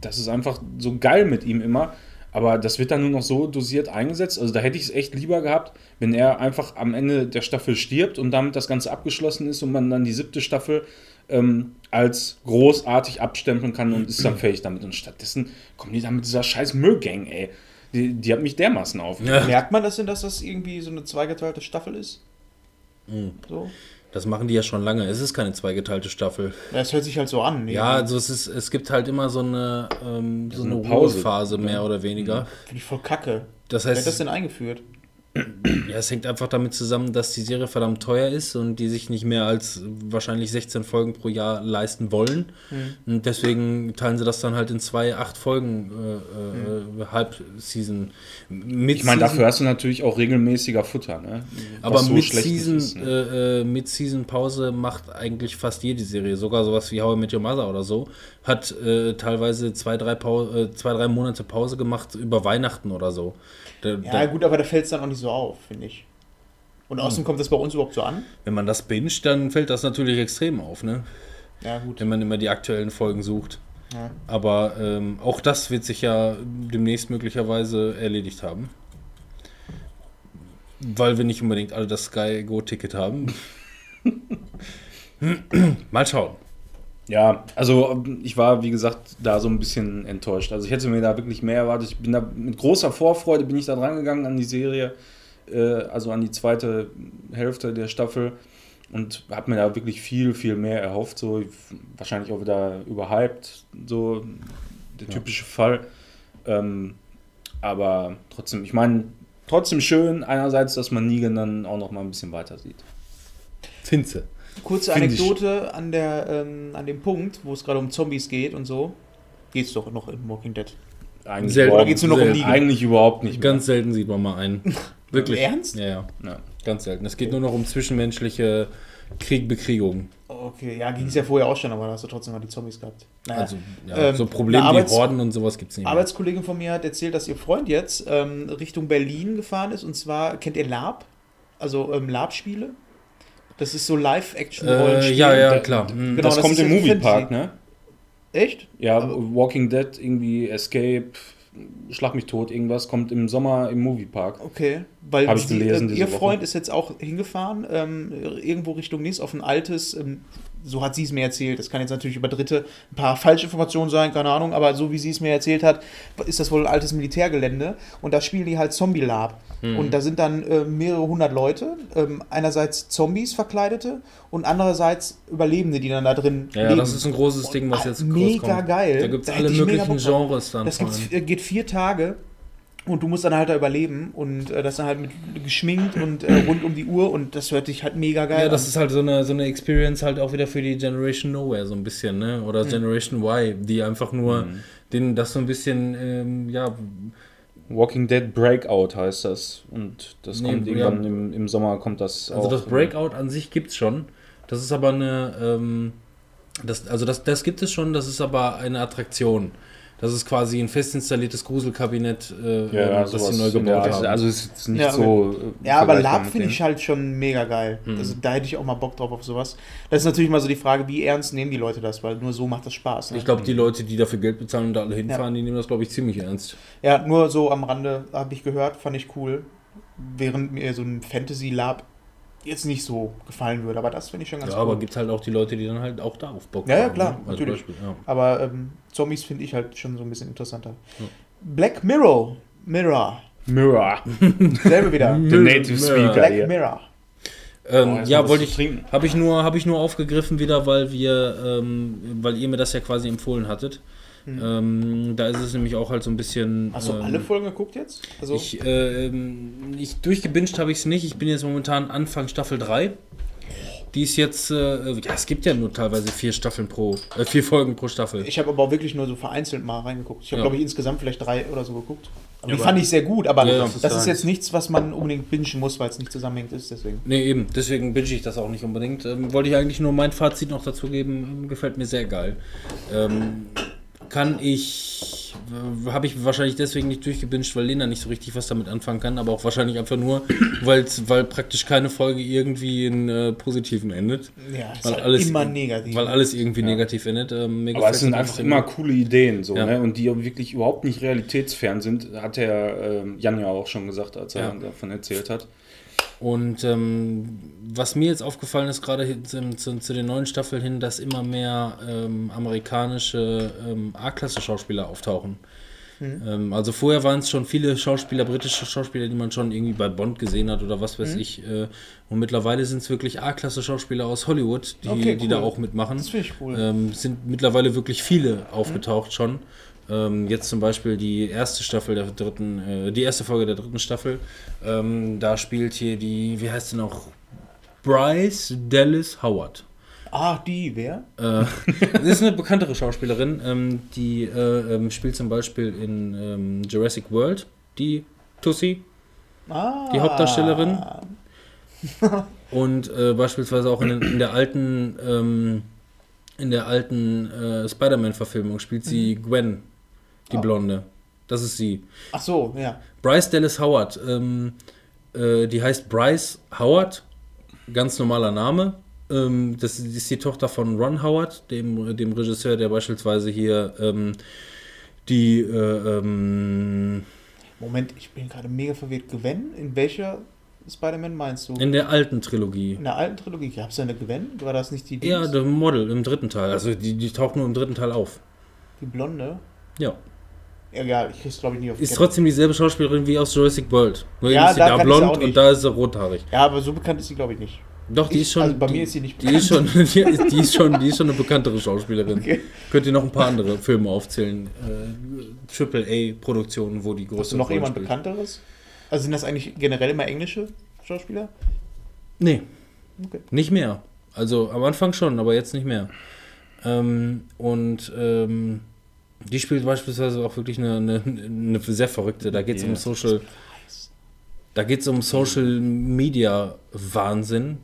das ist einfach so geil mit ihm immer. Aber das wird dann nur noch so dosiert eingesetzt. Also da hätte ich es echt lieber gehabt, wenn er einfach am Ende der Staffel stirbt und damit das Ganze abgeschlossen ist und man dann die siebte Staffel ähm, als großartig abstempeln kann und ist dann fertig damit. Und stattdessen kommen die dann mit dieser scheiß Müllgang, ey. Die, die hat mich dermaßen aufgeregt. Ja. Merkt man das denn, dass das irgendwie so eine zweigeteilte Staffel ist? Mhm. So? Das machen die ja schon lange. Es ist keine zweigeteilte Staffel. Ja, es hört sich halt so an. Ja, also es, ist, es gibt halt immer so eine, ähm, so eine eine. Ruhephase, mehr oder weniger. Finde ich voll kacke. Das Wer hat das heißt, denn eingeführt? Ja, es hängt einfach damit zusammen, dass die Serie verdammt teuer ist und die sich nicht mehr als wahrscheinlich 16 Folgen pro Jahr leisten wollen. Mhm. Und deswegen teilen sie das dann halt in zwei, acht Folgen äh, äh, Halbseason. Mit Ich meine, dafür hast du natürlich auch regelmäßiger Futter, ne? aber so mit schlecht nicht Season, ist, ne? äh, äh, mit Season Pause macht eigentlich fast jede Serie, sogar sowas wie How I Met Your Mother oder so, hat äh, teilweise zwei drei, Pau äh, zwei, drei Monate Pause gemacht über Weihnachten oder so. Da, Ja, da, gut, aber da fällt es dann auch nicht so auf, finde ich. Und außerdem Hm. kommt das bei uns überhaupt so an. wenn man das binget, dann fällt das natürlich extrem auf, ne? Ja, gut. wenn man immer die aktuellen Folgen sucht. Ja. Aber ähm, auch das wird sich ja demnächst möglicherweise erledigt haben. Weil wir nicht unbedingt alle das Sky Go-Ticket haben. (laughs) Mal schauen. Ja, also ich war, wie gesagt, da so ein bisschen enttäuscht. Also ich hätte mir da wirklich mehr erwartet. Ich bin da mit großer Vorfreude bin ich da dran gegangen an die Serie, äh, also an die zweite Hälfte der Staffel und habe mir da wirklich viel, viel mehr erhofft. So wahrscheinlich auch wieder überhyped, so der typische Fall. Ähm, aber trotzdem, ich meine, trotzdem schön einerseits, dass man Negan dann auch noch mal ein bisschen weiter sieht. Finze. Kurze Find ich- Anekdote an, der, ähm, an dem Punkt, wo es gerade um Zombies geht und so. Geht's doch noch in Walking Dead. Eigentlich Selten. überhaupt- Oder geht's nur noch um selten. Negan? Eigentlich überhaupt nicht. mehr. Ganz selten sieht man mal einen. (laughs) Wirklich. Ernst? Ja, ja. Ja. Ganz selten. Es geht nur noch um zwischenmenschliche Krieg, Bekriegung. Okay, ja, ging es ja vorher auch schon, aber da hast du trotzdem mal die Zombies gehabt. Naja. Also ja, Ähm, so Probleme wie Arbeits- Horden und sowas gibt es nicht. mehr. Arbeitskollegin von mir hat erzählt, dass ihr Freund jetzt ähm, Richtung Berlin gefahren ist und zwar, kennt ihr Lab? Also ähm, Lab-Spiele? Das ist so Äh, Live-Action-Rollenspiel. ja, ja, Da- klar. Hm. Genau, das, das kommt im ja Moviepark, ne? Echt? Ja, Aber- Walking Dead, irgendwie Escape, Schlag mich tot, irgendwas kommt im Sommer im Moviepark. Okay, weil Hab ich gelesen ähm, diese ihr Woche. Freund ist jetzt auch hingefahren, ähm, irgendwo Richtung Nies auf ein altes, ähm, so hat sie es mir erzählt, das kann jetzt natürlich über Dritte ein paar Falschinformationen sein, keine Ahnung, aber so wie sie es mir erzählt hat, ist das wohl ein altes Militärgelände und da spielen die halt Zombie Lab. Hm. Und da sind dann äh, mehrere hundert Leute, ähm, einerseits Zombies verkleidete und andererseits Überlebende, die dann da drin Ja, leben. das ist ein großes Ding, was Ah, jetzt mega rauskommt. geil. Da gibt es alle mega möglichen. Genres dann. Das äh, geht vier Tage und du musst dann halt da überleben und äh, das dann halt mit geschminkt und äh, rund um die Uhr und das hört sich halt mega geil Ja, das an. ist halt so eine, so eine Experience halt auch wieder für die Generation Nowhere so ein bisschen, ne? Oder Mhm. Generation Y, die einfach nur denen das so ein bisschen, ähm, ja, Walking Dead Breakout heißt das. Und das Nee, kommt ja. irgendwann im, im Sommer kommt das also auch. das Breakout an sich gibt's schon. Das ist aber eine, ähm, das, also das, das gibt es schon, das ist aber eine Attraktion. Das ist quasi ein fest installiertes Gruselkabinett, äh, Ja, ähm, das sowas sie neu gebaut Art. haben. Also es ist nicht Ja, so. äh, Ja, aber Lab finde ich halt schon mega geil. Mhm. Also da hätte ich auch mal Bock drauf auf sowas. Das ist natürlich mal so die Frage, wie ernst nehmen die Leute das, weil nur so macht das Spaß. Ne? ich glaube, die Leute, die dafür Geld bezahlen und da alle hinfahren, die nehmen das, glaube ich, ziemlich ernst. Ja, nur so am Rande habe ich gehört, fand ich cool. Während mir so ein Fantasy Lab jetzt nicht so gefallen würde, aber das finde ich schon ganz Ja, cool. aber gibt halt auch die Leute, die dann halt auch darauf Bock Ja, ja, haben, klar, ne? Natürlich. Beispiel, ja. Aber ähm, Zombies finde ich halt schon so ein bisschen interessanter. Black Mirror. Mirror. Mirror. Selbe wieder. (laughs) The Native Speaker Black hier. Mirror. Ähm, Oh, ja, wollte ich, habe ich nur, habe ich nur aufgegriffen wieder, weil wir, ähm, weil ihr mir das ja quasi empfohlen hattet. Ähm, da ist es nämlich auch halt so ein bisschen. Hast du ähm, alle Folgen geguckt jetzt? Also, Ich, äh, ähm, ich durchgebinged habe ich es nicht. Ich bin jetzt momentan Anfang Staffel 3. Die ist jetzt, äh, ja, es gibt ja nur teilweise vier Staffeln pro, äh, vier Folgen pro Staffel. ich habe aber auch wirklich nur so vereinzelt mal reingeguckt. Ich habe, Ja. glaube ich, insgesamt vielleicht drei oder so geguckt. Aber Ja, die fand ich sehr gut, aber Ja, das, das ist, ist jetzt nichts, was man unbedingt bingen muss, weil es nicht zusammenhängt ist, deswegen. Nee, eben, deswegen binge ich das auch nicht unbedingt. Ähm, wollte ich eigentlich nur mein Fazit noch dazu geben. Gefällt mir sehr geil. Ähm, kann ich, äh, habe ich wahrscheinlich deswegen nicht durchgebinged, weil Lena nicht so richtig was damit anfangen kann, aber auch wahrscheinlich einfach nur, weil's, weil praktisch keine Folge irgendwie in äh, Positiven endet. Ja, ist Weil halt alles, immer negativ. Weil alles irgendwie negativ endet. Ähm, Aber es sind einfach immer coole Ideen, so, Ja. ne? Und die wirklich überhaupt nicht realitätsfern sind, hat der ähm, Jan ja auch schon gesagt, als er Ja. davon erzählt hat. Und ähm, was mir jetzt aufgefallen ist, gerade zu, zu, zu den neuen Staffeln hin, dass immer mehr ähm, amerikanische ähm, A-Klasse-Schauspieler auftauchen. Ähm, also vorher waren es schon viele Schauspieler, britische Schauspieler, die man schon irgendwie bei Bond gesehen hat oder was weiß ich. Äh, und mittlerweile sind es wirklich A-Klasse-Schauspieler aus Hollywood, die, Okay, die da cool. auch mitmachen. das finde ich cool. Ähm, sind mittlerweile wirklich viele aufgetaucht schon. Ähm, jetzt zum Beispiel die erste Staffel der dritten, äh, die erste Folge der dritten Staffel. Ähm, da spielt hier die, wie heißt sie noch? Bryce Dallas Howard. Ah, die, wer? Äh, das ist eine bekanntere Schauspielerin, ähm, die äh, ähm, spielt zum Beispiel in ähm, Jurassic World, die Tussi, Ah. die Hauptdarstellerin. (laughs) Und äh, beispielsweise auch in, in der alten, ähm, in der alten äh, Spider-Man-Verfilmung spielt sie Gwen, die Oh. Blonde. Das ist sie. Ach so, ja. Bryce Dallas Howard, ähm, äh, die heißt Bryce Howard, ganz normaler Name. Ähm, das ist die Tochter von Ron Howard, dem, dem Regisseur, der beispielsweise hier ähm, die äh, ähm, Moment, ich bin gerade mega verwirrt. Gwen? In welcher Spider-Man meinst du? in der alten Trilogie. In der alten Trilogie. Gab es da eine Gwen? War das nicht die Ja, Dings? der Model im dritten Teil. Also die, die taucht nur im dritten Teil auf. Die Blonde? Ja. Egal, ich krieg's glaube ich nicht auf Ist Kette. trotzdem dieselbe Schauspielerin wie aus Jurassic World. Nur Ja, ist sie da da blond und da ist sie rothaarig. Ja, aber so bekannt ist sie glaube ich nicht. Doch, die Ich- ist schon. also bei die, mir ist sie nicht die ist schon, (laughs) die ist, die ist schon, die ist schon eine bekanntere Schauspielerin. Okay. Könnt ihr noch ein paar andere Filme aufzählen? Äh, Triple A-Produktionen, wo die Hast du noch Rolle jemand spielt. Bekannteres? Also sind das eigentlich generell immer englische Schauspieler? Nee, Okay. nicht mehr. Also am Anfang schon, aber jetzt nicht mehr. Ähm, und ähm, die spielt beispielsweise auch wirklich eine, eine, eine sehr verrückte. Da geht es um Ja. Social. Da geht es um Social Media Wahnsinn.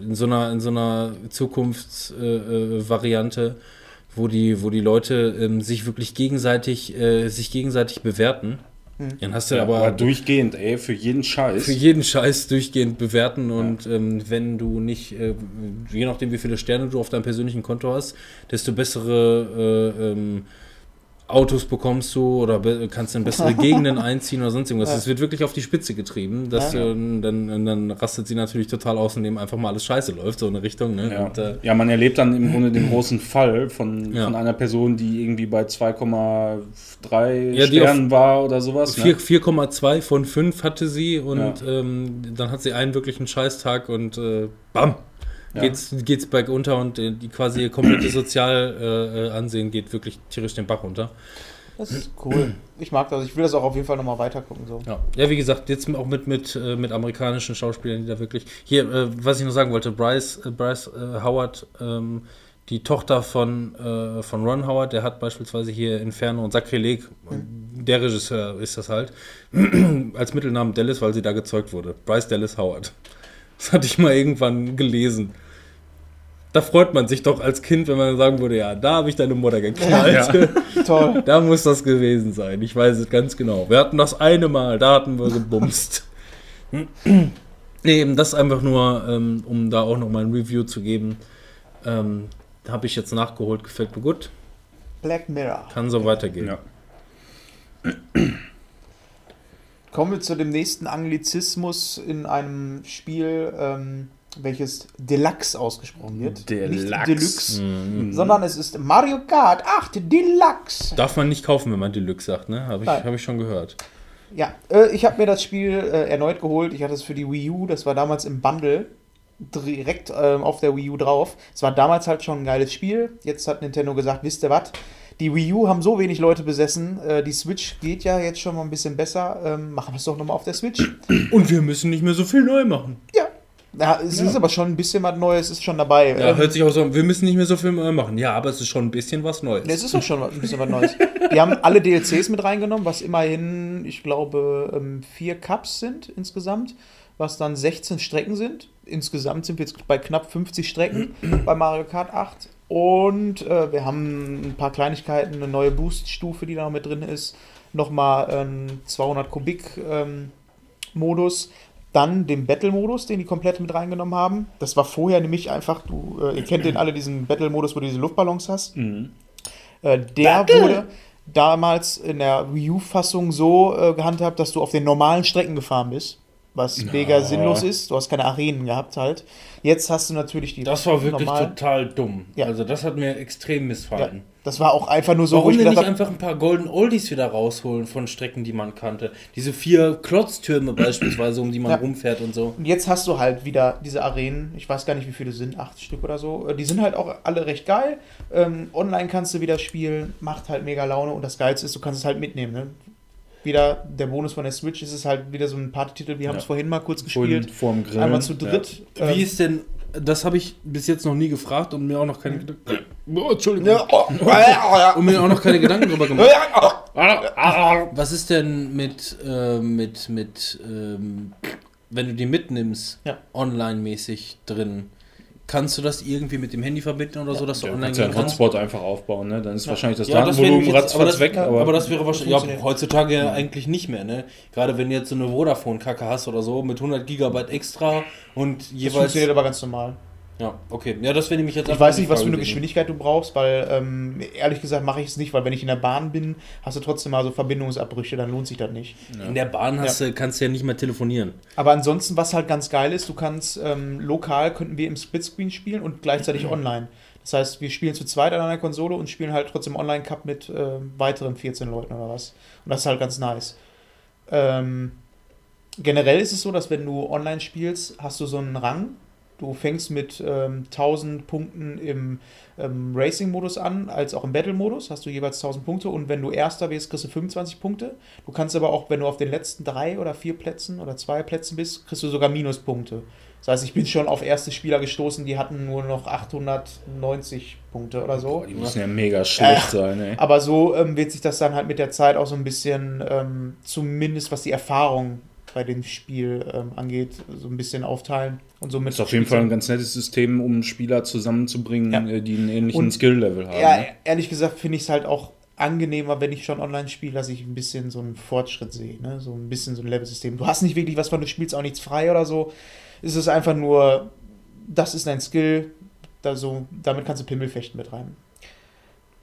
In so einer, in so einer Zukunftsvariante, äh, Variante, wo die, wo die Leute ähm, sich wirklich gegenseitig, äh, sich gegenseitig bewerten. Hm. Dann hast du Ja, aber, aber durchgehend, ey, für jeden Scheiß. für jeden Scheiß durchgehend bewerten und ähm, wenn du nicht, äh, je nachdem wie viele Sterne du auf deinem persönlichen Konto hast, desto bessere äh, ähm, Autos bekommst du oder be kannst in bessere (laughs) Gegenden einziehen oder sonst irgendwas. Ja. Es wird wirklich auf die Spitze getrieben. Dass Ja. du, dann, und dann rastet sie natürlich total aus, indem einfach mal alles scheiße läuft, so in eine Richtung. Ne? Ja. Und, äh, ja, man erlebt dann im Grunde den (clears throat) großen Fall von, Ja. von einer Person, die irgendwie bei 2,3 Ja, die Sternen war oder sowas. vier- Ne? 4,2 von 5 hatte sie und Ja. ähm, dann hat sie einen wirklichen Scheißtag und äh, bam, Ja. geht's, geht's bergunter und äh, die quasi ihr komplettes Sozialansehen äh, Ansehen geht wirklich tierisch den Bach runter. Das ist cool. Ich mag das. Ich will das auch auf jeden Fall nochmal weitergucken. So. Ja. ja, wie gesagt, jetzt auch mit, mit, äh, mit amerikanischen Schauspielern, die da wirklich. Hier, äh, was ich noch sagen wollte, Bryce, äh, Bryce äh, Howard, ähm, die Tochter von, äh, von Ron Howard, der hat beispielsweise hier Inferno und Sakrileg, der Regisseur ist das halt, (clears throat) als Mittelnamen Dallas, weil sie da gezeugt wurde. Bryce Dallas Howard. Das hatte ich mal irgendwann gelesen. Da freut man sich doch als Kind, wenn man sagen würde, ja, da habe ich deine Mutter geknallt. Ja. (laughs) Toll. Da muss das gewesen sein. Ich weiß es ganz genau. Wir hatten das eine Mal, da hatten wir gebumst. nee, eben das einfach nur, ähm, um da auch noch mal ein Review zu geben. Ähm, habe ich jetzt nachgeholt, gefällt mir gut. Black Mirror. Kann so weitergehen. Ja. Kommen wir zu dem nächsten Anglizismus in einem Spiel, ähm, welches Deluxe ausgesprochen wird. Nicht Deluxe. Deluxe, Mhm. sondern es ist Mario Kart 8 Deluxe. Darf man nicht kaufen, wenn man Deluxe sagt, ne? Habe ich, Nein. hab ich schon gehört. Ja, äh, ich habe mir das Spiel äh, erneut geholt. Ich hatte es für die Wii U. Das war damals im Bundle direkt ähm, auf der Wii U drauf. Es war damals halt schon ein geiles Spiel. Jetzt hat Nintendo gesagt, wisst ihr was? Die Wii U haben so wenig Leute besessen. Äh, die Switch geht ja jetzt schon mal ein bisschen besser. Ähm, machen wir es doch nochmal auf der Switch. Und wir müssen nicht mehr so viel neu machen. Ja. Ja, es ist aber schon ein bisschen was Neues, ist schon dabei. Ja, Ähm, hört sich auch so an, wir müssen nicht mehr so viel neu machen. Ja, aber es ist schon ein bisschen was Neues. Es ist auch schon ein bisschen was Neues. Die haben alle DLCs mit reingenommen, was immerhin, ich glaube, ähm, vier Cups sind insgesamt, was dann 16 Strecken sind. Insgesamt sind wir jetzt bei knapp 50 Strecken bei Mario Kart 8. Und äh, wir haben ein paar Kleinigkeiten, eine neue Boost-Stufe, die da noch mit drin ist. Nochmal einen 200 Kubik-Modus. Dann den Battle-Modus, den die komplett mit reingenommen haben. Das war vorher nämlich einfach, du, äh, ihr kennt den alle, diesen Battle-Modus, wo du diese Luftballons hast. Mhm. Äh, der wurde damals in der Wii U-Fassung so äh, gehandhabt, dass du auf den normalen Strecken gefahren bist. Was mega sinnlos ist. Du hast keine Arenen gehabt halt. Jetzt hast du natürlich die Das war wirklich normalen. total dumm. Ja. Also das hat mir extrem Ja. Das war auch einfach nur so, Warum ich denn nicht hab, einfach ein paar Golden Oldies wieder rausholen von Strecken, die man kannte? Diese vier Klotztürme beispielsweise, um die man Ja. rumfährt und so. Und jetzt hast du halt wieder diese Arenen, ich weiß gar nicht, wie viele sind, acht Stück oder so. Äh, Die sind halt auch alle recht geil. Ähm, online kannst du wieder spielen, macht halt mega Laune und das Geilste ist, du kannst es halt mitnehmen. Ne? Wieder der Bonus von der Switch ist es halt wieder so ein Partytitel, wir haben es Ja. vorhin mal kurz Vorhin gespielt. vorm Grillen. Einmal zu dritt. Ähm, Wie ist denn, das habe ich bis jetzt noch nie gefragt und mir auch noch keine Gedanken. Oh, Entschuldigung. ja, oh, (laughs) ja, Und mir auch noch keine Gedanken drüber gemacht. (laughs) ja, Was ist denn mit, äh, mit, mit, ähm, wenn du die mitnimmst, Ja. online-mäßig drin? Kannst du das irgendwie mit dem Handy verbinden oder so, dass du Ja, du online kannst ja gehen einen kannst? Hotspot einfach aufbauen, ne? Dann ist wahrscheinlich das Ja, das wäre Datenvolumen ratzfatz das- weg. ja, aber, Aber das wäre wahrscheinlich, ja, heutzutage ja eigentlich nicht mehr, ne? Gerade wenn du jetzt so eine Vodafone-Kacke hast oder so, mit 100 Gigabyte extra und Das jeweils... funktioniert aber ganz normal. Ja, okay. Ja, das wäre nämlich jetzt Ich weiß nicht, was für eine. Geschwindigkeit du brauchst, weil ähm, ehrlich gesagt mache ich es nicht, weil wenn ich in der Bahn bin, hast du trotzdem mal so Verbindungsabbrüche, dann lohnt sich das nicht. In der Bahn hast du, kannst du ja nicht mehr telefonieren. Aber ansonsten, was halt ganz geil ist, du kannst ähm, lokal könnten wir im Splitscreen spielen und gleichzeitig (clears throat) online. Das heißt, wir spielen zu zweit an einer Konsole und spielen halt trotzdem Online-Cup mit äh, weiteren 14 Leuten oder was. Und das ist halt ganz nice. Ähm, generell ist es so, dass wenn du online spielst, hast du so einen Rang. Du fängst mit ähm, 1000 Punkten im ähm, Racing-Modus an, als auch im Battle-Modus. Hast du jeweils 1000 Punkte und wenn du Erster wirst, kriegst du 25 Punkte. Du kannst aber auch, wenn du auf den letzten drei oder vier Plätzen oder zwei Plätzen bist, kriegst du sogar Minuspunkte. Das heißt, ich bin schon auf erste Spieler gestoßen, die hatten nur noch 890 Punkte oder so. Boah, die müssen ja mega schlecht Äh, sein, ey. Aber so ähm, wird sich das dann halt mit der Zeit auch so ein bisschen, ähm, zumindest was die Erfahrung bei dem Spiel ähm, angeht, so ein bisschen aufteilen. Und somit Ist auf jeden Fall ein ganz nettes System, um Spieler zusammenzubringen, Ja. äh, die einen ähnlichen Und- Skill-Level haben. Ja, ne? ehrlich gesagt finde ich es halt auch angenehmer, wenn ich schon online spiele, dass ich ein bisschen so einen Fortschritt sehe. Ne? So ein bisschen so ein Level-System. Du hast nicht wirklich was von, du spielst auch nichts frei oder so. Es ist einfach nur, das ist dein Skill, da so, damit kannst du Pimmelfechten betreiben.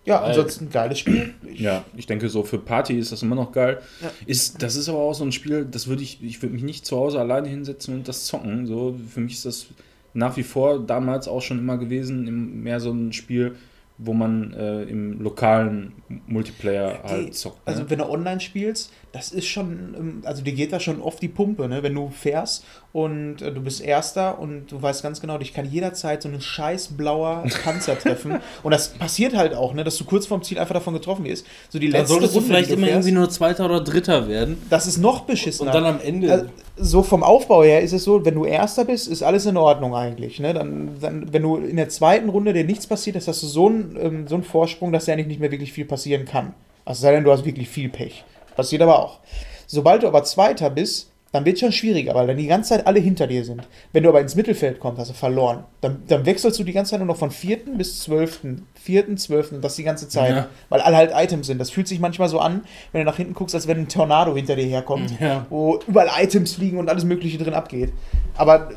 Ja, Geil. ansonsten geiles Spiel. Ich, Ja, ich denke, so für Party ist das immer noch geil. Ja. Ist, das ist aber auch so ein Spiel, das würde ich, ich würde mich nicht zu Hause alleine hinsetzen und das zocken. So, für mich ist das nach wie vor damals auch schon immer gewesen, im, mehr so ein Spiel, wo man äh, im lokalen Multiplayer halt zockt. Ne? Also wenn du online spielst, das ist schon, ähm, also dir geht da schon oft die Pumpe, ne? Wenn du fährst und äh, du bist Erster und du weißt ganz genau, dich kann jederzeit so ein scheiß blauer Panzer treffen. (laughs) Und das passiert halt auch, ne? Dass du kurz vorm Ziel einfach davon getroffen wirst. So die Dann letzte solltest du Runde, vielleicht die du immer fährst, irgendwie nur Zweiter oder Dritter werden. das ist noch beschissener. Und dann am Ende. Also, so vom Aufbau her ist es so, wenn du Erster bist, ist alles in Ordnung eigentlich. Ne? Dann, dann, wenn du in der zweiten Runde dir nichts passiert ist, hast du so einen, ähm, so einen Vorsprung, dass ja eigentlich nicht mehr wirklich viel passieren kann. Also sei denn, du hast wirklich viel Pech. Passiert aber auch. Sobald du aber Zweiter bist, dann wird es schon schwieriger, weil dann die ganze Zeit alle hinter dir sind. Wenn du aber ins Mittelfeld kommst, hast du verloren. Dann, dann wechselst du die ganze Zeit nur noch von vierten bis zwölften, vierten, zwölften, und das die ganze Zeit. Ja. Weil alle halt Items sind. Das fühlt sich manchmal so an, wenn du nach hinten guckst, als wenn ein Tornado hinter dir herkommt Ja. wo überall Items fliegen und alles Mögliche drin abgeht. Aber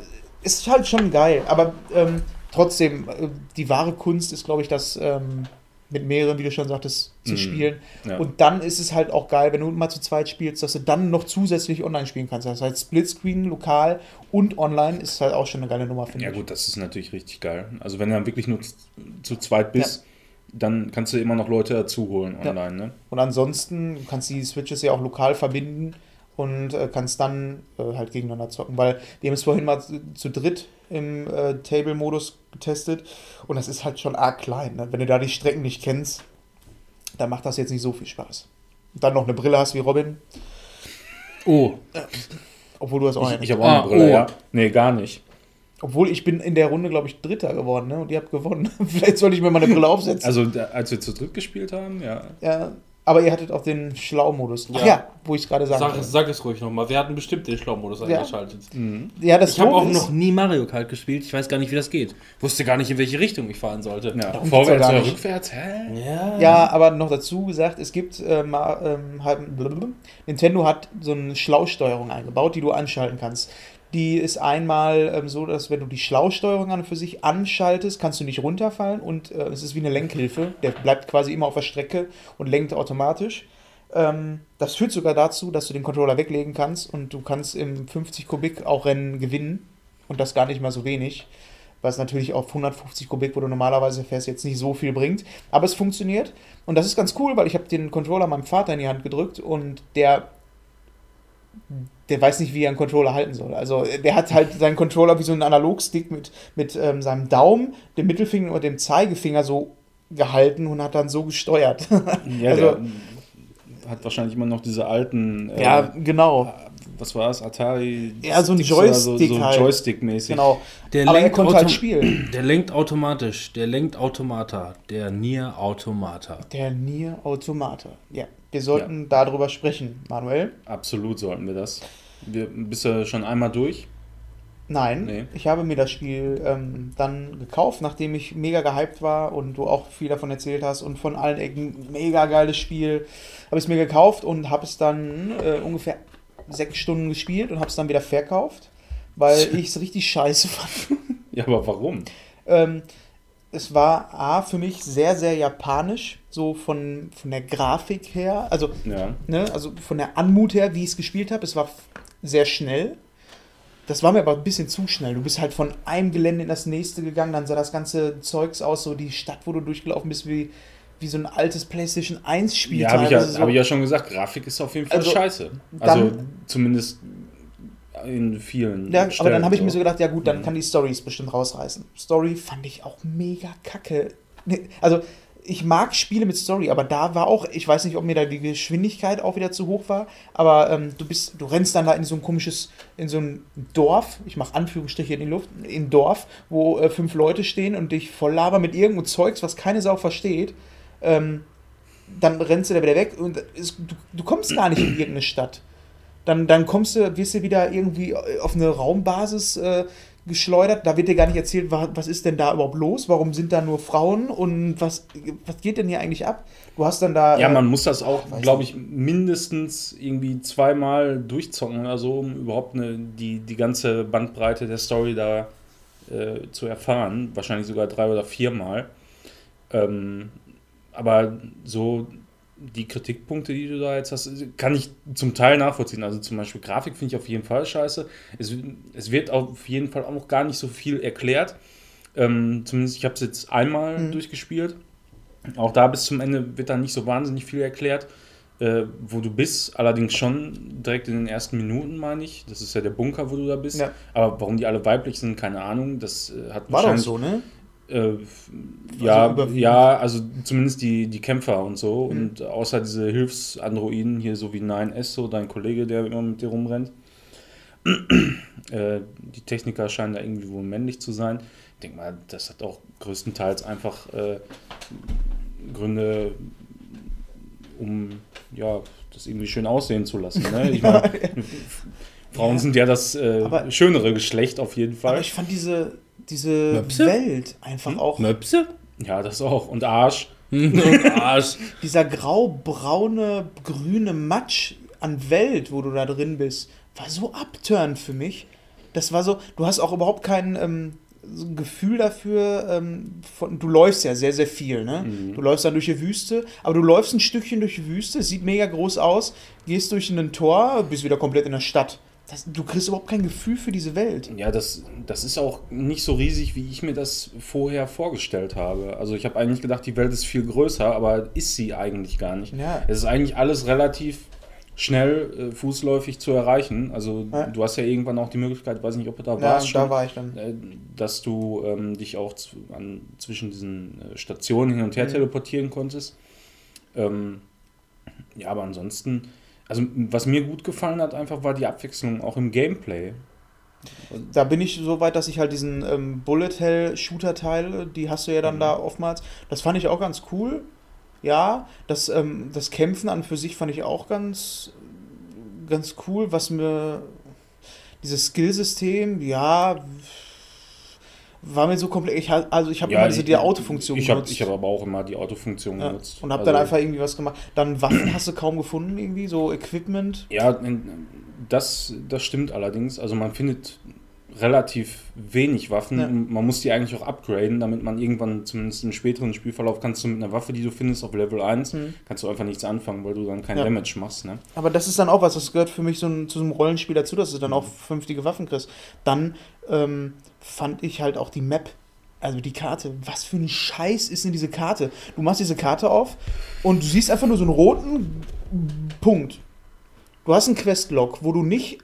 ist halt schon geil. Aber ähm, trotzdem, äh, die wahre Kunst ist, glaube ich, das ähm, mit mehreren, wie du schon sagtest, zu Mhm. spielen. Ja. Und dann ist es halt auch geil, wenn du mal zu zweit spielst, dass du dann noch zusätzlich online spielen kannst. Das heißt, Splitscreen, lokal und online ist halt auch schon eine geile Nummer, finde Ja ich. gut, das ist natürlich richtig geil. Also wenn du dann wirklich nur zu, zweit bist, dann kannst du immer noch Leute dazu holen Ja. online, ne? Und ansonsten kannst du die Switches ja auch lokal verbinden und äh, kannst dann äh, halt gegeneinander zocken. Weil wir haben es vorhin mal zu, zu dritt im äh, Table-Modus getestet und das ist halt schon arg klein. Ne? Wenn du da die Strecken nicht kennst, dann macht das jetzt nicht so viel Spaß. Und dann noch eine Brille hast wie Robin, oh, obwohl du hast auch Ich, eine. ich habe auch Ah, eine Brille, oh. ja. Nee, gar nicht. Obwohl ich bin in der Runde, glaube ich, Dritter geworden ne? und ihr habt gewonnen. (laughs) Vielleicht sollte ich mir mal eine Brille aufsetzen. Also als wir zu dritt gespielt haben, ja. ja, aber ihr hattet auch den Schlau-Modus. Ja. ja, wo ich es gerade sagen sag, sag es ruhig nochmal. Wir hatten bestimmt den Schlaumodus Ja. eingeschaltet. Ja, das Ich habe auch noch nie Mario Kart gespielt. Ich weiß gar nicht, wie das geht. Wusste gar nicht, in welche Richtung ich fahren sollte. ja. Vorwärts oder rückwärts? Hä? Ja. Ja, aber noch dazu gesagt, es gibt, äh, ma- ähm, halt. Nintendo hat so eine Schlausteuerung eingebaut, die du anschalten kannst. Die ist einmal ähm, so, dass wenn du die Schlausteuerung an und für sich anschaltest, kannst du nicht runterfallen und äh, es ist wie eine Lenkhilfe. Der bleibt quasi immer auf der Strecke und lenkt automatisch. Ähm, das führt sogar dazu, dass du den Controller weglegen kannst und du kannst im 50 Kubik auch Rennen gewinnen und das gar nicht mal so wenig. was natürlich auf 150 Kubik, wo du normalerweise fährst, jetzt nicht so viel bringt. Aber es funktioniert und das ist ganz cool, weil ich habe den Controller meinem Vater in die Hand gedrückt und der der weiß nicht, wie er einen Controller halten soll. Also der hat halt seinen Controller wie so einen Analogstick mit, mit ähm, seinem Daumen, dem Mittelfinger und dem Zeigefinger so gehalten und hat dann so gesteuert. Ja, (laughs) also, der hat wahrscheinlich immer noch diese alten. äh, ja, genau. Was war das? Atari? Ja, so ein Joystick So, so halt. Joystick-mäßig. Genau. Der Aber er lenkt konnte halt spielen. (clears throat) Der lenkt automatisch. Der lenkt Automata. Der Nier Automata. Der Nier Automata. Ja, wir sollten darüber sprechen, Manuel. Absolut sollten wir das. Wir, bist du schon einmal durch? Nein, Nee. ich habe mir das Spiel ähm, dann gekauft, nachdem ich mega gehypt war und du auch viel davon erzählt hast und von allen Ecken mega geiles Spiel. Habe ich es mir gekauft und habe es dann äh, ungefähr sechs Stunden gespielt und habe es dann wieder verkauft, weil (laughs) ich es richtig scheiße fand. Ja, aber warum? Ähm, es war A, für mich sehr, sehr japanisch, so von, von der Grafik her, also, Ja. ne, also von der Anmut her, wie ich es gespielt habe. Es war sehr schnell. Das war mir aber ein bisschen zu schnell. Du bist halt von einem Gelände in das nächste gegangen, dann sah das ganze Zeugs aus, so die Stadt, wo du durchgelaufen bist, wie, wie so ein altes PlayStation 1 Spiel. Ja, habe ich, ja, teilweise so. hab ich ja schon gesagt, Grafik ist auf jeden Fall Also, scheiße. Also zumindest in vielen. Ja, aber Stellen dann habe ich mir so so. gedacht, ja gut, dann Mhm. kann die Stories bestimmt rausreißen. Story fand ich auch mega kacke. Also, ich mag Spiele mit Story, aber da war auch, ich weiß nicht, ob mir da die Geschwindigkeit auch wieder zu hoch war, aber ähm, du bist, du rennst dann da in so ein komisches, in so ein Dorf, ich mache Anführungsstriche in die Luft, in ein Dorf, wo äh, fünf Leute stehen und dich voll labern mit irgendeinem Zeugs, was keine Sau versteht. Ähm, dann rennst du da wieder weg und es, du, du kommst gar nicht in (clears throat) irgendeine Stadt. Dann, dann kommst du, wirst du wieder irgendwie auf eine Raumbasis äh, geschleudert. Da wird dir gar nicht erzählt, wa- was ist denn da überhaupt los? Warum sind da nur Frauen und was, was geht denn hier eigentlich ab? Du hast dann da. Ja, äh, man muss das auch, glaube ich, mindestens irgendwie zweimal durchzocken oder so, um überhaupt eine, die, die ganze Bandbreite der Story da äh, zu erfahren. Wahrscheinlich sogar drei oder viermal. Ähm, aber so die Kritikpunkte, die du da jetzt hast, kann ich zum Teil nachvollziehen. Also zum Beispiel Grafik finde ich auf jeden Fall scheiße. Es, es wird auf jeden Fall auch noch gar nicht so viel erklärt. Ähm, zumindest ich habe es jetzt einmal Mhm. durchgespielt. Auch da bis zum Ende wird da nicht so wahnsinnig viel erklärt, äh, wo du bist. Allerdings schon direkt in den ersten Minuten, meine ich. Das ist ja der Bunker, wo du da bist. Ja. Aber warum die alle weiblich sind, keine Ahnung. Das äh, hat war doch so, ne? Äh, f- ja, überwiegend. ja, also zumindest die, die Kämpfer und so. Mhm. Und außer diese Hilfsandroiden hier, so wie 9S, so dein Kollege, der immer mit dir rumrennt. (clears throat) äh, die Techniker scheinen da irgendwie wohl männlich zu sein. Ich denke mal, das hat auch größtenteils einfach äh, Gründe, um ja, das irgendwie schön aussehen zu lassen. Ne? Ich (laughs) meine, Frauen sind ja das äh, schönere Geschlecht auf jeden Fall. Aber ich fand diese, diese Möpse? Welt einfach Hm? auch. Möpse? ja, das auch. Und Arsch. (laughs) Und Arsch. Dieser grau-braune, grüne Matsch an Welt, wo du da drin bist, war so abturn für mich. Das war so, du hast auch überhaupt kein ähm, so ein Gefühl dafür, ähm, von, du läufst ja sehr, sehr viel, ne? Mhm. Du läufst dann durch die Wüste, aber du läufst ein Stückchen durch die Wüste, es sieht mega groß aus, gehst durch ein Tor, bist wieder komplett in der Stadt. Das, du kriegst überhaupt kein Gefühl für diese Welt. Ja, das, das ist auch nicht so riesig, wie ich mir das vorher vorgestellt habe. Also ich habe eigentlich gedacht, die Welt ist viel größer, aber ist sie eigentlich gar nicht. Ja. Es ist eigentlich alles relativ schnell äh, fußläufig zu erreichen. Also Ja. du hast ja irgendwann auch die Möglichkeit, weiß nicht, ob du da Ja, warst da schon, war ich dann. äh, dass du ähm, dich auch an, zwischen diesen äh, Stationen hin und her Mhm. teleportieren konntest. Ähm, ja, aber ansonsten, also was mir gut gefallen hat, einfach war die Abwechslung auch im Gameplay. Da bin ich so weit, dass ich halt diesen ähm, Bullet Hell Shooter Teil, die hast du ja dann Mhm. da oftmals. Das fand ich auch ganz cool. Ja, das, ähm, das Kämpfen an für sich fand ich auch ganz, ganz cool. Was mir dieses Skillsystem, ja, war mir so komplett. Ich, also ich habe immer diese die Autofunktion Ich habe benutzt. ich hab aber auch immer die Autofunktion ja, genutzt. und habe Also, dann einfach irgendwie was gemacht. Dann Waffen hast du kaum gefunden, irgendwie, so Equipment. Ja, das, das stimmt allerdings. Also man findet relativ wenig Waffen. Ja. Man muss die eigentlich auch upgraden, damit man irgendwann, zumindest im späteren Spielverlauf, kannst du mit einer Waffe, die du findest auf Level 1, Mhm. kannst du einfach nichts anfangen, weil du dann kein Ja. Damage machst. Ne? Aber das ist dann auch was, das gehört für mich so ein, zu so einem Rollenspiel dazu, dass du dann auch Mhm. vernünftige Waffen kriegst. Dann ähm, fand ich halt auch die Map, also die Karte. Was für ein Scheiß ist denn diese Karte? Du machst diese Karte auf und du siehst einfach nur so einen roten Punkt. Du hast einen Questlog, wo du nicht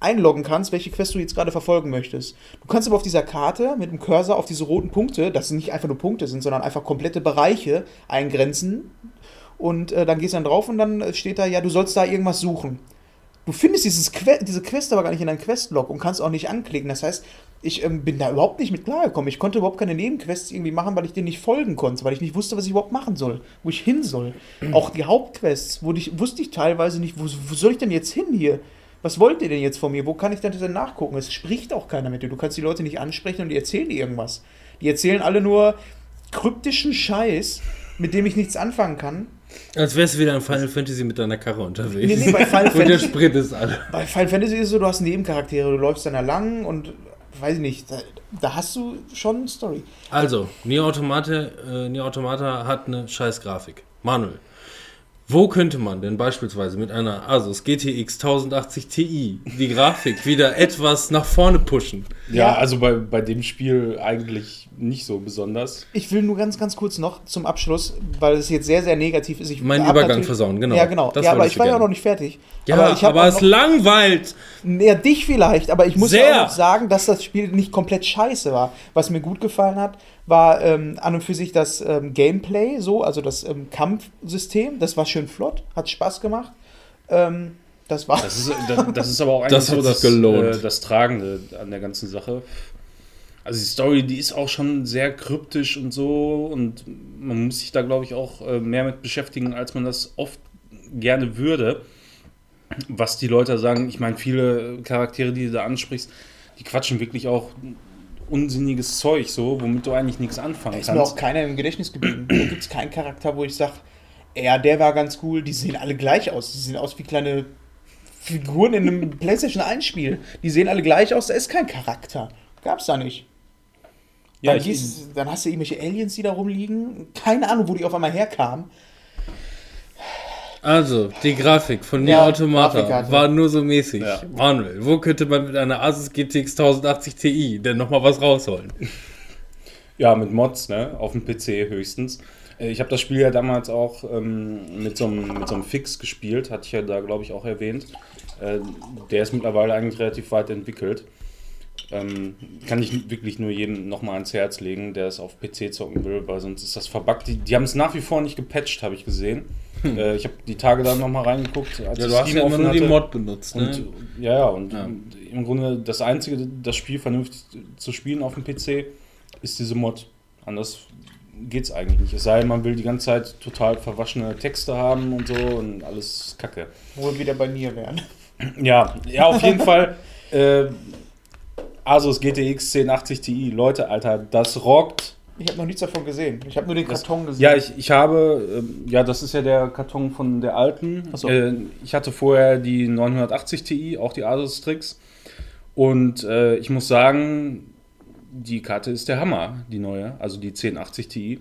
einloggen kannst, welche Quest du jetzt gerade verfolgen möchtest. Du kannst aber auf dieser Karte mit dem Cursor auf diese roten Punkte, das nicht einfach nur Punkte sind, sondern einfach komplette Bereiche eingrenzen. Und äh, dann gehst du dann drauf und dann steht da, ja, du sollst da irgendwas suchen. Du findest dieses que diese Quest aber gar nicht in deinem Questlog und kannst auch nicht anklicken. Das heißt, ich ähm, bin da überhaupt nicht mit klargekommen. Ich konnte überhaupt keine Nebenquests irgendwie machen, weil ich denen nicht folgen konnte, weil ich nicht wusste, was ich überhaupt machen soll, wo ich hin soll. Auch die Hauptquests, wo ich, wusste ich teilweise nicht, wo, wo soll ich denn jetzt hin hier? Was wollt ihr denn jetzt von mir? Wo kann ich denn nachgucken? Es spricht auch keiner mit dir. Du kannst die Leute nicht ansprechen und die erzählen dir irgendwas. Die erzählen alle nur kryptischen Scheiß, mit dem ich nichts anfangen kann. Als wärst du wieder in Final Fantasy mit deiner Karre unterwegs. Nee, nee, bei Final (laughs) Und der Fantasy, Sprit ist alle. bei Final Fantasy ist es so, du hast Nebencharaktere, du läufst dann da lang und weiß ich nicht, da, da hast du schon eine Story. Also, Nier Automata, äh, Nier Automata hat eine scheiß Grafik. Manuel, wo könnte man denn beispielsweise mit einer Asus GTX 1080 Ti die Grafik wieder (laughs) etwas nach vorne pushen? Ja, also bei, bei dem Spiel eigentlich nicht so besonders. Ich will nur ganz, ganz kurz noch zum Abschluss, weil es jetzt sehr, sehr negativ ist. Ich Meinen Übergang versauen, genau. Ja, genau. Das ja, aber ich war ja auch noch nicht fertig. Ja, aber aber, ich auch es langweilt. Ja, dich vielleicht, aber ich muss Sehr. ja auch noch sagen, dass das Spiel nicht komplett scheiße war. Was mir gut gefallen hat, war ähm, an und für sich das ähm, Gameplay, so, also das ähm, Kampfsystem. Das war schön flott, hat Spaß gemacht. Ähm, das war. Das ist, das, das ist aber auch (laughs) eigentlich Das hat so das, gelohnt. äh, das Tragende an der ganzen Sache. Also die Story, die ist auch schon sehr kryptisch und so und man muss sich da, glaube ich, auch äh, mehr mit beschäftigen, als man das oft gerne würde. Was die Leute sagen, ich meine, viele Charaktere, die du da ansprichst, die quatschen wirklich auch unsinniges Zeug so, womit du eigentlich nichts anfangen ist mir auch kannst. keiner im Gedächtnis geblieben. Da gibt es keinen Charakter, wo ich sage, ja, der war ganz cool. Die sehen alle gleich aus. Die sehen aus wie kleine Figuren in einem (laughs) PlayStation 1-Spiel. Die sehen alle gleich aus. Da ist kein Charakter. Gab's da nicht. Ja, dann, gehst- dann hast du irgendwelche Aliens, die da rumliegen. Keine Ahnung, wo die auf einmal herkamen. Also, die Grafik von Nier Ja, Automata war nur so mäßig. Ja. Manuel, wo könnte man mit einer Asus GTX 1080 Ti denn nochmal was rausholen? Ja, mit Mods, ne? Auf dem PC höchstens. Äh, Ich habe das Spiel ja damals auch ähm, mit, so einem, mit so einem Fix gespielt, hatte ich ja da, glaube ich, auch erwähnt. Äh, der ist mittlerweile eigentlich relativ weit entwickelt. Ähm, kann ich wirklich nur jedem nochmal ans Herz legen, der es auf PC zocken will, weil sonst ist das verbuggt. Die, die haben es nach wie vor nicht gepatcht, habe ich gesehen. Äh, ich habe die Tage da nochmal reingeguckt, als Ja, du hast ja immer nur die. Mod benutzt, ne? Und, ja, ja, und Ja. im Grunde das Einzige, das Spiel vernünftig zu spielen auf dem PC, ist diese Mod. Anders geht's eigentlich nicht. Es sei denn, man will die ganze Zeit total verwaschene Texte haben und so und alles Kacke. Wo wir wieder bei mir wären. Ja, ja, auf jeden (laughs) Fall. Äh, Asus GTX 1080 Ti, Leute, Alter, das rockt. Ich habe noch nichts davon gesehen. Ich habe nur den Das- Karton gesehen. Ja, ich, ich habe, ähm, ja, das ist ja der Karton von der alten. So. Äh, ich hatte vorher die 980 Ti, auch die Asus Strix. Und äh, ich muss sagen, die Karte ist der Hammer, die neue, also die 1080 Ti.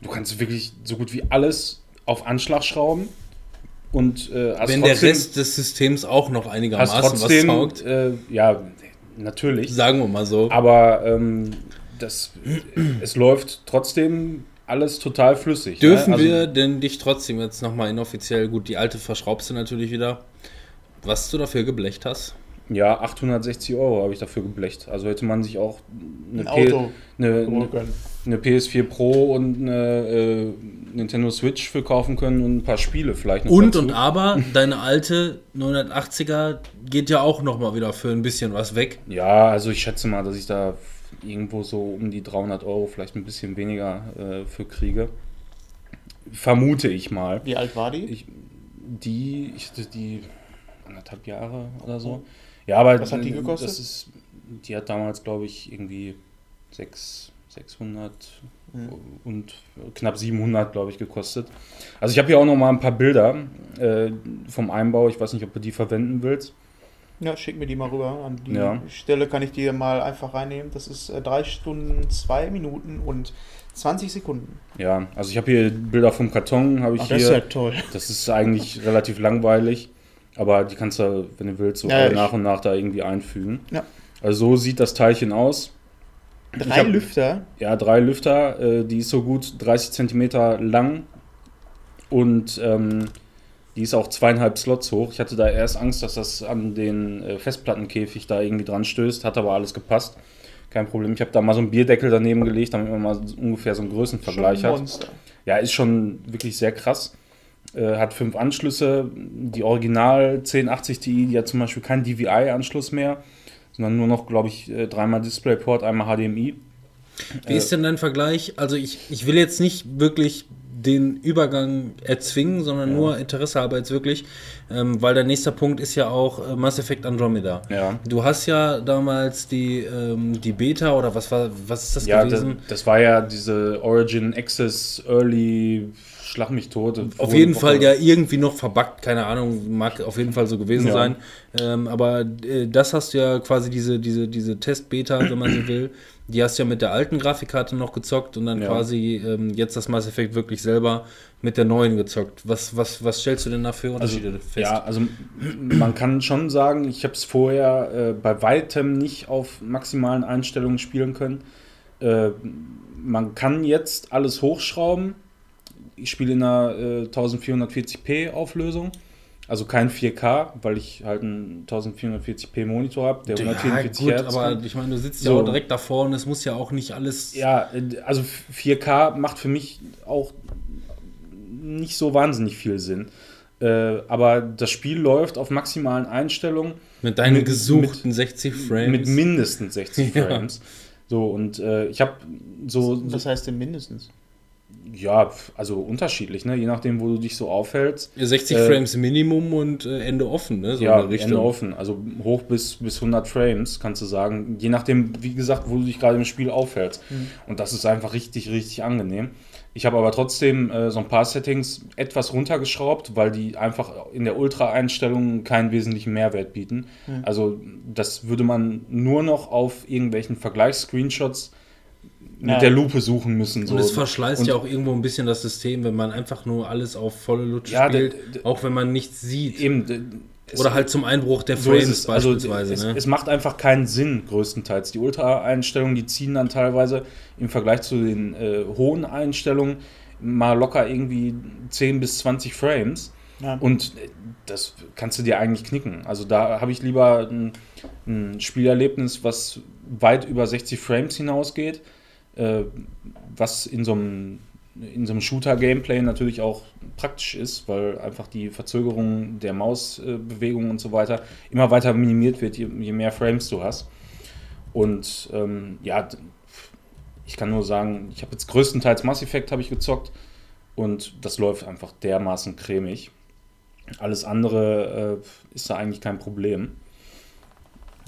Du kannst wirklich so gut wie alles auf Anschlag schrauben. Und äh, hast Wenn der trotzdem- Rest des Systems auch noch hast einigermaßen trotzdem, was taugt, äh, ja, natürlich. sagen wir mal so. Aber ähm, das, es läuft trotzdem alles total flüssig. Dürfen ne? Also- wir denn dich trotzdem jetzt nochmal inoffiziell, gut, die alte verschraubst du natürlich wieder, was du dafür geblecht hast? Ja, 860 Euro habe ich dafür geblecht. Also hätte man sich auch eine, Ein P- Auto. eine, holen eine, können. Eine PS4 Pro und eine äh, Nintendo Switch für kaufen können und ein paar Spiele vielleicht noch Und dazu. und aber, deine alte 980er geht ja auch nochmal wieder für ein bisschen was weg. Ja, also ich schätze mal, dass ich da irgendwo so um die 300 Euro, vielleicht ein bisschen weniger äh, für kriege. Vermute ich mal. Wie alt war die? Ich, die, ich hatte die anderthalb Jahre oder so. Ja, aber Was hat die gekostet? Das ist, die hat damals, glaube ich, irgendwie 6, 600 Mhm. und knapp 700, glaube ich, gekostet. Also ich habe hier auch noch mal ein paar Bilder äh, vom Einbau. Ich weiß nicht, ob du die verwenden willst. Ja, schick mir die mal rüber. An die Ja. Stelle kann ich die mal einfach reinnehmen. Das ist äh, 3 Stunden, 2 Minuten und 20 Sekunden. Ja, also ich habe hier Bilder vom Karton, habe ich Ach, hier. das ist ja toll. Das ist eigentlich relativ langweilig, aber die kannst du, wenn du willst, so Ja, nach und nach da irgendwie einfügen. Ja. Also so sieht das Teilchen aus. Drei hab- Lüfter. Ja, drei Lüfter, äh, die ist so gut 30 Zentimeter lang und ähm, die ist auch zweieinhalb Slots hoch. Ich hatte da erst Angst, dass das an den äh, Festplattenkäfig da irgendwie dran stößt, hat aber alles gepasst. Kein Problem. Ich habe da mal so einen Bierdeckel daneben gelegt, damit man mal so ungefähr so einen Größenvergleich Schon ein hat. Monster. Ja, ist schon wirklich sehr krass. Äh, hat fünf Anschlüsse. Die Original 1080 Ti, die hat zum Beispiel keinen DVI-Anschluss mehr, sondern nur noch, glaube ich, äh, dreimal DisplayPort, einmal HDMI. Wie ist denn dein Vergleich? Also ich, ich will jetzt nicht wirklich den Übergang erzwingen, sondern nur Interesse halber jetzt wirklich, ähm, weil der nächste Punkt ist ja auch äh, Mass Effect Andromeda. Ja. Du hast ja damals die, ähm, die Beta oder was war, was ist das Ja, das, gewesen? das war ja diese Origin Access Early Schlag mich tot. Auf jeden Fall ja irgendwie noch verbuggt, keine Ahnung, mag auf jeden Fall so gewesen Ja. sein. Ähm, aber äh, das hast du ja quasi diese, diese, diese Test-Beta, wenn man so (clears throat) will, die hast du ja mit der alten Grafikkarte noch gezockt und dann Ja. quasi ähm, jetzt das Mass Effect wirklich selber mit der neuen gezockt. Was, was, was stellst du denn da für Also, Unterschiede ja, also (clears throat) man kann schon sagen, ich habe es vorher äh, bei weitem nicht auf maximalen Einstellungen spielen können. Äh, man kann jetzt alles hochschrauben. Ich spiele in einer äh, 1440p Auflösung. Also kein 4K, weil ich halt einen 1440p Monitor habe, der 144 gut, Hertz aber kann. ich meine, du sitzt So. ja auch direkt davor und es muss ja auch nicht alles. Ja, äh, also 4K macht für mich auch nicht so wahnsinnig viel Sinn. Äh, aber das Spiel läuft auf maximalen Einstellungen Mit deinen mit- gesuchten 60 Frames. mit mindestens 60 (laughs) Ja. Frames. So, und äh, ich habe so, so, Was heißt denn mindestens? Ja, also unterschiedlich, ne? je nachdem, wo du dich so aufhältst. 60 Äh, Frames Minimum und äh, Ende offen, ne? So ja, Ende offen. Also hoch bis, bis 100 Frames, kannst du sagen. Je nachdem, wie gesagt, wo du dich gerade im Spiel aufhältst. Und das ist einfach richtig, richtig angenehm. Ich habe aber trotzdem äh, so ein paar Settings etwas runtergeschraubt, weil die einfach in der Ultra-Einstellung keinen wesentlichen Mehrwert bieten. Also das würde man nur noch auf irgendwelchen Vergleichs-Screenshots mit Ja. der Lupe suchen müssen. So. Und es verschleißt Und- ja auch irgendwo ein bisschen das System, wenn man einfach nur alles auf volle Lutsche Ja, spielt, auch wenn man nichts sieht. Eben, es- Oder halt zum Einbruch der So Frames ist es. Also beispielsweise. es, ne? es macht einfach keinen Sinn, größtenteils. Die Ultra-Einstellungen, die ziehen dann teilweise im Vergleich zu den äh, hohen Einstellungen mal locker irgendwie 10 bis 20 Frames. Ja. Und äh, das kannst du dir eigentlich knicken. Also da habe ich lieber ein, ein Spielerlebnis, was weit über 60 Frames hinausgeht, äh, was in so einem in so einem Shooter-Gameplay natürlich auch praktisch ist, weil einfach die Verzögerung der Mausbewegung und so weiter immer weiter minimiert wird, je, je mehr Frames du hast. Und ähm, ja, ich kann nur sagen, ich habe jetzt größtenteils Mass Effect habe ich gezockt und das läuft einfach dermaßen cremig. Alles andere äh, ist da eigentlich kein Problem.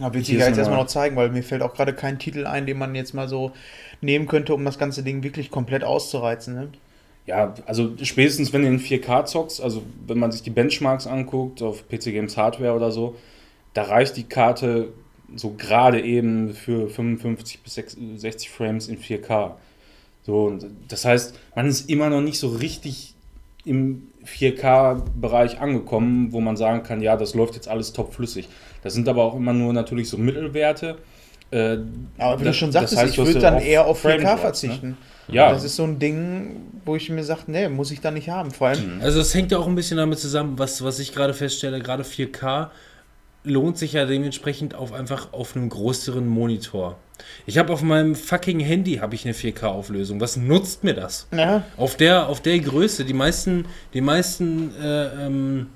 Ja, will ich Hier dir ist jetzt erstmal noch zeigen, weil mir fällt auch gerade kein Titel ein, den man jetzt mal so nehmen könnte, um das ganze Ding wirklich komplett auszureizen. Ne? Ja, also spätestens wenn du in 4K zockst, also wenn man sich die Benchmarks anguckt auf PC Games Hardware oder so, da reicht die Karte so gerade eben für 55 bis 60 Frames in 4K. So, das heißt, man ist immer noch nicht so richtig im 4K-Bereich angekommen, wo man sagen kann, ja, das läuft jetzt alles topflüssig. Das sind aber auch immer nur natürlich so Mittelwerte. Äh, Aber wie das- du schon das sagtest, heißt, ich würde dann eher auf 4K Frame Drops, verzichten. Ne? Ja, Das ist so ein Ding, wo ich mir sage, nee, muss ich da nicht haben. Vor allem, Also es hängt ja auch ein bisschen damit zusammen, was, was ich gerade feststelle, gerade 4K lohnt sich ja dementsprechend auf einfach auf einem größeren Monitor. Ich habe auf meinem fucking Handy habe ich eine 4K-Auflösung. Was nutzt mir das? ja, Auf der, auf der Größe, die meisten, die meisten äh, ähm,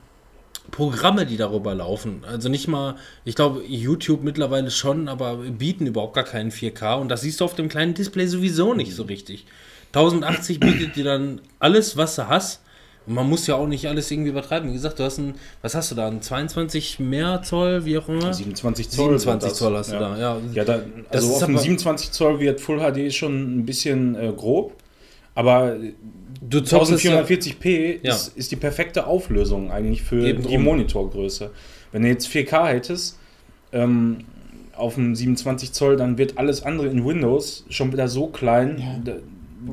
Programme, die darüber laufen, also nicht mal, ich glaube, YouTube mittlerweile schon, aber bieten überhaupt gar keinen 4K und das siehst du auf dem kleinen Display sowieso nicht so richtig. 1080 bietet dir dann alles, was du hast. Und man muss ja auch nicht alles irgendwie übertreiben. Wie gesagt, du hast ein, was hast du da, ein 22 mehr Zoll, wie auch immer? 27 Zoll. 27 sind das. Zoll hast du ja. da, ja. Ja, da, also auf dem aber- 27 Zoll wird Full HD schon ein bisschen äh, grob, aber Du zockst es ja, 1440p Ja. ist, ist die perfekte Auflösung eigentlich für Eben die drum. Monitorgröße. Wenn du jetzt 4K hättest, ähm, auf dem 27 Zoll, dann wird alles andere in Windows schon wieder so klein. Ja.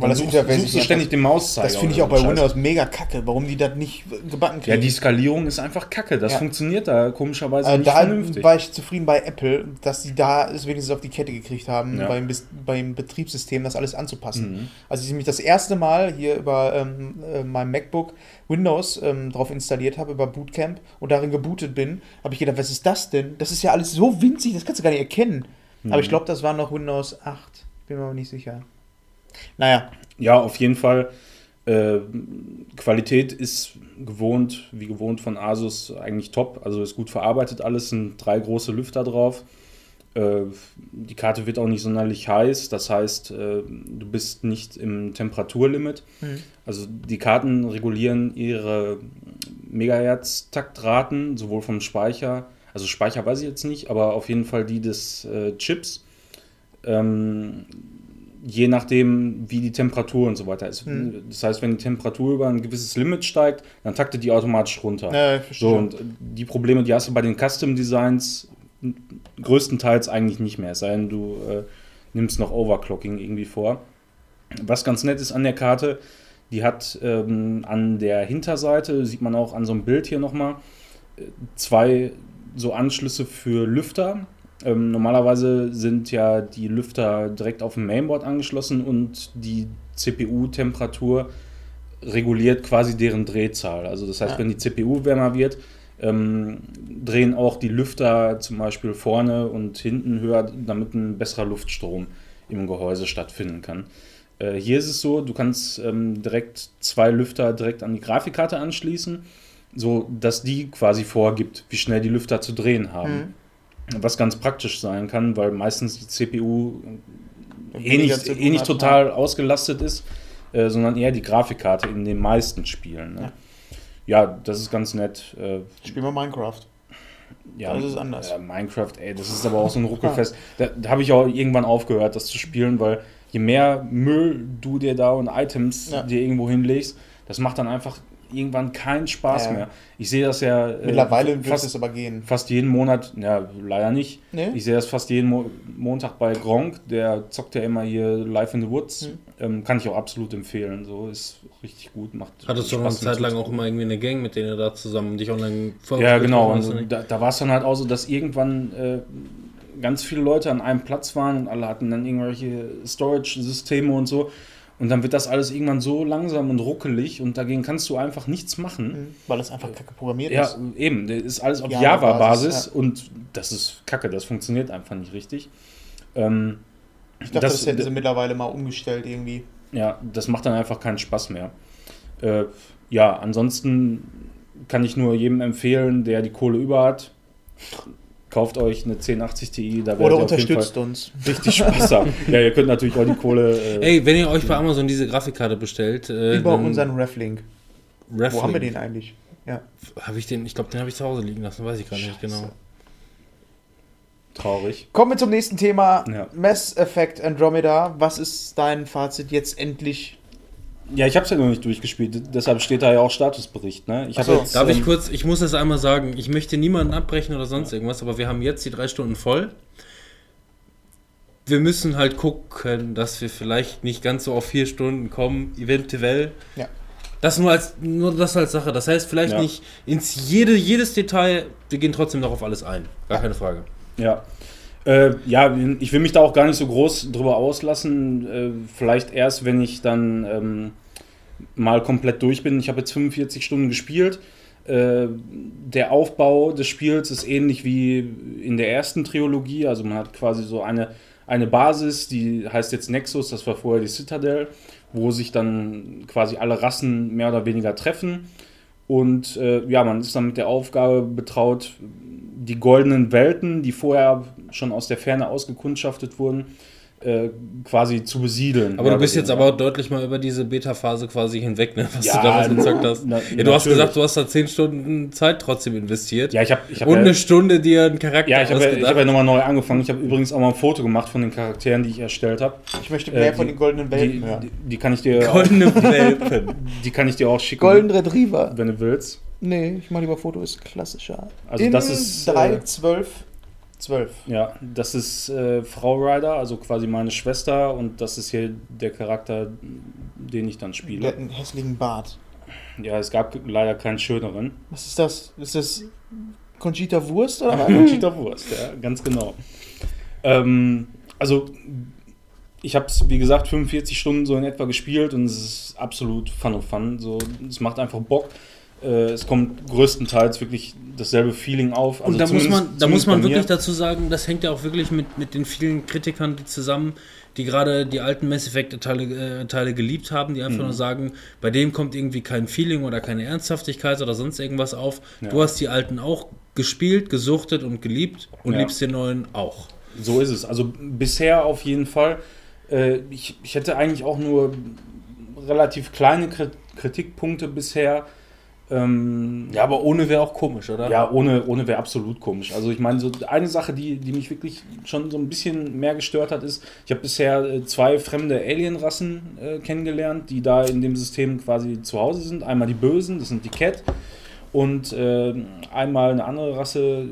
Weil das suchst, Interface suchst du ständig den Mauszeiger. Das finde ich auch bei Scheiß. Windows mega kacke, warum die das nicht gebacken kriegen. Ja, die Skalierung ist einfach kacke. Das Ja. funktioniert da komischerweise Äh, nicht da vernünftig. war ich zufrieden bei Apple, dass sie da es wenigstens auf die Kette gekriegt haben, Ja. beim, beim Betriebssystem das alles anzupassen. Mhm. Als ich nämlich das erste Mal hier über ähm, äh, mein MacBook Windows ähm, drauf installiert habe, über Bootcamp und darin gebootet bin, habe ich gedacht, was ist das denn? Das ist ja alles so winzig, das kannst du gar nicht erkennen. Mhm. Aber ich glaube, das war noch Windows 8. Bin mir aber nicht sicher. Naja, Ja, auf jeden Fall. Äh, Qualität ist gewohnt, wie gewohnt von Asus, eigentlich top. Also ist gut verarbeitet alles, sind drei große Lüfter drauf. Äh, die Karte wird auch nicht sonderlich heiß, das heißt, äh, du bist nicht im Temperaturlimit. Mhm. Also die Karten regulieren ihre Megahertz-Taktraten, sowohl vom Speicher, also Speicher weiß ich jetzt nicht, aber auf jeden Fall die des äh, Chips. Ähm, je nachdem, wie die Temperatur und so weiter ist. Mhm. Das heißt, wenn die Temperatur über ein gewisses Limit steigt, dann taktet die automatisch runter. ja. So, und die Probleme, die hast du bei den Custom Designs größtenteils eigentlich nicht mehr, es sei denn, du äh, nimmst noch Overclocking irgendwie vor. Was ganz nett ist an der Karte, die hat ähm, an der Hinterseite, sieht man auch an so einem Bild hier nochmal, äh, zwei so Anschlüsse für Lüfter. Ähm, normalerweise sind ja die Lüfter direkt auf dem Mainboard angeschlossen und die CPU-Temperatur reguliert quasi deren Drehzahl. Also das heißt, Ja. wenn die CPU wärmer wird, ähm, drehen auch die Lüfter zum Beispiel vorne und hinten höher, damit ein besserer Luftstrom im Gehäuse stattfinden kann. Äh, hier ist es so, du kannst ähm, direkt zwei Lüfter direkt an die Grafikkarte anschließen, so dass die quasi vorgibt, wie schnell die Lüfter zu drehen haben. Mhm. Was ganz praktisch sein kann, weil meistens die CPU eh nicht, eh nicht hat, total ausgelastet ist, äh, sondern eher die Grafikkarte in den meisten Spielen. Ne? Ja. das ist ganz nett. Äh, Spiel mal Minecraft. ja, Das ist anders. Ja, Minecraft, ey, das ist aber auch so ein (laughs) Ruckelfest. Da, da habe ich auch irgendwann aufgehört, das zu spielen, weil je mehr Müll du dir da und Items Ja. dir irgendwo hinlegst, das macht dann einfach irgendwann keinen Spaß Ja. mehr. Ich sehe das ja äh, Mittlerweile wird fast, es aber gehen. fast jeden Monat, ja, leider nicht. Nee? Ich sehe das fast jeden Mo Montag bei Gronk, der zockt ja immer hier Live in the Woods. Mhm. Ähm, kann ich auch absolut empfehlen. So ist richtig gut, macht Hattest du noch eine Zeit lang auch immer irgendwie eine Gang, mit denen du da zusammen dich online ja, genau. ne? da, da war es dann halt auch so, dass irgendwann äh, ganz viele Leute an einem Platz waren und alle hatten dann irgendwelche Storage-Systeme und so. Und dann wird das alles irgendwann so langsam und ruckelig und dagegen kannst du einfach nichts machen. Mhm. Weil es einfach kacke programmiert Ja, ist. eben. Das ist alles auf Java-Basis, Java-Basis und das ist kacke, das funktioniert einfach nicht richtig. Ähm, Ich dachte, das, das- hätten sie mittlerweile mal umgestellt irgendwie. ja, das macht dann einfach keinen Spaß mehr. Äh, ja, ansonsten kann ich nur jedem empfehlen, der die Kohle über hat, kauft euch eine 1080 Ti, da werdet Oder ihr auf jeden Fall unterstützt uns. richtig Spaß haben. (laughs) Ja, ihr könnt natürlich auch die Kohle. Äh, Ey, wenn ihr euch bei Amazon diese Grafikkarte bestellt, äh, Über unseren Reflink. Reflink. Wo haben wir den eigentlich? Ja. Habe ich den? Ich glaube, den habe ich zu Hause liegen lassen, weiß ich gar nicht Scheiße. genau. traurig. Kommen wir zum nächsten Thema. Ja. Mass Effect Andromeda. Was ist dein Fazit jetzt endlich? Ja, ich habe es ja noch nicht durchgespielt, deshalb steht da ja auch Statusbericht. Ne? Ich so, jetzt, Darf ich ähm, kurz, ich muss das einmal sagen, ich möchte niemanden abbrechen oder sonst irgendwas, aber wir haben jetzt die drei Stunden voll. Wir müssen halt gucken, dass wir vielleicht nicht ganz so auf vier Stunden kommen, eventuell. Ja. Das nur als nur das als Sache. Das heißt vielleicht Ja. nicht ins jede, jedes Detail, wir gehen trotzdem noch auf alles ein. Gar keine Frage. Ja. Äh, ja, ich will mich da auch gar nicht so groß drüber auslassen. Äh, vielleicht erst, wenn ich dann ähm, mal komplett durch bin. Ich habe jetzt 45 Stunden gespielt. Äh, der Aufbau des Spiels ist ähnlich wie in der ersten Trilogie. Also man hat quasi so eine, eine Basis, die heißt jetzt Nexus, das war vorher die Citadel, wo sich dann quasi alle Rassen mehr oder weniger treffen. Und äh, ja, man ist dann mit der Aufgabe betraut, die goldenen Welten, die vorher schon aus der Ferne ausgekundschaftet wurden, äh, quasi zu besiedeln. Aber du bist jetzt ja. aber deutlich mal über diese Beta-Phase quasi hinweg, ne, was Ja, du damals gezockt hast. na- ja, du hast natürlich. gesagt, du hast da 10 Stunden Zeit trotzdem investiert. Ja, ich habe ich hab und ja, eine Stunde dir einen Charakter ja, ich habe ja, hab ja nochmal neu angefangen. Ich habe übrigens auch mal ein Foto gemacht von den Charakteren, die ich erstellt habe. Ich möchte Äh, mehr die- von den goldenen Die, Welten hören. die, die kann ich dir auch, Goldene Welpen. (laughs) die kann ich dir auch schicken, Golden Retriever. wenn du willst. Nee, ich mache lieber Foto, ist klassischer. Also das ist, äh, 3, 12, Zwölf. Ja, das ist äh, Frau Ryder, also quasi meine Schwester und das ist hier der Charakter, den ich dann Der spiele. hat einen hässlichen Bart. Ja, es gab leider keinen schöneren. Was ist das? Ist das Conchita Wurst oder (laughs) was? Conchita Wurst, ja, ganz genau. Ähm, also, ich habe es, wie gesagt, 45 Stunden so in etwa gespielt und es ist absolut Fun of Fun. So, es macht einfach Bock. Äh, es kommt größtenteils wirklich dasselbe Feeling auf. Also Und da muss man, da muss man wirklich dazu sagen, das hängt ja auch wirklich mit, mit den vielen Kritikern zusammen, die gerade die alten Mass Effect-Teile äh, Teile geliebt haben, die Mhm. einfach nur sagen, bei dem kommt irgendwie kein Feeling oder keine Ernsthaftigkeit oder sonst irgendwas auf. Ja. Du hast die alten auch gespielt, gesuchtet und geliebt und Ja. liebst den neuen auch. So ist es. Also bisher auf jeden Fall. Äh, ich, ich hätte eigentlich auch nur relativ kleine Kri- Kritikpunkte bisher. Ähm, Ja, aber ohne wäre auch komisch, oder? Ja, ohne, ohne wäre absolut komisch. Also ich meine, so eine Sache, die, die mich wirklich schon so ein bisschen mehr gestört hat, ist, ich habe bisher äh, zwei fremde Alienrassen äh, kennengelernt, die da in dem System quasi zu Hause sind. Einmal die Bösen, das sind die Cat, und äh, einmal eine andere Rasse,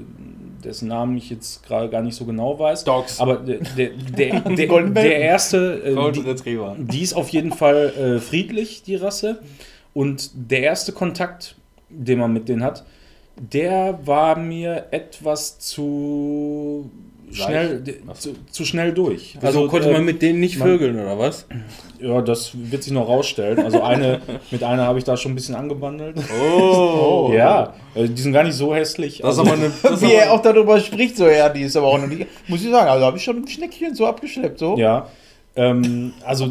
dessen Namen ich jetzt gerade gar nicht so genau weiß. Dogs. Aber der, der, der, (laughs) der, der erste, äh, die, die ist auf jeden Fall äh, friedlich, die Rasse. Und der erste Kontakt, den man mit denen hat, der war mir etwas zu schnell, zu, zu schnell durch. Also, konnte äh, man mit denen nicht man- vögeln, oder was? Ja, das wird sich noch rausstellen. Also eine, (laughs) mit einer habe ich da schon ein bisschen angebandelt. Oh. (laughs) Ja, äh, die sind gar nicht so hässlich. Das Also- eine. Das (laughs) Wie er auch darüber spricht, so, ja, die ist aber auch noch nicht. Muss ich sagen, also habe ich schon ein Schneckchen so abgeschleppt, so. Ja, ähm, also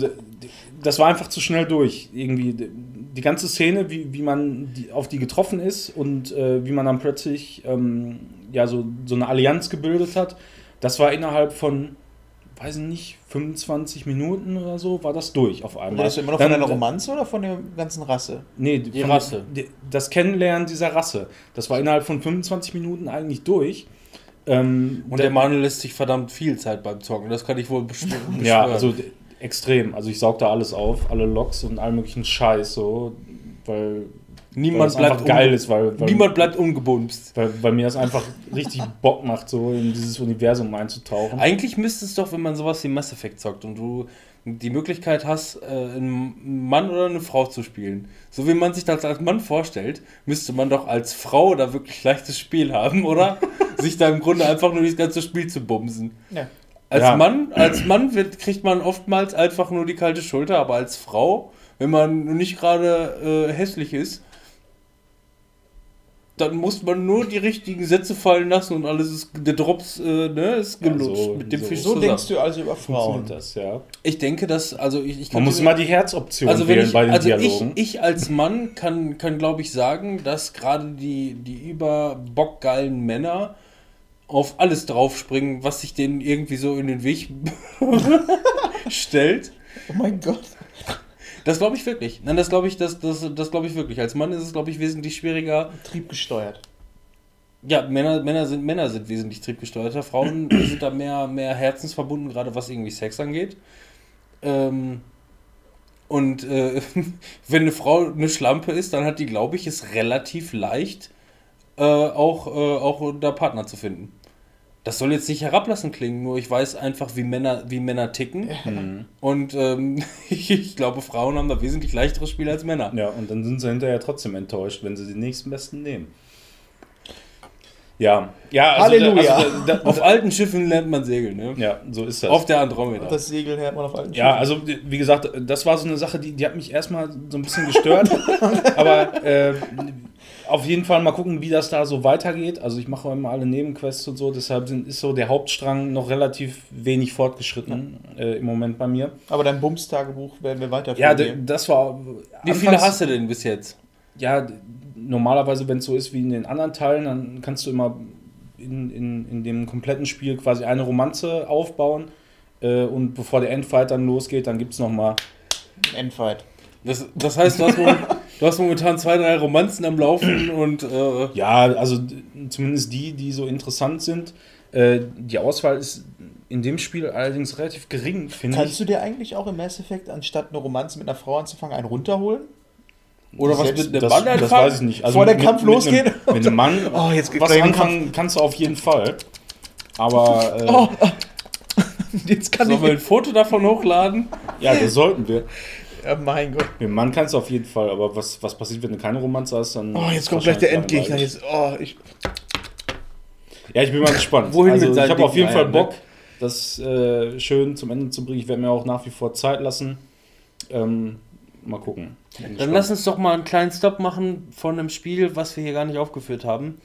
das war einfach zu schnell durch. Irgendwie die ganze Szene, wie, wie man die, auf die getroffen ist und äh, wie man dann plötzlich ähm, ja, so, so eine Allianz gebildet hat, das war innerhalb von, weiß ich nicht, 25 Minuten oder so, war das durch auf einmal. Redest du immer noch Dann- von deiner Romanze oder von der ganzen Rasse? Nee, Die von- Rasse. die- Das Kennenlernen dieser Rasse, das war innerhalb von 25 Minuten eigentlich durch. Ähm, und der Mann lässt sich verdammt viel Zeit beim Zocken. Das kann ich wohl beschwören. Ja, also extrem. Also ich saug da alles auf, alle Loks und allen möglichen Scheiß so, weil, weil niemand das einfach bleibt geil ist, weil, weil, Niemand bleibt ungebumst. weil, weil mir das einfach richtig Bock macht, so in dieses Universum einzutauchen. Eigentlich müsste es doch, wenn man sowas wie Mass Effect zockt und du die Möglichkeit hast, äh, einen Mann oder eine Frau zu spielen, so wie man sich das als Mann vorstellt, müsste man doch als Frau da wirklich leichtes Spiel haben, oder? (laughs) sich da im Grunde einfach nur das ganze Spiel zu bumsen. Ja. Als Ja. Mann, als Mann wird, kriegt man oftmals einfach nur die kalte Schulter, aber als Frau, wenn man nicht gerade äh, hässlich ist, dann muss man nur die richtigen Sätze fallen lassen und alles ist, der Drops äh, ne, ist Ja, gelutscht so- mit dem so- Fisch So zusammen. denkst du also über Frauen. Das, ja. Ich denke, dass, also ich, ich Man muss immer die Herzoption also wählen ich, bei den also ich, Dialogen. ich als Mann kann, kann glaube ich sagen, dass gerade die, die überbockgeilen Männer auf alles draufspringen, was sich denen irgendwie so in den Weg (laughs) stellt. Oh mein Gott. Das glaube ich wirklich. Nein, das glaube ich, das, das, das glaube ich wirklich. Als Mann ist es, glaube ich, wesentlich schwieriger. Triebgesteuert. Ja, Männer, Männer sind Männer sind wesentlich triebgesteuerter. Frauen (clears throat) sind da mehr, mehr herzensverbunden, gerade was irgendwie Sex angeht. Ähm, und äh, (laughs) wenn eine Frau eine Schlampe ist, dann hat die, glaube ich, es relativ leicht, äh, auch, äh, auch da Partner zu finden. Das soll jetzt nicht herablassend klingen, nur ich weiß einfach, wie Männer, wie Männer ticken. Mhm. Und ähm, (laughs) ich glaube, Frauen haben da wesentlich leichteres Spiel als Männer. Ja, und dann sind sie hinterher trotzdem enttäuscht, wenn sie den nächsten Besten nehmen. Ja, ja, also Halleluja. Da, also da, da, Auf alten Schiffen lernt man segeln, ne? ja, so ist das. Auf der Andromeda. Das Segel hört man auf allen Ja, also wie gesagt, das war so eine Sache, die, die hat mich erstmal so ein bisschen gestört. (laughs) aber äh, auf jeden Fall mal gucken, wie das da so weitergeht. Also ich mache immer alle Nebenquests und so, deshalb sind, ist so der Hauptstrang noch relativ wenig fortgeschritten äh, im Moment bei mir. Aber dein Bums-Tagebuch werden wir weiterführen. Ja, das war. Wie viele hast du denn bis jetzt? Ja, normalerweise, wenn es so ist wie in den anderen Teilen, dann kannst du immer in, in, in dem kompletten Spiel quasi eine Romanze aufbauen. Äh, und bevor der Endfight dann losgeht, dann gibt es nochmal. Endfight. Das, das heißt, du hast, (laughs) du hast momentan zwei, drei Romanzen am Laufen (clears throat) und äh, Ja, also zumindest die, die so interessant sind. Äh, die Auswahl ist in dem Spiel allerdings relativ gering, finde Kannst ich. du dir eigentlich auch im Mass Effect, anstatt eine Romanze mit einer Frau anzufangen, einen runterholen? oder was Selbst mit einem das, Mann das anfangen? weiß ich nicht. Also Bevor der mit, Kampf mit losgeht? Einem, mit einem Mann (laughs) Oh, jetzt geht was anfangen kannst du auf jeden Fall. Aber äh, Oh, (laughs) jetzt kann Sollen wir ein ich. Foto davon hochladen? ja, das sollten wir. Ja, mein Gott. Mit dem Mann kannst du auf jeden Fall, aber was, was passiert, wenn du keine Romanze hast, dann. Oh, jetzt kommt gleich der Endgegner. Jetzt, oh, ich, Ja, ich bin mal gespannt. Wohin also, ich habe auf jeden Fall Eiern, ne? Bock, das äh, schön zum Ende zu bringen. Ich werde mir auch nach wie vor Zeit lassen. Ähm, mal gucken. Dann lass uns doch mal einen kleinen Stop machen von einem Spiel, was wir hier gar nicht aufgeführt haben.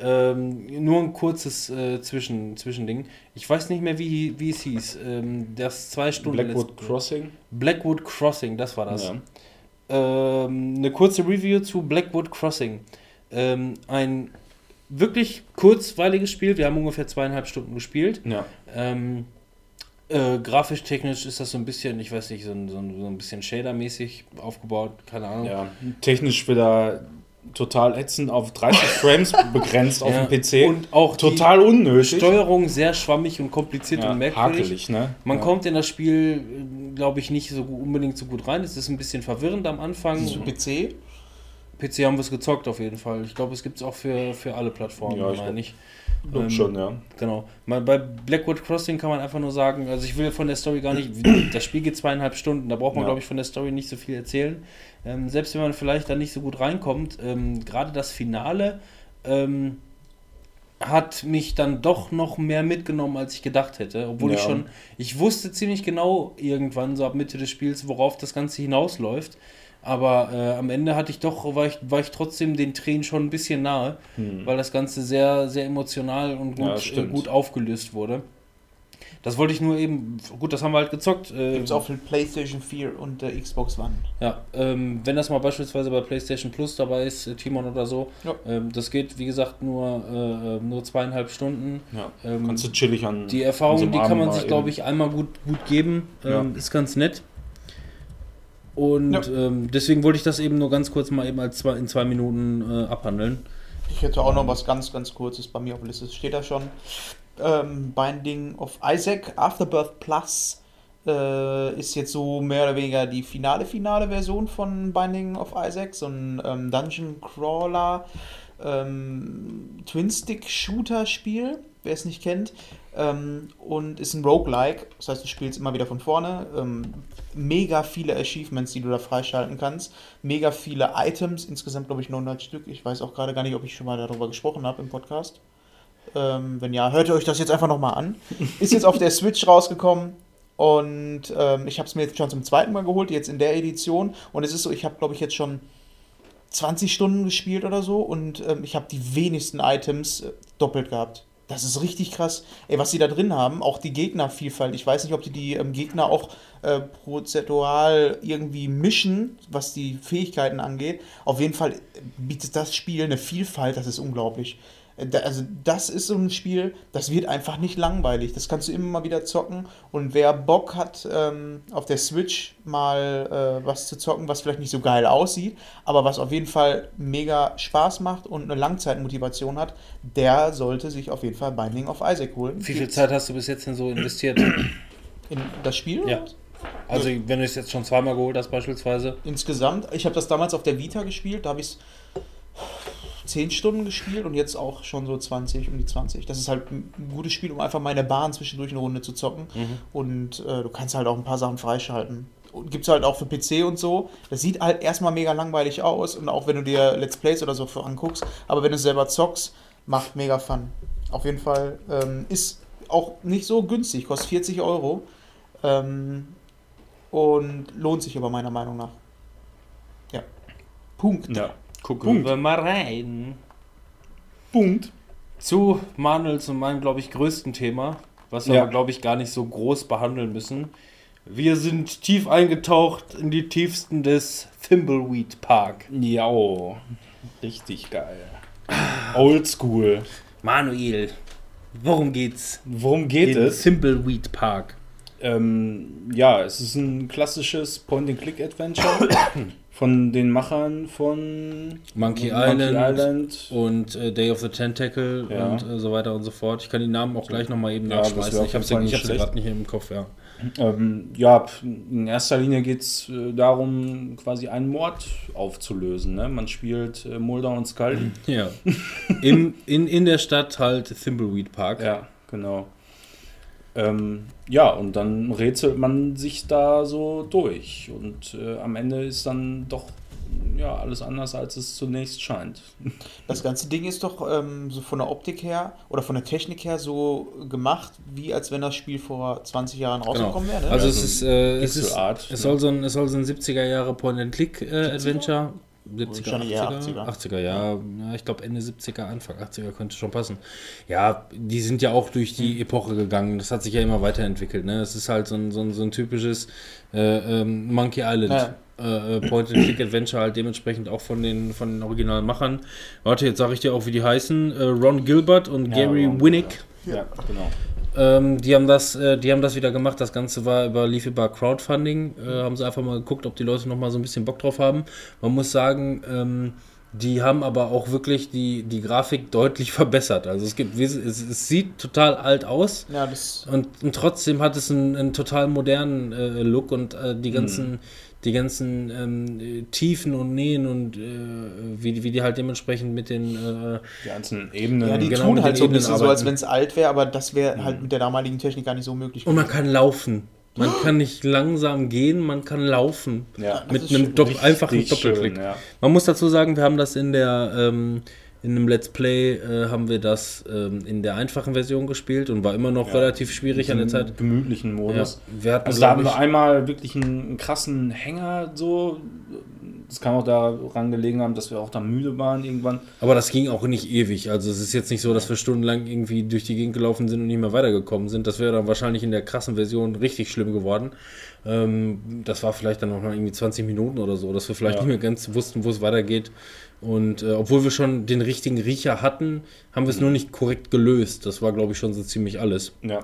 Ähm, nur ein kurzes äh, Zwischen, Zwischending. Ich weiß nicht mehr, wie, wie es hieß. Ähm, das zwei Stunden. Blackwood Crossing. Blackwood Crossing, das war das. Ja. ähm, eine kurze Review zu Blackwood Crossing. Ähm, ein wirklich kurzweiliges Spiel. Wir haben ungefähr zweieinhalb Stunden gespielt. ja. Ähm, äh, grafisch, technisch ist das so ein bisschen, ich weiß nicht, so ein, so ein, so ein bisschen Shader-mäßig aufgebaut, keine Ahnung. ja. Technisch wieder total ätzend auf 30 (laughs) Frames begrenzt auf Ja, dem PC. Und auch total die unnötig. Steuerung sehr schwammig und kompliziert ja, und merkwürdig. hakelig, ne? Man ja. kommt in das Spiel, glaube ich, nicht so unbedingt so gut rein. Es ist ein bisschen verwirrend am Anfang. zu PC. PC haben wir es gezockt auf jeden Fall. Ich glaube, es gibt es auch für, für alle Plattformen, Ja, ich meine ich. Glaub ähm, schon, ja. Genau. Mal bei Blackwood Crossing kann man einfach nur sagen, also ich will von der Story gar nicht, (clears throat) das Spiel geht zweieinhalb Stunden, da braucht man, Ja. glaube ich, von der Story nicht so viel erzählen. Ähm, selbst wenn man vielleicht da nicht so gut reinkommt, ähm, gerade das Finale ähm, hat mich dann doch noch mehr mitgenommen, als ich gedacht hätte. Obwohl ich Ja. schon, ich wusste ziemlich genau irgendwann, so ab Mitte des Spiels, worauf das Ganze hinausläuft. Aber äh, am Ende hatte ich doch, war ich, war ich trotzdem den Tränen schon ein bisschen nahe, Hm. weil das Ganze sehr, sehr emotional und Ja, gut, äh, stimmt. gut aufgelöst wurde. Das wollte ich nur eben, gut, das haben wir halt gezockt. Äh, Gibt es auch für PlayStation 4 und äh, Xbox One. ja, ähm, wenn das mal beispielsweise bei PlayStation Plus dabei ist, äh, Timon oder so, Ja. ähm, das geht, wie gesagt, nur, äh, äh, nur zweieinhalb Stunden. ja. Ähm, Kannst du chillig an. die Erfahrung, an so einem die kann man sich, glaube ich, einmal gut, gut geben. Ja. Ähm, Ist ganz nett. Und Ja. ähm, deswegen wollte ich das eben nur ganz kurz mal eben als zwei, in zwei Minuten äh, abhandeln. Ich hätte auch noch was ganz, ganz kurzes bei mir auf der Liste. Steht da schon. Ähm, Binding of Isaac Afterbirth Plus äh, ist jetzt so mehr oder weniger die finale, finale Version von Binding of Isaac. So ein ähm, Dungeon Crawler ähm, Twin-Stick-Shooter-Spiel, wer es nicht kennt. Ähm, und ist ein Roguelike, das heißt, du spielst immer wieder von vorne. Ähm, mega viele Achievements, die du da freischalten kannst. Mega viele Items, insgesamt glaube ich 900 Stück. Ich weiß auch gerade gar nicht, ob ich schon mal darüber gesprochen habe im Podcast. Ähm, wenn ja, hört ihr euch das jetzt einfach nochmal an. (laughs) Ist jetzt auf der Switch rausgekommen und ähm, ich habe es mir jetzt schon zum zweiten Mal geholt, jetzt in der Edition. Und es ist so, ich habe glaube ich jetzt schon 20 Stunden gespielt oder so und ähm, ich habe die wenigsten Items äh, doppelt gehabt. Das ist richtig krass. Ey, was sie da drin haben, auch die Gegnervielfalt. Ich weiß nicht, ob die die ähm, Gegner auch äh, prozentual irgendwie mischen, was die Fähigkeiten angeht. Auf jeden Fall bietet das Spiel eine Vielfalt, das ist unglaublich. Also das ist so ein Spiel, das wird einfach nicht langweilig. Das kannst du immer mal wieder zocken. Und wer Bock hat, ähm, auf der Switch mal äh, was zu zocken, was vielleicht nicht so geil aussieht, aber was auf jeden Fall mega Spaß macht und eine Langzeitmotivation hat, der sollte sich auf jeden Fall Binding of Isaac holen. Wie viel Zeit hast du bis jetzt denn so investiert? In das Spiel? Ja. Also, wenn du es jetzt schon zweimal geholt hast, beispielsweise. Insgesamt, ich habe das damals auf der Vita gespielt, da habe ich es 10 Stunden gespielt und jetzt auch schon so 20, um die 20. Das ist halt ein gutes Spiel, um einfach mal in der Bahn zwischendurch eine Runde zu zocken. Und äh, du kannst halt auch ein paar Sachen freischalten. Und gibt es halt auch für PC und so. Das sieht halt erstmal mega langweilig aus und auch wenn du dir Let's Plays oder so für anguckst. Aber wenn du selber zockst, macht mega Fun. Auf jeden Fall ähm, ist auch nicht so günstig, kostet 40 Euro. Ähm, und lohnt sich aber meiner Meinung nach. Ja. Punkt. Ja. Gucken Punkt. wir mal rein. Punkt. Zu Manuels und meinem, glaube ich, größten Thema, was wir Ja. aber, glaube ich, gar nicht so groß behandeln müssen. Wir sind tief eingetaucht in die tiefsten des Thimbleweed Park. Ja, richtig geil. Oldschool. Manuel, worum geht's? Worum geht in es? Thimbleweed Park. Ähm, ja, es ist ein klassisches Point-and-Click-Adventure von den Machern von Monkey Island. Island. Und äh, Day of the Tentacle Ja. und äh, so weiter und so fort. Ich kann die Namen auch gleich nochmal eben Ja, nachschmeißen. Ich habe sie, gerade nicht im Kopf, ja. Ähm, ja, in erster Linie geht es äh, darum, quasi einen Mord aufzulösen. Ne? Man spielt äh, Mulder und Scully. Ja. (laughs) Im, in, in der Stadt halt Thimbleweed Park. Ja, Genau. Ähm, ja, und dann rätselt man sich da so durch. Und äh, am Ende ist dann doch ja, alles anders, als es zunächst scheint. (laughs) Das ganze Ding ist doch ähm, so von der Optik her oder von der Technik her so gemacht, wie als wenn das Spiel vor 20 Jahren rausgekommen wäre. Ne? Also Ja, es so ist, äh, es, ist es ne? soll so ein, es soll so ein 70er Jahre Point-and-Click-Adventure. 70er, Wahrscheinlich eher 80er, 80er. 80er, ja, ja, ich glaube Ende 70er, Anfang 80er könnte schon passen. Ja, die sind ja auch durch die Epoche gegangen. Das hat sich ja immer weiterentwickelt. Ne? Es ist halt so ein, so ein, so ein typisches äh, ähm, Monkey Island Ja. äh, äh, Point-and-Click-Adventure halt dementsprechend auch von den, von den originalen Machern. Warte, jetzt sage ich dir auch, wie die heißen. Äh, Ron Gilbert und Ja, Gary Ron Winnick. Ja, genau. Ähm, die haben das, äh, die haben das wieder gemacht. Das Ganze war über lief über Crowdfunding. Äh, haben sie einfach mal geguckt, ob die Leute noch mal so ein bisschen Bock drauf haben. Man muss sagen, ähm, die haben aber auch wirklich die, die Grafik deutlich (laughs) verbessert. Also es gibt, es, es sieht total alt aus. Ja, das Und, und trotzdem hat es einen, einen total modernen äh, Look und äh, die ganzen, die ganzen ähm, äh, Tiefen und Nähen und äh, wie, die- wie die halt dementsprechend mit den äh, Die ganzen Ebenen. ja, die genau, tun halt so ein Ebenen bisschen so, als arbeiten. wenn es alt wäre, aber das wäre halt mit der damaligen Technik gar nicht so möglich. Und man kann laufen. Man kann nicht langsam gehen, man kann laufen. Ja, Mit einem. Dopp einfachen Doppelklick. schön, ja. Man muss dazu sagen, wir haben das in der ähm, in einem Let's Play äh, haben wir das ähm, in der einfachen Version gespielt und war immer noch Ja. relativ schwierig an der Zeit. gemütlichen Ja, Modus. wir hatten, Also da haben wir einmal wirklich einen, einen krassen Hänger so. Das kann auch daran gelegen haben, dass wir auch da müde waren irgendwann. aber das ging auch nicht ewig. Also es ist jetzt nicht so, dass wir stundenlang irgendwie durch die Gegend gelaufen sind und nicht mehr weitergekommen sind. Das wäre dann wahrscheinlich in der krassen Version richtig schlimm geworden. Ähm, das war vielleicht dann noch mal irgendwie 20 Minuten oder so, dass wir vielleicht Ja. nicht mehr ganz wussten, wo es weitergeht. Und äh, obwohl wir schon den richtigen Riecher hatten, haben wir es nur nicht korrekt gelöst. Das war, glaube ich, schon so ziemlich alles. Ja.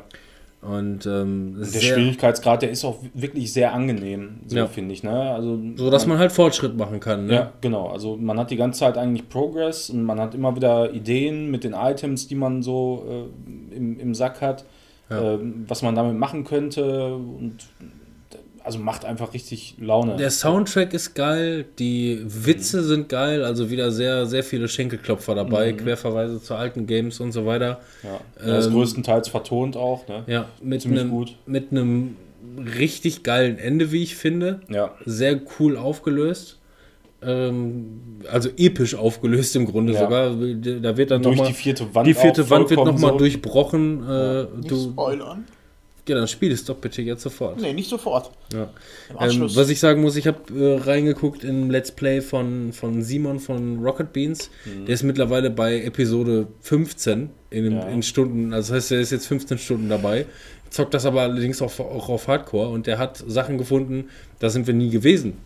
Und ähm, Der sehr, Schwierigkeitsgrad, der ist auch wirklich sehr angenehm, so Ja. finde ich. Ne? Also, so dass man halt Fortschritt machen kann. Ne? Ja, genau. Also man hat die ganze Zeit eigentlich Progress und man hat immer wieder Ideen mit den Items, die man so äh, im, im Sack hat, Ja. ähm, was man damit machen könnte. Und also macht einfach richtig Laune. Der Soundtrack ist geil, die Witze sind geil, also wieder sehr, sehr viele Schenkelklopfer dabei, Querverweise zu alten Games und so weiter. ja. Er ist ähm, größtenteils vertont auch. Ne? Ja, mit Ziemlich einem, gut. mit einem richtig geilen Ende, wie ich finde. Ja. Sehr cool aufgelöst. Ähm, also episch aufgelöst im Grunde Ja. sogar. Da wird dann Durch noch mal, die vierte Wand. die vierte Wand wird nochmal so. durchbrochen. Äh, Nicht du, spoilern. Ja, dann spiel es doch bitte jetzt sofort. Nee, nicht sofort. Ja. Im Ähm, was ich sagen muss, ich habe äh, reingeguckt in Let's Play von, von Simon von Rocket Beans. Der ist mittlerweile bei Episode 15 in, dem- Mhm. Ja. in Stunden. Also das heißt, er ist jetzt 15 Stunden dabei. Zockt das aber allerdings auch, auch auf Hardcore und der hat Sachen gefunden, da sind wir nie gewesen.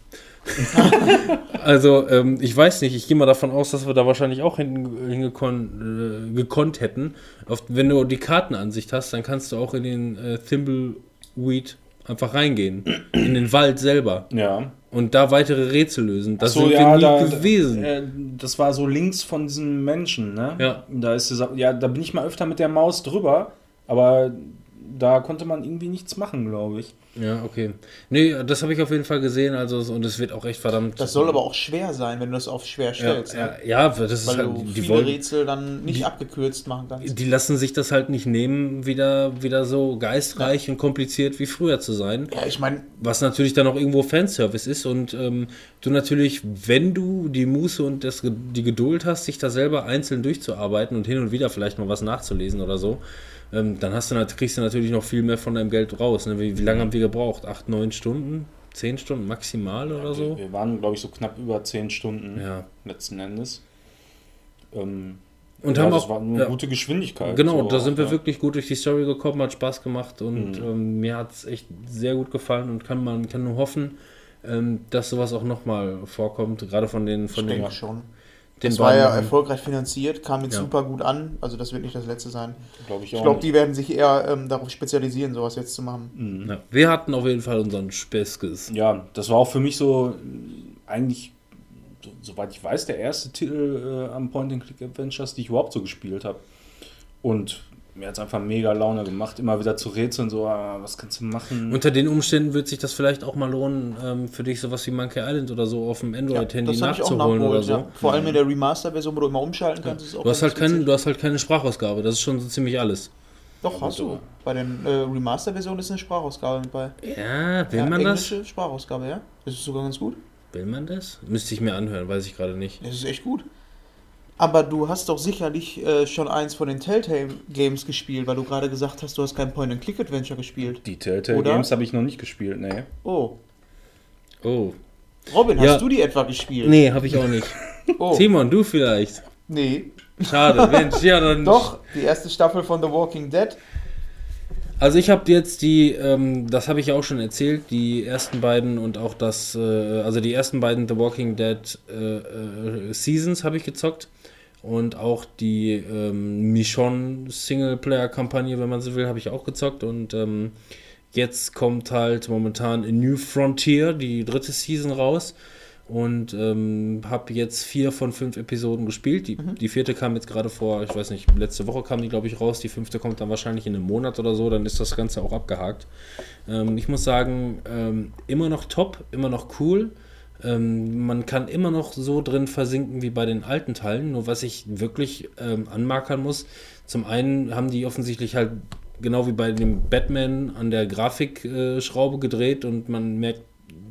(laughs) also, ähm, ich weiß nicht, ich gehe mal davon aus, dass wir da wahrscheinlich auch hin, hingekon, äh, gekonnt hätten. Auf, wenn du die Kartenansicht hast, dann kannst du auch in den äh, Thimbleweed einfach reingehen. In den Wald selber. Ja. Und da weitere Rätsel lösen. Das so, sind ja, wir nie da- gewesen. Äh, das war so links von diesem Menschen, ne? Ja. Da ist dieser, ja, da bin ich mal öfter mit der Maus drüber, aber da konnte man irgendwie nichts machen, glaube ich. Ja, okay. Nee, das habe ich auf jeden Fall gesehen. Also, und es wird auch echt verdammt. das soll aber auch schwer sein, wenn du das auf schwer Ja, stellst. ja, ne? ja, das ist Weil halt. du Die, viele wollen, Rätsel dann nicht abgekürzt machen kannst. die lassen sich das halt nicht nehmen, wieder, wieder so geistreich und kompliziert wie früher zu sein. Ja, ich meine, Was natürlich dann auch irgendwo Fanservice ist und ähm, du natürlich, wenn du die Muße und das, die Geduld hast, sich da selber einzeln durchzuarbeiten und hin und wieder vielleicht mal was nachzulesen oder so, ähm, dann hast du, kriegst du natürlich noch viel mehr von deinem Geld raus. Ne? Wie, wie lange haben wir gebraucht? Acht, neun Stunden? Zehn Stunden maximal oder so? Wir, wir waren, glaube ich, so knapp über zehn Stunden Ja. letzten Endes. Ähm, Und ja, haben das auch- war eine ja. gute Geschwindigkeit. Genau, so da sind wir ja. wirklich gut durch die Story gekommen, hat Spaß gemacht und Mhm. ähm, mir hat es echt sehr gut gefallen und kann man kann nur hoffen, ähm, dass sowas auch nochmal vorkommt, gerade von den ich von den, denke schon. Den Das war ja beiden- erfolgreich finanziert, kam jetzt Ja. super gut an. Also das wird nicht das letzte sein. Glaube ich Ich glaube, die werden sich eher ähm, darauf spezialisieren, sowas jetzt zu machen. Mhm. Ja, wir hatten auf jeden Fall unseren Späßkes. Ja, das war auch für mich so äh, eigentlich, so, soweit ich weiß, der erste Titel äh, am Point-and-Click-Adventures, die ich überhaupt so gespielt habe. Und mir hat es einfach mega Laune gemacht, immer wieder zu rätseln, so, ah, was kannst du machen? Unter den Umständen wird sich das vielleicht auch mal lohnen, ähm, für dich sowas wie Monkey Island oder so auf dem Android-Handy das habe ich auch nachzuholen oder so. Ja. Vor allem in der Remaster-Version, wo du immer umschalten kannst. Ist auch Du hast, halt kein, witzig. du hast halt keine Sprachausgabe, das ist schon so ziemlich alles. Doch, hast du. Bei den äh, Remaster-Versionen ist eine Sprachausgabe mit bei. Ja, will ja, man das? englische Sprachausgabe, ja. Das ist sogar ganz gut. Will man das? Müsste ich mir anhören, weiß ich gerade nicht. Das ist echt gut. Aber du hast doch sicherlich äh, schon eins von den Telltale-Games gespielt, weil du gerade gesagt hast, du hast kein Point-and-Click-Adventure gespielt. Die Telltale Oder? Games habe ich noch nicht gespielt, nee. Oh. Oh. Robin, Ja. hast du die etwa gespielt? Nee, habe ich auch nicht. (laughs) Oh. Timon, du vielleicht. Nee. Schade, (laughs) Mensch, ja, dann. Doch, die erste Staffel von The Walking Dead. Also ich habe jetzt die, ähm, das habe ich ja auch schon erzählt, die ersten beiden und auch das, äh, also die ersten beiden The Walking Dead äh, äh, Seasons habe ich gezockt und auch die ähm, Michonne Singleplayer-Kampagne, wenn man so will, habe ich auch gezockt und ähm, jetzt kommt halt momentan A New Frontier, die dritte Season raus und ähm, habe jetzt vier von fünf Episoden gespielt. Die, die vierte kam jetzt gerade vor, ich weiß nicht, letzte Woche kam die, glaube ich, raus. Die fünfte kommt dann wahrscheinlich in einem Monat oder so, dann ist das Ganze auch abgehakt. Ähm, ich muss sagen, ähm, immer noch top, immer noch cool. Ähm, man kann immer noch so drin versinken wie bei den alten Teilen. Nur was ich wirklich ähm, anmarkern muss, zum einen haben die offensichtlich halt genau wie bei dem Batman an der Grafikschraube äh, Schraube gedreht und man merkt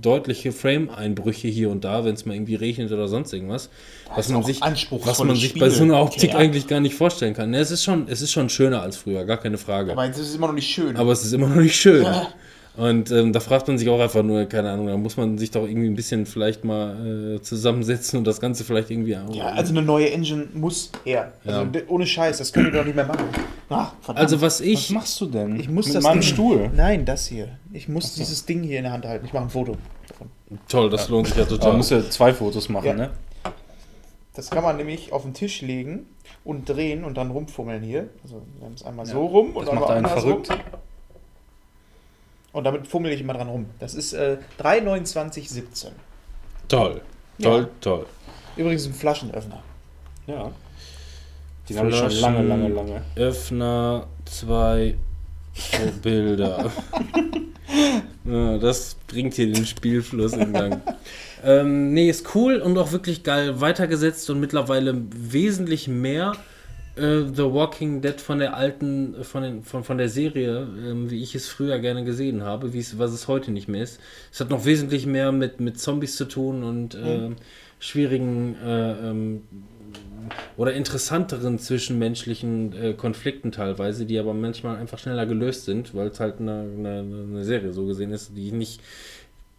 deutliche Frame-Einbrüche hier und da, wenn es mal irgendwie regnet oder sonst irgendwas. Was ist man sich, was man sich Spiel. bei so einer Optik Ja. eigentlich gar nicht vorstellen kann. Ne, es, ist schon, es ist schon schöner als früher, gar keine Frage. Aber jetzt ist es immer noch nicht schön. Aber es ist immer noch nicht schön. Ja. (laughs) Und ähm, da fragt man sich auch einfach nur, keine Ahnung, da muss man sich doch irgendwie ein bisschen vielleicht mal äh, zusammensetzen und das Ganze vielleicht irgendwie. ja, also eine neue Engine muss her. Also Ja. ohne Scheiß, das können wir doch nicht mehr machen. Ach, verdammt. also was Was ich. machst du denn? ich muss Mit das meinem Ding, Stuhl. Nein, das hier. Ich muss dieses Ding hier in der Hand halten. Ich mache ein Foto davon. Toll, das lohnt sich ja Da total. musst du ja zwei Fotos machen, Ja. ne? Das kann man nämlich auf den Tisch legen und drehen und dann rumfummeln hier. Also wir haben es einmal Ja, so rum und das macht einen verrückt. Und damit fummel ich immer dran rum. Das ist äh, 3,29,17. Toll. Ja. Toll, toll. Übrigens ein Flaschenöffner. Ja. Den habe ich schon lange, lange, lange. Öffner, zwei oh, Bilder. (laughs) ja, das bringt hier den Spielfluss in Gang. ähm, nee, ist cool und auch wirklich geil weitergesetzt und mittlerweile wesentlich mehr äh, The Walking Dead von der alten, äh, von, den, von, von der Serie, ähm, wie ich es früher gerne gesehen habe, wie es, was es heute nicht mehr ist. Es hat noch wesentlich mehr mit, mit Zombies zu tun und äh, schwierigen äh, ähm, oder interessanteren zwischenmenschlichen äh, Konflikten teilweise, die aber manchmal einfach schneller gelöst sind, weil es halt eine, eine, eine Serie so gesehen ist, die nicht,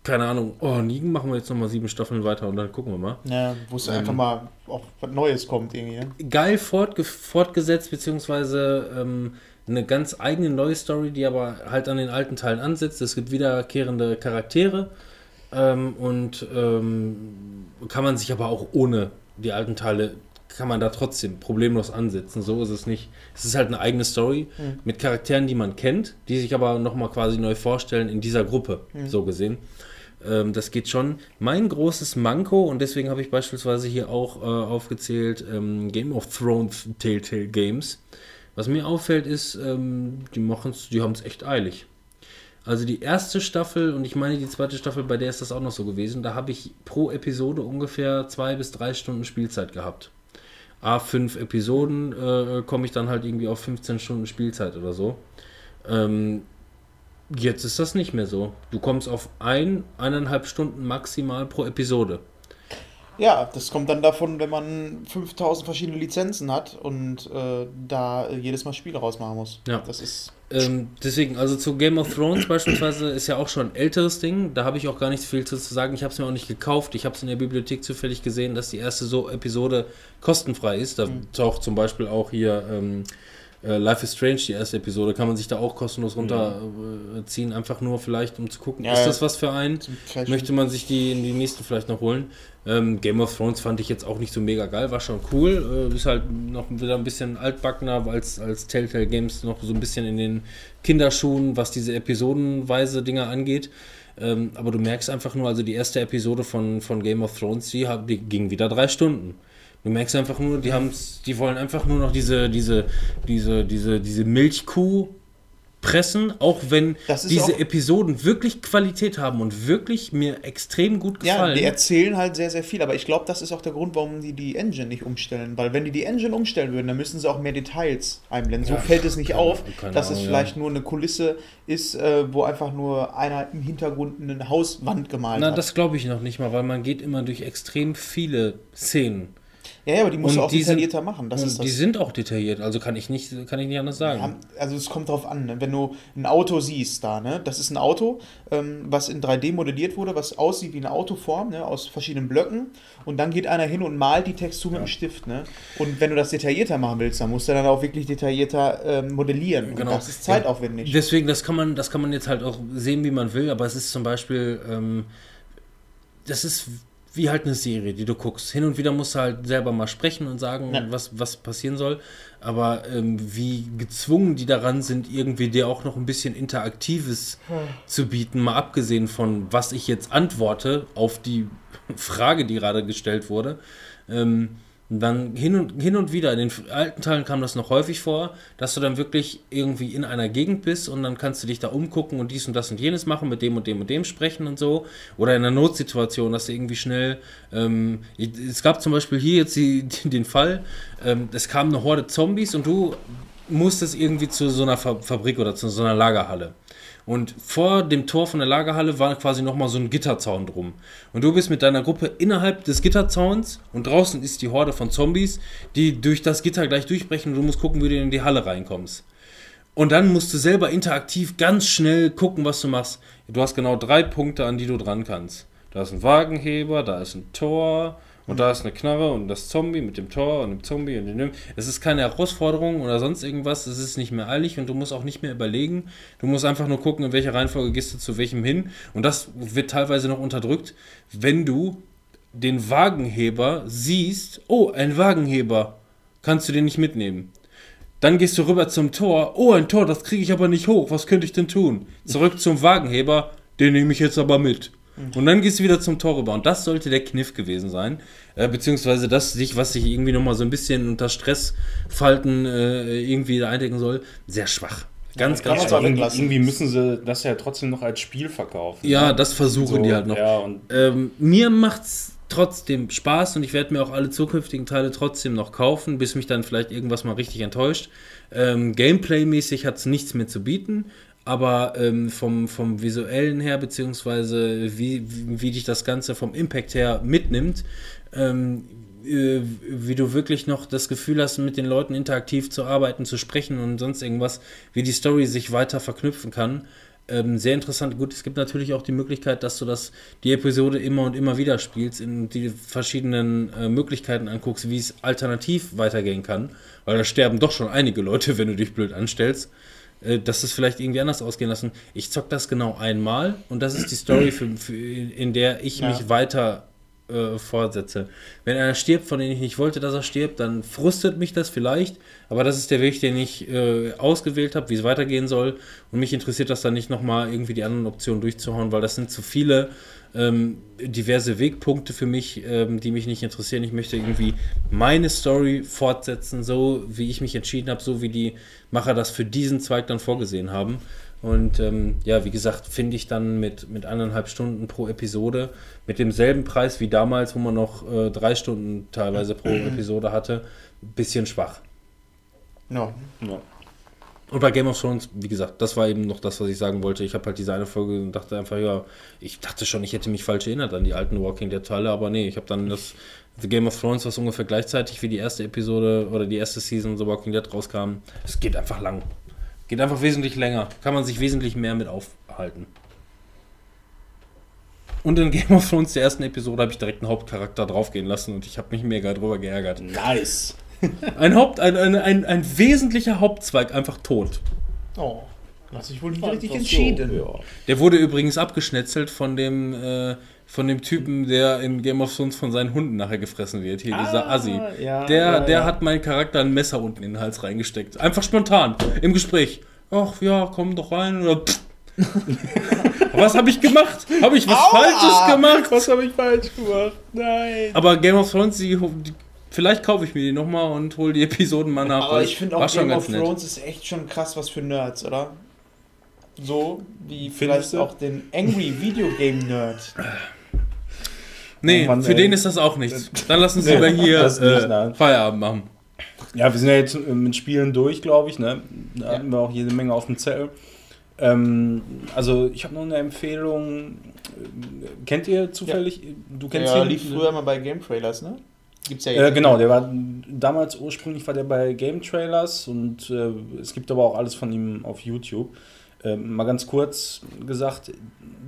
keine Ahnung, oh, Nigen machen wir jetzt nochmal sieben Staffeln weiter und dann gucken wir mal. Ja, wo es Ähm. einfach mal auch was Neues kommt irgendwie. Ne? Geil fortge fortgesetzt, beziehungsweise ähm, eine ganz eigene neue Story, die aber halt an den alten Teilen ansetzt. Es gibt wiederkehrende Charaktere ähm, und ähm, kann man sich aber auch ohne die alten Teile kann man da trotzdem problemlos ansetzen. So ist es nicht. Es ist halt eine eigene Story Mhm. mit Charakteren, die man kennt, die sich aber nochmal quasi neu vorstellen in dieser Gruppe, so gesehen. Ähm, das geht schon. Mein großes Manko, und deswegen habe ich beispielsweise hier auch äh, aufgezählt, ähm, Game of Thrones Telltale Games. Was mir auffällt, ist, ähm, die die haben es echt eilig. Also die erste Staffel und ich meine die zweite Staffel, bei der ist das auch noch so gewesen, da habe ich pro Episode ungefähr zwei bis drei Stunden Spielzeit gehabt. A, fünf Episoden äh, komme ich dann halt irgendwie auf 15 Stunden Spielzeit oder so. Ähm, jetzt ist das nicht mehr so. Du kommst auf ein, eineinhalb Stunden maximal pro Episode. Ja, das kommt dann davon, wenn man 5000 verschiedene Lizenzen hat und äh, da jedes Mal Spiele rausmachen muss. Ja. Das ist. Ähm, deswegen, also zu Game of Thrones beispielsweise ist ja auch schon ein älteres Ding. Da habe ich auch gar nicht viel zu sagen. Ich habe es mir auch nicht gekauft. Ich habe es in der Bibliothek zufällig gesehen, dass die erste so Episode kostenfrei ist. Da taucht zum Beispiel auch hier ähm, äh, Life is Strange, die erste Episode, kann man sich da auch kostenlos runterziehen. Einfach nur vielleicht, um zu gucken, Ja, ist ja. das was für einen? Möchte man sich die in die nächsten vielleicht noch holen? Ähm, Game of Thrones fand ich jetzt auch nicht so mega geil, war schon cool. Äh, ist halt noch wieder ein bisschen altbackener, als, als Telltale Games noch so ein bisschen in den Kinderschuhen, was diese episodenweise Dinger angeht. Ähm, aber du merkst einfach nur, also die erste Episode von, von Game of Thrones, die, die ging wieder drei Stunden. Du merkst einfach nur, die haben's, die wollen einfach nur noch diese, diese, diese, diese, diese Milchkuh pressen, auch wenn diese auch- Episoden wirklich Qualität haben und wirklich mir extrem gut Ja, gefallen. die erzählen halt sehr, sehr viel, aber ich glaube, das ist auch der Grund, warum die die Engine nicht umstellen. Weil wenn die die Engine umstellen würden, dann müssen sie auch mehr Details einblenden. So Ja, fällt es nicht keine- auf, keine dass es Ahnung, vielleicht ja. nur eine Kulisse ist, äh, wo einfach nur einer im Hintergrund eine Hauswand gemalt Na, hat. das glaube ich noch nicht mal, weil man geht immer durch extrem viele Szenen. Ja, ja, aber die musst du Und auch die sind- detaillierter machen. Das und ist das. die sind auch detailliert, also kann ich nicht, kann ich nicht anders sagen. Ja, also es kommt drauf an, ne? wenn du ein Auto siehst da, ne? das ist ein Auto, ähm, was in 3D modelliert wurde, was aussieht wie eine Autoform, ne? aus verschiedenen Blöcken und dann geht einer hin und malt die Textur mit dem Stift. Ne? Und wenn du das detaillierter machen willst, dann musst du dann auch wirklich detaillierter ähm, modellieren. Und Genau. das ist zeitaufwendig. Deswegen, das kann man, das kann man jetzt halt auch sehen, wie man will, aber es ist zum Beispiel, ähm, das ist wie halt eine Serie, die du guckst. Hin und wieder musst du halt selber mal sprechen und sagen, Ja. was, was passieren soll. Aber ähm, wie gezwungen die daran sind, irgendwie dir auch noch ein bisschen Interaktives zu bieten, mal abgesehen von, was ich jetzt antworte auf die (laughs) Frage, die gerade gestellt wurde. Ähm, dann hin und, hin und wieder, in den alten Teilen kam das noch häufig vor, dass du dann wirklich irgendwie in einer Gegend bist und dann kannst du dich da umgucken und dies und das und jenes machen, mit dem und dem und dem sprechen und so. Oder in einer Notsituation, dass du irgendwie schnell. Ähm, es gab zum Beispiel hier jetzt die, den Fall, ähm, es kam eine Horde Zombies und du musstest irgendwie zu so einer Fa Fabrik oder zu so einer Lagerhalle. Und vor dem Tor von der Lagerhalle war quasi nochmal so ein Gitterzaun drum. Und du bist mit deiner Gruppe innerhalb des Gitterzauns und draußen ist die Horde von Zombies, die durch das Gitter gleich durchbrechen und du musst gucken, wie du in die Halle reinkommst. Und dann musst du selber interaktiv ganz schnell gucken, was du machst. Du hast genau drei Punkte, an die du dran kannst. Da ist ein Wagenheber, da ist ein Tor und da ist eine Knarre und das Zombie mit dem Tor und dem Zombie und dem. Es ist keine Herausforderung oder sonst irgendwas. Es ist nicht mehr eilig und du musst auch nicht mehr überlegen. Du musst einfach nur gucken, in welcher Reihenfolge gehst du zu welchem hin. Und das wird teilweise noch unterdrückt, wenn du den Wagenheber siehst. Oh, ein Wagenheber. Kannst du den nicht mitnehmen? Dann gehst du rüber zum Tor. Oh, ein Tor, das kriege ich aber nicht hoch. Was könnte ich denn tun? Zurück zum Wagenheber. Den nehme ich jetzt aber mit. Und dann gehst du wieder zum Tor rüber. Und das sollte der Kniff gewesen sein. Äh, beziehungsweise das, sich, was sich irgendwie nochmal so ein bisschen unter Stressfalten äh, irgendwie da eindecken soll. Sehr schwach. Ganz, ganz schwach. irgendwie, irgendwie müssen sie das ja trotzdem noch als Spiel verkaufen. Ja, ne? das versuchen So, die halt noch. Ja, und Ähm, mir macht's trotzdem Spaß und ich werde mir auch alle zukünftigen Teile trotzdem noch kaufen, bis mich dann vielleicht irgendwas mal richtig enttäuscht. Ähm, Gameplay-mäßig hat's nichts mehr zu bieten, aber ähm, vom, vom visuellen her, beziehungsweise wie, wie, dich das Ganze vom Impact her mitnimmt, ähm, äh, wie du wirklich noch das Gefühl hast, mit den Leuten interaktiv zu arbeiten, zu sprechen und sonst irgendwas, wie die Story sich weiter verknüpfen kann. Ähm, sehr interessant. Gut, es gibt natürlich auch die Möglichkeit, dass du das, die Episode immer und immer wieder spielst und die verschiedenen äh, Möglichkeiten anguckst, wie es alternativ weitergehen kann. Weil da sterben doch schon einige Leute, (laughs) wenn du dich blöd anstellst. Äh, dass es vielleicht irgendwie anders ausgehen lassen. Ich zock das genau einmal und das ist die Story, für, für, in der ich Ja. mich weiter äh, fortsetze. Wenn einer stirbt, von dem ich nicht wollte, dass er stirbt, dann frustet mich das vielleicht, aber das ist der Weg, den ich äh, ausgewählt habe, wie es weitergehen soll und mich interessiert das dann nicht nochmal irgendwie die anderen Optionen durchzuhauen, weil das sind zu viele ähm, diverse Wegpunkte für mich, ähm, die mich nicht interessieren. Ich möchte irgendwie meine Story fortsetzen, so wie ich mich entschieden habe, so wie die Macher das für diesen Zweig dann vorgesehen haben. Und ähm, ja, wie gesagt, finde ich dann mit, mit anderthalb Stunden pro Episode, mit demselben Preis wie damals, wo man noch äh, drei Stunden teilweise pro (clears throat) Episode hatte, ein bisschen schwach. Ja. ja. Und bei Game of Thrones, wie gesagt, das war eben noch das, was ich sagen wollte. Ich habe halt diese eine Folge und dachte einfach, ja, ich dachte schon, ich hätte mich falsch erinnert an die alten Walking Dead Teile, aber nee, ich habe dann das The Game of Thrones, was ungefähr gleichzeitig wie die erste Episode oder die erste Season The Walking Dead rauskam. Es geht einfach lang. Geht einfach wesentlich länger. Kann man sich wesentlich mehr mit aufhalten. Und in Game of Thrones, der ersten Episode, habe ich direkt einen Hauptcharakter draufgehen lassen und ich habe mich mega drüber geärgert. Nice. Ein, Haupt, ein, ein, ein, ein wesentlicher Hauptzweig einfach tot. Oh. Hast dich wohl nicht richtig so, entschieden. Ja. Der wurde übrigens abgeschnetzelt von dem, äh, von dem Typen, der in Game of Thrones von seinen Hunden nachher gefressen wird. Hier, dieser Ah, Assi. ja, der ja, der ja. hat meinen Charakter ein Messer unten in den Hals reingesteckt. Einfach spontan, im Gespräch. Ach ja, komm doch rein. Oder pff. (laughs) was habe ich gemacht? Habe ich was Aua! Falsches gemacht? Was habe ich falsch gemacht? Nein. Aber Game of Thrones, die, die, vielleicht kaufe ich mir die nochmal und hole die Episoden mal nach. Aber ich finde auch Game of nett. Thrones ist echt schon krass was für Nerds, oder? So wie Findest vielleicht du? auch den Angry Video Game Nerd. Nee, Oh Mann, für ey. den ist das auch nichts. Dann lass uns Nee, lieber hier äh. Feierabend machen. Ja, wir sind ja jetzt äh, mit Spielen durch, glaube ich. Ne? Da Ja. hatten wir auch jede Menge auf dem Zettel. Ähm, also ich habe noch eine Empfehlung. Äh, Kennt ihr zufällig? Du kennst Ja, ihn? lief früher mal bei Game Trailers, ne? Gibt's ja Äh, genau, der war damals ursprünglich war der bei Game Trailers und äh, es gibt aber auch alles von ihm auf YouTube. Äh, mal ganz kurz gesagt,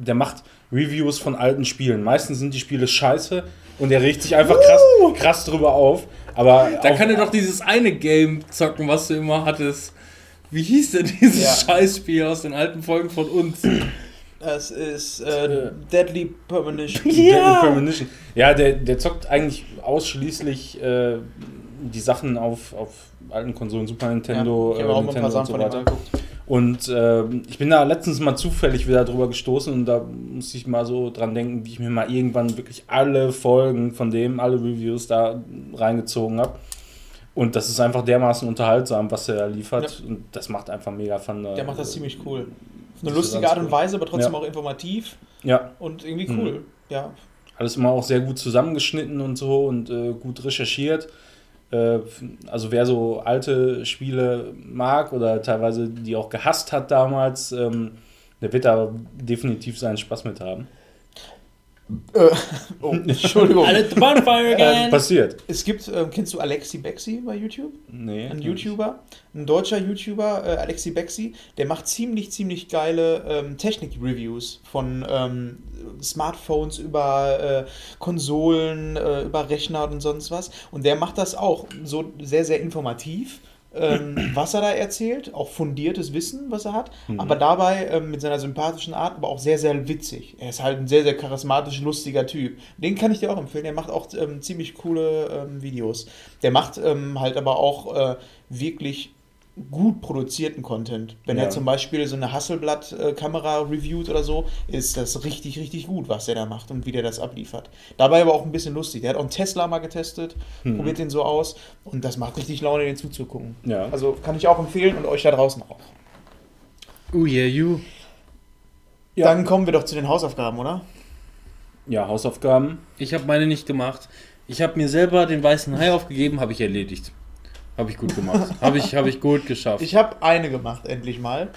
der macht Reviews von alten Spielen. Meistens sind die Spiele scheiße und er regt sich einfach krass, krass drüber auf. Aber Da kann er doch dieses eine Game zocken, was du immer hattest. Wie hieß denn dieses Ja. Scheißspiel aus den alten Folgen von uns? Es ist äh, Deadly Premonition. (laughs) Deadly Premonition. Ja, der, der zockt eigentlich ausschließlich äh, die Sachen auf, auf alten Konsolen, Super Nintendo, ich habe äh, auch mal ein paar Nintendo Sachen und so weiter. Und äh, ich bin da letztens mal zufällig wieder drüber gestoßen und da musste ich mal so dran denken, wie ich mir mal irgendwann wirklich alle Folgen von dem, alle Reviews da reingezogen habe. Und das ist einfach dermaßen unterhaltsam, was er liefert. Und das macht einfach mega Fun. Der macht das ziemlich cool. Eine lustige Art und. Weise, aber trotzdem Ja. auch informativ Ja, und irgendwie Mhm. cool. Ja. alles immer auch sehr gut zusammengeschnitten und so und äh, gut recherchiert. Äh, also wer so alte Spiele mag oder teilweise die auch gehasst hat damals, ähm, der wird da definitiv seinen Spaß mit haben. Äh, (laughs) oh, (laughs) Entschuldigung. Bonfire again! Passiert. Es gibt, ähm, kennst du Alexi Bexi bei YouTube? Nee. Ein YouTuber, ein deutscher YouTuber, äh, Alexi Bexi, der macht ziemlich, ziemlich geile ähm, Technik-Reviews von ähm, Smartphones über äh, Konsolen, äh, über Rechner und sonst was. Und der macht das auch so sehr, sehr informativ. Ähm, was er da erzählt, auch fundiertes Wissen, was er hat, aber dabei ähm, mit seiner sympathischen Art, aber auch sehr, sehr witzig. Er ist halt ein sehr, sehr charismatisch, lustiger Typ. Den kann ich dir auch empfehlen. Der macht auch ähm, ziemlich coole ähm, Videos. Der macht ähm, halt aber auch äh, wirklich gut produzierten Content. Wenn Ja. er zum Beispiel so eine Hasselblatt-Kamera reviewt oder so, ist das richtig, richtig gut, was der da macht und wie der das abliefert. Dabei aber auch ein bisschen lustig. Der hat auch einen Tesla mal getestet, Mhm. probiert den so aus und das macht richtig Laune, den zuzugucken. Ja. Also kann ich auch empfehlen und euch da draußen auch. Oh yeah, you. Ja. Dann kommen wir doch zu den Hausaufgaben, oder? ja, Hausaufgaben. Ich habe meine nicht gemacht. Ich habe mir selber den weißen Hai aufgegeben, habe ich erledigt. Habe ich gut gemacht. habe ich, hab ich gut geschafft. Ich habe eine gemacht, endlich mal.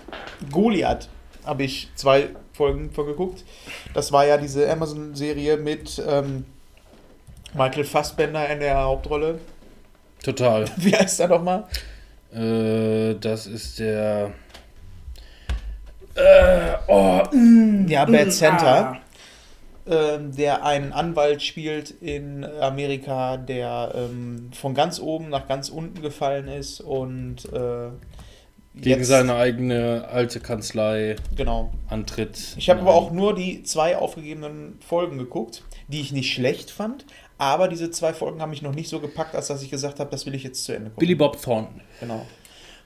Goliath habe ich zwei Folgen von geguckt. Das war ja diese Amazon-Serie mit ähm, Michael Fassbender in der Hauptrolle. Total. (laughs) Wie heißt er nochmal? Äh, das ist der. Äh, oh, Ja, Bad Center. Ähm, der einen Anwalt spielt in Amerika, der ähm, von ganz oben nach ganz unten gefallen ist und äh, gegen seine eigene alte Kanzlei Genau. antritt. Ich habe aber auch nur die zwei aufgegebenen Folgen geguckt, die ich nicht schlecht fand, aber diese zwei Folgen haben mich noch nicht so gepackt, als dass ich gesagt habe, das will ich jetzt zu Ende gucken. Billy Bob Thornton. Genau.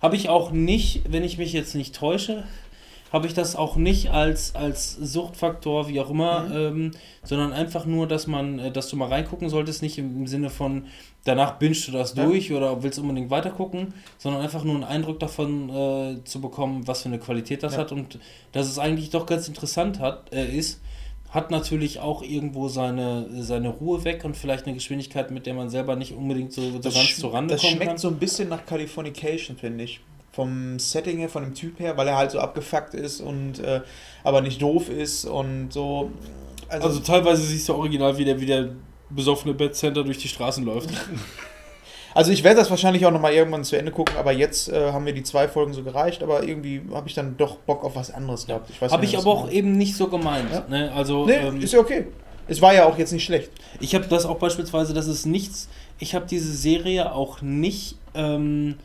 Habe ich auch nicht, wenn ich mich jetzt nicht täusche, habe ich das auch nicht als, als Suchtfaktor, wie auch immer, Mhm. ähm, sondern einfach nur, dass man, äh, dass du mal reingucken solltest, nicht im, Sinne von, danach bingst du das Ja. durch oder willst unbedingt weitergucken, sondern einfach nur einen Eindruck davon äh, zu bekommen, was für eine Qualität das Ja. hat und dass es eigentlich doch ganz interessant hat, äh, ist. Hat natürlich auch irgendwo seine, seine Ruhe weg und vielleicht eine Geschwindigkeit, mit der man selber nicht unbedingt so, so Das, ganz zur Rande das kommen schmeckt kann. so ein bisschen nach Californication, finde ich. Vom Setting her, von dem Typ her, weil er halt so abgefuckt ist und äh, aber nicht doof ist und so. Also, Also teilweise siehst du original, wie der, wie der besoffene Bad Center durch die Straßen läuft. (laughs) also ich werde das wahrscheinlich auch nochmal irgendwann zu Ende gucken, aber jetzt äh, haben mir die zwei Folgen so gereicht, aber irgendwie habe ich dann doch Bock auf was anderes gehabt. Ich weiß Habe ich aber auch war. eben nicht so gemeint. Ja. Ne? Also Nee, ähm, ist ja okay. Es war ja auch jetzt nicht schlecht. ich habe das auch beispielsweise, das ist nichts, ich habe diese Serie auch nicht ähm,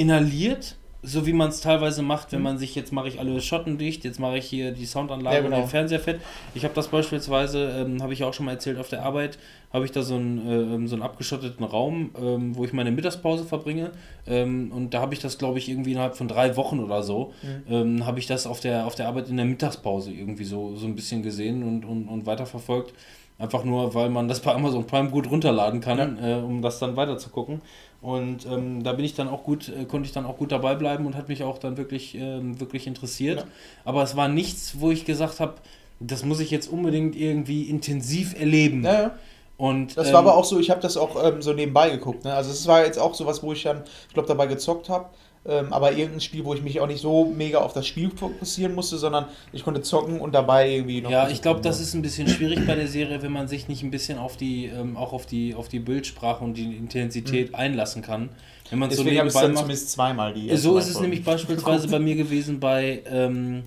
inhaliert, so wie man es teilweise macht, wenn man sich, jetzt mache ich alle Schotten dicht, jetzt mache ich hier die Soundanlage Ja, genau. und den Fernseher fett. Ich habe das beispielsweise, ähm, habe ich auch schon mal erzählt, auf der Arbeit habe ich da so einen, ähm, so einen abgeschotteten Raum, ähm, wo ich meine Mittagspause verbringe. Ähm, und da habe ich das, glaube ich, irgendwie innerhalb von drei Wochen oder so, ähm, habe ich das auf der, auf der Arbeit in der Mittagspause irgendwie so, so ein bisschen gesehen und, und, und weiterverfolgt. Einfach nur, weil man das bei Amazon Prime gut runterladen kann, äh, um das dann weiter zu gucken. Und ähm, da bin ich dann auch gut, äh, konnte ich dann auch gut dabei bleiben und hat mich auch dann wirklich, ähm, wirklich interessiert. Ja. Aber es war nichts, wo ich gesagt habe, das muss ich jetzt unbedingt irgendwie intensiv erleben. Ja, ja. Und, Das ähm, war aber auch so, ich habe das auch ähm, so nebenbei geguckt. Ne? Also es war jetzt auch sowas, wo ich dann, ich glaube, dabei gezockt habe. Ähm, aber irgendein Spiel, wo ich mich auch nicht so mega auf das Spiel fokussieren musste, sondern ich konnte zocken und dabei irgendwie noch. Ja, ich glaube, das ist ein bisschen schwierig bei der Serie, wenn man sich nicht ein bisschen auf die, ähm, auch auf die, auf die Bildsprache und die Intensität einlassen kann. Wenn man so nebenbei dann macht. zumindest zweimal die. So ist es nämlich beispielsweise bei (laughs) mir gewesen bei, ähm,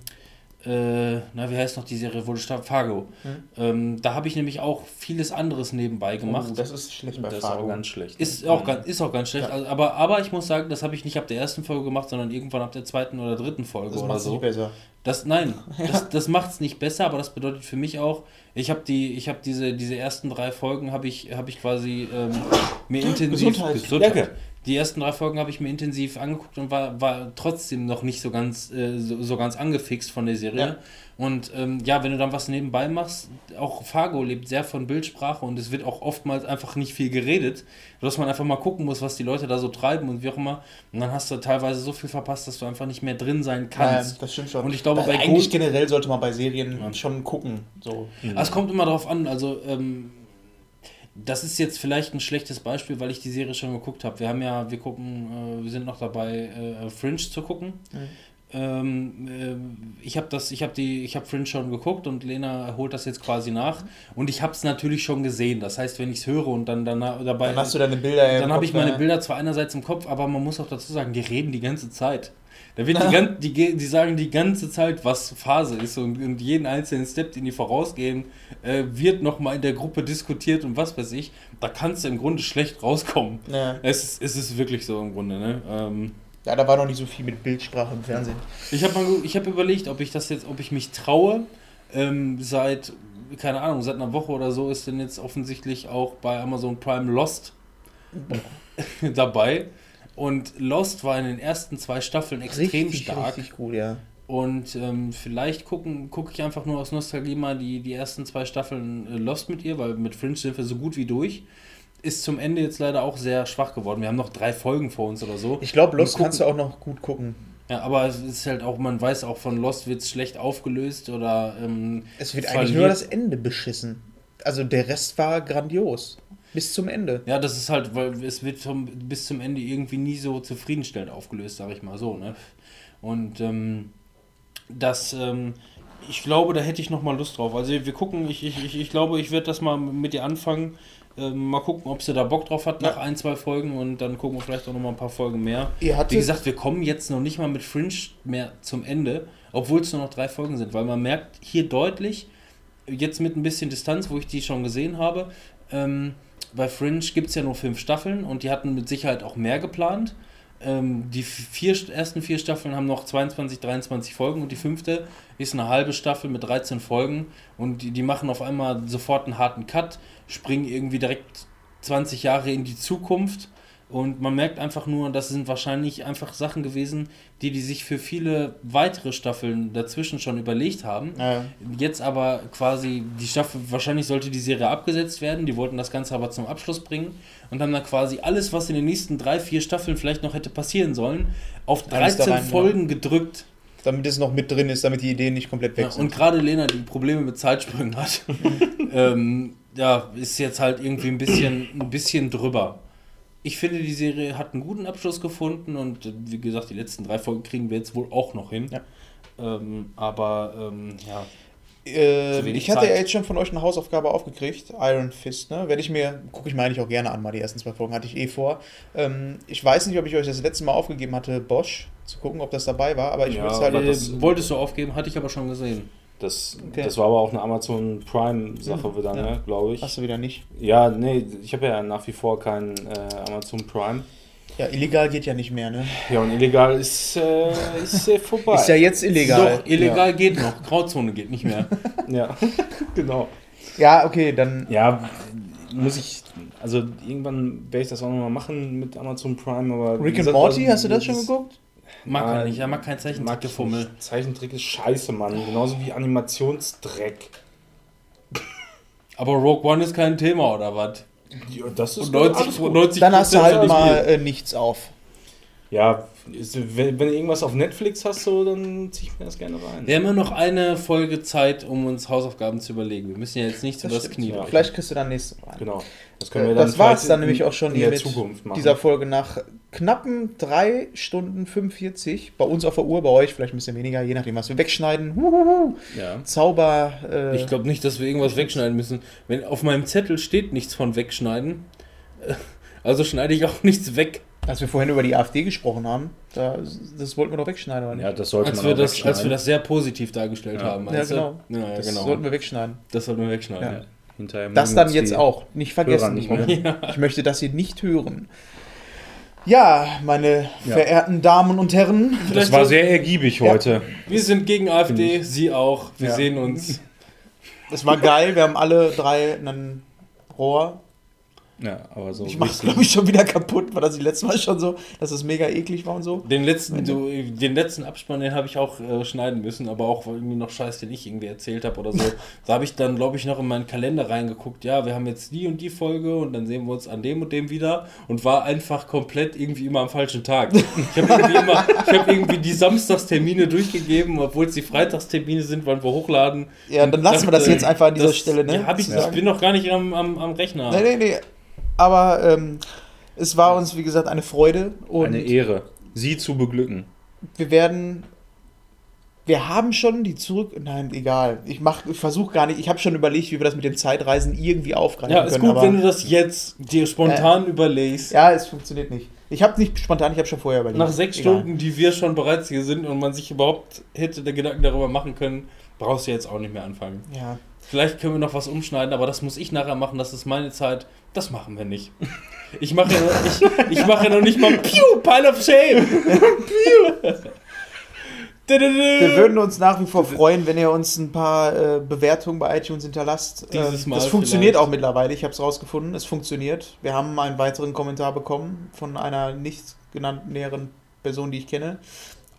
äh, na, wie heißt noch die Serie, wo du starb? Fargo. Ähm, da habe ich nämlich auch vieles anderes nebenbei gemacht. Oh, das ist schlecht bei Das ist auch Fargo. ganz schlecht. Ist auch, ganz, ist auch ganz schlecht. Also, aber, aber ich muss sagen, das habe ich nicht ab der ersten Folge gemacht, sondern irgendwann ab der zweiten oder dritten Folge Das oder macht es so. nicht besser. Das, nein, (laughs) das, das macht es nicht besser, aber das bedeutet für mich auch, ich habe die, ich habe diese, diese ersten drei Folgen habe ich, habe ich quasi ähm, mir intensiv Gesundheit. Danke. Die ersten drei Folgen habe ich mir intensiv angeguckt und war, war trotzdem noch nicht so ganz, äh, so, so ganz angefixt von der Serie. Ja. Und ähm, ja, wenn du dann was nebenbei machst, auch Fargo lebt sehr von Bildsprache und es wird auch oftmals einfach nicht viel geredet, dass man einfach mal gucken muss, was die Leute da so treiben und wie auch immer. Und dann hast du teilweise so viel verpasst, dass du einfach nicht mehr drin sein kannst. Ja, das stimmt schon. Und ich glaube, bei eigentlich generell sollte man bei Serien schon gucken. So. Ah, Es kommt immer darauf an, also ähm, das ist jetzt vielleicht ein schlechtes Beispiel, weil ich die Serie schon geguckt habe. Wir haben ja, wir gucken, äh, wir sind noch dabei, äh, Fringe zu gucken. Ähm, äh, ich habe das, ich habe die, ich habe Fringe schon geguckt und Lena holt das jetzt quasi nach und ich habe es natürlich schon gesehen. Das heißt, wenn ich es höre und dann, dann dabei, Dann hast du deine Bilder im dann habe ich meine ne? Bilder zwar einerseits im Kopf, aber man muss auch dazu sagen, die reden die ganze Zeit. Da wird die, (laughs) gan die, die sagen die ganze Zeit, was Phase ist und, und jeden einzelnen Step, den die vorausgehen, äh, wird nochmal in der Gruppe diskutiert und was weiß ich. Da kannst du im Grunde schlecht rauskommen. Ja. Es, ist, es ist wirklich so im Grunde. Ne? Ähm, ja, da war noch nicht so viel mit Bildsprache im Fernsehen. ich habe habe überlegt, ob ich das jetzt, ob ich mich traue. Ähm, seit keine Ahnung, seit einer Woche oder so ist denn jetzt offensichtlich auch bei Amazon Prime Lost (laughs) dabei. Und Lost war in den ersten zwei Staffeln extrem stark. richtig gut, ja. Und ähm, vielleicht gucke ich einfach nur aus Nostalgie mal die, die ersten zwei Staffeln äh, Lost mit ihr, weil mit Fringe sind wir so gut wie durch. Ist zum Ende jetzt leider auch sehr schwach geworden. Wir haben noch drei Folgen vor uns oder so. Ich glaube, Lost kannst du auch noch gut gucken. Ja, aber es ist halt auch, man weiß auch von Lost wird es schlecht aufgelöst oder. Ähm, Es wird verliert- eigentlich nur das Ende beschissen. Also der Rest war grandios. Bis zum Ende. Ja, das ist halt, weil es wird vom, bis zum Ende irgendwie nie so zufriedenstellend aufgelöst, sage ich mal so. Ne? Und ähm, das, ähm, ich glaube, da hätte ich noch mal Lust drauf. Also wir gucken, ich, ich, ich, ich glaube, ich werde das mal mit ihr anfangen. Ähm, mal gucken, ob sie da Bock drauf hat nach Ja. ein, zwei Folgen und dann gucken wir vielleicht auch noch mal ein paar Folgen mehr. Ihr Wie gesagt, wir kommen jetzt noch nicht mal mit Fringe mehr zum Ende, obwohl es nur noch drei Folgen sind, weil man merkt hier deutlich, jetzt mit ein bisschen Distanz, wo ich die schon gesehen habe, ähm, bei Fringe gibt es ja nur fünf Staffeln und die hatten mit Sicherheit auch mehr geplant. Ähm, die vier, ersten vier Staffeln haben noch 22, 23 Folgen und die fünfte ist eine halbe Staffel mit 13 Folgen und die, die machen auf einmal sofort einen harten Cut, springen irgendwie direkt 20 Jahre in die Zukunft und man merkt einfach nur, das sind wahrscheinlich einfach Sachen gewesen, die die sich für viele weitere Staffeln dazwischen schon überlegt haben. Ja. Jetzt aber quasi die Staffel, wahrscheinlich sollte die Serie abgesetzt werden, die wollten das Ganze aber zum Abschluss bringen und haben dann quasi alles, was in den nächsten drei, vier Staffeln vielleicht noch hätte passieren sollen, auf Alles da 13 rein, Folgen gedrückt. Damit es noch mit drin ist, damit die Ideen nicht komplett weg Ja, sind. und gerade Lena, die Probleme mit Zeitsprüngen hat, (laughs) ähm, ja, ist jetzt halt irgendwie ein bisschen, ein bisschen drüber. Ich finde, die Serie hat einen guten Abschluss gefunden und äh, wie gesagt, die letzten drei Folgen kriegen wir jetzt wohl auch noch hin. Ja. Ähm, aber ähm, ja, Äh, wenig ich hatte ja jetzt schon von euch eine Hausaufgabe aufgekriegt, Iron Fist, ne? Werde ich mir, gucke ich mir eigentlich auch gerne an, mal die ersten zwei Folgen hatte ich eh vor. Ähm, ich weiß nicht, ob ich euch das letzte Mal aufgegeben hatte, Bosch zu gucken, ob das dabei war, aber ich Ja, würde halt. äh, das- wolltest du aufgeben, hatte ich aber schon gesehen. Das, Okay. das war aber auch eine Amazon Prime-Sache wieder, Ja. ne, glaube ich. Hast du wieder nicht. Ja, nee, ich habe ja nach wie vor keinen äh, Amazon Prime. Ja, illegal geht ja nicht mehr, ne? Ja, und illegal ist, äh, ist äh, (laughs) vorbei. Ist ja jetzt illegal. Doch, illegal geht noch. Grauzone geht nicht mehr. (laughs) Ja, (laughs) genau. Ja, okay, dann. Ja, muss ich, also irgendwann werde ich das auch nochmal machen mit Amazon Prime, aber. Rick and Morty, also, hast du das schon geguckt? Mag Ja, er nicht, er mag kein Mag Zeichentrickgefummel. Zeichentrick ist scheiße, Mann. Genauso wie Animationsdreck. Aber Rogue One ist kein Thema, oder was? Ja, das Und 90, 90 Dann hast du halt mal äh, nichts auf. Ja, ist, wenn, wenn du irgendwas auf Netflix hast, so, dann zieh ich mir das gerne rein. Wir haben ja noch eine Folge Zeit, um uns Hausaufgaben zu überlegen. Wir müssen ja jetzt nicht übers stimmt. Knie ja. Vielleicht kriegst du dann nächstes Mal. Genau. Das Äh, das war es dann nämlich auch schon in hier der mit Zukunft machen. dieser Folge nach knappen 3 Stunden 45. Bei uns auf der Uhr, bei euch vielleicht ein bisschen weniger, je nachdem, was wir wegschneiden. Huhuhu. Ja. Zauber. Äh, Ich glaube nicht, dass wir irgendwas wegschneiden müssen. Wenn auf meinem Zettel steht nichts von wegschneiden, äh, also schneide ich auch nichts weg. Als wir vorhin über die AfD gesprochen haben, da, das wollten wir doch wegschneiden, oder nicht? ja, das sollte Als man wir, auch das, als wir das sehr positiv dargestellt Ja. haben. ja, genau. Ja, ja, das genau. sollten wir wegschneiden. Das sollten wir wegschneiden. Ja. Ja. Hinterher Das dann jetzt auch. Nicht vergessen. nicht. Ich möchte das hier nicht hören. Ja, meine Ja. verehrten Damen und Herren. Das war sehr ergiebig Ja. heute. Wir sind gegen AfD, Sie auch. Wir Ja. sehen uns. Das war geil. Wir haben alle drei einen Rohr. Ja, aber so. Ich mach's, glaube ich, schon wieder kaputt. War das die letzte Mal schon so, dass es mega eklig war und so? Den letzten, du, den letzten Abspann, den habe ich auch äh, schneiden müssen, aber auch irgendwie noch Scheiß, den ich irgendwie erzählt habe oder so. (laughs) da habe ich dann, glaube ich, noch in meinen Kalender reingeguckt. Ja, wir haben jetzt die und die Folge und dann sehen wir uns an dem und dem wieder und war einfach komplett irgendwie immer am falschen Tag. (laughs) Ich habe irgendwie immer, ich habe irgendwie die Samstagstermine durchgegeben, obwohl es die Freitagstermine sind, wann wir hochladen. Ja, dann lassen wir das Dachte, jetzt einfach an dieser das- Stelle, ne? Ja, hab ich, Zu ich bin noch gar nicht am, am, am Rechner. Nee, nee, nee. Aber ähm, es war uns, wie gesagt, eine Freude. Und Eine Ehre, Sie zu beglücken. wir werden. Wir haben schon die zurück. Nein, egal. Ich mach, ich versuche gar nicht. Ich habe schon überlegt, wie wir das mit den Zeitreisen irgendwie aufgreifen Ja, ist können. gut, aber wenn du das jetzt dir spontan überlegst. ja, es funktioniert nicht. Ich habe nicht spontan, ich habe schon vorher überlegt. Nach sechs Egal. Stunden, die wir schon bereits hier sind und man sich überhaupt hätte der Gedanken darüber machen können, brauchst du jetzt auch nicht mehr anfangen. Ja. Vielleicht können wir noch was umschneiden, aber das muss ich nachher machen, das ist meine Zeit. Das machen wir nicht. Ich mache ja, ich, ich mache noch nicht mal Pew, Pile of Shame. Pew. Wir würden uns nach wie vor freuen, wenn ihr uns ein paar äh, Bewertungen bei iTunes hinterlasst. Dieses Ähm, Mal das funktioniert vielleicht. auch mittlerweile. Ich habe es rausgefunden. Es funktioniert. Wir haben einen weiteren Kommentar bekommen von einer nicht genannten näheren Person, die ich kenne.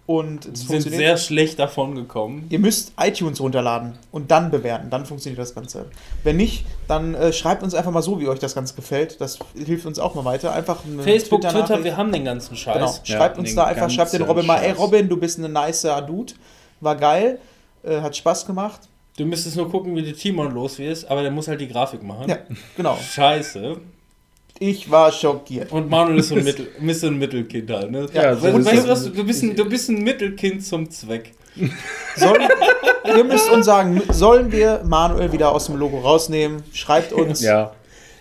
Und es sind funktioniert. sehr schlecht davon gekommen. Ihr müsst iTunes runterladen und dann bewerten. Dann funktioniert das Ganze. Wenn nicht, dann äh, schreibt uns einfach mal so, wie euch das Ganze gefällt. Das hilft uns auch mal weiter. Einfach Facebook, Twitter, Twitter-Nachricht. wir haben den ganzen Scheiß. Genau. Ja, Schreibt uns den da einfach, schreibt den Robin mal, ey Scheiß. Robin, du bist ein nicer Dude. War geil, äh, hat Spaß gemacht. Du müsstest nur gucken, wie der Timon los wirst, aber der muss halt die Grafik machen. Ja, genau. Scheiße. Ich war schockiert. Und Manuel ist so ein, Mittel, ist so ein Mittelkind halt, ne? Ja, Ja, so und weißt du was, du bist, ein, du bist ein Mittelkind zum Zweck. Soll, ihr müsst uns sagen, sollen wir Manuel wieder aus dem Logo rausnehmen? Schreibt uns. Ja.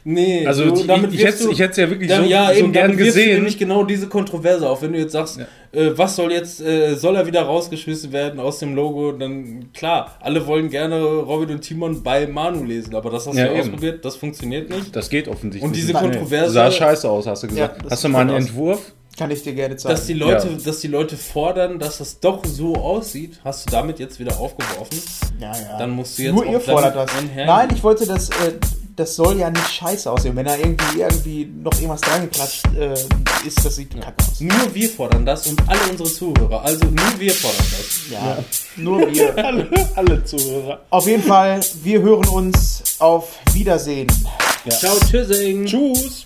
Nee, Also du, ich, damit ich ich hätte es ja wirklich Ja, so, ja, so eben, gern wirst du gesehen. nämlich genau diese Kontroverse auf. Wenn du jetzt sagst, äh, was soll jetzt, äh, soll er wieder rausgeschmissen werden aus dem Logo, dann klar, alle wollen gerne Robin und Timon bei Manu lesen, aber das hast Ja, du eben. ausprobiert, das funktioniert nicht. Das geht offensichtlich Und diese nicht. Kontroverse- Sah scheiße aus, hast du gesagt. Ja, hast du mal einen aus. Entwurf? Kann ich dir gerne zeigen. Dass die, Leute, Ja. dass die Leute fordern, dass das doch so aussieht, hast du damit jetzt wieder aufgeworfen. ja, ja. Dann musst du jetzt Nur auch ihr fordert das. Nein, ich wollte das. Äh, das soll ja nicht scheiße aussehen. Wenn da irgendwie, irgendwie noch irgendwas dran geklatscht äh, ist, das sieht kacke aus. Nur wir fordern das und alle unsere Zuhörer. Also nur wir fordern das. Ja, nur wir. (laughs) alle, alle Zuhörer. Auf jeden Fall, wir hören uns. Auf Wiedersehen. Ciao, tschüssing. Tschüss.